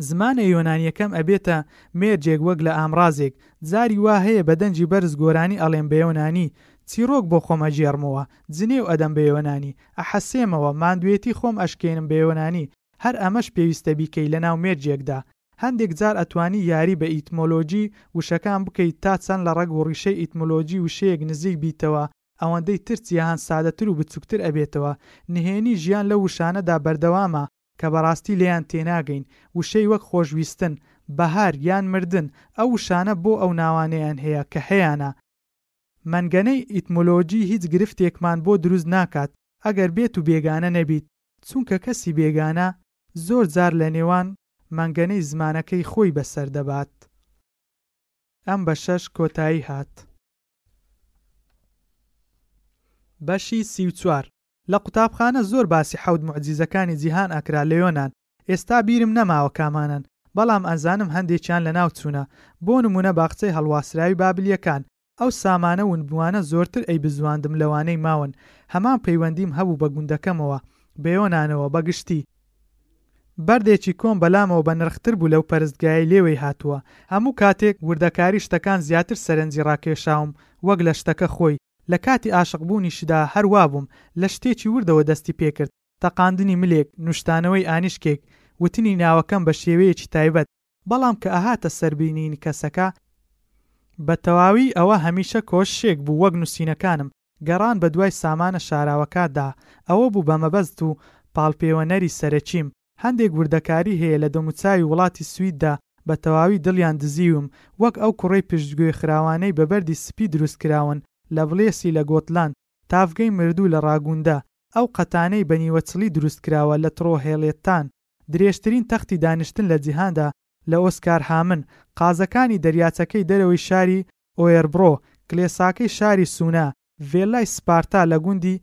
زمانە یۆنانییەکەم ئەبێتە مێرجێک وەک لە ئامرازێک، جاری وا هەیە بە دەنگی بەرز گۆرانی ئەڵێم بە یۆنانی، چیڕۆک بۆ خۆم ئەگێڕمەوە، جنێو ئەدەم بە یۆنانی، ئەحەسێمەوە، ماندوێتی خۆم ئەشکێنم بە یۆنانی، هەر ئەمەش پێویستە بیکەی لەناو مێرجێکدا. هەندێک جار ئەتوانی یاری بە ئیتمۆلۆجی وشەکان بکەیت تا چەند لە ڕەگ وڕیشەی ئیتمۆلۆجی وشەیەک نزیک بیتەوە ئەوەندەی تر چیاهان سادەتر و بچوکتر ئەبێتەوە نهێنی ژیان لەو وشانەدا بەردەوامە کە بەڕاستی لێیان تێناگەین وشەی وەک خۆشویستن، بەهار، یان مردن ئەو وشانە بۆ ئەو ناوانەیان هەیە کە هەیانە. مەنگەنەی ئیتمۆلۆجی هیچ گرفتێکمان بۆ دروست ناکات ئەگەر بێت و بێگانە نەبیت چونکە کەسی بێگانە زۆر جار لە نێوان مەنگەنەی زمانەکەی خۆی بەسەر دەبات. ئەم بەشەش کۆتایی هات. بەشی سی و چوار. لە قوتابخانە زۆر باسی حەوت موعجیزەکانی جیهان ئەکرا لەۆنان، ئێستا بیرم نەماوە کامانەن، بەڵام ئەزانم هەندێکیان لەناو چوونە، بۆ نموونە باخچەی هەڵواسراوی بابلیەکان، ئەو سامانە ونبووانە زۆرتر ئەیبزواندم لەوانەی ماون، هەمان پەیوەندیم هەبوو بە گوندەکەمەوە، بەیۆنانەوە، بەگشتی. بەردێکی کۆم بەلامەوە بەنرختر بوو لەو پەرستگایەی لێوەی هاتووە. هەموو کاتێک وردەکاری شتەکان زیاتر سەرنجی ڕاکێشاوم وەک لە شتەکە خۆی. لە کاتی ئاشقبوونیشدا هەر وابووم، لە شتێکی وردەوە دەستی پێکرد، تەقاندنی ملێک، نوشتانەوەی ئانیشکێک، وتنی ناوەکەم بە شێوەیەکی تایبەت، بەڵام کە ئەهاتە سەر بینینی کەسەکە بە تەواوی ئەوە هەمیشە کۆ شێک بوو وەک نوسینەکانم گەڕان بە دوای سامانە شاراوەکا دا ئەوە بوو بە مەبەست و پاڵپێوەنەری سەرەکیم هەندێک وردەکاری هەیە لە دەموچاوی وڵاتی سوید دا بە تەواوی دڵیان دزیوم وەک ئەو کوڕەی پشت گوێ خراوانەی بە بەردی سپی دروست کراون لە بڵێسی لە گۆتلاند تاڤگەی مردوو لە ڕاگوندە ئەو قەتانەی بە نیوەچڵی دروست کراوە لە تڕۆهێڵێتان درێژترین تەختی دانیشتن لە جیهاندا لە ئۆسکارهامن، قازەکانی دەریاچەکەی دەرەوەی شاری ئۆیەربڕۆ، کلێساکەی شاری سونا، ڤێللای سپارتا لە گوندی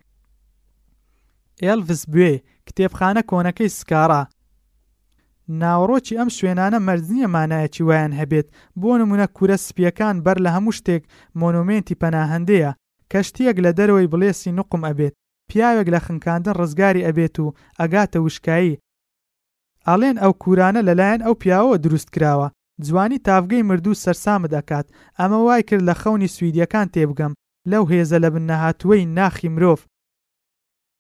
ئێلڤس بوێ، کتێبخانە کۆنەکەی سکارا. ناوەڕۆکی ئەم شوێنانە مەرج نییە مانایەکی وایان هەبێت، بۆ نموونە کورە سپییەکان بەر لە هەموو شتێک مۆنۆمێنتی پەناهەندەیە، کەشتییەک لە دەرەوەی بڵێسی نوقم ئەبێت، پیاوێک لە خنکاندن ڕزگاری ئەبێت و ئەگاتە وشکایی ئەڵێن ئەو کورانە لەلایەن ئەو پیاوەوە دروست کراوە جوانی تاڤگەی مردوو سەرسامت ئەکات ئەمە وای کرد لە خەونی سویدیەکان تێبگەم لەو هێزە لەبن نەهاتووەی ناخی مرۆڤ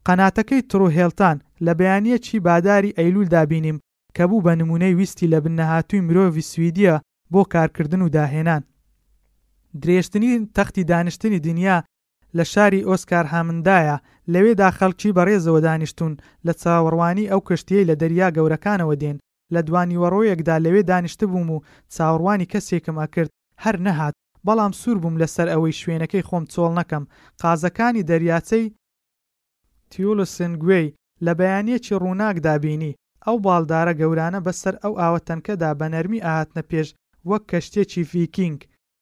قەناتەکەی تڕو هێڵتان لە بەیانیەکی باداری ئەیلولدا بینیم کە بوو بە نمونەی ویستی لەبن نەهاتووی مرۆڤی سویدیە بۆ کارکردن و داهێنان درێژتنین تەختی دانیشتنی دنیا لە شاری ئۆسکارهامندایە، لەوێدا خەڵکی بەڕێزەوە دانیشتوون، لە چاوەڕوانی ئەو کەشتییەی لە دەریا گەورەکانەوە دێن، لە دوانیوەڕۆیەکدا لەوێ دانیشتبووم و چاوەڕوانی کەسێکم ئەکرد، هەر نەهات، بەڵام سوور بووم لەسەر ئەوەی شوێنەکەی خۆم چۆڵ نەکەم، قازەکانی دەریاچەی، تیولسنگوێی، لە بەیانییەکی ڕووناکدا بینی، ئەو باڵدارە گەورانە بەسەر ئەو ئاوە تەنکەدا بە نەرمی ئەهاتنە پێش وەک کەشتییەکی ڤیکینگ،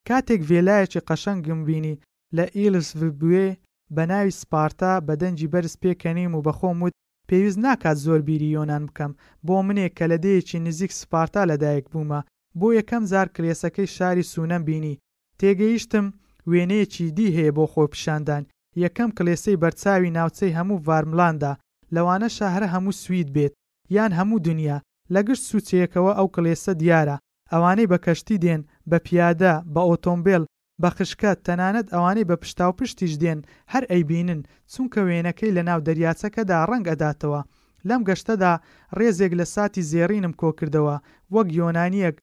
کاتێک ڤێلایەکی قەشەنگم بینی لە ئیلس ڤبوێ بە ناوی سپارتا بە دەنگی بەرز پێکەنیم و بە خۆم وت پێویست ناکات زۆر بیری یۆنان بکەم، بۆ منێک کە لە دێیەکی نزیک سپارتا لە دایک بوومە، بۆ یەکەم جار کلێسەکەی شاری سوونەم بینی، تێگەیشتم وێنەیەکی دی هەیە بۆ خۆپیشاندان، یەکەم کلێسەی بەرچاوی ناوچەی هەموو ڤارملاندا، لەوانەشە هەر هەموو سوید بێت، یان هەموو دنیا، لە گشت سوچەیەکەوە ئەو کلێسە دیارە، ئەوانەی بە کەشتی دێن، بە پیادە، بە ئۆتۆمبێل، بە خشکە، تەنانەت ئەوانەی بە پشتاوپشتیش دێن هەر ئەیبینن، چونکە وێنەکەی لە ناو دەریاچەکەدا ڕەنگ ئەداتەوە. لەم گەشتەدا ڕێزێک لە ساتی زێڕینم کۆکردەوە، وەک یۆنانییەک،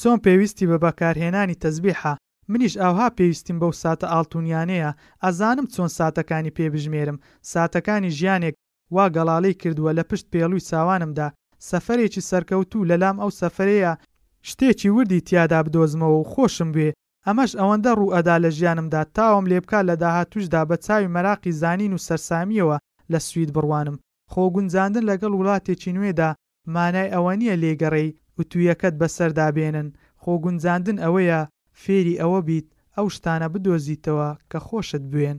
چۆن پێویستی بە بەکارهێنانی تەزبیحە، منیش ئاوها پێویستیم بەو ساتە ئاڵتونیانەیە، ئەزانم چۆن ساتەکانی پێ بژمێرم، ساتەکانی ژیانێک وا گەڵالەی کردووە لە پشت پێڵوی چاوانمدا، سەفەرێکی سەرکەوتوو لەلام ئەو سەفەرەیە، شتێکی وردی تیادا بدۆزمەوە و خۆشم بوێ، ئەمەش ئەوەندە ڕوو ئەدا لە ژیانمدا تاوم لێ بکا لە داهاتووشدا بە چاوی مەراقی زانین و سەرسامییەوە لە سوید بڕوانم. خۆ گونجاندن لەگەڵ وڵاتێکی نوێدا مانای ئەوە نییە لێی گەڕێی ئوتوویەکەت بەسەردا بێنن، خۆ گونجاندن ئەوەیە فێری ئەوە بیت ئەو شتانە بدۆزیتەوە کە خۆشت بوێن.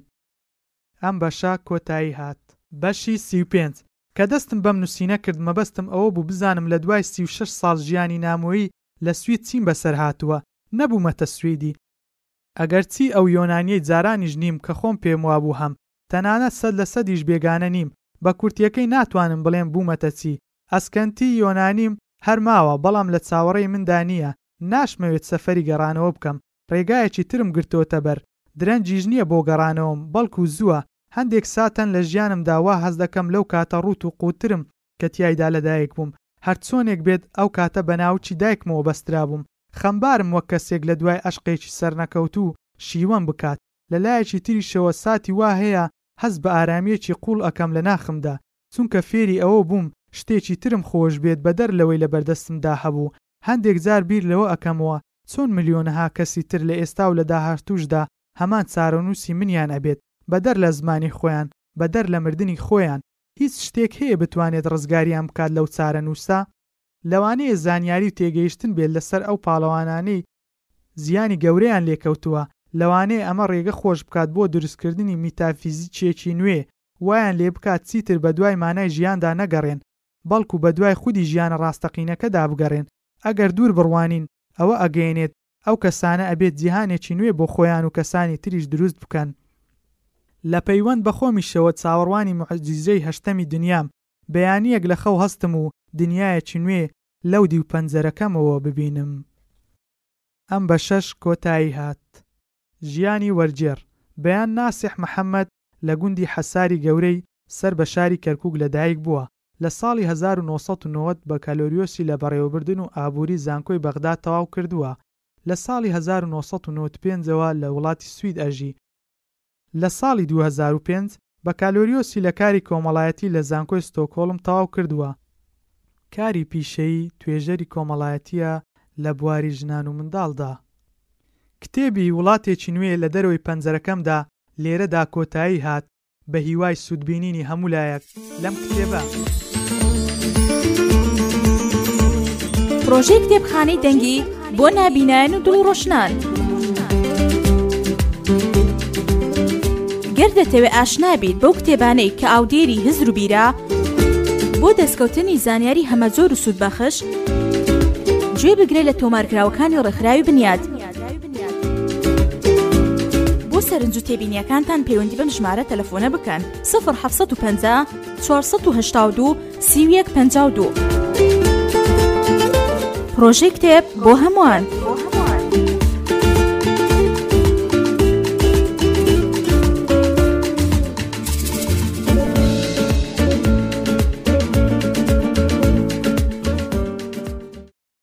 ئەم بەشە کۆتایی هات. بەشی سی و پێنج، کە دەستم بەم نووسینە کرد مەبەستم ئەوە بوو بزانم لە دوای سی و شەش ساڵ ژیانی نامۆیی لە سوید چیم بەسەر هاتووە، نەبوومەتە سویدی، ئەگەرچی ئەو یۆنانیەی جارانیش نیم کە خۆم پێم وابوو هەم، تەنانەت سەد لە سەدیش بێگانە نیم، بە کورتیەکەی ناتوانم بڵێم بوومەتە چی، ئەسکەنتی یۆنانیم هەر ماوە، بەڵام لە چاوەڕێی مندا نییە، ناشمەوێت سەفەری گەڕانەوە بکەم، ڕێگایەکی ترم گرتۆتە بەر، درەنگیش نییە بۆ گەڕانەوەم، بەڵکو زووە، هەندێک ساتەن لە ژیانمدا وا هەست دەکەم لەو کاتە ڕووت و قووتترم کە تیایدا لەدایک بووم، هەرچۆنێک بێت ئەو کاتە بە ناوکی دایکمەوە بەسترابووم، خەمبارم وەک کەسێک لە دوای ئەشقێکی سەرنەکەوتوو شیوەم بکات، لە لایەکی تریشەوە ساتی وا هەیە هەست بە ئارامییەکی قووڵ ئەکەم لە ناخمدا، چونکە فێری ئەوە بووم شتێکی ترم خۆش بێت بەدەر لەوەی لەبەردەستمدا هەبوو، هەندێک جار بیر لەوە ئەکەمەوە چۆن ملیۆنەها کەسی تر لە ئێستا و لە داهاتووشدا هەمان چارەنووسی منیان ئەبێت، بەدەر لە زمانی خۆیان، بەدەر لە مردنی خۆیان. هیچ شتێک هەیە بتوانێت ڕزگاریان بکات لەو چارەنووسە؟ لەوانەیە زانیاری و تێگەیشتن بێت لەسەر ئەو پاڵەوانانەی زیانی گەورەیان لێکەوتووە، لەوانەیە ئەمە ڕێگە خۆش بکات بۆ دروستکردنی میتافیزیکییەکی نوێ، وایان لێبکات چیتر بەدوای مانای ژیاندا نەگەڕێن، بەڵکو بەدوای خودی ژیانە ڕاستەقینەکەدا بگەڕێن، ئەگەر دوور بڕوانین ئەوە ئەگەیەنێت ئەو کەسانە ئەبێت جیهانێکی نوێ بۆ خۆیان و کەسانی تریش دروست بکەن. لە پەیوەند بە خۆمیشەوە چاوەڕوانی موعجیزەی هەشتەمی دنیام، بەیانییەک لە خەو هەستم و دنیایەکی نوێ لەو دیو پەنجەرەکەمەوە ببینم. ئەم بەشەش کۆتایی هات. ژیانی وەرگێڕ بەیان ناسیح محەمەد لە گوندی حەساری گەورەی سەر بە شاری کەرکووک لە دایک بووە، لە ساڵی هەزار و نۆ سەد و نەوەد بەکالۆریۆسی لە بەڕێوەبردن و ئابووری زانکۆی بەغدا تەواو کردووە، لە ساڵی هەزار و نۆ سەد و نەوەد و پێنج ەوە لە وڵاتی سوید ئەژی، لە ساڵی دوو هەزار و پێنج بەکالۆریۆسی لە کاری کۆمەڵایەتی لە زانکۆی ستۆکهۆڵم تەواو کردووە، کاری پیشەیی توێژەری کۆمەڵایەتییە لە بواری ژنان و منداڵدا. کتێبی وڵاتێکی نوێ لە دەرەوەی پەنجەرەکەمدا لێرەدا کۆتایی هات، بە هیوای سوودبینینی هەموو لایەک لەم کتێبە. پرۆژەی کتێبخانەی دەنگی. بۆ نابینایان و دڵ ڕۆشنان. گەر دەتەوێ ئاشنابیت بەو کتێبانەی کە ئاودێری هزر و بیرە بۆ دەستکەوتنی زانیاری هەمەجۆر و سوود بەخش گوێ بگرە لە تۆمارکراوەکانی ڕێکخراوی بنیاد بۆ سەرنج و تێبینیەکانتان پەیوەندی بەم ژمارە تەلەفۆنە بکەن 1950 492 سی و یەک پەنجا و دوو پڕۆژەی کتێب بۆ هەمووان.